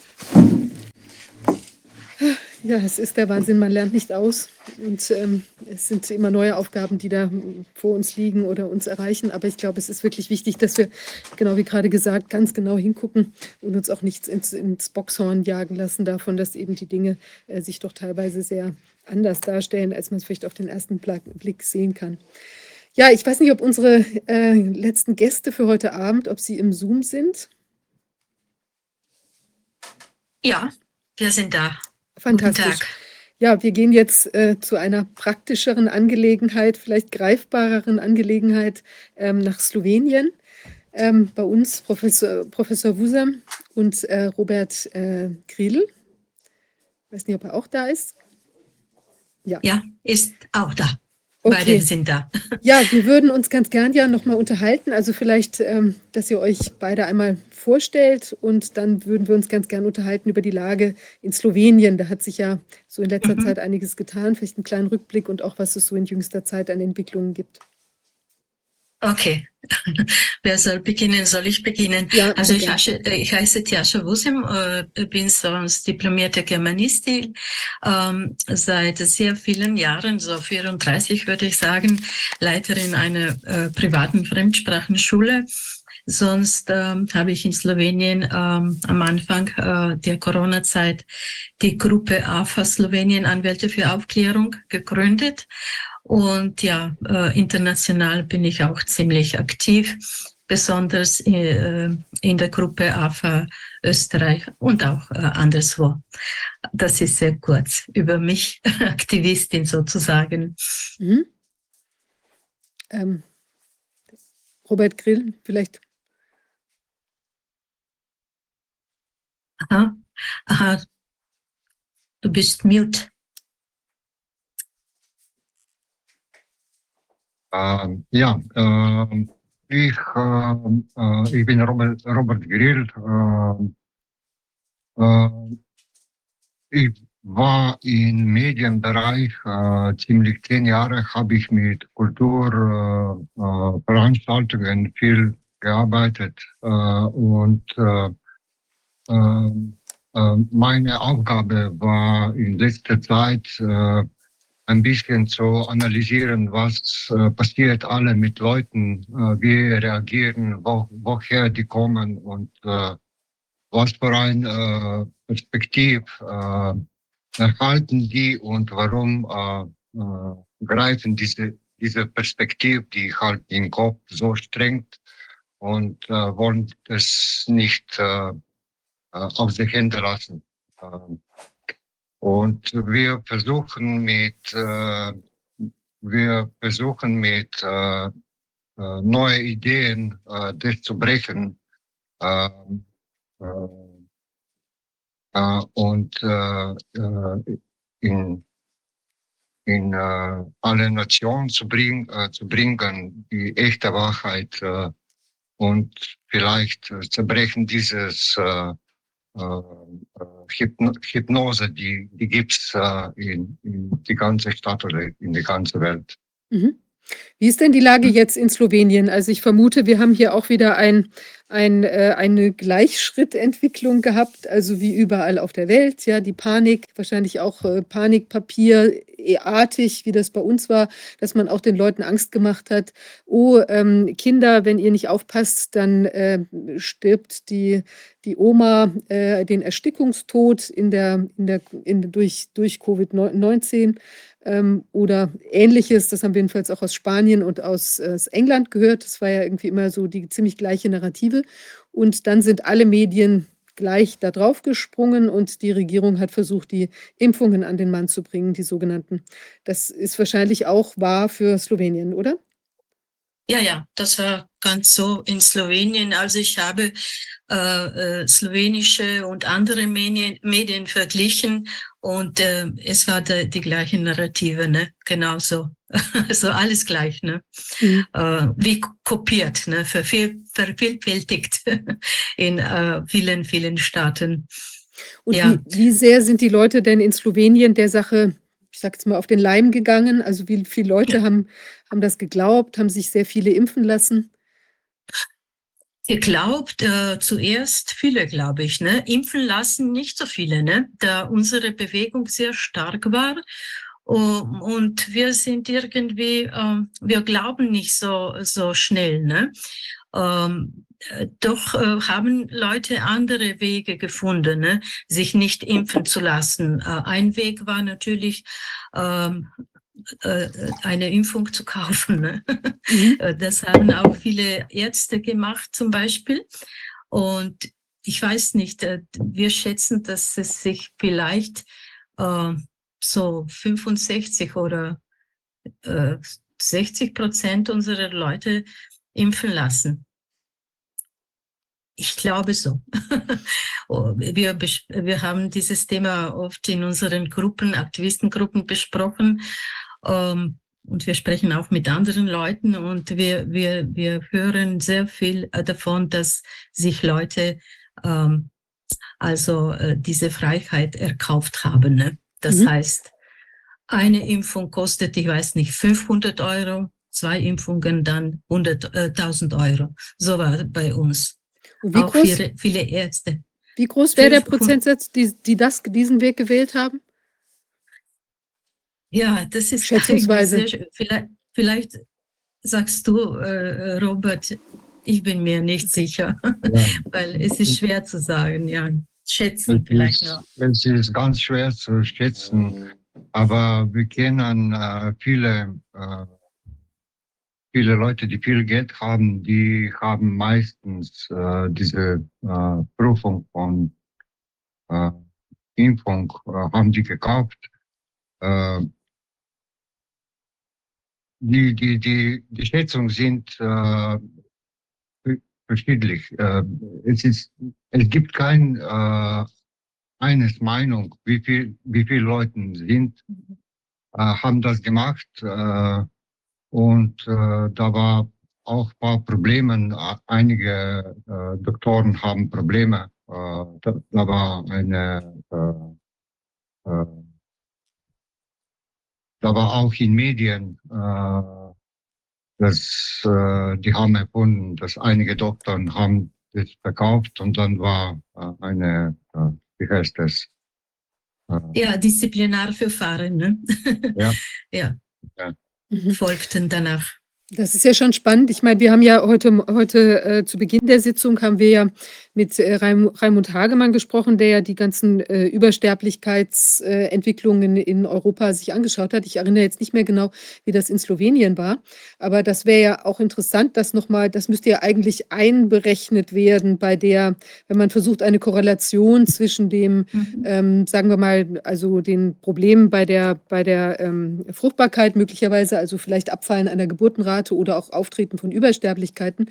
Ja, es ist der Wahnsinn, man lernt nicht aus. Und ähm, es sind immer neue Aufgaben, die da vor uns liegen oder uns erreichen. Aber ich glaube, es ist wirklich wichtig, dass wir, genau wie gerade gesagt, ganz genau hingucken und uns auch nichts ins, ins Boxhorn jagen lassen davon, dass eben die Dinge äh, sich doch teilweise sehr anders darstellen, als man es vielleicht auf den ersten Blick sehen kann. Ja, ich weiß nicht, ob unsere äh, letzten Gäste für heute Abend, ob sie im Zoom sind. Ja, wir sind da. Fantastisch. Ja, wir gehen jetzt äh, zu einer praktischeren Angelegenheit, vielleicht greifbareren Angelegenheit ähm, nach Slowenien. Ähm, bei uns Professor, Professor Wusam und äh, Robert äh, Grill. Ich weiß nicht, ob er auch da ist. Ja, ja ist auch da. Okay. Beide sind da. Ja, wir würden uns ganz gern ja nochmal unterhalten. Also vielleicht, ähm, dass ihr euch beide einmal vorstellt und dann würden wir uns ganz gern unterhalten über die Lage in Slowenien. Da hat sich ja so in letzter mhm. Zeit einiges getan. Vielleicht einen kleinen Rückblick und auch, was es so in jüngster Zeit an Entwicklungen gibt. Okay. Wer soll beginnen? Soll ich beginnen? Ja, also ich heiße, ich heiße Tjascha Wusim, äh, bin sonst diplomierte Germanistin, ähm, seit sehr vielen Jahren, so 34 würde ich sagen, Leiterin einer äh, privaten Fremdsprachenschule. Sonst ähm, habe ich in Slowenien ähm, am Anfang äh, der Corona-Zeit die Gruppe AFA Slowenien Anwälte für Aufklärung gegründet und ja, äh, international bin ich auch ziemlich aktiv, besonders äh, in der Gruppe AFA Österreich und auch äh, anderswo. Das ist sehr kurz über mich, Aktivistin sozusagen. Mhm. Ähm, Robert Grill, vielleicht. Aha, aha, du bist mute. Ähm, ja, äh, ich, äh, ich bin Robert, Robert Grill. Äh, ich war im Medienbereich ziemlich zehn Jahre, habe ich mit Kulturveranstaltungen viel gearbeitet und meine Aufgabe war in letzter Zeit ein bisschen zu analysieren, was äh, passiert alle mit Leuten, äh, wie reagieren, wo, woher die kommen und äh, was für ein äh, Perspektiv äh, erhalten die und warum äh, äh, greifen diese, diese Perspektiv, die halt im Kopf so strengt und äh, wollen es nicht äh, äh auf sich hinterlassen. Äh, und wir versuchen mit, äh, wir versuchen mit äh, äh, neue Ideen äh, das zu brechen. Äh, äh, und äh, äh, in, in äh, alle Nationen zu, bring, äh, zu bringen, die echte Wahrheit äh, und vielleicht äh, zerbrechen dieses äh, Hypnose, die, die gibt es äh, in, in die ganze Stadt oder in die ganze Welt. Mhm. Wie ist denn die Lage jetzt in Slowenien? Also ich vermute, wir haben hier auch wieder ein, ein, äh, eine Gleichschrittentwicklung gehabt, also wie überall auf der Welt. Ja, die Panik, wahrscheinlich auch äh, Panikpapierartig, wie das bei uns war, dass man auch den Leuten Angst gemacht hat. Oh, ähm, Kinder, wenn ihr nicht aufpasst, dann äh, stirbt die, die Oma äh, den Erstickungstod in der, in der, in, durch, durch Covid-19 ähm, oder ähnliches. Das haben wir jedenfalls auch aus Spanien und aus, aus England gehört. Das war ja irgendwie immer so die ziemlich gleiche Narrative. Und dann sind alle Medien gleich da drauf gesprungen und die Regierung hat versucht, die Impfungen an den Mann zu bringen, die sogenannten. Das ist wahrscheinlich auch wahr für Slowenien, oder? Ja, ja, das war ganz so in Slowenien. Also ich habe äh, äh, slowenische und andere Medien, Medien verglichen und äh, es war de, die gleiche Narrative, ne? Genauso. also alles gleich, ne? Mhm. Äh, wie kopiert, ne? Verviel, vervielfältigt in äh, vielen, vielen Staaten. Und ja. wie, wie sehr sind die Leute denn in Slowenien der Sache ich sage jetzt mal, auf den Leim gegangen? Also wie viele Leute haben, haben das geglaubt, haben sich sehr viele impfen lassen? Geglaubt, äh, zuerst viele, glaube ich. Ne? Impfen lassen nicht so viele, ne? da unsere Bewegung sehr stark war. Und wir sind irgendwie, äh, wir glauben nicht so, so schnell. Ne? Ähm, doch äh, haben Leute andere Wege gefunden, ne? sich nicht impfen zu lassen. Äh, ein Weg war natürlich, ähm, äh, eine Impfung zu kaufen. Ne? Mhm. Äh, das haben auch viele Ärzte gemacht zum Beispiel. Und ich weiß nicht, äh, wir schätzen, dass es sich vielleicht äh, so 65 oder 60 Prozent unserer Leute impfen lassen. Ich glaube so. Oh, wir, wir haben dieses Thema oft in unseren Gruppen, Aktivistengruppen besprochen. Ähm, und wir sprechen auch mit anderen Leuten und wir, wir, wir hören sehr viel äh, davon, dass sich Leute ähm, also äh, diese Freiheit erkauft haben. Ne? Das mhm. heißt, eine Impfung kostet, ich weiß nicht, 500 Euro, zwei Impfungen dann 100.000 äh, Euro. So war bei uns. Und wie auch groß, viele, viele Ärzte. Wie groß wäre der Prozentsatz, die, die das, diesen Weg gewählt haben? Ja, das ist schätzungsweise. Sehr, vielleicht, vielleicht sagst du, äh, Robert, ich bin mir nicht sicher, ja. weil es ist schwer zu sagen, ja. Schätzen es vielleicht noch. Es ist ganz schwer zu schätzen, aber wir kennen äh, viele äh, viele Leute, die viel Geld haben, die haben meistens äh, diese äh, Prüfung von äh, Impfung, äh, haben die gekauft. Die, die, die, die Schätzungen sind äh, verschiedentlich. Äh, es, ist, es gibt kein äh, eines Meinung, wie viel, wie viele Leute sind, äh, haben das gemacht. Äh, und äh, da war auch ein paar Probleme. Einige äh, Doktoren haben Probleme. Äh, da, da war eine, äh, äh, da war auch in Medien, äh, das, äh, die haben erfunden, dass einige Doktoren haben das verkauft und dann war äh, eine, äh, wie heißt das? Äh, ja, Disziplinarverfahren, ne? Ja. ja. ja. Mhm. Folgten danach. Das ist ja schon spannend. Ich meine, wir haben ja heute, heute äh, zu Beginn der Sitzung haben wir ja mit äh, Raim, Raimund Hagemann gesprochen, der ja die ganzen äh, Übersterblichkeitsentwicklungen in Europa sich angeschaut hat. Ich erinnere jetzt nicht mehr genau, wie das in Slowenien war, aber das wäre ja auch interessant, dass nochmal, das müsste ja eigentlich einberechnet werden bei der, wenn man versucht, eine Korrelation zwischen dem, mhm. ähm, sagen wir mal, also den Problemen bei der, bei der ähm, Fruchtbarkeit möglicherweise, also vielleicht Abfallen einer Geburtenrate oder auch Auftreten von Übersterblichkeiten,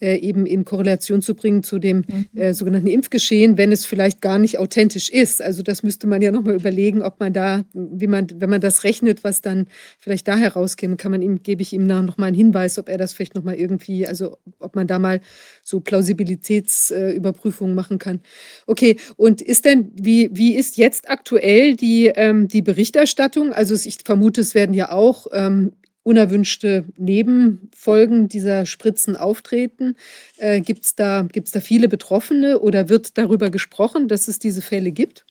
äh, eben in Korrelation zu bringen zu dem mhm. äh, sogenannten Impfgeschehen, wenn es vielleicht gar nicht authentisch ist. Also das müsste man ja nochmal überlegen, ob man da, wie man, wenn man das rechnet, was dann vielleicht da herauskäme, kann man ihm, gebe ich ihm noch mal einen Hinweis, ob er das vielleicht nochmal irgendwie, also ob man da mal so Plausibilitätsüberprüfungen äh, machen kann. Okay, und ist denn, wie, wie ist jetzt aktuell die, ähm, die Berichterstattung? Also ich vermute, es werden ja auch ähm, unerwünschte Nebenfolgen dieser Spritzen auftreten? Äh, Gibt es da, gibt's da viele Betroffene oder wird darüber gesprochen, dass es diese Fälle gibt?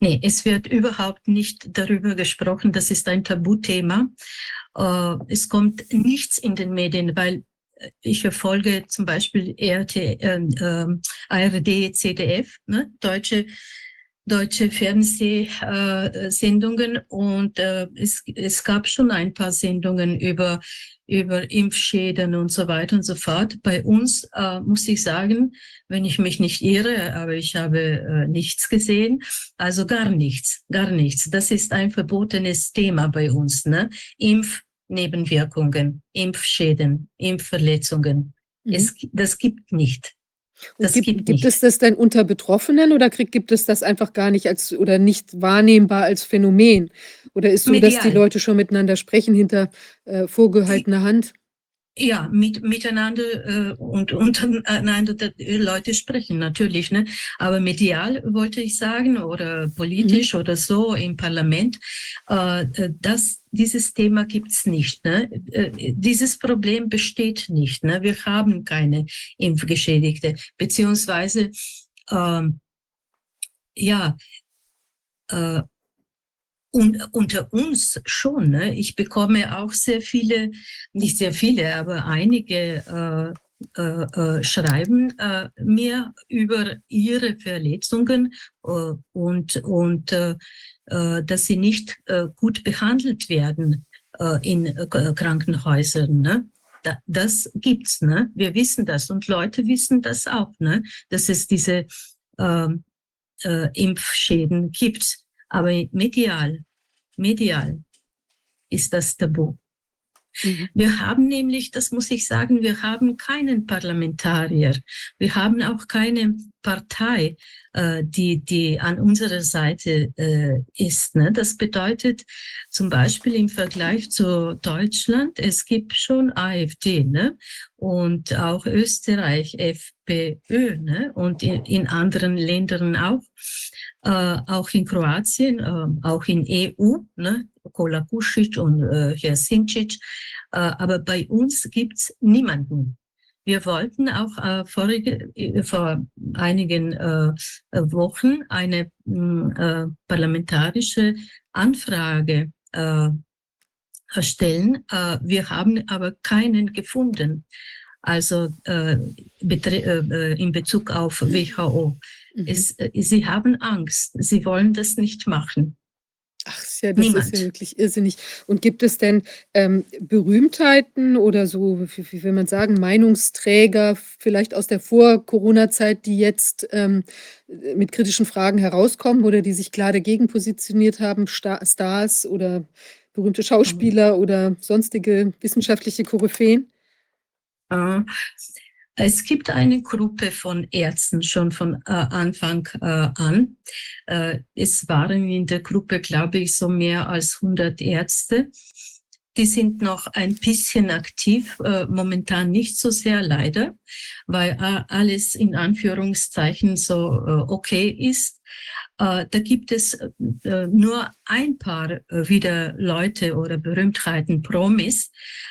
Nee, es wird überhaupt nicht darüber gesprochen. Das ist ein Tabuthema. Äh, es kommt nichts in den Medien, weil ich verfolge zum Beispiel RT, äh, äh, ARD, ZDF, ne, deutsche deutsche Fernsehsendungen und äh, es, es gab schon ein paar Sendungen über, über Impfschäden und so weiter und so fort. Bei uns äh, muss ich sagen, wenn ich mich nicht irre, aber ich habe äh, nichts gesehen, also gar nichts, gar nichts. Das ist ein verbotenes Thema bei uns, ne? Impfnebenwirkungen, Impfschäden, Impfverletzungen. Mhm. Es, das gibt nicht. Das gibt, gibt, gibt es das denn unter Betroffenen oder krieg, gibt es das einfach gar nicht als oder nicht wahrnehmbar als Phänomen? Oder ist so, Medial. dass die Leute schon miteinander sprechen hinter äh, vorgehaltener Hand? Ja, mit, miteinander äh, und untereinander die Leute sprechen natürlich, ne? Aber medial wollte ich sagen oder politisch mhm. oder so im Parlament, äh, äh das dieses Thema gibt's nicht. Ne? Äh, dieses Problem besteht nicht. Ne? Wir haben keine Impfgeschädigte, beziehungsweise ähm, ja, äh, und unter uns schon. Ne? Ich bekomme auch sehr viele, nicht sehr viele, aber einige äh, äh, äh schreiben äh, mir über ihre Verletzungen äh, und, und äh, dass sie nicht gut behandelt werden in Krankenhäusern. Ne? das gibt's, ne? Wir wissen das und Leute wissen das auch, ne? Dass es diese ähm, Impfschäden gibt. Aber medial, medial ist das Tabu. Mhm. Wir haben nämlich, das muss ich sagen, wir haben keinen Parlamentarier. Wir haben auch keine Partei, äh, die, die an unserer Seite äh, ist. Ne? Das bedeutet zum Beispiel im Vergleich zu Deutschland, es gibt schon AfD ne? und auch Österreich FPÖ ne? und in, in anderen Ländern auch äh, auch in Kroatien, äh, auch in EU, ne? Kola Kušić und äh, Herr Sinčić. Äh, aber bei uns gibt's niemanden. Wir wollten auch äh, vorige, äh, vor einigen äh, Wochen eine mm, äh, parlamentarische Anfrage äh, erstellen. Äh, wir haben aber keinen gefunden. Also äh, äh, in Bezug auf WHO. Mhm. Es, äh, sie haben Angst. Sie wollen das nicht machen. Ach ja, das Niemand. ist ja wirklich irrsinnig. Und gibt es denn ähm, Berühmtheiten oder so, wie, wie, will man sagen, Meinungsträger, vielleicht aus der Vor-Corona-Zeit, die jetzt ähm, mit kritischen Fragen herauskommen oder die sich klar dagegen positioniert haben, Star Stars oder berühmte Schauspieler mhm. oder sonstige wissenschaftliche Koryphäen? Äh, es gibt eine Gruppe von Ärzten schon von äh, Anfang äh, an. Äh, es waren in der Gruppe, glaube ich, so mehr als 100 Ärzte. Die sind noch ein bisschen aktiv, äh, momentan nicht so sehr leider, weil äh, alles in Anführungszeichen so okay ist. Äh, da gibt es äh, nur ein paar äh, wieder Leute oder Berühmtheiten, Promis,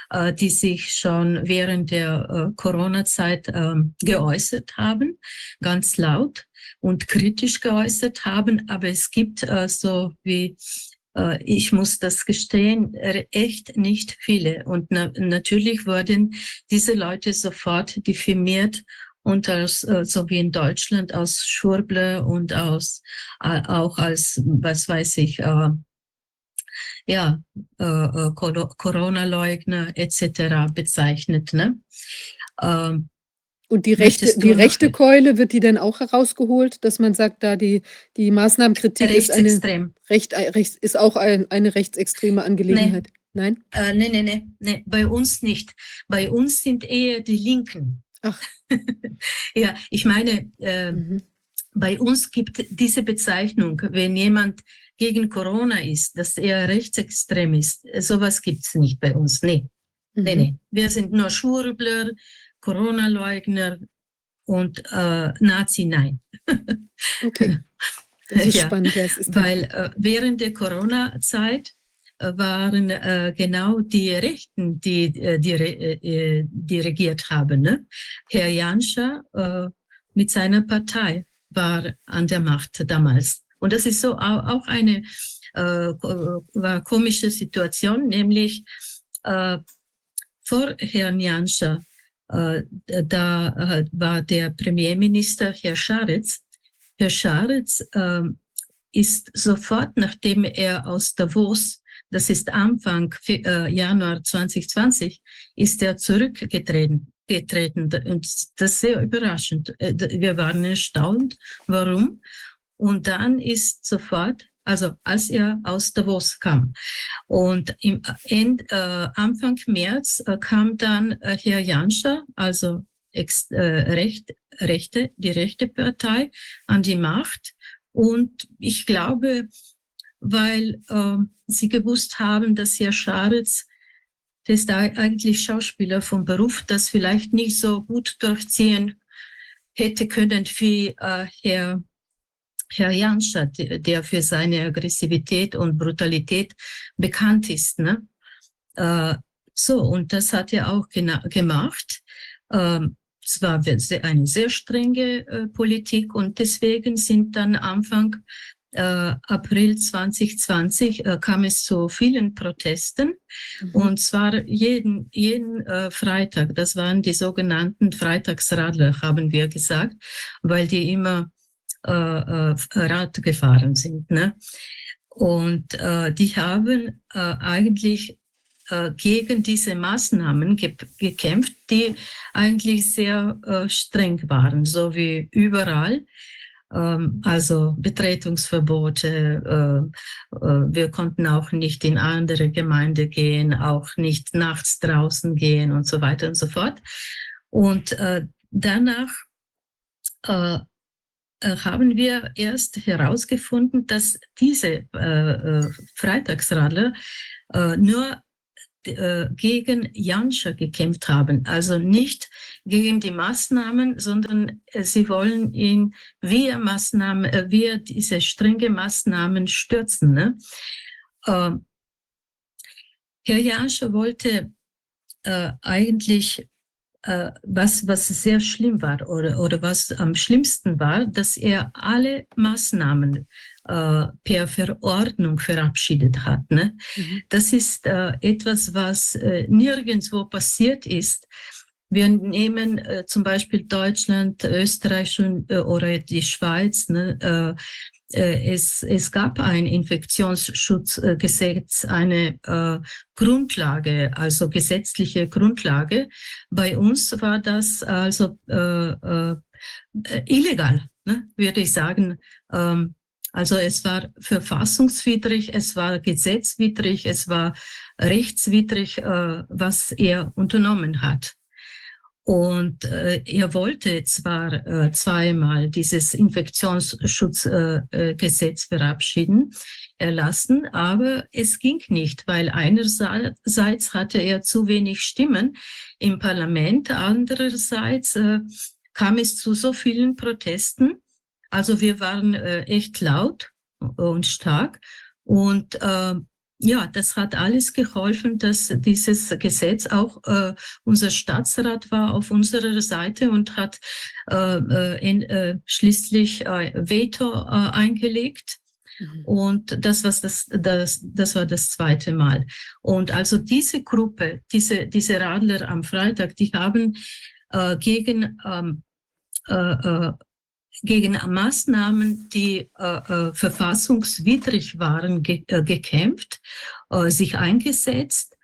äh, die sich schon während der äh, Corona-Zeit ähm, geäußert haben, ganz laut und kritisch geäußert haben. Aber es gibt äh, so wie ich muss das gestehen, echt nicht viele. Und na natürlich wurden diese Leute sofort diffamiert und als, äh, so wie in Deutschland aus Schurble und aus, äh, auch als, was weiß ich, äh, ja, äh, äh Corona-Leugner etc. bezeichnet. Ne? Ähm, und die rechte, die rechte Keule, wird die dann auch herausgeholt, dass man sagt, da die, die Maßnahmenkritik ist, eine, recht, recht, ist auch ein, eine rechtsextreme Angelegenheit? Nee. Nein? Äh, nee, nee, nee, nee, bei uns nicht. Bei uns sind eher die Linken. Ach. ja, ich meine, äh, mhm. bei uns gibt diese Bezeichnung, wenn jemand gegen Corona ist, dass er rechtsextrem ist, sowas gibt es nicht bei uns. Nee. Mhm. nee, nee. Wir sind nur Schwurbler, Corona-Leugner und äh, Nazi, nein. okay. Das ist ja, spannend. Ist weil äh, während der Corona-Zeit waren äh, genau die Rechten, die, äh, die, äh, die regiert haben. Ne? Herr Janscha äh, mit seiner Partei war an der Macht damals. Und das ist so auch eine äh, komische Situation, nämlich äh, vor Herrn Janscha, äh, da äh, war der Premierminister Herr Scharitz. Herr Scharitz äh, ist sofort, nachdem er aus Davos das ist Anfang äh, Januar 2020, ist er zurückgetreten. Getreten. Und das ist sehr überraschend. Äh, wir waren erstaunt. Warum? Und dann ist sofort, also als er aus Davos kam. Und im End, äh, Anfang März äh, kam dann äh, Herr Janscher, also ex, äh, Recht, Rechte, die rechte Partei, an die Macht. Und ich glaube, weil äh, sie gewusst haben, dass Herr Scharitz, der ist eigentlich Schauspieler vom Beruf, das vielleicht nicht so gut durchziehen hätte können wie äh, Herr, Herr Janscher, der für seine Aggressivität und Brutalität bekannt ist. Ne? Äh, so, und das hat er auch gemacht. Ähm, es war eine sehr strenge äh, Politik und deswegen sind dann Anfang äh, April 2020 äh, kam es zu vielen Protesten mhm. und zwar jeden, jeden äh, Freitag. Das waren die sogenannten Freitagsradler, haben wir gesagt, weil die immer äh, äh, Rad gefahren sind. Ne? Und äh, die haben eigentlich gegen diese Maßnahmen ge gekämpft, die eigentlich sehr streng waren, so wie überall. Ähm, also Betretungsverbote. Äh, äh, wir konnten auch nicht in andere Gemeinde gehen, auch nicht nachts draußen gehen und so weiter und so fort. Und äh, danach haben wir erst herausgefunden, dass diese Freitagsradler nur äh, gegen Janscher gekämpft haben. Also nicht gegen die Maßnahmen, sondern äh, sie wollen ihn via Maßnahmen, äh, via diese strenge Maßnahmen stürzen. Ne? Äh, Herr Janscher wollte äh, eigentlich was, was sehr schlimm war oder, oder was am schlimmsten war, dass er alle Maßnahmen äh, per Verordnung verabschiedet hat. Ne? Mhm. Das ist äh, etwas, was äh, nirgendwo passiert ist. Wir nehmen äh, zum Beispiel Deutschland, Österreich und, äh, oder die Schweiz. Ne? Äh, es, es gab ein Infektionsschutzgesetz, eine äh, Grundlage, also gesetzliche Grundlage. Bei uns war das also äh, äh, illegal, ne, würde ich sagen. Ähm, also es war verfassungswidrig, es war gesetzwidrig, es war rechtswidrig, äh, was er unternommen hat. Und äh, er wollte zwar äh, zweimal dieses Infektionsschutzgesetz äh, verabschieden, erlassen, aber es ging nicht, weil einerseits hatte er zu wenig Stimmen im Parlament, andererseits äh, kam es zu so vielen Protesten, Also wir waren äh, echt laut und stark. Und äh, ja, das hat alles geholfen, dass dieses Gesetz auch äh, unser Staatsrat war auf unserer Seite und hat äh, äh in, äh, schließlich äh, Veto äh, eingelegt. Mhm. Und das, was das, das, das war das zweite Mal. Und also diese Gruppe, diese, diese Radler am Freitag, die haben äh, gegen ähm, äh, äh, gegen Maßnahmen, die äh, äh, verfassungswidrig waren, ge äh, gekämpft, äh, sich eingesetzt,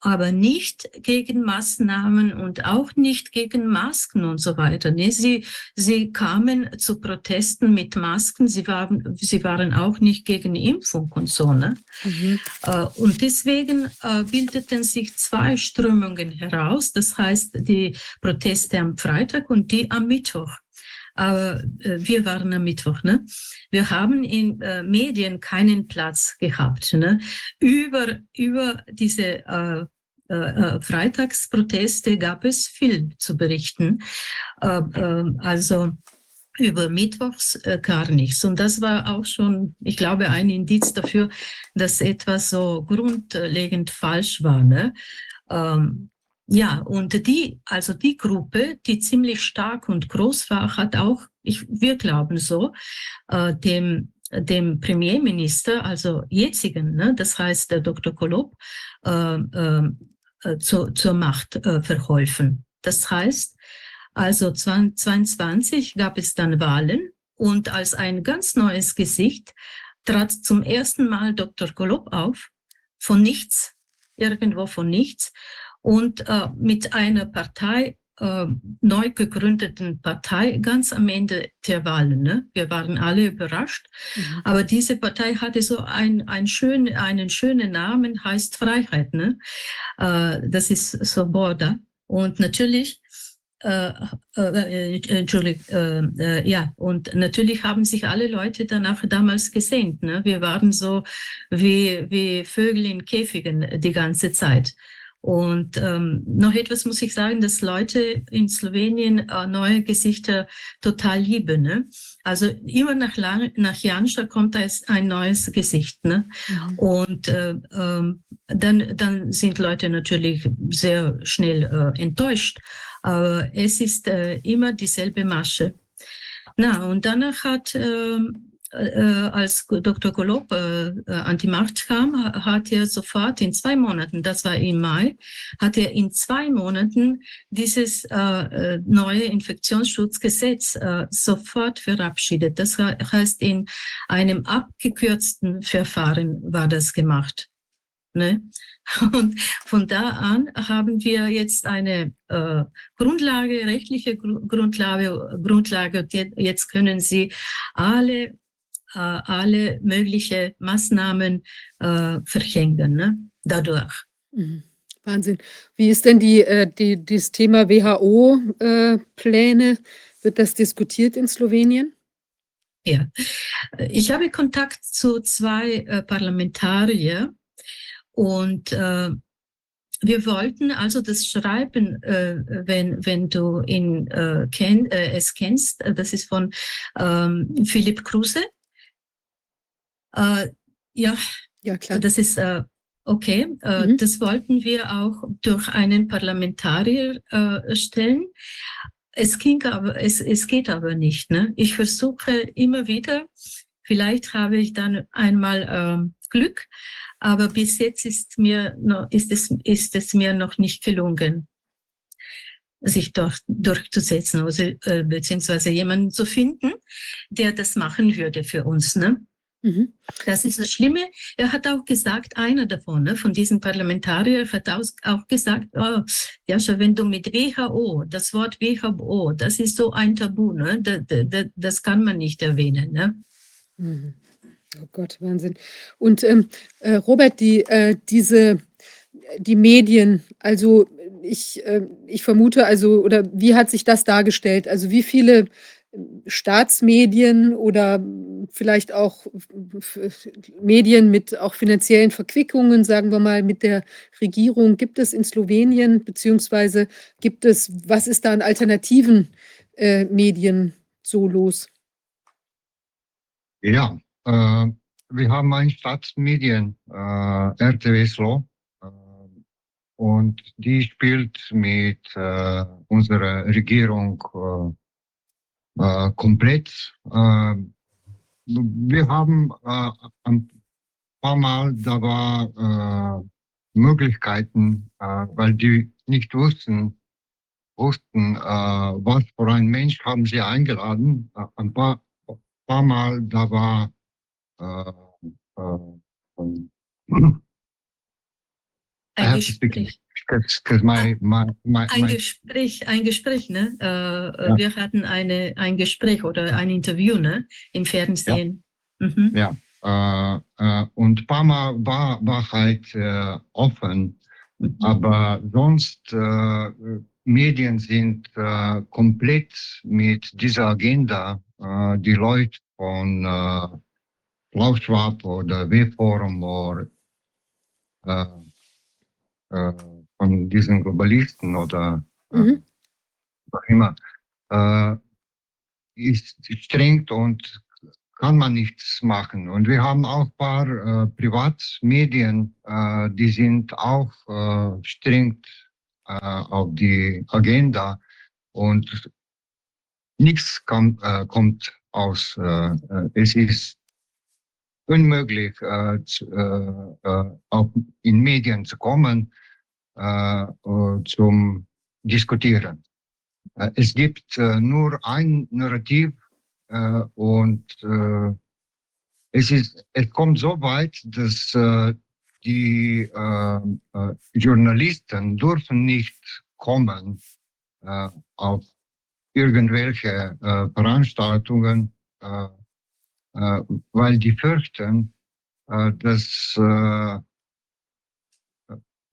aber nicht gegen Maßnahmen und auch nicht gegen Masken und so weiter. Nee, sie, sie kamen zu Protesten mit Masken, sie waren, sie waren auch nicht gegen Impfung und so. Ne? Mhm. Äh, und deswegen äh, bildeten sich zwei Strömungen heraus, das heißt die Proteste am Freitag und die am Mittwoch aber äh, wir waren am Mittwoch. Ne? Wir haben in äh, Medien keinen Platz gehabt. Ne? Über, über diese äh, äh, äh Freitagsproteste gab es viel zu berichten. Äh, äh, also über Mittwochs äh, gar nichts. Und das war auch schon, ich glaube, ein Indiz dafür, dass etwas so grundlegend falsch war. Ne? Ja, und die, also die Gruppe, die ziemlich stark und groß war, hat auch, ich, wir glauben so, äh, dem, dem Premierminister, also jetzigen, ne, das heißt der Dr. Kolob, äh, äh, zu, zur Macht äh, verholfen. Das heißt, also 2022 gab es dann Wahlen und als ein ganz neues Gesicht trat zum ersten Mal Dr. Kolob auf, von nichts, irgendwo von nichts und äh, mit einer Partei, äh, neu gegründeten Partei, ganz am Ende der Wahlen. Ne? Wir waren alle überrascht. Mhm. Aber diese Partei hatte so ein, ein schön, einen schönen Namen, heißt Freiheit. Ne? Äh, das ist Soboda. Und natürlich äh, äh, äh, Entschuldigung, äh, äh, ja, und natürlich haben sich alle Leute danach damals gesehnt. Ne? Wir waren so wie, wie Vögel in Käfigen die ganze Zeit. Und ähm, noch etwas muss ich sagen, dass Leute in Slowenien äh, neue Gesichter total lieben. Ne? Also immer nach, lang, nach Janscha kommt ein neues Gesicht. Ne? Mhm. Und äh, ähm, dann, dann sind Leute natürlich sehr schnell äh, enttäuscht. Aber es ist äh, immer dieselbe Masche. Na, und danach hat ähm, äh, als Dr. Golob äh, äh, an die Macht kam, hat er sofort in zwei Monaten, das war im Mai, hat er in zwei Monaten dieses äh, äh neue Infektionsschutzgesetz äh, sofort verabschiedet. Das heißt, in einem abgekürzten Verfahren war das gemacht. Ne? Und von da an haben wir jetzt eine äh, Grundlage, rechtliche Grundlage, Grundlage. Jetzt können Sie alle äh, alle möglichen Maßnahmen äh, verhängen ne? dadurch. Mhm. Wahnsinn. Wie ist denn die, äh, die, das Thema WHO-Pläne? Äh, Wird das diskutiert in Slowenien? Ja, ich habe Kontakt zu zwei äh, Parlamentariern und äh, wir wollten also das Schreiben, äh, wenn, wenn du ihn äh, kenn, äh, es kennst, das ist von ähm, Philipp Kruse. Äh, ja, ja, klar. Das ist äh, okay. Äh, mhm. Das wollten wir auch durch einen Parlamentarier äh, stellen. Es ging aber, es, es geht aber nicht. Ne? Ich versuche immer wieder, vielleicht habe ich dann einmal äh, Glück, aber bis jetzt ist mir noch, ist es, ist es mir noch nicht gelungen sich durch, durchzusetzen, also, äh, beziehungsweise jemanden zu finden, der das machen würde für uns. Ne? Mhm. Das ist das Schlimme. Er hat auch gesagt, einer davon, ne, von diesen Parlamentariern, hat auch gesagt, oh, ja, schon wenn du mit WHO, das Wort WHO, das ist so ein Tabu, ne? das, das, das kann man nicht erwähnen. Ne? Mhm. Oh Gott, Wahnsinn. Und ähm, äh, Robert, die, äh, diese, die Medien, also ich, äh, ich vermute, also, oder wie hat sich das dargestellt? Also wie viele Staatsmedien oder vielleicht auch Medien mit auch finanziellen Verquickungen, sagen wir mal, mit der Regierung gibt es in Slowenien, beziehungsweise gibt es, was ist da an alternativen äh, Medien so los? Ja, äh, wir haben ein Staatsmedien, äh, RTW Slow, äh, und die spielt mit äh, unserer Regierung äh, komplett. Äh, wir haben äh, ein paar Mal, da war äh, Möglichkeiten, äh, weil die nicht wussten, wussten, äh, was für ein Mensch haben sie eingeladen. Ein paar, paar Mal, da war äh, äh, ein Gespräch. My, my, my, ein Gespräch, ein Gespräch, ne? Äh, ja. Wir hatten eine, ein Gespräch oder ein Interview, ne? Im Fernsehen. Ja. Mhm. ja. Äh, äh, und Parma war, war halt äh, offen, mhm. aber sonst äh, Medien sind äh, komplett mit dieser Agenda. Äh, die Leute von äh, Klaus Schwab oder W-Forum oder äh, äh, von diesen Globalisten oder äh, mhm. was immer, äh, ist streng und kann man nichts machen. Und wir haben auch ein paar äh, Privatmedien, äh, die sind auch äh, streng äh, auf die Agenda und nichts kam, äh, kommt aus. Es ist unmöglich, zu, auch in Medien zu kommen äh, äh zum Diskutieren. Äh, es gibt äh, nur ein Narrativ äh, und äh, es, ist, es kommt so weit, dass äh, die äh, äh, Journalisten dürfen nicht kommen äh, auf irgendwelche äh, Veranstaltungen, äh, äh, weil die fürchten, äh, dass äh,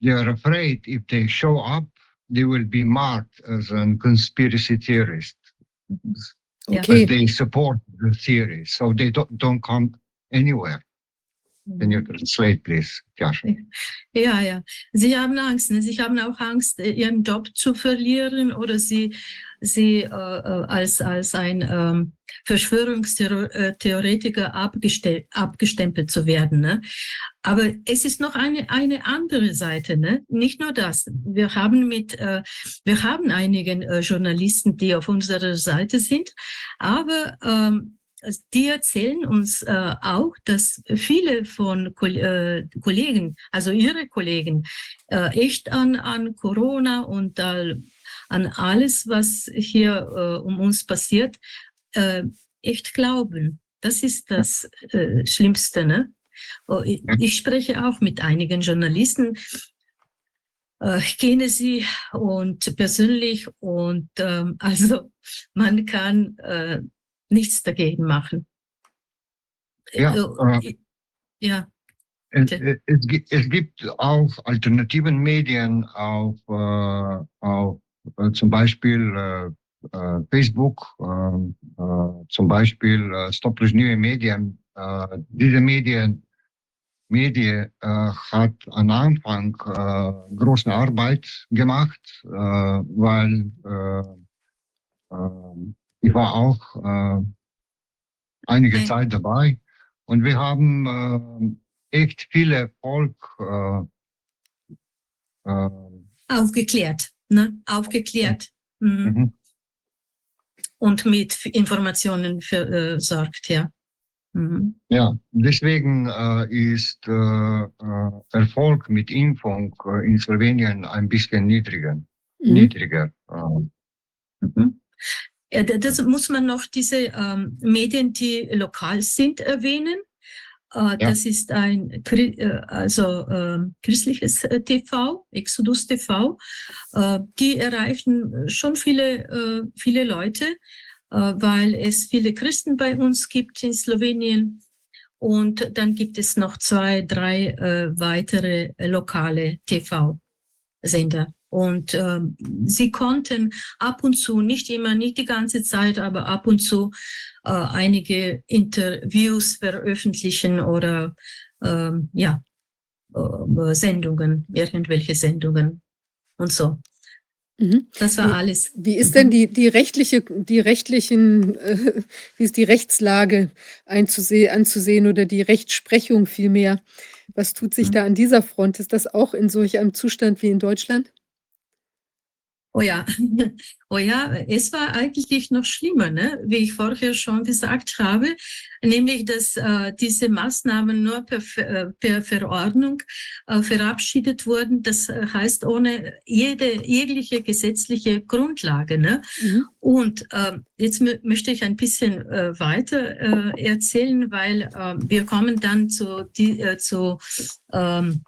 they are afraid if they show up, they will be marked as a conspiracy theorist. Okay. But they support the theory, so they don't, don't come anywhere. Hmm. Can you translate, please, Josh? Ja, ja. Sie haben Angst. Ne? Sie haben auch Angst, ihren Job zu verlieren oder sie, sie äh, äh als, als ein ähm, Verschwörungstheoretiker abgestempelt zu werden. Ne? Aber es ist noch eine, eine andere Seite. Ne? Nicht nur das. Wir haben mit, äh, wir haben einigen äh, Journalisten, die auf unserer Seite sind, aber ähm, die erzählen uns äh, auch, dass viele von Ko äh, Kollegen, also ihre Kollegen, äh, echt an, an Corona und an alles, was hier äh, um uns passiert, äh, echt glauben. Das ist das äh, Schlimmste. Ne? Oh, ich, ich spreche auch mit einigen Journalisten, ich kenne sie und persönlich und ähm, also man kann äh, nichts dagegen machen. Ja, äh, ja. Es, es, es, gibt auch alternativen Medien auf, äh, auf äh, zum Beispiel äh, äh, Facebook, äh, zum Beispiel Stop Neue Medien. diese Medien Medien hat am Anfang große Arbeit gemacht, weil ich war auch äh, einige okay. Zeit dabei und wir haben äh, echt viel Erfolg äh, äh, aufgeklärt, ne? Aufgeklärt. Mhm. Mhm. Und mit Informationen versorgt, ja. Mhm. Ja, deswegen äh, ist äh, Erfolg mit Impfung in Slowenien ein bisschen niedriger. Mhm. niedriger. Mhm. Ja, das muss man noch diese ähm, Medien, die lokal sind, erwähnen. Äh, ja. Das ist ein äh, also äh, christliches äh, TV, Exodus TV. Äh, die erreichen schon viele, äh, viele Leute, weil es viele Christen bei uns gibt in Slowenien. Und dann gibt es noch zwei, drei weitere lokale TV-Sender. Und äh, sie konnten ab und zu, nicht immer, nicht die ganze Zeit, aber ab und zu äh, einige Interviews veröffentlichen oder äh, ja, äh, Sendungen, irgendwelche Sendungen und so. Mhm. Das war alles. Wie ist denn die, die rechtliche, die rechtlichen, äh, wie ist die Rechtslage einzusehen, anzusehen oder die Rechtsprechung vielmehr? Was tut sich mhm. da an dieser Front? Ist das auch in solch einem Zustand wie in Deutschland? Oh ja, oh ja, es war eigentlich noch schlimmer, ne? wie ich vorher schon gesagt habe, nämlich dass äh, diese Maßnahmen nur per, äh, per Verordnung äh, verabschiedet wurden. Das heißt ohne jede jegliche gesetzliche Grundlage. Ne? Mhm. Und äh, jetzt möchte ich ein bisschen äh, weiter äh, erzählen, weil äh, wir kommen dann zu, die, äh, zu ähm,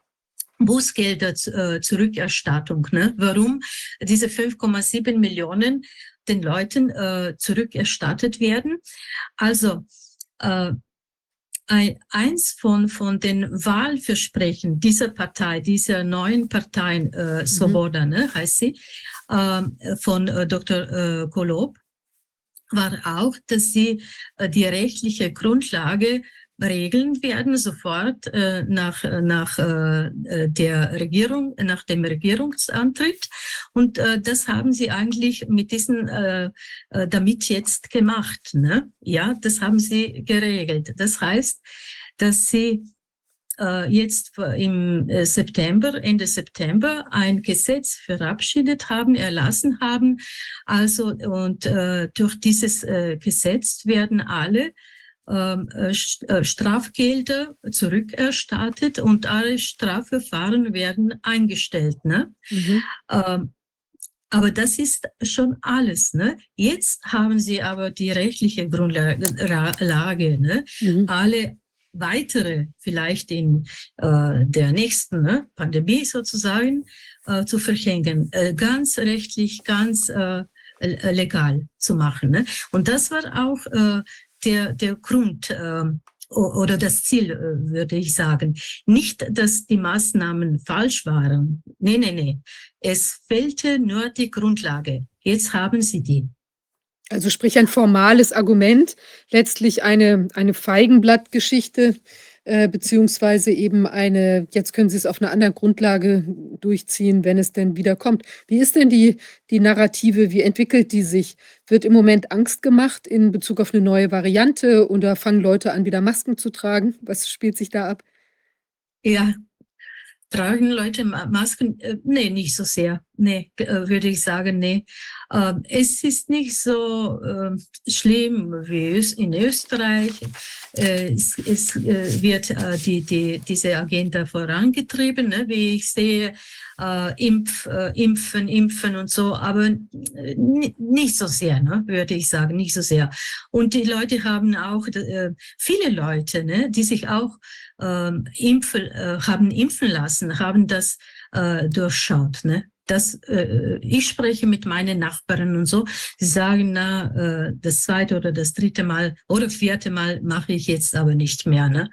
Bußgelder äh, Zurückerstattung. Ne? Warum diese 5,7 Millionen den Leuten äh, zurückerstattet werden? Also äh, eins von, von den Wahlversprechen dieser Partei, dieser neuen Parteien, äh, Svoboda, mhm. ne, heißt sie, äh, von äh, Dr. Äh, Kolob, war auch, dass sie äh, die rechtliche Grundlage regeln werden, sofort äh, nach, nach äh, äh, der Regierung, nach dem Regierungsantritt. Und äh, das haben sie eigentlich mit diesen, äh, äh, damit jetzt gemacht. Ne? Ja, das haben sie geregelt. Das heißt, dass sie äh, jetzt im September, Ende September ein Gesetz verabschiedet haben, erlassen haben. Also und äh, durch dieses äh, Gesetz werden alle äh, äh, Strafgelder zurückerstattet und alle Strafverfahren werden eingestellt. Ne? Mhm. Ähm, aber das ist schon alles. Ne? Jetzt haben sie aber die rechtliche Grundlage. Ne? Mhm. Alle weitere, vielleicht in äh, der nächsten ne, Pandemie sozusagen, äh, zu verhängen. Äh, ganz rechtlich, ganz äh, legal zu machen. Ne? Und das war auch äh, der, der Grund äh, oder das Ziel, äh, würde ich sagen. Nicht, dass die Maßnahmen falsch waren. Nee, nee, nee. Es fehlte nur die Grundlage. Jetzt haben sie die. Also sprich ein formales Argument, letztlich eine, eine Feigenblattgeschichte, äh, beziehungsweise eben eine, jetzt können Sie es auf einer anderen Grundlage durchziehen, wenn es denn wieder kommt. Wie ist denn die, die Narrative, wie entwickelt die sich? Wird im Moment Angst gemacht in Bezug auf eine neue Variante oder fangen Leute an, wieder Masken zu tragen? Was spielt sich da ab? Ja, tragen Leute Masken? Äh, nee, nicht so sehr. Nee, äh, würde ich sagen, nee. Ähm, es ist nicht so äh, schlimm wie in Österreich. Äh, es, es äh, wird die, die, diese Agenda vorangetrieben, ne? wie ich sehe, Impf, Impfen, Impfen und so, aber nicht so sehr, ne? würde ich sagen, nicht so sehr. Und die Leute haben auch, viele Leute, ne? die sich auch ähm, impfen, haben impfen lassen, haben das durchschaut. Ne? Das, äh, ich spreche mit meinen Nachbarn und so, sie sagen, na, äh, das zweite oder das dritte Mal oder vierte Mal mache ich jetzt aber nicht mehr. Ne?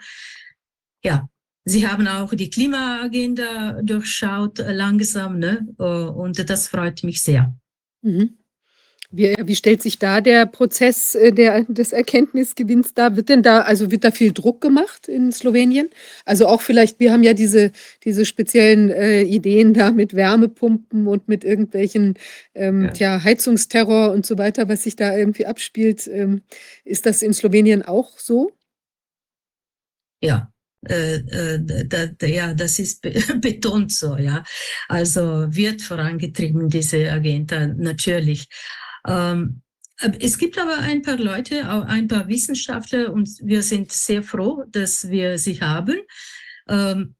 Ja, sie haben auch die Klimaagenda durchschaut äh, langsam ne? Äh, und das freut mich sehr. Mhm. Wie, wie stellt sich da der Prozess äh, der, des Erkenntnisgewinns dar? Wird denn da, also wird da viel Druck gemacht in Slowenien? Also auch vielleicht, wir haben ja diese, diese speziellen äh, Ideen da mit Wärmepumpen und mit irgendwelchen ähm, ja. Tja, Heizungsterror und so weiter, was sich da irgendwie abspielt. Ähm, ist das in Slowenien auch so? Ja, äh, äh, da, ja, das ist betont so, ja. Also wird vorangetrieben, diese Agenda, natürlich. Ähm, es gibt aber ein paar Leute, auch ein paar Wissenschaftler und wir sind sehr froh, dass wir sie haben, ähm,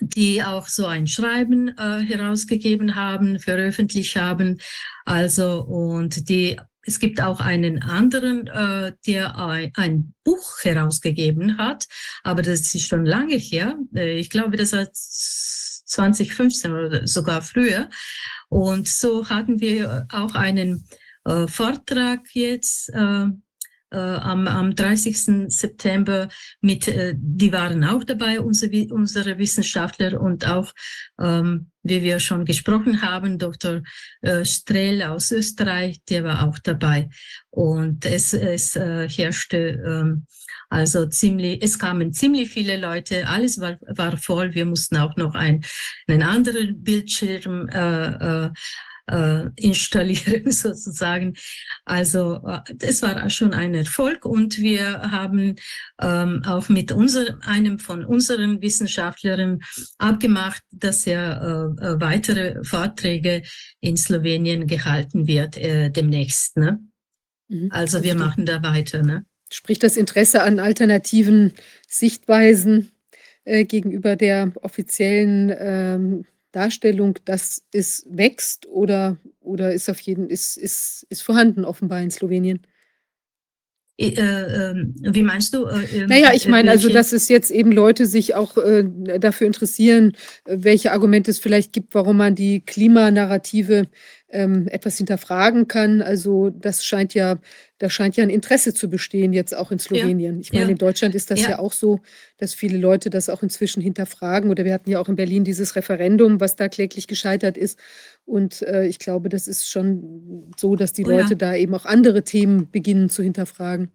die auch so ein Schreiben äh, herausgegeben haben, veröffentlicht haben. Also und die es gibt auch einen anderen, äh, der ein, ein, Buch herausgegeben hat, aber das ist schon lange her. Äh, ich glaube, das war 2015 oder sogar früher. Und so hatten wir auch einen äh, Vortrag jetzt äh, äh, am, am 30. September mit, äh, die waren auch dabei, unsere, unsere Wissenschaftler und auch, ähm, wie wir schon gesprochen haben, Dr. Äh, Strehl aus Österreich, der war auch dabei. Und es, es herrschte ähm, Also ziemlich, es kamen ziemlich viele Leute, alles war, war voll. Wir mussten auch noch ein, einen anderen Bildschirm äh, äh, äh, installieren sozusagen. Also es war schon ein Erfolg und wir haben ähm, auch mit unser, einem von unseren Wissenschaftlern abgemacht, dass er äh, äh, weitere Vorträge in Slowenien gehalten wird äh, demnächst. Ne? Mhm. Also wir machen da weiter. Ne? Sprich das Interesse an alternativen Sichtweisen äh, gegenüber der offiziellen ähm, Darstellung, dass es wächst oder, oder ist auf jeden ist, ist, ist vorhanden offenbar in Slowenien? Äh, äh, wie meinst du? Äh, naja, ich meine, also, dass es jetzt eben Leute sich auch äh, dafür interessieren, welche Argumente es vielleicht gibt, warum man die Klimanarrative ähm, etwas hinterfragen kann. Also, das scheint ja, da scheint ja ein Interesse zu bestehen, jetzt auch in Slowenien. Ja, ich meine, ja. in Deutschland ist das ja. ja. auch so, dass viele Leute das auch inzwischen hinterfragen. Oder wir hatten ja auch in Berlin dieses Referendum, was da kläglich gescheitert ist. Und äh, ich glaube, das ist schon so, dass die oh, Leute da eben auch andere Themen beginnen zu hinterfragen.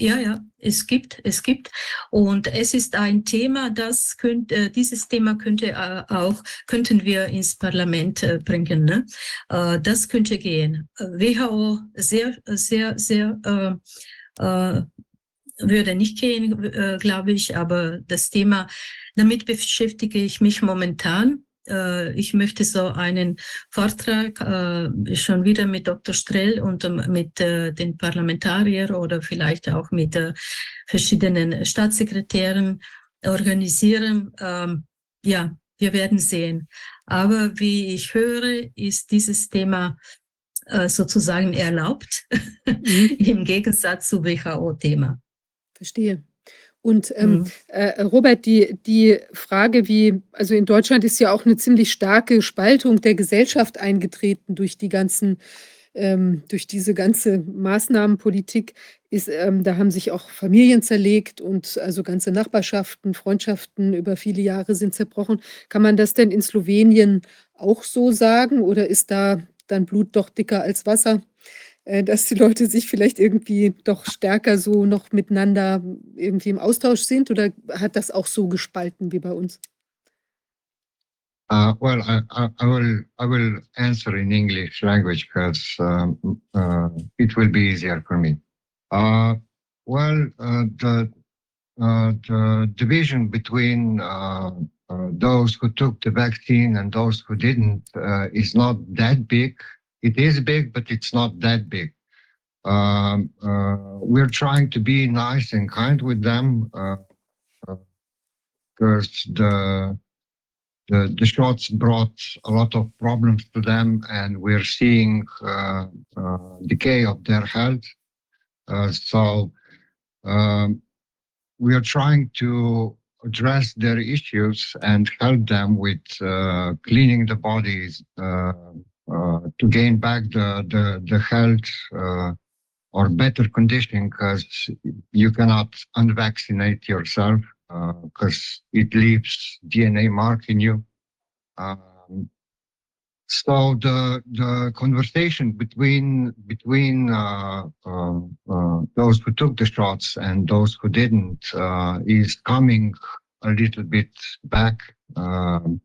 Ja, ja, es gibt, es gibt. Und es ist ein Thema, das könnte, äh, dieses Thema könnte äh, auch, könnten wir ins Parlament äh, bringen. Ne? Das könnte gehen. WHO sehr, sehr, sehr, äh, würde nicht gehen, glaube ich, aber das Thema, damit beschäftige ich mich momentan äh, ich möchte so einen Vortrag äh, schon wieder mit Dr. Strell und ähm, mit äh, den Parlamentariern oder vielleicht auch mit verschiedenen Staatssekretären organisieren. Ähm, ja, wir werden sehen. Aber wie ich höre, ist dieses Thema sozusagen erlaubt, mhm. im Gegensatz zu WHO-Thema. Verstehe. Und ähm, mhm. äh, Robert, die, die Frage, wie, also in Deutschland ist ja auch eine ziemlich starke Spaltung der Gesellschaft eingetreten durch die ganzen, ähm, durch diese ganze Maßnahmenpolitik. Ist, ähm, da haben sich auch Familien zerlegt und also ganze Nachbarschaften, Freundschaften über viele Jahre sind zerbrochen. Kann man das denn in Slowenien auch so sagen oder ist da dann Blut doch dicker als Wasser? Äh, dass die Leute sich vielleicht irgendwie doch stärker so noch miteinander irgendwie im Austausch sind oder hat das auch so gespalten wie bei uns? Uh, well, I, I, will I will answer in English language because um, uh, it will be easier for me. Uh, well, uh, the uh, the division between uh, those who took the vaccine and those who didn't is not that big. It is big, but it's not that big. Um, uh, we're trying to be nice and kind with them because uh, uh the, the, the shots brought a lot of problems to them, and we're seeing uh, decay of their health. so um, we are trying to address their issues and help them with uh, cleaning the bodies, uh, to gain back the, the, the health uh, or better conditioning because you cannot unvaccinate yourself because uh, it leaves DNA mark in you. Um, so the the conversation between between uh, uh, uh, those who took the shots and those who didn't is coming a little bit back. Um,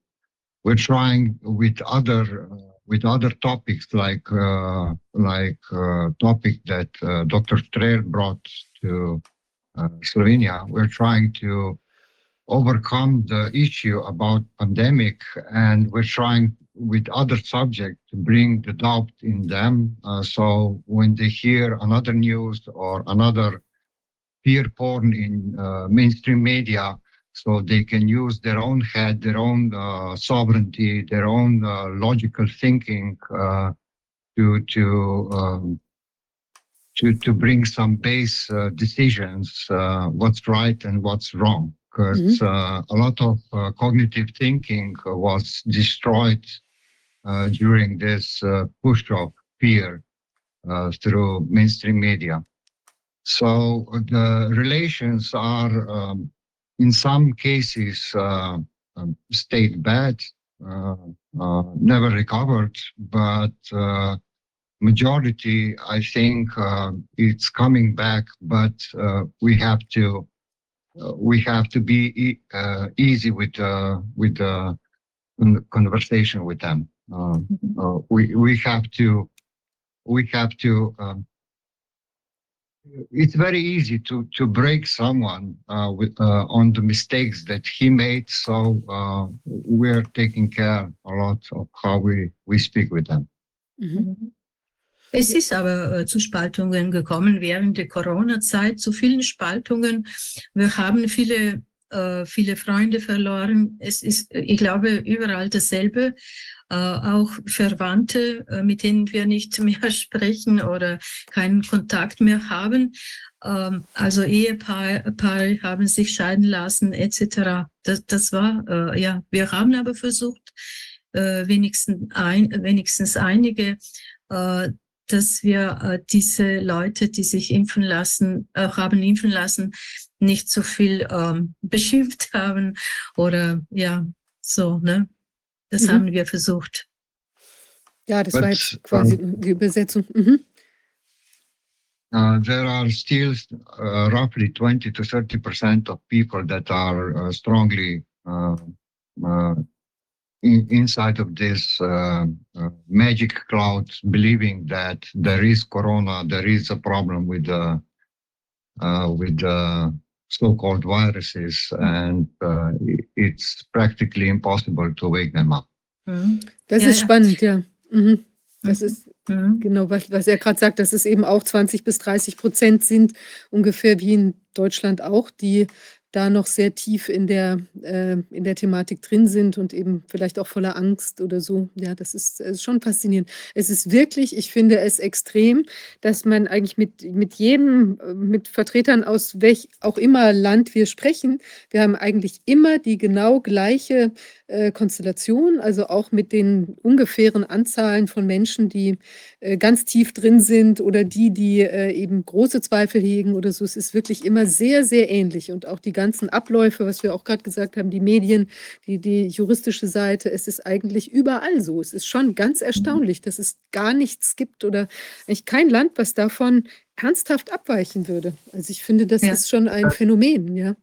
we're trying with other with other topics like uh, like uh, topic that uh, Dr. Strel brought to uh, Slovenia. We're trying to overcome the issue about pandemic, and we're trying with other subjects to bring the doubt in them. Uh, so when they hear another news or another fear porn in uh, mainstream media, so they can use their own head, their own uh, sovereignty, their own uh, logical thinking uh, to to um, to to bring some base uh, decisions, uh, what's right and what's wrong. Because mm-hmm. Uh, a lot of cognitive thinking was destroyed during this push of fear through mainstream media. So the relations are um, in some cases uh, um, stayed bad, uh, uh, never recovered, but majority, I think uh, it's coming back, but uh, we have to uh, we have to be easy with uh, with the conversation with them. Um, uh, we we have to it's very easy to to break someone uh, with uh, on the mistakes that he made. So uh, we're taking care a lot of how we we speak with them. Mhm. Es ist aber äh, zu Spaltungen gekommen während der Corona-Zeit, zu vielen Spaltungen. Wir haben viele, äh, viele Freunde verloren. Es ist, ich glaube, überall dasselbe. Äh, auch Verwandte, äh, mit denen wir nicht mehr sprechen oder keinen Kontakt mehr haben. Ähm, also Ehepaare haben sich scheiden lassen, etc. Das, das war, äh, ja, wir haben aber versucht, wenigstens, ein, wenigstens einige dass wir diese Leute, die sich impfen lassen, haben impfen lassen, nicht so viel ähm, beschimpft haben oder ja, so, ne? Das mhm. haben wir versucht. Ja, das But, war jetzt quasi um, die Übersetzung. Mhm. Uh, there are still uh, roughly 20 to 30 percent of people that are uh, strongly uh, uh, in, inside of this uh, uh, magic cloud, believing that there is corona, there is a problem with the uh, with the so-called viruses, and uh, it's practically impossible to wake them up. Mhm. Das ja, ist spannend, ja. Mhm. Das mhm. ist mhm. genau, was, was er gerade sagt, dass es eben auch 20 bis 30 Prozent sind, ungefähr wie in Deutschland auch, die da noch sehr tief in der, äh, in der Thematik drin sind und eben vielleicht auch voller Angst oder so. Ja, das ist, ist schon faszinierend. Es ist wirklich, ich finde es extrem, dass man eigentlich mit, mit jedem, mit Vertretern aus welch auch immer Land wir sprechen, wir haben eigentlich immer die genau gleiche äh, Konstellation, also auch mit den ungefähren Anzahlen von Menschen, die äh, ganz tief drin sind oder die, die äh, eben große Zweifel hegen oder so. Es ist wirklich immer sehr, sehr ähnlich und auch die ganzen Abläufe, was wir auch gerade gesagt haben, die Medien, die, die juristische Seite, es ist eigentlich überall so. Es ist schon ganz erstaunlich, dass es gar nichts gibt oder eigentlich kein Land, was davon ernsthaft abweichen würde. Also ich finde, das ja. ist schon ein Phänomen, ja.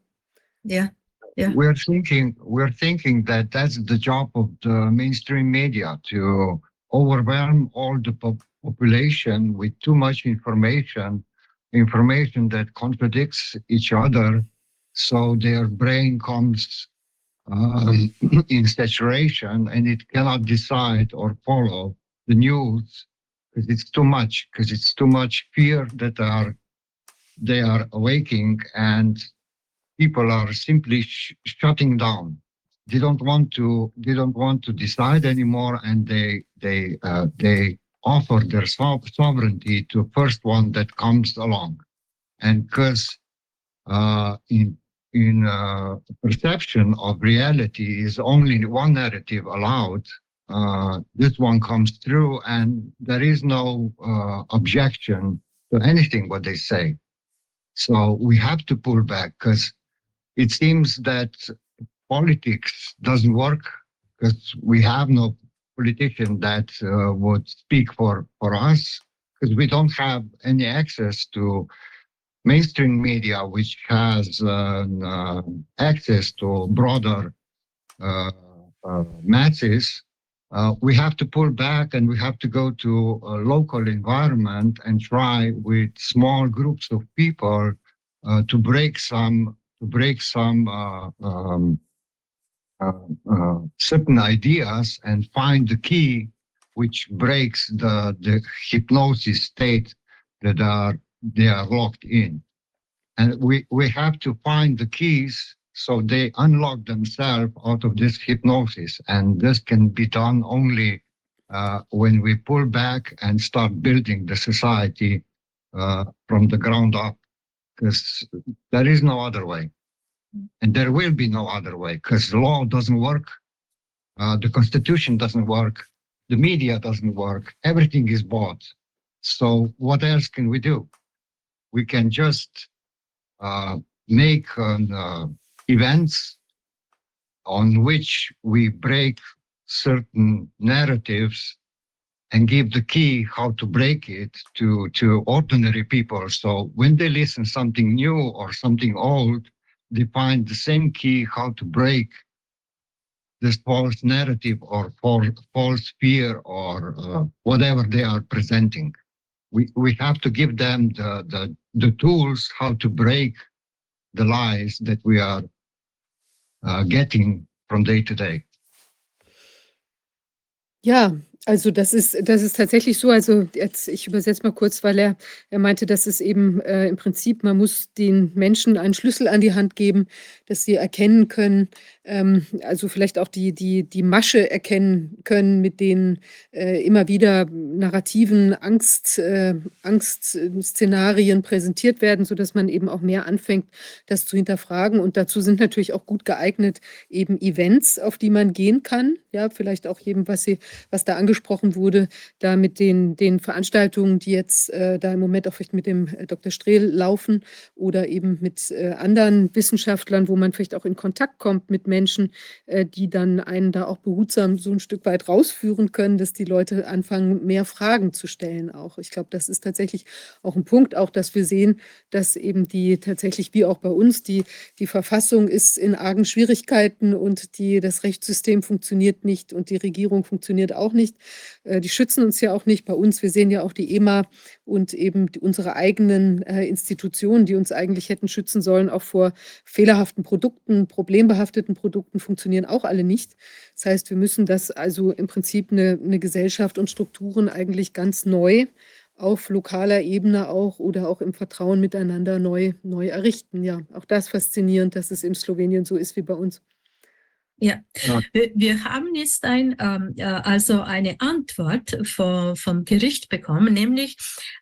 Ja. Yeah. We're thinking we're thinking that that's the job of the mainstream media to overwhelm all the po- population with too much information, information that contradicts each other, so their brain comes um, in saturation and it cannot decide or follow the news because it's too much because it's too much fear that are they are awaking and people are simply sh- shutting down. They don't want to. They don't want to decide anymore, and they they uh, they offer their so- sovereignty to first one that comes along, and because uh, in in uh, perception of reality is only one narrative allowed. Uh, this one comes through, and there is no uh, objection to anything what they say. So we have to pull back because it seems that politics doesn't work because we have no politician that uh, would speak for, for us because we don't have any access to mainstream media, which has uh, access to broader uh, uh, masses. We have to pull back and we have to go to a local environment and try with small groups of people to break some to break some um, certain ideas and find the key which breaks the, the hypnosis state that are they are locked in. And we, we have to find the keys so they unlock themselves out of this hypnosis. And this can be done only uh, when we pull back and start building the society uh, from the ground up because there is no other way. And there will be no other way because law doesn't work, uh, the constitution doesn't work, the media doesn't work, everything is bought. So what else can we do? We can just uh, make uh, events on which we break certain narratives and give the key how to break it to, to ordinary people. So when they listen something new or something old, they find the same key how to break this false narrative or false, false fear or uh, whatever they are presenting. We, we have to give them the, the, the tools how to break the lies that we are uh, getting from day to day. Ja, Also das ist das ist tatsächlich so. Also jetzt ich übersetze mal kurz, weil er er meinte, dass es eben, äh, im Prinzip man muss den Menschen einen Schlüssel an die Hand geben, dass sie erkennen können, ähm, also vielleicht auch die die die Masche erkennen können, mit denen, äh, immer wieder Narrativen, Angst äh, Angstszenarien präsentiert werden, sodass man eben auch mehr anfängt, das zu hinterfragen. Und dazu sind natürlich auch gut geeignet eben Events, auf die man gehen kann. Ja, vielleicht auch eben, was sie was da angesprochen wurde, da mit den den Veranstaltungen, die jetzt, äh, da im Moment auch vielleicht mit dem, äh, Dr. Strehl laufen oder eben mit, äh, anderen Wissenschaftlern, wo man vielleicht auch in Kontakt kommt mit Menschen, äh, die dann einen da auch behutsam so ein Stück weit rausführen können, dass die Leute anfangen, mehr Fragen zu stellen auch. Ich glaube, das ist tatsächlich auch ein Punkt, auch dass wir sehen, dass eben die tatsächlich wie auch bei uns die die Verfassung ist in argen Schwierigkeiten und die das Rechtssystem funktioniert nicht und die Regierung funktioniert auch nicht. Äh, die schützen uns ja auch nicht bei uns. Wir sehen ja auch die EMA und eben unsere eigenen äh, Institutionen, die uns eigentlich hätten schützen sollen, auch vor fehlerhaften Produkten, problembehafteten Produkten, funktionieren auch alle nicht. Das heißt, wir müssen das also im Prinzip eine, eine Gesellschaft und Strukturen eigentlich ganz neu auf lokaler Ebene auch oder auch im Vertrauen miteinander neu, neu errichten. Ja, auch das faszinierend, dass es in Slowenien so ist wie bei uns. Ja, wir, wir haben jetzt ein, ähm, äh, also eine Antwort vom, vom Gericht bekommen, nämlich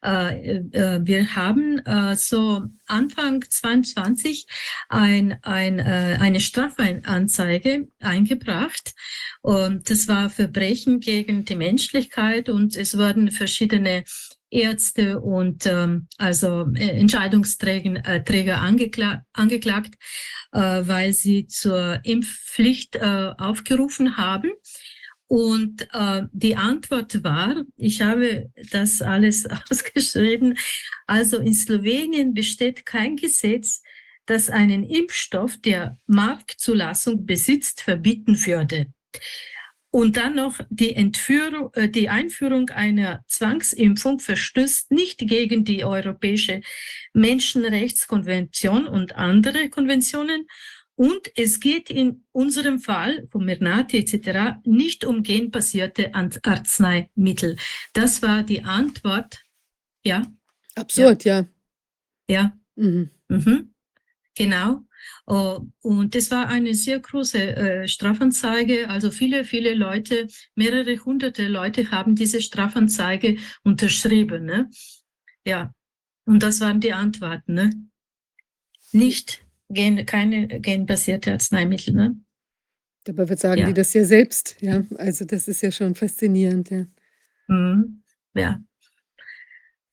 äh, äh, wir haben äh, so Anfang 22 ein, ein, äh, eine Strafanzeige eingebracht. Und das war Verbrechen gegen die Menschlichkeit und es wurden verschiedene Ärzte und ähm, also äh, Entscheidungsträger äh, Träger angekla angeklagt, äh, weil sie zur Impfpflicht äh, aufgerufen haben. Und äh, die Antwort war, ich habe das alles ausgeschrieben, also in Slowenien besteht kein Gesetz, das einen Impfstoff, der Marktzulassung besitzt, verbieten würde. Und dann noch die, Entführung, äh, die Einführung einer Zwangsimpfung verstößt nicht gegen die Europäische Menschenrechtskonvention und andere Konventionen. Und es geht in unserem Fall von Mernati etc. nicht um genbasierte Arzneimittel. Das war die Antwort. Ja. Absurd, ja. Ja. ja. Mhm. Mhm. Genau. Oh, und es war eine sehr große äh, Strafanzeige. Also viele, viele Leute, mehrere hunderte Leute haben diese Strafanzeige unterschrieben. Ne? Ja, und das waren die Antworten. Ne? Nicht gen, keine genbasierte Arzneimittel. Ne? Dabei wird sagen ja. die das ja selbst. Ja, also das ist ja schon faszinierend. Ja. Mhm. ja.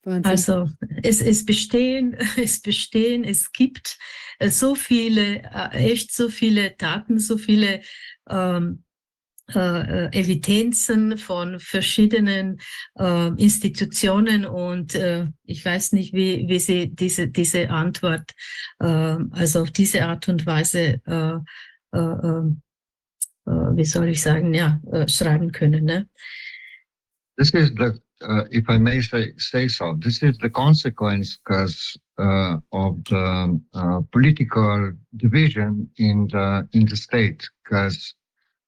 Wahnsinn. Also es, es bestehen, es bestehen, es gibt äh, so viele, äh, echt so viele Daten, so viele ähm, äh, äh, Evidenzen von verschiedenen äh, Institutionen und äh, ich weiß nicht, wie, wie sie diese, diese Antwort, äh, also auf diese Art und Weise, äh, äh, äh, äh wie soll ich sagen, ja, äh, schreiben können. Ne? This is the uh, if I may say, say so, this is the consequence because uh, of the uh, political division in the in the state. Because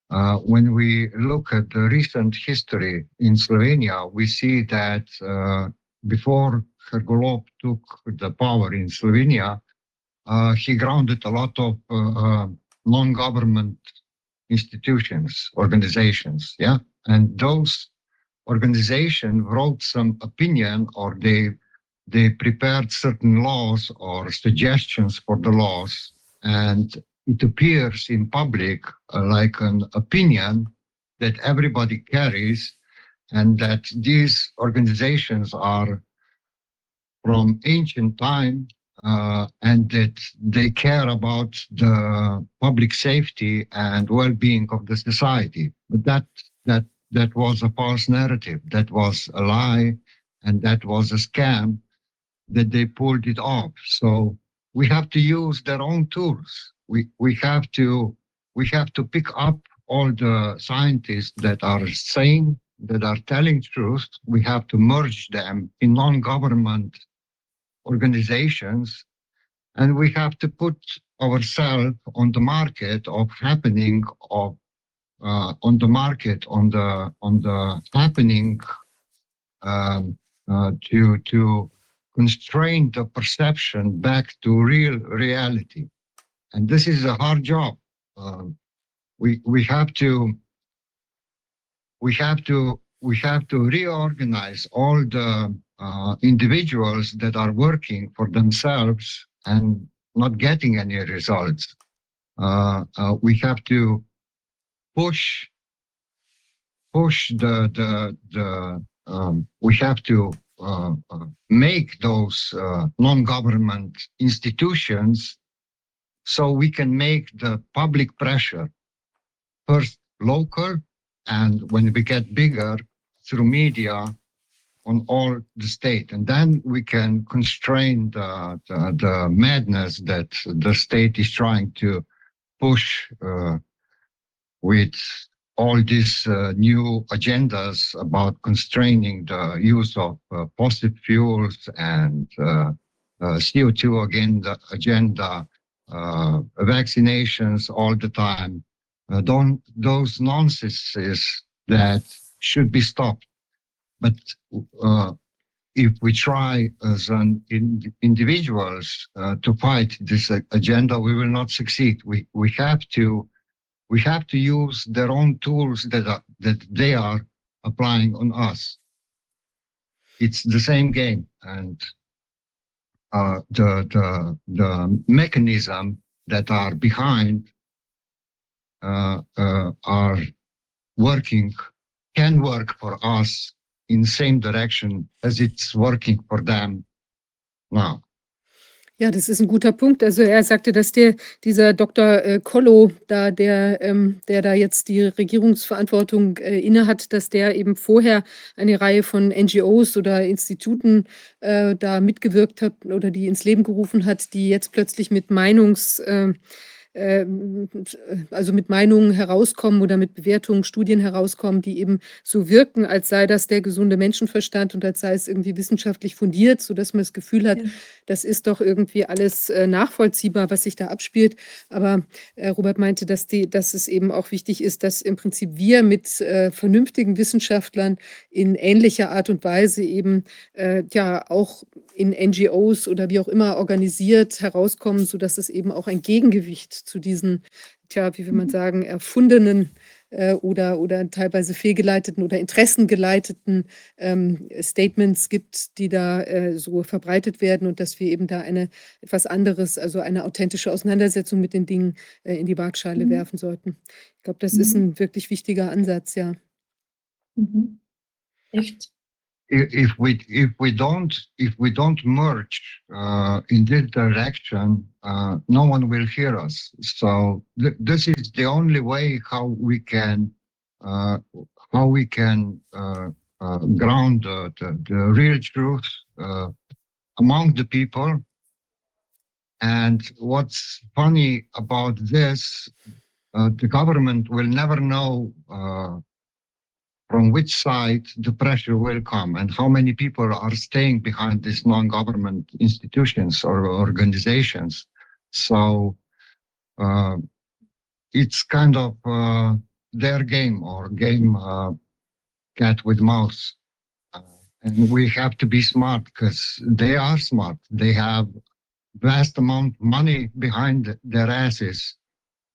uh, when we look at the recent history in Slovenia, we see that uh, before Hergolov took the power in Slovenia, uh, he grounded a lot of non-government institutions, organizations, yeah, and those organization wrote some opinion or they they prepared certain laws or suggestions for the laws. And it appears in public uh, like an opinion that everybody carries and that these organizations are from ancient time uh, and that they care about the public safety and well-being of the society. But that that that was a false narrative, that was a lie, and that was a scam, that they pulled it off. So we have to use their own tools. We we have to we have to pick up all the scientists that are saying that are telling truth. We have to merge them in non-government organizations, and we have to put ourselves on the market of happening of uh, on the market on the on the happening um, uh, to to constrain the perception back to real reality and this is a hard job um, we we have to we have to we have to reorganize all the uh, individuals that are working for themselves and not getting any results. Uh, uh, we have to push push the the the um, we have to uh, uh, make those uh, non-government institutions so we can make the public pressure first local and when we get bigger through media on all the state. And then we can constrain the, the, the madness that the state is trying to push uh, with all these uh, new agendas about constraining the use of uh, fossil fuels and uh, uh, CO2 again the agenda, uh, vaccinations all the time. don't those nonsenses that should be stopped. But if we try as an in, individuals to fight this agenda, we will not succeed. We we have to we have to use their own tools that are, that they are applying on us. It's the same game, and uh, the the the mechanism that are behind uh, uh, are working can work for us in the same direction as it's working for them now. Ja, das ist ein guter Punkt. Also, er sagte, dass der dieser Dr. äh, Kollo da, der ähm, der da jetzt die Regierungsverantwortung, äh, innehat, dass der eben vorher eine Reihe von NGOs oder Instituten, äh, da mitgewirkt hat oder die ins Leben gerufen hat, die jetzt plötzlich mit Meinungs äh, also mit Meinungen herauskommen oder mit Bewertungen, Studien herauskommen, die eben so wirken, als sei das der gesunde Menschenverstand und als sei es irgendwie wissenschaftlich fundiert, sodass man das Gefühl hat, ja. das ist doch irgendwie alles äh, nachvollziehbar, was sich da abspielt. Aber äh, Robert meinte, dass, die, dass es eben auch wichtig ist, dass im Prinzip wir mit äh, vernünftigen Wissenschaftlern in ähnlicher Art und Weise eben ja auch in NGOs oder wie auch immer organisiert herauskommen, sodass es eben auch ein Gegengewicht zu diesen, tja, wie will man mhm. sagen, erfundenen äh, oder, oder teilweise fehlgeleiteten oder interessengeleiteten ähm, Statements gibt, die da äh, so verbreitet werden und dass wir eben da eine etwas anderes, also eine authentische Auseinandersetzung mit den Dingen äh, in die Waagschale mhm. werfen sollten. Ich glaube, das mhm. ist ein wirklich wichtiger Ansatz, ja. Mhm. Echt? If we if we don't if we don't merge uh, in this direction, uh, no one will hear us. So th this is the only way how we can uh, how we can uh, uh, ground the, the, real truth uh, among the people. And what's funny about this, the government will never know from which side the pressure will come and how many people are staying behind these non-government institutions or organizations. So uh, it's kind of uh, their game or game uh, cat with mouse. Uh, and we have to be smart because they are smart. They have vast amount of money behind their asses.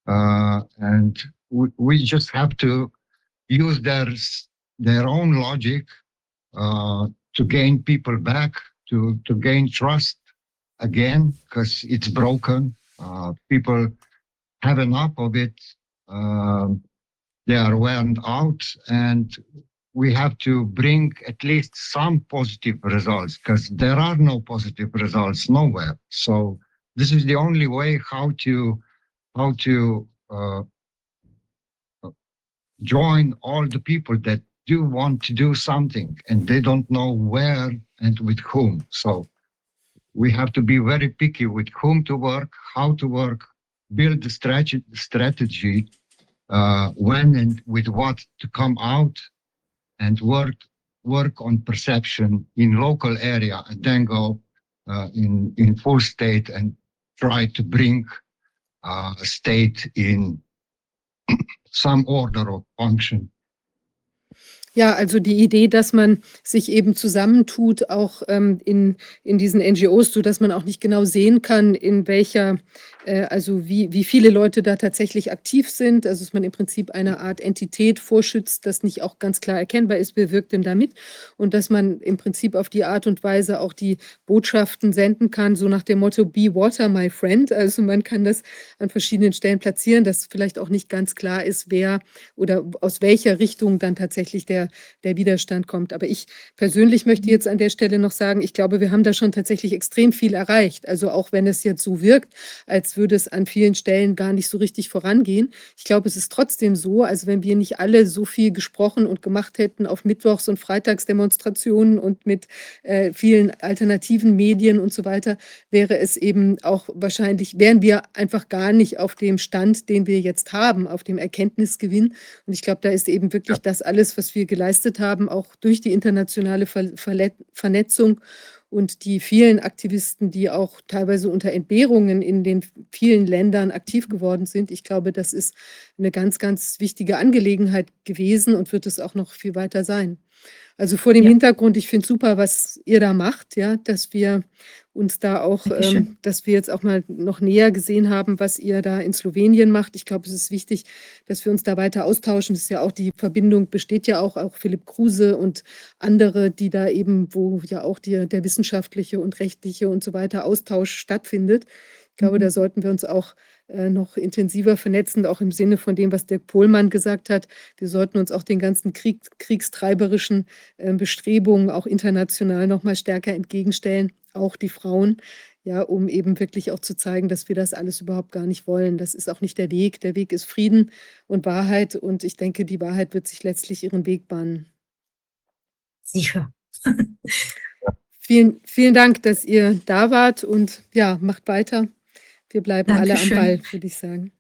Uh, and we, we just have to use their their own logic uh, to gain people back, to to gain trust again, because it's broken. Uh, people have enough of it. Uh, they are worn out, and we have to bring at least some positive results because there are no positive results nowhere. So this is the only way how to how to uh, join all the people that do want to do something and they don't know where and with whom. So we have to be very picky with whom to work, how to work, build the strategy, uh, when and with what to come out and work work on perception in local area and then go uh, in in full state and try to bring uh, state in some order or function Ja, also die Idee, dass man sich eben zusammentut, auch ähm, in, in diesen NGOs, so dass man auch nicht genau sehen kann, in welcher, äh, also wie, wie viele Leute da tatsächlich aktiv sind. Also dass man im Prinzip eine Art Entität vorschützt, das nicht auch ganz klar erkennbar ist, wer wirkt denn damit. Und dass man im Prinzip auf die Art und Weise auch die Botschaften senden kann, so nach dem Motto Be Water, my friend. Also man kann das an verschiedenen Stellen platzieren, dass vielleicht auch nicht ganz klar ist, wer oder aus welcher Richtung dann tatsächlich der der, der Widerstand kommt. Aber ich persönlich möchte jetzt an der Stelle noch sagen, ich glaube, wir haben da schon tatsächlich extrem viel erreicht. Also auch wenn es jetzt so wirkt, als würde es an vielen Stellen gar nicht so richtig vorangehen. Ich glaube, es ist trotzdem so, also wenn wir nicht alle so viel gesprochen und gemacht hätten auf Mittwochs- und Freitagsdemonstrationen und mit äh, vielen alternativen Medien und so weiter, wäre es eben auch wahrscheinlich, wären wir einfach gar nicht auf dem Stand, den wir jetzt haben, auf dem Erkenntnisgewinn. Und ich glaube, da ist eben wirklich ja. das alles, was wir geleistet haben, auch durch die internationale Ver Vernetzung und die vielen Aktivisten, die auch teilweise unter Entbehrungen in den vielen Ländern aktiv geworden sind. Ich glaube, das ist eine ganz, ganz wichtige Angelegenheit gewesen und wird es auch noch viel weiter sein. Also vor dem ja. Hintergrund, ich finde super, was ihr da macht, ja, dass wir uns da auch, ähm, dass wir jetzt auch mal noch näher gesehen haben, was ihr da in Slowenien macht. Ich glaube, es ist wichtig, dass wir uns da weiter austauschen. Das ist ja auch die Verbindung, besteht ja auch, auch Philipp Kruse und andere, die da eben, wo ja auch die, der wissenschaftliche und rechtliche und so weiter Austausch stattfindet. Ich glaube, mhm. da sollten wir uns auch noch intensiver vernetzen, auch im Sinne von dem, was Dirk Pohlmann gesagt hat. Wir sollten uns auch den ganzen Krieg, kriegstreiberischen äh, Bestrebungen auch international noch mal stärker entgegenstellen, auch die Frauen, ja, um eben wirklich auch zu zeigen, dass wir das alles überhaupt gar nicht wollen. Das ist auch nicht der Weg. Der Weg ist Frieden und Wahrheit und ich denke, die Wahrheit wird sich letztlich ihren Weg bahnen. Sicher. vielen, vielen Dank, dass ihr da wart und ja, macht weiter. Wir bleiben Dankeschön. alle am Ball, würde ich sagen.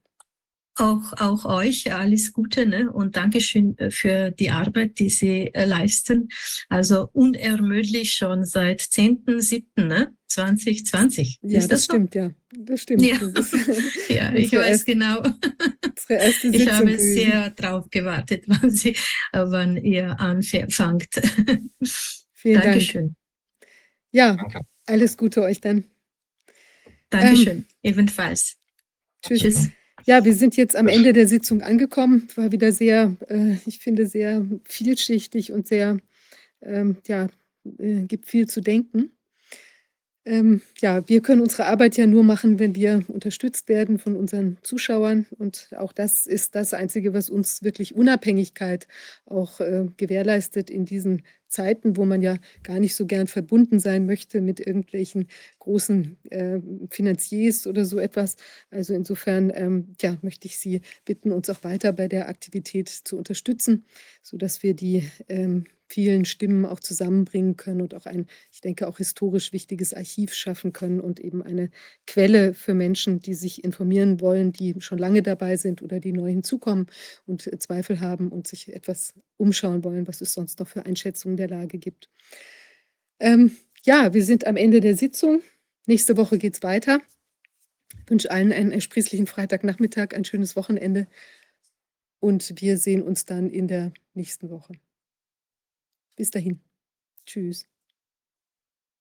Auch, auch euch alles Gute ne? und Dankeschön äh, für die Arbeit, die Sie äh, leisten. Also unermüdlich schon seit 10.7. Ne? 2020. Ja, Ist das, das stimmt, so? ja. Das stimmt. Ja, das ist, ja ich weiß erst, genau. ich habe sehr drauf gewartet, wann, Sie, wann ihr anfangt. Vielen Dankeschön. Dank. Ja, alles Gute euch dann. Dankeschön, ähm, ebenfalls. Tschüss. tschüss. Ja, wir sind jetzt am Ende der Sitzung angekommen. War wieder sehr, äh, ich finde, sehr vielschichtig und sehr, ähm, ja, äh, gibt viel zu denken. Ähm, ja, wir können unsere Arbeit ja nur machen, wenn wir unterstützt werden von unseren Zuschauern. Und auch das ist das Einzige, was uns wirklich Unabhängigkeit auch äh, gewährleistet in diesen Zeiten, wo man ja gar nicht so gern verbunden sein möchte mit irgendwelchen großen äh, Finanziers oder so etwas. Also insofern ähm, ja, möchte ich Sie bitten, uns auch weiter bei der Aktivität zu unterstützen, sodass wir die ähm, vielen Stimmen auch zusammenbringen können und auch ein, ich denke, auch historisch wichtiges Archiv schaffen können und eben eine Quelle für Menschen, die sich informieren wollen, die schon lange dabei sind oder die neu hinzukommen und Zweifel haben und sich etwas umschauen wollen, was es sonst noch für Einschätzungen der Lage gibt. Ähm, ja, wir sind am Ende der Sitzung. Nächste Woche geht es weiter. Ich wünsche allen einen ersprießlichen Freitagnachmittag, ein schönes Wochenende und wir sehen uns dann in der nächsten Woche. Bis dahin. Tschüss.